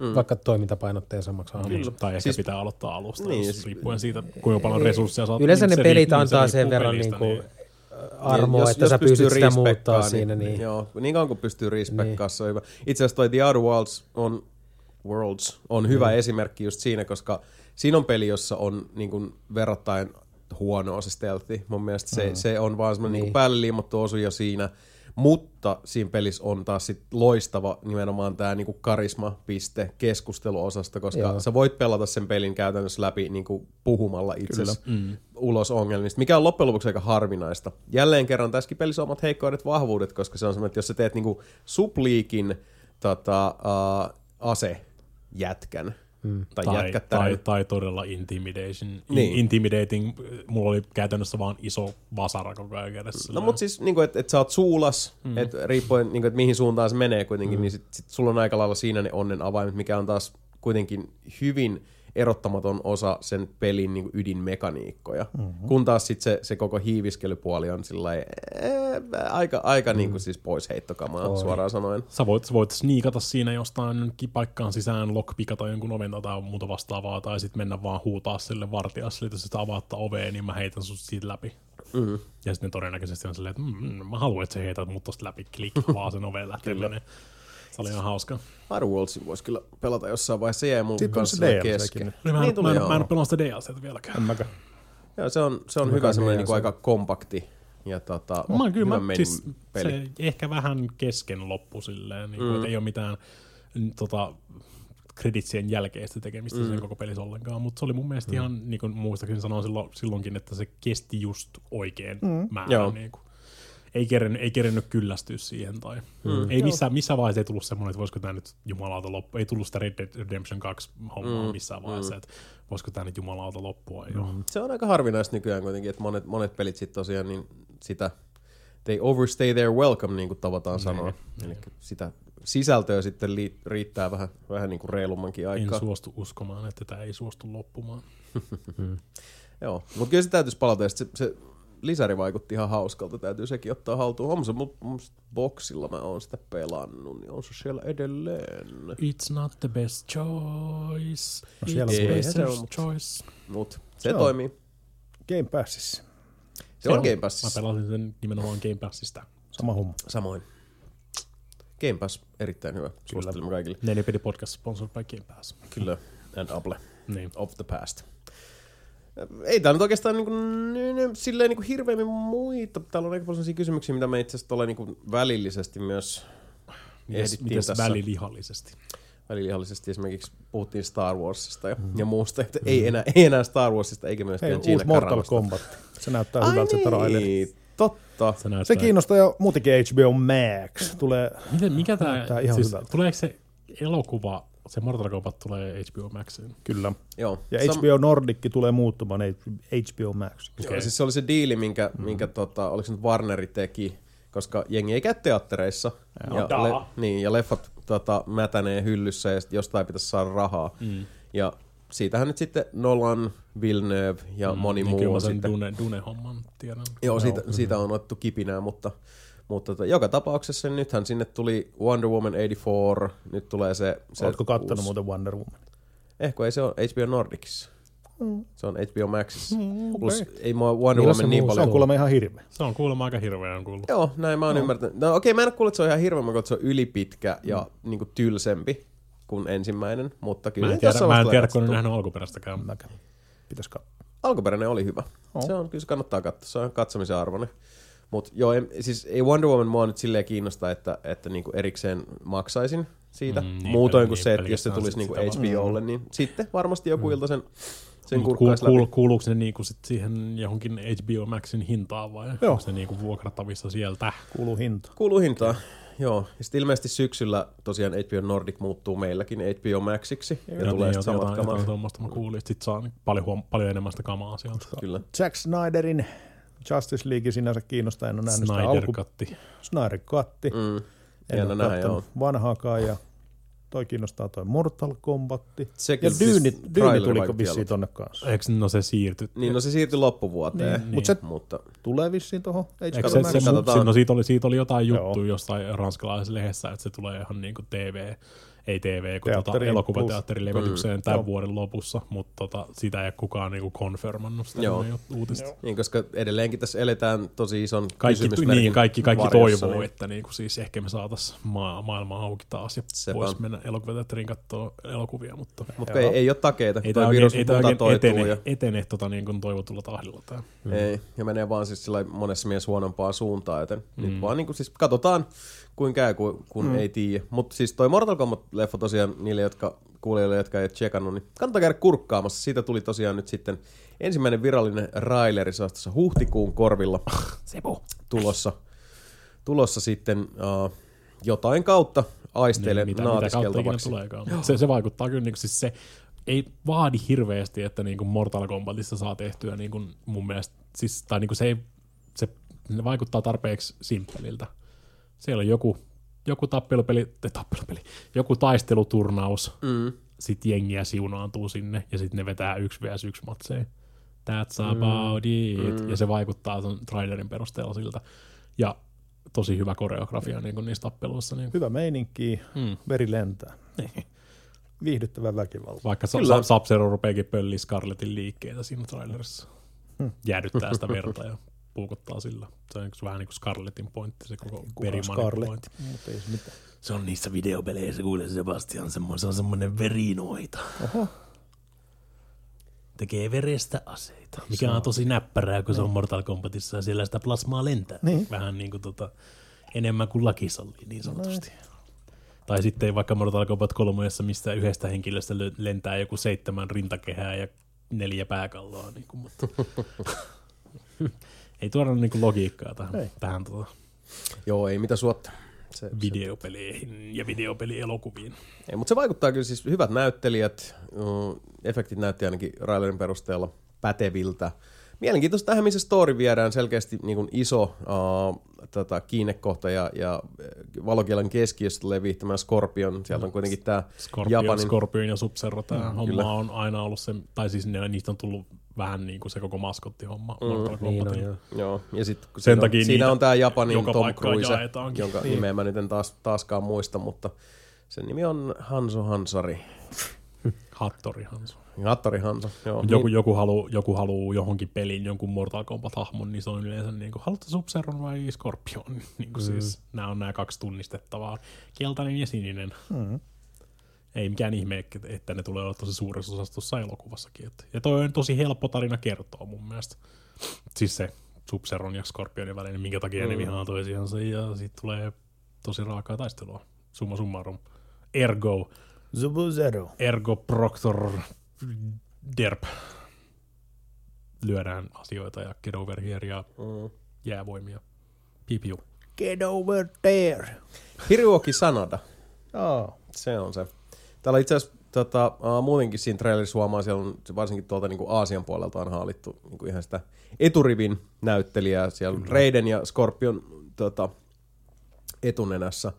mm. vaikka toimintapainotteisemmaksi hahmoksi. Niin, tai ehkä Siis- pitää aloittaa alusta, Niin, niin, jos, siis- riippuen siitä, kuinka paljon resursseja saat. Yleensä ne se pelit antaa se sen verran pelistä, niin kuin niin. armoa, Jos- että jos sä pystyy pystyt sitä muuttaa niin, siinä. Niin. Joo, niin kauan kuin pystyy respektaa, se on hyvä. Itse asiassa toi The Outer Worlds on, Worlds on hyvä Mm. esimerkki just siinä, koska siinä on peli, jossa on niin kuin verrattain huonoa se stealthi. Mun mielestä se, se on vaan semmoinen niin. Niin. niin päälle liimattu osio siinä, mutta siinä pelissä on taas sit loistava nimenomaan tämä niinku karisma-piste keskusteluosasto, koska Joo. Sä voit pelata sen pelin käytännössä läpi niinku puhumalla itsesi mm. ulos ongelmista, mikä on loppujen lopuksi aika harvinaista. Jälleen kerran tässäkin pelissä on omat heikkoudet, vahvuudet, koska se on semmoinen, että jos sä teet niinku supliikin tota, uh, asejätkän, mm. tai, tai, tai, tai, todella intimidation. Niin. Intimidating, mulla oli käytännössä vaan iso vasara koko ajan kädessä. No mutta siis, niin että et sä oot suulas, mm. että riippuen, niin kuin, että mihin suuntaan se menee kuitenkin, mm. niin sit, sit sulla on aika lailla siinä ne onnen avaimet, mikä on taas kuitenkin hyvin erottamaton osa sen pelin niin ydinmekaniikkoja. Mm-hmm. Kun taas sit se, se koko hiiviskelypuoli on sillä lailla, äh, aika, aika mm. niin kuin siis pois heittokamaa Oi. suoraan sanoen. Sä voit, sä voit sniikata siinä jostain paikkaan sisään, lockpikata jonkun oven tai muuta vastaavaa, tai sitten mennä vaan huutaa sille vartijalle, että jos sä avaat oveen, niin mä heitän sut siitä läpi. Mm. Ja sitten todennäköisesti on silleen, että mm, mä haluan, että sä heität mut tosta läpi, klik, vaan sen oveen lähtee. Se oli ihan hauska. Outer Worldsin voisi kyllä pelata jossain vaiheessa, se jäi mun Siitä on kanssa se DLCkin. Niin, mä, Niin en, tuli, mä, en, joo. mä en pelannut sitä DLCtä vieläkään. En mäkään. Joo, se on, se on hyvä semmoinen DLC. niin kuin aika kompakti ja tota, Mä oon kyllä, hyvä mä, siis peli. se ehkä vähän kesken loppu silleen, niin mm. ei ole mitään tota, kreditsien jälkeistä tekemistä mm. sen koko pelissä ollenkaan, mutta se oli mun mielestä mm. ihan, niin kuin muistaakseni sanoin silloin, silloinkin, että se kesti just oikein mm. määrän. Joo. Niin kuin. Ei kerennyt, ei kerennyt kyllästyä siihen. Tai mm. ei missään, missään vaiheessa ei tullut semmoinen, että voisiko tämä nyt jumalauta loppu. Ei tullut sitä Red Dead Redemption 2 hommaa mm. missään vaiheessa, mm. että voisiko tämä nyt jumalauta loppua. Mm. Se on aika harvinaista nykyään kuitenkin, että monet, monet pelit sitten tosiaan niin sitä, they overstay their welcome, niin kuin tavataan sanoa. Eli sitä sisältöä sitten li, riittää vähän, vähän niin kuin reilummankin En aikaa. suostu uskomaan, että tämä ei suostu loppumaan. Joo, mutta kyllä se täytyisi palata, ja se, se lisäri vaikutti ihan hauskalta, täytyy sekin ottaa haltuun. On se mun, mun boksilla mä oon sitä pelannut, niin on se siellä edelleen. It's not the best choice. No siellä It's better Se on, choice. Mut se, Se on. toimii. Game Passissa. Se, on on. Game Mä Passissa. pelasin sen nimenomaan Game Passista. Sama homma. Samoin. Game Pass, erittäin hyvä. Suosittelemme kaikille. Nelipeli podcast sponsored by Game Pass. Kyllä, and Apple Niin. of the past. Ei täällä nyt oikeastaan niin kuin, silleen niin kuin hirveämmin muita. Täällä on aika paljon sellaisia kysymyksiä, mitä me itse asiassa tuolla niin kuin välillisesti myös Mites, ehdittiin mites tässä. välilihallisesti? Välillisesti esimerkiksi puhuttiin Star Warsista ja, mm. ja muusta. Että ei, enää, ei enää Star Warsista eikä myöskään Hei, Gina uusi Mortal. Kombat. Se näyttää Ai hyvältä se traileri. niin, totta. Se, näyttää, Se kiinnostaa ja muutenkin HBO Max tulee. Miten, mikä ihan siis, hyvältä. tuleeko se elokuva, se Mortal Kombat tulee HBO Maxiin? Kyllä. Joo. Ja Sam- HBO Nordicki tulee muuttumaan HBO Max. Joo, siis se oli se diili, minkä, mm. minkä tota, oliko se nyt Warneri teki, koska jengi ei käy teattereissa. Ja, daa. le, niin, ja leffat tota, mätänee hyllyssä ja jostain pitäisi saada rahaa. Mm. Ja siitähän nyt sitten Nolan, Villeneuve ja mm, moni niin muu on sen sitten. Dune, Dune-homman tiedän. Joo, siitä, siitä on otettu kipinää, mutta, mutta tota, joka tapauksessa nythän sinne tuli Wonder Woman 84, nyt tulee se... se Oletko kattonut uusi- muuten Wonder Woman? Ehkä ei se on HBO Nordicissa. Se on HBO Maxissa. Mm, Plus okei. ei mua Wonder se Woman niin muu- Se paljon... on kuulemma ihan hirveä. Se on kuulemma aika hirveä on kuullut. Joo, näin mä oon no. ymmärtänyt. No okei, mä en ole kuullut, että se on ihan hirveän, mä että se on ylipitkä ja mm. niin kuin tylsempi kuin ensimmäinen, mutta kyllä Mä en tiedä, mä en tiedä kun en nähnyt alkuperäistäkään. Mäkään. Pitäis katsoa. Alkuperäinen oli hyvä. Oh. Se on, kyllä se kannattaa katsoa, se on katsomisen arvoinen. Mutta joo, en, siis ei Wonder Woman mua nyt silleen kiinnosta, että, että niinku erikseen maksaisin siitä. Mm, Mm, niin, Muutoin niin, kuin se, että jos se tulisi niinku. HBOlle, niin sitten varmasti joku ilta sen, sen Mut kurkkaisi kuul, kuul, läpi. kuuluuko se niinku sit siihen johonkin HBO Maxin hintaan vai Joo. onko se niinku vuokrattavissa sieltä? Kuuluu hinta. Kuuluu hintaa. Joo, ja sitten ilmeisesti syksyllä tosiaan HBO Nordic muuttuu meilläkin HBO Maxiksi. Ja, Ja tulee niin, sitten samat jotain, jotain kamat. tuommoista mä kuulin, että sit saa niin paljon, huom- paljon enemmän sitä kamaa sieltä. Kyllä. Zack Snyderin Justice League sinänsä kiinnostaa. En ole nähnyt sitä Snyder alku... Katti. Snyder Katti. Mm. En Jännä ole joo. vanhaakaan ja toi kiinnostaa toi Mortal Kombat. Sekin Ja siis Dyyni, vaikutti vissiin tonne kanssa. Eikö no se siirty? Niin, no se siirtyi loppuvuoteen. Niin, mut se- mutta Tulee vissiin tuohon Eikö se, se, se, katsotaan. no siitä oli, siitä oli jotain juttuja jossain ranskalaisessa lehdessä, että se tulee ihan niinku TV, ei TV, kun tota Teatteriin elokuvateatterilevitykseen tämän Joo. vuoden lopussa, mutta tota, sitä ei kukaan niinku konfirmannut sitä Joo. Uutista. Joo. Niin, koska edelleenkin tässä eletään tosi ison Kaikki, kysymysmerkin niin, kaikki, kaikki varjossa, toivoo, niin. että niinku siis ehkä me saatais maa, maailma auki taas ja Sepä. voisi mennä elokuvateatteriin katsoa elokuvia, mutta Mutta ei, ei ole takeita. ei tämä virus ei mutatoituu etene, ja, etene tota niin kuin toivotulla tahdilla tämä. ei, ja menee vaan siis monessa mielessä huonompaan suuntaan, joten mm. nyt vaan niin kuin, siis katsotaan, kuin käy, kun, kun mm. ei tiedä. Mutta siis toi Mortal Kombat-leffa tosiaan niille, jotka kuulijoille, jotka ei ole tsekannut, niin kannattaa käydä kurkkaamassa. Siitä tuli tosiaan nyt sitten ensimmäinen virallinen raileri, se on tuossa huhtikuun korvilla Sepo. tulossa, tulossa sitten uh, jotain kautta aisteille Niin, mitä, mitä kautta ikinä naatiskeltavaksi. Se, se vaikuttaa kyllä, niin siis se ei vaadi hirveästi, että niin kuin Mortal Kombatissa saa tehtyä niin kuin mun mielestä, siis, tai niin kuin se, ei, se vaikuttaa tarpeeksi simppeliltä. Siellä on joku, joku tappelupeli, tai tappelupeli, joku taisteluturnaus, Mm. sit jengiä siunaantuu sinne, ja sitten ne vetää yksi vs yksi matseja. That's about it. Mm. Ja se vaikuttaa sen trailerin perusteella siltä. Ja tosi hyvä koreografia niin kuin niissä tappeluissa. Niin. Hyvä meininki, Mm. veri lentää. Niin. Viihdyttävä väkivalta. Vaikka Sa- Kyllä. Sa- Sub-Zero rupeakin pölliä Scarletin liikkeitä siinä trailerissa. Hmm. Jäädyttää sitä verta ja puukottaa sillä. Se on vähän niin kuin Scarletin pointti, se koko Scarlett? verimanipulointi. Mutta ei se mitään. Se on niissä videopeleissä, kuule Sebastian, semmoinen, se on semmoinen verinoita. Oho. Tekee verestä aseita, mikä on tosi näppärää, kun se on Mortal Kombatissa ja siellä sitä plasmaa lentää. Niin. Vähän niin kuin tota, enemmän kuin laki sallii niin sanotusti. Tai sitten vaikka Mortal Kombat 3, mistä yhdestä henkilöstä lö- lentää joku seitsemän rintakehää ja neljä pääkalloa. Niin kuin, mutta ei tuoda niin kuin logiikkaa tähän, Ei. tähän tota, Joo, ei mitä suotta. Se, se, videopeleihin ja videopelielokuviin. ei, mutta se vaikuttaa kyllä siis hyvät näyttelijät, mm, efektit näytti ainakin Railerin perusteella päteviltä. Mielenkiintoista tähän, missä story viedään selkeästi niin kuin iso uh, tota, kiinnekohta ja, ja valokielan keskiöstä tulee viihtämään Scorpion. Sieltä on kuitenkin tämä Scorpion, Japanin... Scorpion ja Sub-Zero, tämä Mm, homma kyllä. on aina ollut se, tai siis ne, niistä on tullut vähän niin kuin se koko maskottihomma mm, Niin on, joo. Joo, ja sitten Sen siinä, takia on, siinä on tämä Japanin joka Tom Cruise, jaetaankin. jonka Niin. nimeä mä nyt en taas, taaskaan muista, mutta sen nimi on Hanso Hansari. Hattori Hanso. Hattori Hanso, joo. Joku, joku, haluu, joku haluu johonkin peliin jonkun Mortal Kombat-hahmon, niin se on yleensä niin kuin, haluatko Sub-Zeron vai Scorpion? Niin kuin mm. siis, nämä on nämä kaksi tunnistettavaa, keltainen ja sininen. Mm. ei mikään ihme, että- ne tulee olla tosi suuressa osassa tuossa elokuvassakin. Ja toi on tosi helppo tarina kertoa mun mielestä. Siis se Sub-Zeron ja Scorpionin välinen, minkä takia mm. ne vihaa toisiansa, ja siitä tulee tosi raakaa taistelua. Summa summarum. Ergo, Sub-Zero. ergo proctor derp. Lyödään asioita ja get over here ja Mm. jäävoimia. Pipiu. Get over there. Hiroki Sanada. Joo. Se on se. Täällä itse asiassa tota, uh, muutenkin siinä trailerissa huomaa, siellä on se varsinkin tuolta niin Aasian puolelta on haalittu niin ihan sitä eturivin näyttelijää. Siellä on Raiden ja Scorpion tota, etunenässä.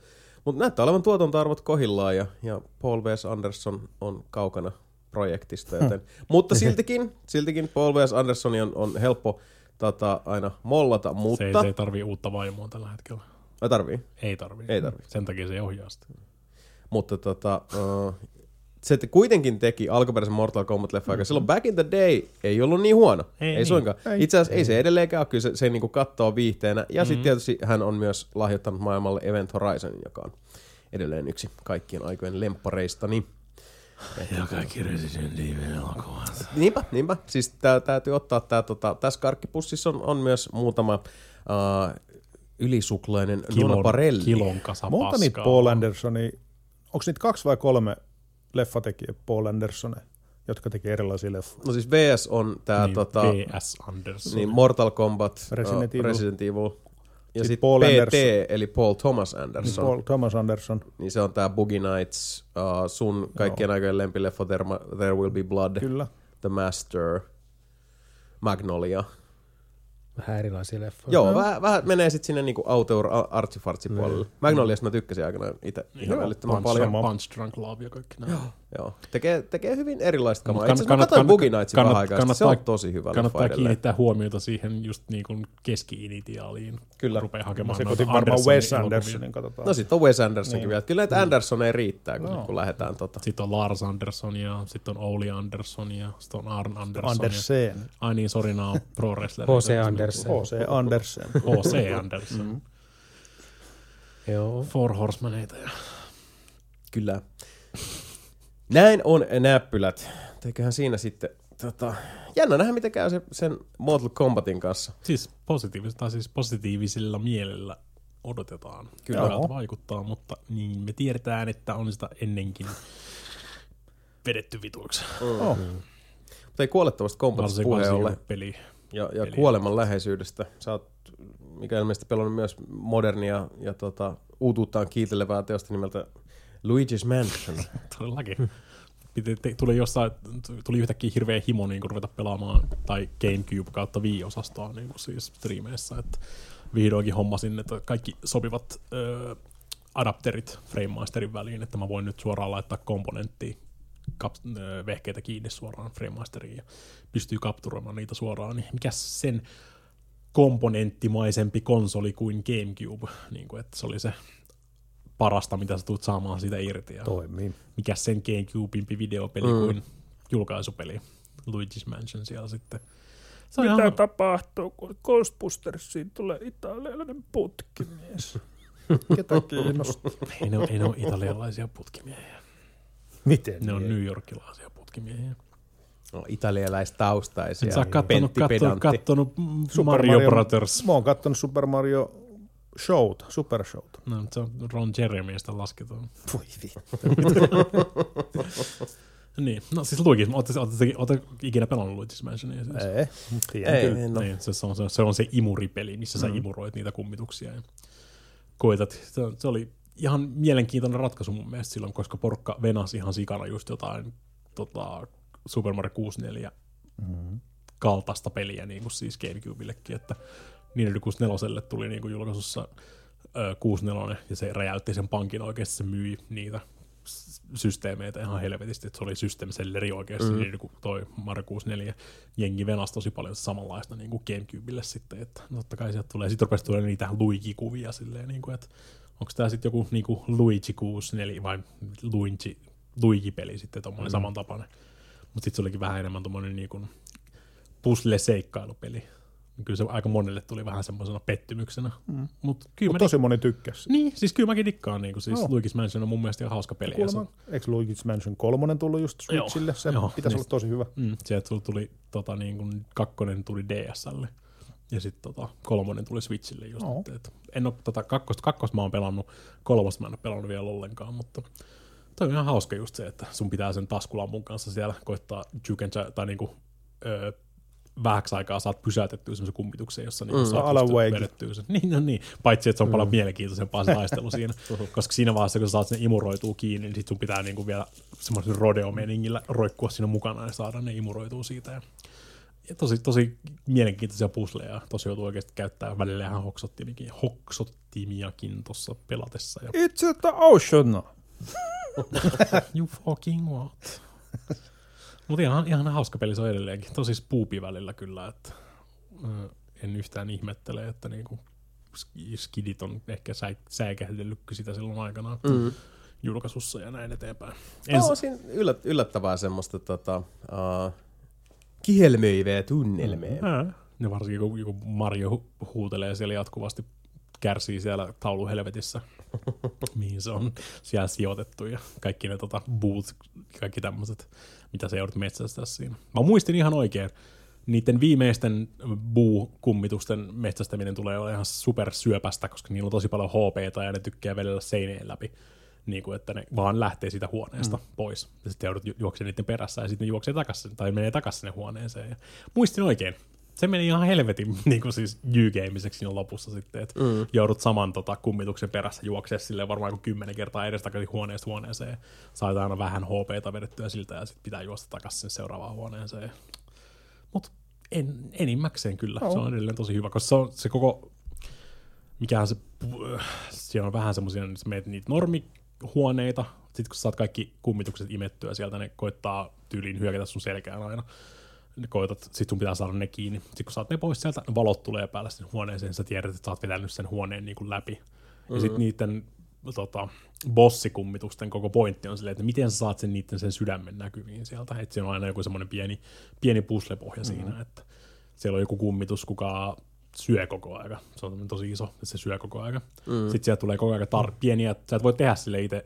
Mutta näyttää olevan tuotantoarvot kohillaan ja, ja Paul W.S. Anderson on kaukana projektista. Joten, mutta siltikin, siltikin Paul W.S. Anderson on, on helppo tota, aina mollata, Se ei, mutta... se ei tarvii uutta vaimoa tällä hetkellä. Ai tarvii. Ei tarvii. Ei tarvii. Sen takia se ei ohjaa sitä. Mutta tota, uh, se te kuitenkin teki alkuperäisen Mortal Kombat-leffa, joka silloin back in the day ei ollut niin huono. Ei Ei, ei niin. suinkaan. Ei. Itse asiassa ei se edelleenkään ole, kyllä se, se niinku kattoo viihteenä. Ja mm-hmm. sitten tietysti hän on myös lahjoittanut maailmalle Event Horizon, joka on edelleen yksi kaikkien aikojen lemppareistani. Ja kaikki Resident Evil elokuvat. Niinpä, niinpä. Siis tää, täytyy ottaa tää, tota, tässä karkkipussissa on, on myös muutama uh, ylisuklainen Kilon, nunaparelli. kilon kasa Monta niitä. Paul Andersonia, onko niitä kaksi vai kolme leffatekijä Paul Andersonia, jotka tekee erilaisia leffoja? No siis VS on tää niin, tota, V.S. Anderson. niin Mortal Kombat, Resident uh, Evil. Resident Evil. Ja Sitten Paul PT, Anderson. eli Paul Thomas Niin Anderson. Paul Thomas Anderson, Niin se on tää Boogie Nights, uh, sun kaikkien aikojen lempileffa There, There Will Be Blood, kyllä. The Master, Magnolia. Vähän erilaisia leffoja. Joo, vähän, vähän menee sitten sinne niinku auteur artsifartsi puolelle. Magnoliasta mä tykkäsin aikanaan itse ihan älyttömän paljon. Punch Drunk Love ja kaikki nämä. Joo. Tekee, tekee hyvin erilaista kamaa. Mut Itse asiassa mä katsoin Boogie Nightsin vähän aikaa, sitten se on tosi hyvä leffa Kannattaa edelleen. kiinnittää huomiota siihen just niin kuin keski-initiaaliin. Kyllä. Rupeaa hakemaan sekoitin noita varmaan Wes. Andersonin, katsotaan. No sit on Wes Andersonkin Niin. vielä. Kyllä näitä Anderson ei riittää, kun, Joo. kun lähdetään tota. Sitten on Lars Anderson ja sitten on Ouli Anderson ja sitten on Arn Anderson. Ja... Andersen. Ai niin, sori, nämä on pro wrestler. H.C. Andersen. H.C. Andersen. H.C. Anderson. Mm. Joo. Four Horsemaneita ja Kyllä. Näin on näppylät. Teiköhän siinä sitten, tota, jännä nähdä miten käy se, sen Mortal Kombatin kanssa. Siis, positiivis, tai siis positiivisilla mielellä odotetaan. Kyllä. Joo. vaikuttaa, mutta niin me tiedetään, että on sitä ennenkin vedetty vituiksi. Oh. Mutta ei kuolettavasta kombatista puheen ollen peli. ja, ja peli. kuoleman läheisyydestä. Sä oot, mikä ilmeisesti pelannut myös modernia ja tota, uutuuttaan kiitelevää teosta nimeltä Luigi's Mansion. Todellakin. Tuli, jossain, tuli yhtäkkiä hirveä himo niin ruveta pelaamaan, tai Gamecube kautta Wii-osastoa niin kuin siis striimeissä, että vihdoinkin hommasin, että kaikki sopivat ö, adapterit FrameMasterin väliin, että mä voin nyt suoraan laittaa komponenttia kap- ö, vehkeitä kiinni suoraan FrameMasteriin ja pystyy kapturoimaan niitä suoraan, niin mikä sen komponenttimaisempi konsoli kuin Gamecube, niin kuin, että se oli se parasta, mitä sä tulet saamaan siitä irti. Ja Toimii. mikä sen Gamecubeimpi videopeli mm. kuin julkaisupeli. Luigi's Mansion siellä sitten. Se Mitä ihan, tapahtuu, kun Ghostbustersiin tulee italialainen putkimies? Ketä kiinnostaa? ei, ne, ole- ei ne ole italialaisia putkimiehiä. Miten? Ne on? New Yorkilaisia putkimiehiä. No, italialaistaustaisia. Sä oot kattonut, kattonut, kattonut Super Mario, Mario- Brothers. Mä oon kattonut Super Mario Showta, Super Showta. No, se on Ron Jeremystä lasketaan. Voi vittu. Niin, no siis Luigi's, ootte ikinä pelannut Luigi's Mansionia? Siis? Ei, tiedän Ei, kyllä. en No. Niin, se, on, se, on, se on se imuripeli, missä sä imuroit niitä kummituksia ja koetat. Se, se oli ihan mielenkiintoinen ratkaisu mun mielestä silloin, koska porukka venasi ihan sikana just jotain tota, Super Mario 64 Mm-hmm. kaltaista peliä niin kuin siis Gamecubellekin, että Nintendo 64 tuli niin kuin julkaisussa ö, 64 ja se räjäytti sen pankin oikeasti, se myi niitä systeemeitä ihan helvetisti, että se oli system selleri oikeasti, mm. niin kuin toi Mario 64. Jengi venasi tosi paljon samanlaista niin kuin Gamecubelle sitten, että no totta kai sieltä tulee, sitten rupesi tulee niitä Luigi-kuvia silleen, niin kuin, että onko tämä sitten joku niin kuin Luigi 64 vai Luigi, Luigi-peli sitten tommoinen mm. samantapainen. Mutta sitten se olikin vähän enemmän tommonen niin kuin puzzle-seikkailupeli. Kyllä se aika monelle tuli vähän semmoisena pettymyksenä. Mm. Mut kyllä Mut tosi moni tykkäsi. Niin, siis kyllä mäkin dikkaan. Niin kuin, siis Joo. Luigi's Mansion on mun mielestä ihan hauska peli. se- Kuulemma, eikö Luigi's Mansion 3 tullut just Switchille? Se joo, pitäisi niin. olla tosi hyvä. Mm, sieltä tuli, tuli tota, niin kuin, kakkonen tuli DSlle. Ja sitten tota, kolmonen tuli Switchille just. Joo. Et, en ole tota, kakkosta, kakkosta mä oon pelannut, kolmosta mä en ole pelannut vielä ollenkaan, mutta toi on ihan hauska just se, että sun pitää sen taskulampun kanssa siellä koittaa jukencha, tai niinku, öö, vähäksi aikaa saat pysäytettyä semmoisen kummituksen, jossa niinku Mm. saat vedettyä sen. Niin, no niin. Paitsi, että se on paljon mielenkiintoisempaa se taistelu siinä. Koska siinä vaiheessa, kun sä saat sen imuroituu kiinni, niin sit sun pitää niinku vielä semmoisen rodeo-meningillä roikkua siinä mukana ja saada ne imuroituu siitä. Ja, ja tosi, tosi mielenkiintoisia pusleja. Tosi joutuu oikeasti käyttää välillä ihan hoksottimiakin, hoksottimiakin tuossa pelatessa. Ja, It's at the ocean. you fucking what? Mutta ihan, ihan hauska peli se on edelleenkin. Tosi spoopi välillä kyllä, että en yhtään ihmettele, että niinku sk- skidit on ehkä sä, säikähdellyt sitä silloin aikanaan Mm. julkaisussa ja näin eteenpäin. En no, siinä yllät, yllättävää semmoista tota, uh, kihelmöivää tunnelmia. Mm. Ne varsinkin kun, kun Mario hu- huutelee siellä jatkuvasti, kärsii siellä tauluhelvetissä, mihin se on siellä sijoitettu ja kaikki ne tota, boot, kaikki tämmöiset, mitä se joudut metsästää siinä. Mä muistin ihan oikein, niiden viimeisten buu-kummitusten metsästäminen tulee olemaan ihan supersyöpästä, koska niillä on tosi paljon HPta ja ne tykkää vedellä seineen läpi. Niin kuin, että ne vaan lähtee siitä huoneesta mm. pois. Ja sitten joudut ju- juoksemaan niiden perässä ja sitten ne juoksee takaisin, tai menee takaisin sinne huoneeseen. Ja muistin oikein. Se meni ihan helvetin niin kuin siis jykeimiseksi siinä lopussa sitten, että mm. joudut saman tota, kummituksen perässä juoksemaan silleen varmaan kuin kymmenen kertaa edestakaisin huoneesta huoneeseen. Saat aina vähän HPta vedettyä siltä ja sitten pitää juosta takaisin sinne seuraavaan huoneeseen. Mutta en, enimmäkseen kyllä. Oh. Se on edelleen tosi hyvä, koska se, on, se koko, mikähän se, siellä on vähän semmoisia, että meet niitä normihuoneita, sitten kun saat kaikki kummitukset imettyä sieltä, ne koittaa tyyliin hyökätä sun selkään aina. Ne koitat, sit sun pitää saada ne kiinni. Sitten kun saat ne pois sieltä, valot tulee päälle sinne huoneeseen, sä tiedät, että sä oot vetänyt sen huoneen niin kuin läpi. Mm-hmm. Ja sitten niiden tota, bossikummitusten koko pointti on silleen, että miten sä saat sen niiden sen sydämen näkyviin sieltä. Että siinä on aina joku semmoinen pieni, pieni puslepohja mm-hmm. siinä, että siellä on joku kummitus, kuka syö koko aika. Se on tosi iso, että se syö koko aika. Mm. Sitten sieltä tulee koko ajan tar- pieniä, sä et voi tehdä sille itse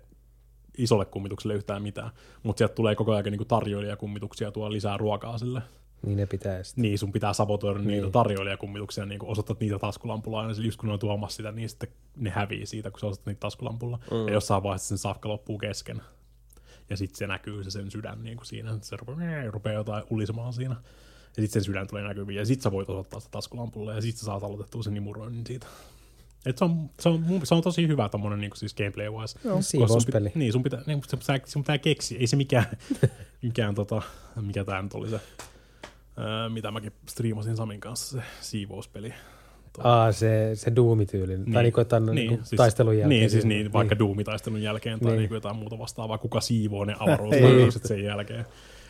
isolle kummitukselle yhtään mitään, mutta sieltä tulee koko ajan niinku tarjoilijakummituksia tuo lisää ruokaa sille. Niin ne pitää sitten. Niin, sun pitää sabotoida niin. niitä tarjoilijakummituksia, niin kun osoitat niitä taskulampulla aina, just kun ne on tuomassa sitä, niin sitten ne hävii siitä, kun sä osoitat niitä taskulampulla. Mm. Ja jossain vaiheessa sen safka loppuu kesken. Ja sitten se näkyy se sen sydän niin kuin siinä, se rupeaa, rupeaa jotain ulisemaan siinä. Ja sitten sen sydän tulee näkyviin, ja sitten sä voit osoittaa sitä taskulampulla, ja sitten sä saat aloitettua sen imuroinnin siitä. Et se, on, se, on, se on tosi hyvä tommonen niin siis gameplay-wise. Joo. Siivouspeli. Niin, sun pitää, niin, sun pitää, sun pitää keksiä. Ei se mikään, mikään tota, mikä tää nyt oli se, ää, mitä mäkin striimasin Samin kanssa, se siivouspeli. Aa, se, se Doom-tyyli. Niin. Tai niinku jotain niin, niin, siis, taistelun jälkeen. Niin, siis niin, vaikka Doom-taistelun jälkeen tai Niin. niin. jotain muuta vastaavaa, kuka siivoo ne avaruusvarauset sen jälkeen.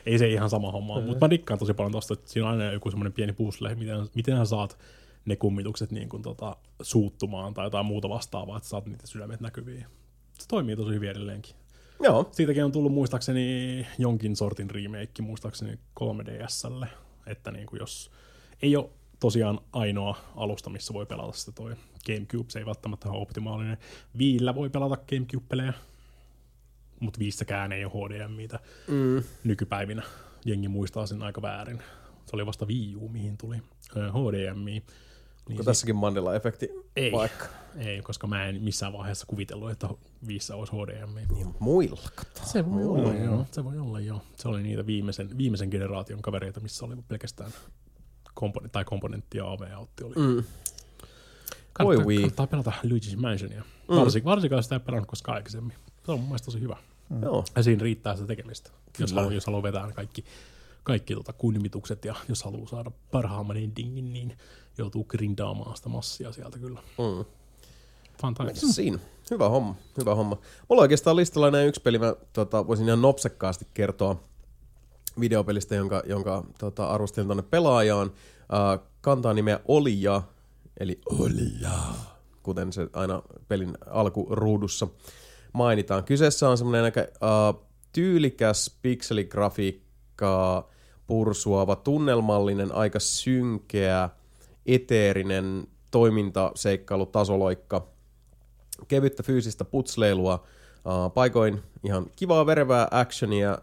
Ei se ihan sama homma, mm. mutta mä dikkaan tosi paljon tosta, että siinä on aina joku semmoinen pieni puzzle, miten, miten sä saat ne kummitukset niin kuin, tota, suuttumaan tai jotain muuta vastaavaa, että saat niitä sydämet näkyviin. Se toimii tosi hyvin edelleenkin. Joo. Siitäkin on tullut muistaakseni jonkin sortin remake, muistaakseni 3DSlle, että niin kuin jos ei ole tosiaan ainoa alusta, missä voi pelata sitä toi Gamecube, se ei välttämättä ole optimaalinen. Viillä voi pelata Gamecube-pelejä, mutta viissäkään ei ole HDMItä Mm. nykypäivinä. Jengi muistaa sen aika väärin. Se oli vasta Wii U, mihin tuli HDMI. Niin Onko sit- tässäkin Mandela-efekti Ei. vaikka? Ei, koska mä en missään vaiheessa kuvitellut, että viissä olisi HDMI. Niin, muilla kato. Se voi olla, joo. Se voi olla, joo. Se oli niitä viimeisen, viimeisen generaation kavereita, missä oli pelkästään kompone- tai komponentti ja AV-autti oli. Mm. Kannattaa, Wii. kannattaa pelata Luigi's Mansionia. Mm. Varsinkin, varsinkin, jos sitä ei pelannut koskaan aikaisemmin. Se on mun mielestä tosi hyvä. Mm. Joo. Ja siinä riittää sitä tekemistä. Jos Kyllä. haluaa, jos haluaa vetää kaikki, kaikki tota kunimitukset ja jos haluaa saada parhaamman endingin, niin joutuu grindaamaan sitä massia sieltä kyllä. Mm. Fantastista. Siinä. Hyvä homma, hyvä homma. Mulla on oikeastaan listalla näin yksi peli, mä tota, voisin ihan nopsekkaasti kertoa videopelistä, jonka, jonka tota, arvostelin tuonne pelaajaan. Uh, kantaa nimeä Olija, eli Olija, kuten se aina pelin alkuruudussa mainitaan. Kyseessä on semmoinen aika uh, tyylikäs pikseligrafiikkaa pursuava, tunnelmallinen, aika synkeä eteerinen toimintaseikkailu, tasoloikka, kevyttä fyysistä putsleilua, paikoin ihan kivaa verevää actionia,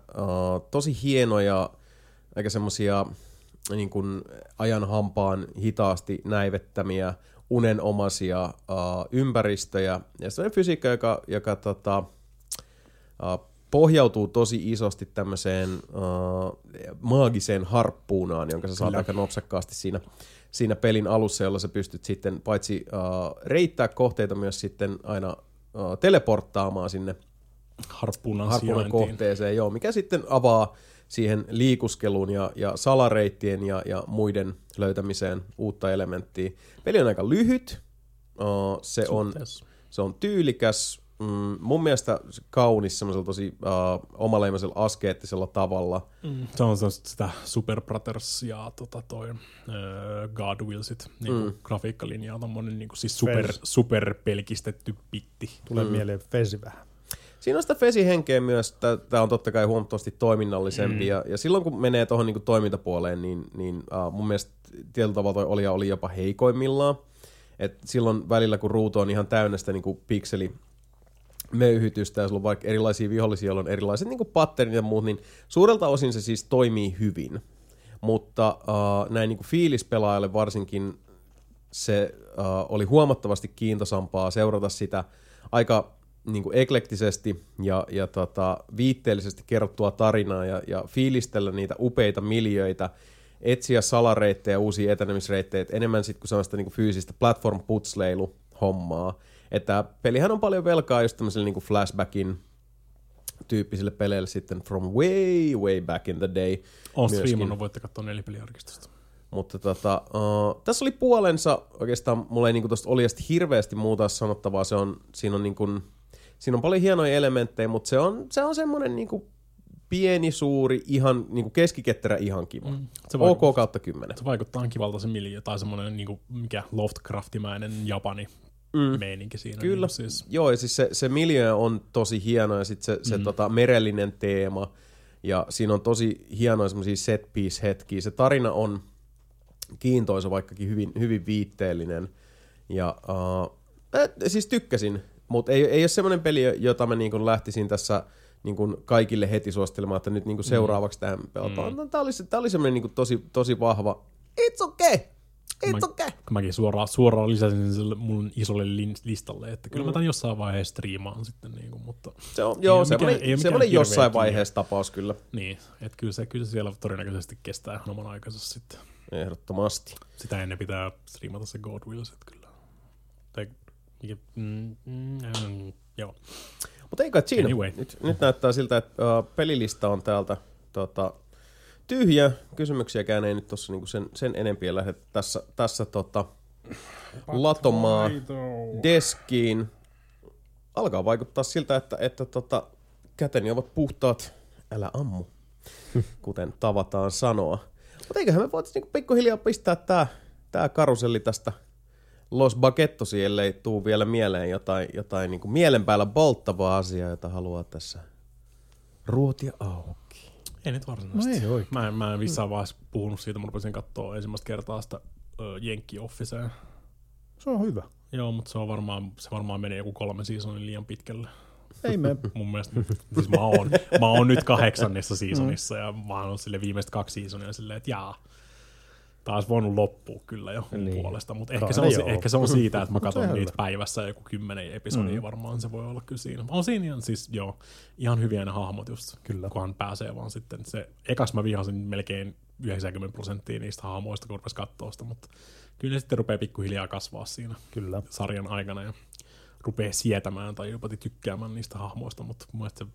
tosi hienoja, aika semmosia niin kuin ajan hampaan hitaasti näivettämiä, unenomaisia ympäristöjä. Ja sellainen fysiikka, joka, joka tota, pohjautuu tosi isosti tämmöiseen uh, maagiseen harppuunaan, jonka sä saat Kyllä. aika nopsakkaasti siinä, siinä pelin alussa, jolla sä pystyt sitten paitsi uh, reittää kohteita myös sitten aina uh, teleporttaamaan sinne harppuunan, harppuunan kohteeseen, joo, mikä sitten avaa siihen liikuskeluun ja, ja salareittien ja, ja muiden löytämiseen uutta elementtiä. Peli on aika lyhyt, uh, se, on, se on tyylikäs, mm, mun mielestä kaunis semmoisella tosi uh, omaleimaisella askeettisella tavalla. Mm. Se on sitä Super Brothers ja tota toi, uh, God Willsit niin mm. grafiikkalinjaa, tommonen niin kuin, siis super, super pelkistetty pitti. Tulee mm. mieleen Fesi vähän. Siinä on sitä Fesi-henkeä myös, tämä on totta kai huomattavasti toiminnallisempi, mm. ja, ja silloin kun menee tuohon niinku toimintapuoleen, niin, niin uh, mun mielestä tietyllä tavalla toi oli, oli jopa heikoimmillaan. Et silloin välillä, kun ruutu on ihan täynnä sitä niinku pikseli möyhytystä ja sulla on vaikka erilaisia vihollisia, joilla on erilaiset niin patternit ja muut, niin suurelta osin se siis toimii hyvin. Mutta uh, näin niin fiilispelaajalle varsinkin se uh, oli huomattavasti kiintosampaa seurata sitä aika niin kuin eklektisesti ja, ja tota, viitteellisesti kerrottua tarinaa ja, ja fiilistellä niitä upeita miljöitä, etsiä salareittejä, uusia etenemisreittejä, enemmän sitten kuin sellaista niin kuin fyysistä platform putsleilu hommaa. Että pelihän on paljon velkaa just tämmöiselle niin flashbackin tyyppisille peleille sitten from way, way back in the day. On striimannut, voitte katsoa nelipeliarkistosta. Mutta tota, uh, tässä oli puolensa, oikeastaan mulla ei niinku tosta Oljesta hirveästi muuta sanottavaa, se on, siinä on niinku, siinä on paljon hienoja elementtejä, mutta se on, se on semmoinen niinku pieni, suuri, ihan niinku keskiketterä, ihan kiva. Mm, se OK kautta kymmenen. Se vaikuttaa kivalta se miljö, tai semmoinen niinku, mikä Loftcraftimäinen Japani mm. meininki siinä. Kyllä, niin siis. joo, ja siis se, se miljö on tosi hieno, ja sitten se, se mm. tota, merellinen teema, ja siinä on tosi hienoja semmoisia set piece hetkiä. Se tarina on kiintoisa, vaikkakin hyvin, hyvin viitteellinen, ja uh, äh, siis tykkäsin mutta ei, ei ole semmoinen peli, jota mä niin lähtisin tässä niin kuin kaikille heti suosittelemaan, että nyt niin kuin mm. seuraavaksi tähän pelataan. Mm. Tämä oli, tämä oli semmoinen niin tosi, tosi vahva, it's okay, it's mä, okay. Mäkin suoraan, suoraan lisäsin sille mun isolle listalle, että kyllä mm. mä tämän jossain vaiheessa striimaan sitten. Niin kuin, mutta se on, joo, semmoinen, semmoinen jossain vaiheessa tapaus kyllä. Niin, että kyllä se, kyllä se siellä todennäköisesti kestää ihan oman aikansa sitten. Ehdottomasti. Sitä ennen pitää striimata se God Wills, kyllä. Tai Mm, mm, mm, joo. Mutta ei kai siinä. Anyway. Nyt, nyt näyttää siltä, että uh, pelilista on täältä tota, tyhjä. Kysymyksiäkään ei nyt tuossa niinku sen, sen enempiä lähde tässä, tässä tota, latomaa deskiin. Alkaa vaikuttaa siltä, että, että tota, käteni ovat puhtaat. Älä ammu, kuten tavataan sanoa. Mutta eiköhän me voitaisiin niinku pikkuhiljaa pistää tää, tää karuselli tästä – Los Baquettosi, ellei tuu vielä mieleen jotain, jotain niin kuin mielen päällä polttavaa asiaa, jota haluaa tässä ruotia auki. Ei nyt varsinaisesti. No ei Mä en, mä en missään vaiheessa puhunut siitä, mä rupesin katsoa ensimmäistä kertaa sitä uh, Jenkki Officea. Se on hyvä. Joo, mutta se, on varmaan, se varmaan menee joku kolme seasonin liian pitkälle. Ei me. Mun mielestä, siis mä oon, mä oon nyt kahdeksannessa seasonissa mm. ja mä oon sille viimeiset kaksi seasonia silleen, että jaa, taas voinut loppua kyllä jo niin. puolesta, mutta ehkä se, on, ehkä se on siitä, että mä katson niitä päivässä joku kymmenen episodia mm. varmaan se voi olla kyllä siinä. On siinä ihan, siis joo, ihan hyviä ne hahmot just, kyllä. kunhan pääsee vaan sitten. Se, ekas mä vihasin melkein 90 prosenttia niistä hahmoista, kun rupesi katsoa sitä, mutta kyllä ne sitten rupeaa pikkuhiljaa kasvaa siinä kyllä. sarjan aikana ja rupeaa sietämään tai jopa tykkäämään niistä hahmoista, mutta mun mielestä se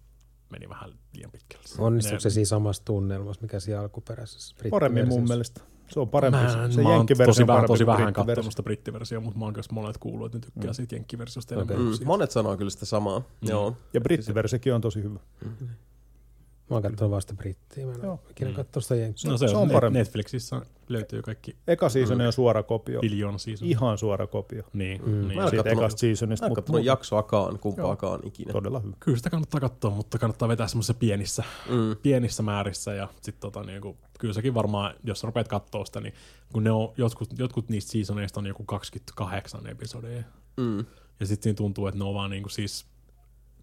meni vähän liian pitkälle. Onnistuuko se siinä samassa tunnelmassa, mikä siinä alkuperäisessä Paremmin mun mielestä. Se on parempi. Mä, se mä jenkkiversio tosi, vähän, tosi vähän katsonut sitä brittiversiota, mutta mä oon monet kuullut, että ne tykkää mm. siitä jenkkiversiosta okay. Mm. Monet sanoo kyllä sitä samaa. Mm. Joo. Ja brittiversiokin on tosi hyvä. Mm. Mä oon katsonut vasta brittiä. Mä en Joo. ikinä katsonut sitä jenkkiä. No se, se on, on parempi. Netflixissä löytyy kaikki Eka seasoni on suora kopio. billion season. Ihan suora kopio. Niin, Mm. niin. Mä en Siitä ekasta seasonista, Mä en katsonut jaksoakaan, kumpaakaan ikinä. todella hyvä. Kyllä sitä kannattaa katsoa, mutta kannattaa vetää semmoisissa pienissä, Mm. pienissä määrissä ja sit tota, niinku, kyllä sekin varmaan, jos sä rupeat katsoa sitä, niin kun ne on, jotkut, jotkut niistä seasoneista on joku 28 episodia. Mm. Ja sitten siinä tuntuu, että ne on vaan niinku siis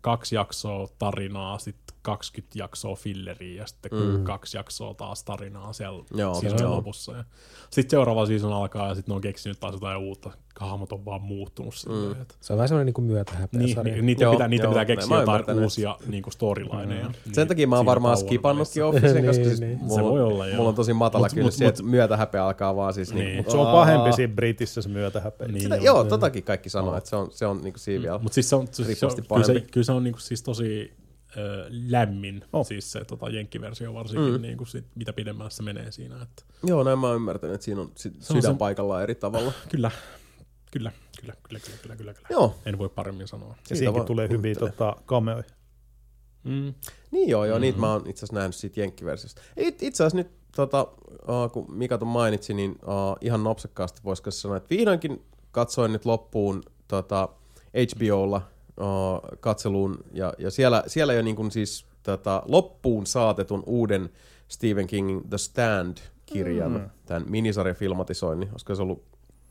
kaksi jaksoa tarinaa, sitten 20 jaksoa filleriä ja sitten mm. kaksi jaksoa taas tarinaa siellä Joo, seasonin joo. lopussa. Ja sitten seuraava season alkaa ja sitten ne on keksinyt taas jotain uutta. Hahmot on vaan muuttunut silleen, mm. että Se on vähän semmoinen niin myötähäpeä niin, sarja. ni, niitä, Joo, pitää, niitä joo. pitää keksiä jotain ymmärtänyt. uusia niin storylineja. Mm. Sen takia mä oon varmaan skipannutkin Officeen, koska siis Niin, niin. mulla, Se voi on- olla, mulla on tosi matala Mut- kyllä mut- se, että myötähäpeä alkaa vaan siis Niin. niin. Mut Se on pahempi siinä Britissä se myötähäpeä. Niin, Sitä, joo. joo, totakin kaikki sanoo, että se on, se on niinku siinä vielä. Mutta siis se on, se, se on, Riippuvasti kyllä, se, pahempi. kyllä se on niinku siis tosi ö, lämmin, Oh. siis se tota, jenkkiversio varsinkin, mm. niinku sit, mitä pidemmälle se menee siinä. Että, Joo, näin mä oon ymmärtänyt, että siinä on si- Se on sydän se- paikallaan eri tavalla. kyllä, kyllä, kyllä, kyllä, kyllä, kyllä, kyllä, kyllä. Joo. En voi paremmin sanoa. Ja Siitä siinäkin vaan tulee hyviä tota, cameoja. Mm. Niin joo, joo, mm-hmm. niitä mä oon itse asiassa nähnyt siitä jenkkiversiosta. It, itse asiassa nyt, tota, uh, kun Mika ton mainitsi, niin uh, ihan nopsakkaasti voisiko sanoa, että vihdoinkin katsoin nyt loppuun tota, HBOlla uh, katseluun, ja, ja siellä, siellä jo niin kuin siis tota, loppuun saatetun uuden Stephen Kingin The Stand-kirjan, mm. tämän minisarjan filmatisoinnin, koska se ollut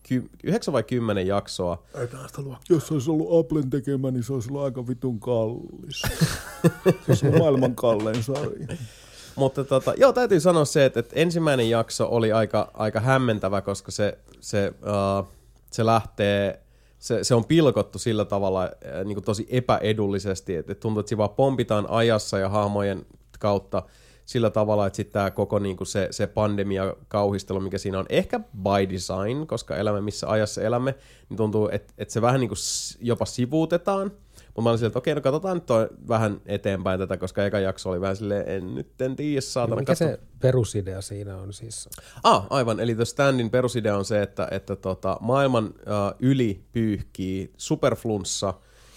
ky- yhdeksän vai kymmenen jaksoa. Jos se olisi ollut Applen tekemä, niin se olisi ollut aika vitun kallis. se olisi ollut maailman kallein sarja. Mutta tota, joo, täytyy sanoa se, että, että ensimmäinen jakso oli aika, aika hämmentävä, koska se, se, uh, se lähtee, se, se on pilkottu sillä tavalla uh, niin kuin tosi epäedullisesti, että, että tuntuu, että siinä vaan pompitaan ajassa ja hahmojen kautta sillä tavalla, että sitten tämä koko niin kuin se, se pandemia kauhistelu, mikä siinä on, ehkä by design, koska elämme missä ajassa elämme, niin tuntuu, että, että se vähän niin kuin jopa sivuutetaan. Mutta mä olin silleen, että okei, no katsotaan nyt toi vähän eteenpäin tätä, koska eka jakso oli vähän silleen, en nyt en tiedä, saatana Mikä katso. se perusidea siinä on siis? Ah, aivan. Eli The Standin perusidea on se, että, että tota, maailman uh, yli pyyhkii superflunssa,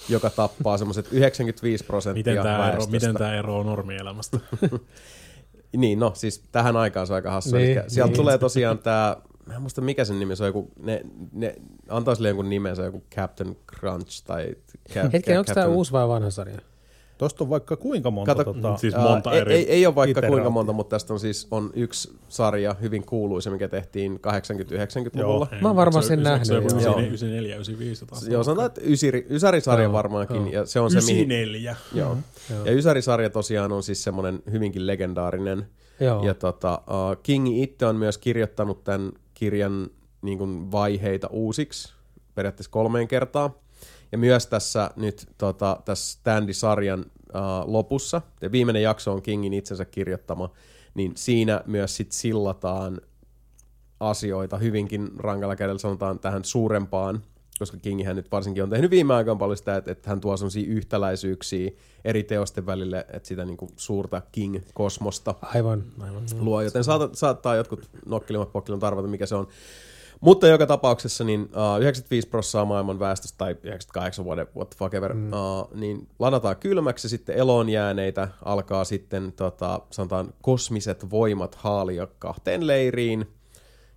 joka tappaa semmoiset 95 prosenttia Miten tämä ero, miten tää eroaa normielämästä? Niin, no siis tähän aikaan se on aika hassu. Niin, Niin, sieltä niin. tulee tosiaan tämä, mä en muista mikä sen nimi, se on joku, ne, ne antaa sille jonkun nimen, se on joku Captain Crunch tai... Ca- Hetken, onko tämä uusi vai vanha sarja? Tosta on vaikka kuinka monta Kato, tota, siis Ää, monta ei, eri ei, ei ole vaikka kuinka iteraatiota. monta, mutta tästä on siis on yksi sarja, hyvin kuuluisa, mikä tehtiin 80-90-luvulla. Mä oon varmaan Se- sen se- nähnyt, Se on joo. 94, 95 taas. Joo, sanotaan, että ysäri, ysärisarja Joo, varmaankin, joo. ja se on se, mihin... 94. Joo. Joo. Ja Ysäri-sarja tosiaan on siis semmoinen hyvinkin legendaarinen. Joo. Ja tota, uh, King itse on myös kirjoittanut tämän kirjan niin kuin vaiheita uusiksi, periaatteessa kolmeen kertaan. Ja myös tässä nyt tota, tässä Standy-sarjan uh, lopussa, ja viimeinen jakso on Kingin itsensä kirjoittama, niin siinä myös sit sillataan asioita hyvinkin rankalla kädellä, sanotaan tähän suurempaan, koska Kingihän nyt varsinkin on tehnyt viime aikoina paljon sitä, että, että hän tuo sellaisia yhtäläisyyksiä eri teosten välille, että sitä niin kuin suurta King-kosmosta Aivan, aivan. luo, joten saata, saattaa jotkut nokkelimmat pokkelimmat arvata, mikä se on. Mutta joka tapauksessa niin uh, 95 prosenttia maailman väestöstä, tai 98 vuoden, what the fuck ever, mm. uh, niin ladataan kylmäksi sitten eloon jääneitä alkaa sitten, tota, sanotaan, kosmiset voimat haalia kahteen leiriin.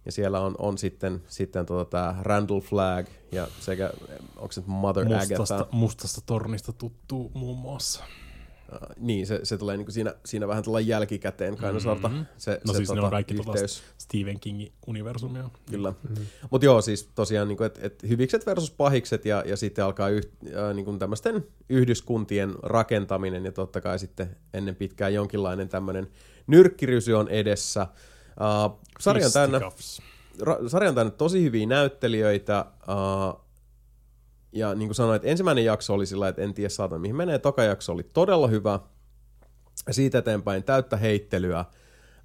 Ja siellä on, on sitten, sitten tota, tämä Randall Flagg ja sekä, onko se Mother Mustasta, Agatha. mustasta tornista tuttuu muun muassa. Uh, niin, se, se tulee niinku siinä, siinä vähän tällä jälkikäteen of sorta. Se, No se, siis ne on kaikki yhteys. tota Stephen Kingin universumia. Kyllä. Mm. Mutta joo, siis tosiaan niin että et hyvikset versus pahikset ja, ja sitten alkaa yht, äh, niin tämmöisten yhdyskuntien rakentaminen ja totta kai sitten ennen pitkään jonkinlainen tämmöinen nyrkkirysy on edessä. Uh, sarja, on täynnä, ra, sarja on täynnä tosi hyviä näyttelijöitä uh, ja niin kuin sanoin, että ensimmäinen jakso oli sillä, että en tiedä saatan mihin menee. Toka jakso oli todella hyvä. Siitä eteenpäin täyttä heittelyä.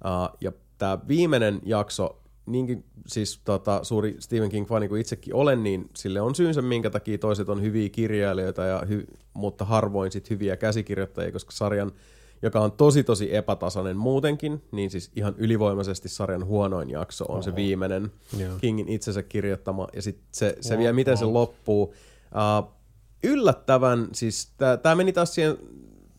Uh, ja tämä viimeinen jakso, niinkin siis tota, suuri Stephen King-fani kuin itsekin olen, niin sille on syynsä, minkä takia toiset on hyviä kirjailijoita, ja hy- mutta harvoin sit hyviä käsikirjoittajia, koska sarjan, joka on tosi tosi epätasainen muutenkin, niin siis ihan ylivoimaisesti sarjan huonoin jakso on se viimeinen Joo. Kingin itsensä kirjoittama, ja sitten se, se vielä miten se loppuu. Uh, yllättävän, siis tämä meni taas siihen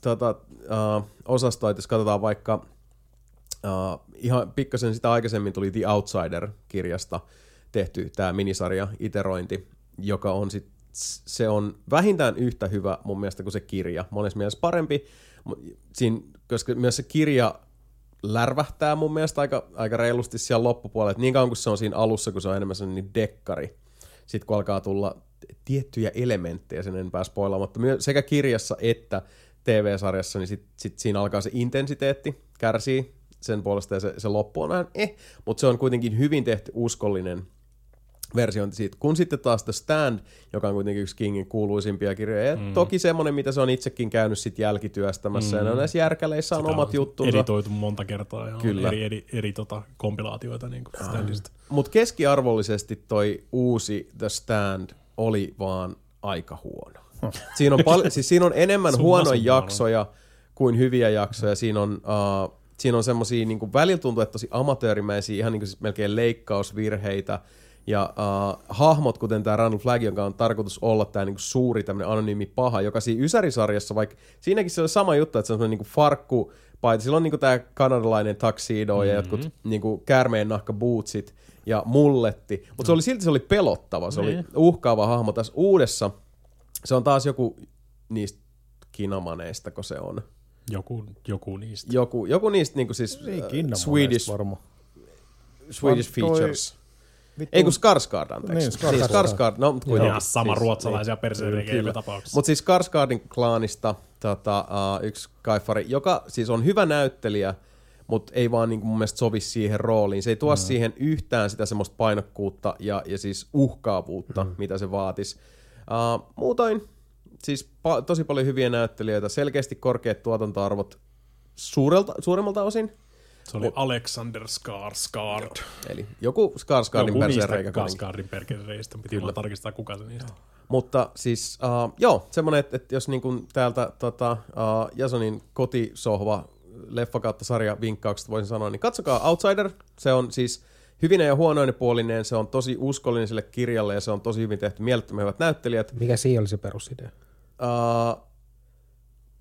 tota, uh, osastoa, että jos katsotaan vaikka uh, ihan pikkasen sitä aikaisemmin tuli The Outsider-kirjasta tehty tämä minisarja, iterointi, joka on sit, se on vähintään yhtä hyvä mun mielestä kuin se kirja, monessa mielessä parempi, siinä, koska myös se kirja lärvähtää mun mielestä aika, aika reilusti siellä loppupuolella, niin kauan kuin se on siinä alussa, kun se on enemmän sellainen dekkari, sitten kun alkaa tulla tiettyjä elementtejä, sen enempää mutta sekä kirjassa että TV-sarjassa, niin sit, sit siinä alkaa se intensiteetti kärsii sen puolesta ja se, se loppu on vähän eh, mutta se on kuitenkin hyvin tehty uskollinen versiointi siitä. Kun sitten taas The Stand, joka on kuitenkin yksi Kingin kuuluisimpia kirjoja, ja mm. toki semmoinen, mitä se on itsekin käynyt sitten jälkityöstämässä, mm. ja näissä järkäleissä on Sitä omat on juttunsa. editoitu monta kertaa, ja Kyllä. eri, eri, eri tota, kompilaatioita niin kuin Standista. Mutta keskiarvollisesti toi uusi The Stand oli vaan aika huono. Siinä on, pal- siis siinä on enemmän huonoja jaksoja kuin hyviä jaksoja. Siinä on, uh, siinä on semmosia, niin välillä tuntuu, että tosi amatöörimäisiä, ihan niin kuin siis melkein leikkausvirheitä. Ja uh, hahmot, kuten tämä Randall Flagg, jonka on tarkoitus olla tämä niinku suuri tämmöinen anonyymi paha, joka siinä Ysäri-sarjassa, vaikka siinäkin se on sama juttu, että se on semmoinen niinku farkku, paita. Sillä on niinku tämä kanadalainen taksido mm-hmm. ja jotkut niinku käärmeen nahka bootsit ja mulletti. Mutta se oli silti se oli pelottava, se oli niin. uhkaava hahmo. Tässä uudessa se on taas joku niistä kinamaneista, kun se on. Joku, joku niistä. Joku, joku niistä niinku siis Ei uh, Swedish, varma. Swedish features. Vittu. Ei kun Skarsgård, anteeksi. Niin, Skarsgård. Siis Skarsgård, no, kuitenkin. sama siis, ruotsalaisia niin, perseiden tapauksessa. Mutta siis Skarsgårdin klaanista tota, uh, yksi kaifari, joka siis on hyvä näyttelijä, mutta ei vaan niin kuin mun mielestä sovi siihen rooliin. Se ei tuo mm. siihen yhtään sitä semmoista painokkuutta ja, ja siis uhkaavuutta, mm. mitä se vaatisi. Uh, muutoin siis pa- tosi paljon hyviä näyttelijöitä, selkeästi korkeat tuotantoarvot suurelta, suuremmalta osin. Se oli Alexander Skarsgård. Joo. Eli joku Skarsgårdin. Joku Skarsgårdin persereistä, piti Kyllä. tarkistaa kuka se niistä. Joo. Mutta siis, uh, joo, semmoinen, että, että jos niin täältä tota, uh, Jasonin kotisohva leffa kautta sarja vinkkaukset voisin sanoa, niin katsokaa Outsider. Se on siis hyvinen ja huonoinen puolinen, se on tosi uskollinen sille kirjalle ja se on tosi hyvin tehty, mielettömän hyvät näyttelijät. Mikä siinä oli se perusidea? Uh,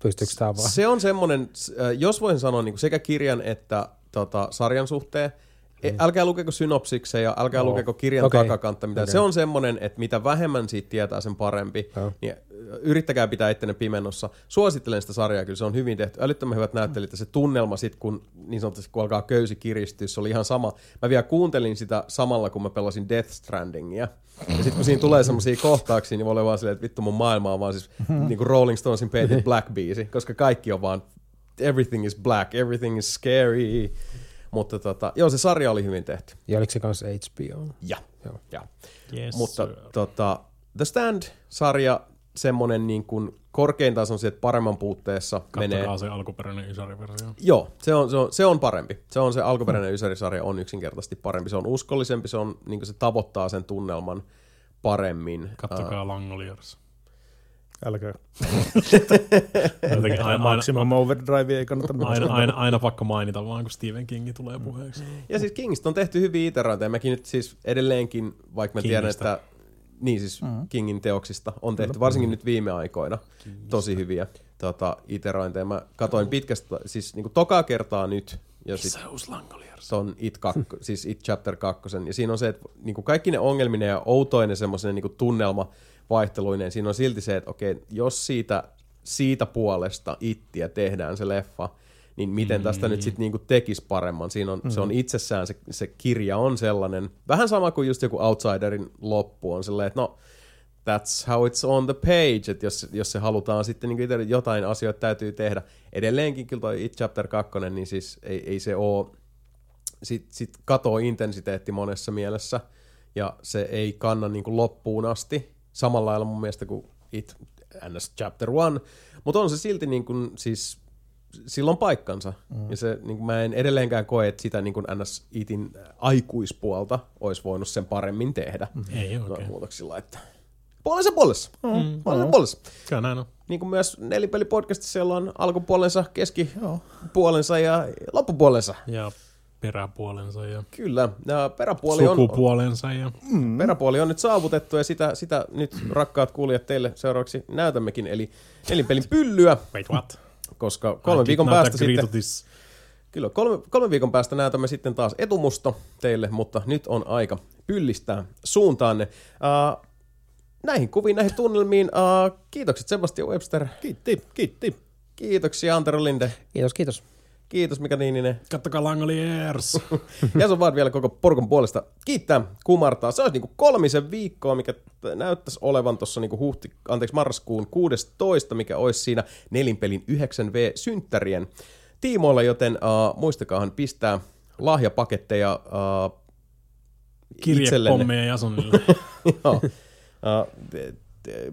Pystyykö tämä vaan? Se on semmoinen, jos voisin sanoa niin sekä kirjan että tota, sarjan suhteen, Mm. Älkää lukeko synopsikseja, ja älkää no. lukeko kirjan okay. takakantta. Mitä. Okay. Se on semmoinen, että mitä vähemmän siitä tietää, sen parempi. No. Niin yrittäkää pitää ittenne pimennossa. Suosittelen sitä sarjaa, kyllä se on hyvin tehty. Älyttömän hyvät näyttelijät. Se tunnelma sitten, kun niin sanotusti kun alkaa köysi kiristyä, se oli ihan sama. Mä vielä kuuntelin sitä samalla, kun mä pelasin Death Strandingia. Ja sitten kun siinä tulee semmoisia kohtauksia, niin voi olla vaan silleen, että vittu mun maailma on vaan siis niin kuin Rolling Stonesin Painted Black biisi, koska kaikki on vaan everything is black, everything is scary. Mutta tota, joo, se sarja oli hyvin tehty. Ja oliko se kanssa HBO? Ja, joo. ja. Yes, Mutta tota, The Stand-sarja, semmoinen niin kuin korkein tason että paremman puutteessa Kattokaa menee. se alkuperäinen Ysäri-versio. Joo, se on, se, on, se on parempi. Se on se alkuperäinen hmm. Ysäri-sarja on yksinkertaisesti parempi. Se on uskollisempi, se, on, niin se tavoittaa sen tunnelman paremmin. Kattokaa uh, Langoliers. Älkää. aina, Maximum Overdrive ei kannata aina, aina, aina, pakko mainita vaan, kun Stephen King tulee puheeksi. Ja siis Kingistä on tehty hyviä iteraatioita. Mäkin nyt siis edelleenkin, vaikka mä Kingistä. tiedän, että niin siis mm-hmm. Kingin teoksista on tehty, varsinkin nyt viime aikoina, Kingistä. tosi hyviä tota, iterointeja. Mä katoin pitkästä, siis niin kuin tokaa kertaa nyt. Ja sit ton It, kakko, siis It Chapter 2. Ja siinä on se, että niin kuin kaikki ne ongelminen ja outoinen semmoisen niin tunnelma, vaihteluinen. Siinä on silti se, että okei, jos siitä, siitä puolesta ittiä tehdään se leffa, niin miten mm. tästä nyt sitten niinku tekisi paremman. Siinä on, mm. Se on itsessään, se, se kirja on sellainen, vähän sama kuin just joku Outsiderin loppu on sellainen, että no, that's how it's on the page, että jos, jos se halutaan sitten niin itse jotain asioita täytyy tehdä. Edelleenkin kyllä toi It Chapter 2, niin siis ei, ei se ole, sit, sit katoo intensiteetti monessa mielessä, ja se ei kanna niin kuin loppuun asti, samalla lailla mun mielestä kuin It NS Chapter 1, mutta on se silti niin kuin, siis silloin paikkansa. Mm. Ja se, niin kuin mä en edelleenkään koe, että sitä niin kuin NS Itin aikuispuolta olisi voinut sen paremmin tehdä. Mm. Ei oikein. Muutoksilla, että puolensa puolessa. Mm. Puolensa puolessa. Kyllä näin on. Niin kuin myös Nelipeli-podcastissa, jolla on alkupuolensa, keskipuolensa ja loppupuolensa. Ja peräpuolensa. Ja Kyllä, ja peräpuoli on, sukupuolensa. Ja... Mm. Peräpuoli on nyt saavutettu ja sitä, sitä nyt rakkaat kuulijat teille seuraavaksi näytämmekin. Eli nelinpelin pyllyä. Wait what? koska kolmen viikon päästä sitten... Gritotis. Kyllä, kolme, kolme viikon päästä näytämme sitten taas etumusto teille, mutta nyt on aika pyllistää suuntaanne. Uh, näihin kuviin, näihin tunnelmiin. Uh, kiitokset Sebastian Webster. Kiitti, kiitti. Kiitoksia Antero Linde. Kiitos, kiitos. Kiitos Mika Niininen. Kattokaa Langoliers. ja se on vaan vielä koko porukon puolesta kiittää, kumartaa. Se olisi niinku kolmisen viikkoa, mikä näyttäisi olevan tuossa niinku huhti, anteeksi, marraskuun 16, mikä olisi siinä nelinpelin 9V-synttärien tiimoilla, joten uh, muistakaahan pistää lahjapaketteja uh, Kirjepommeja Jasonille. Joo. Uh, te- te-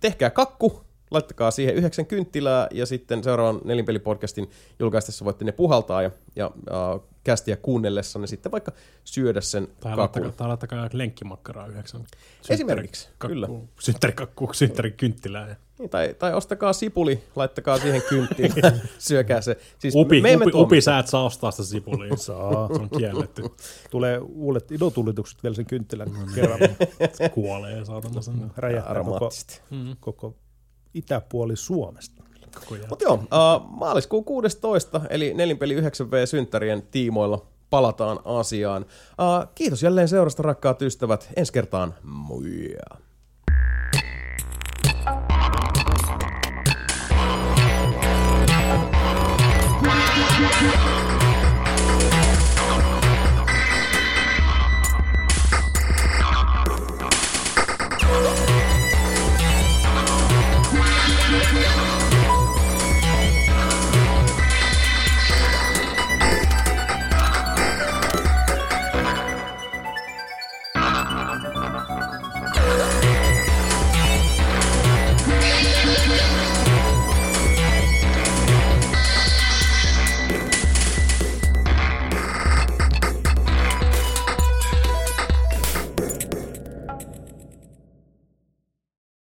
tehkää kakku, laittakaa siihen yhdeksän kynttilää ja sitten seuraavan nelinpelipodcastin julkaistessa voitte ne puhaltaa ja, ja uh, kästiä kuunnellessa ne sitten vaikka syödä sen Tai kakun. laittakaa, tai laittakaa lenkkimakkaraa yhdeksän. Esimerkiksi, Synttäri- kyllä. kakku- Synttärikakku, synttärikynttilää. Niin, tai, tai ostakaa sipuli, laittakaa siihen kynttilään, syökää se. Siis Upi, me emme upi, upi, sä et saa ostaa sitä sipulia. Saa. Se on kielletty. Tulee uudet idotulitukset vielä sen kynttilän kerran. Kuolee saatana sen Räjähtää koko, koko itäpuoli Suomesta. Mutta joo, uh, maaliskuun 16, eli nelinpeli 9V-synttärien tiimoilla palataan asiaan. Uh, kiitos jälleen seurasta, rakkaat ystävät. Ensi kertaan, moi! Thank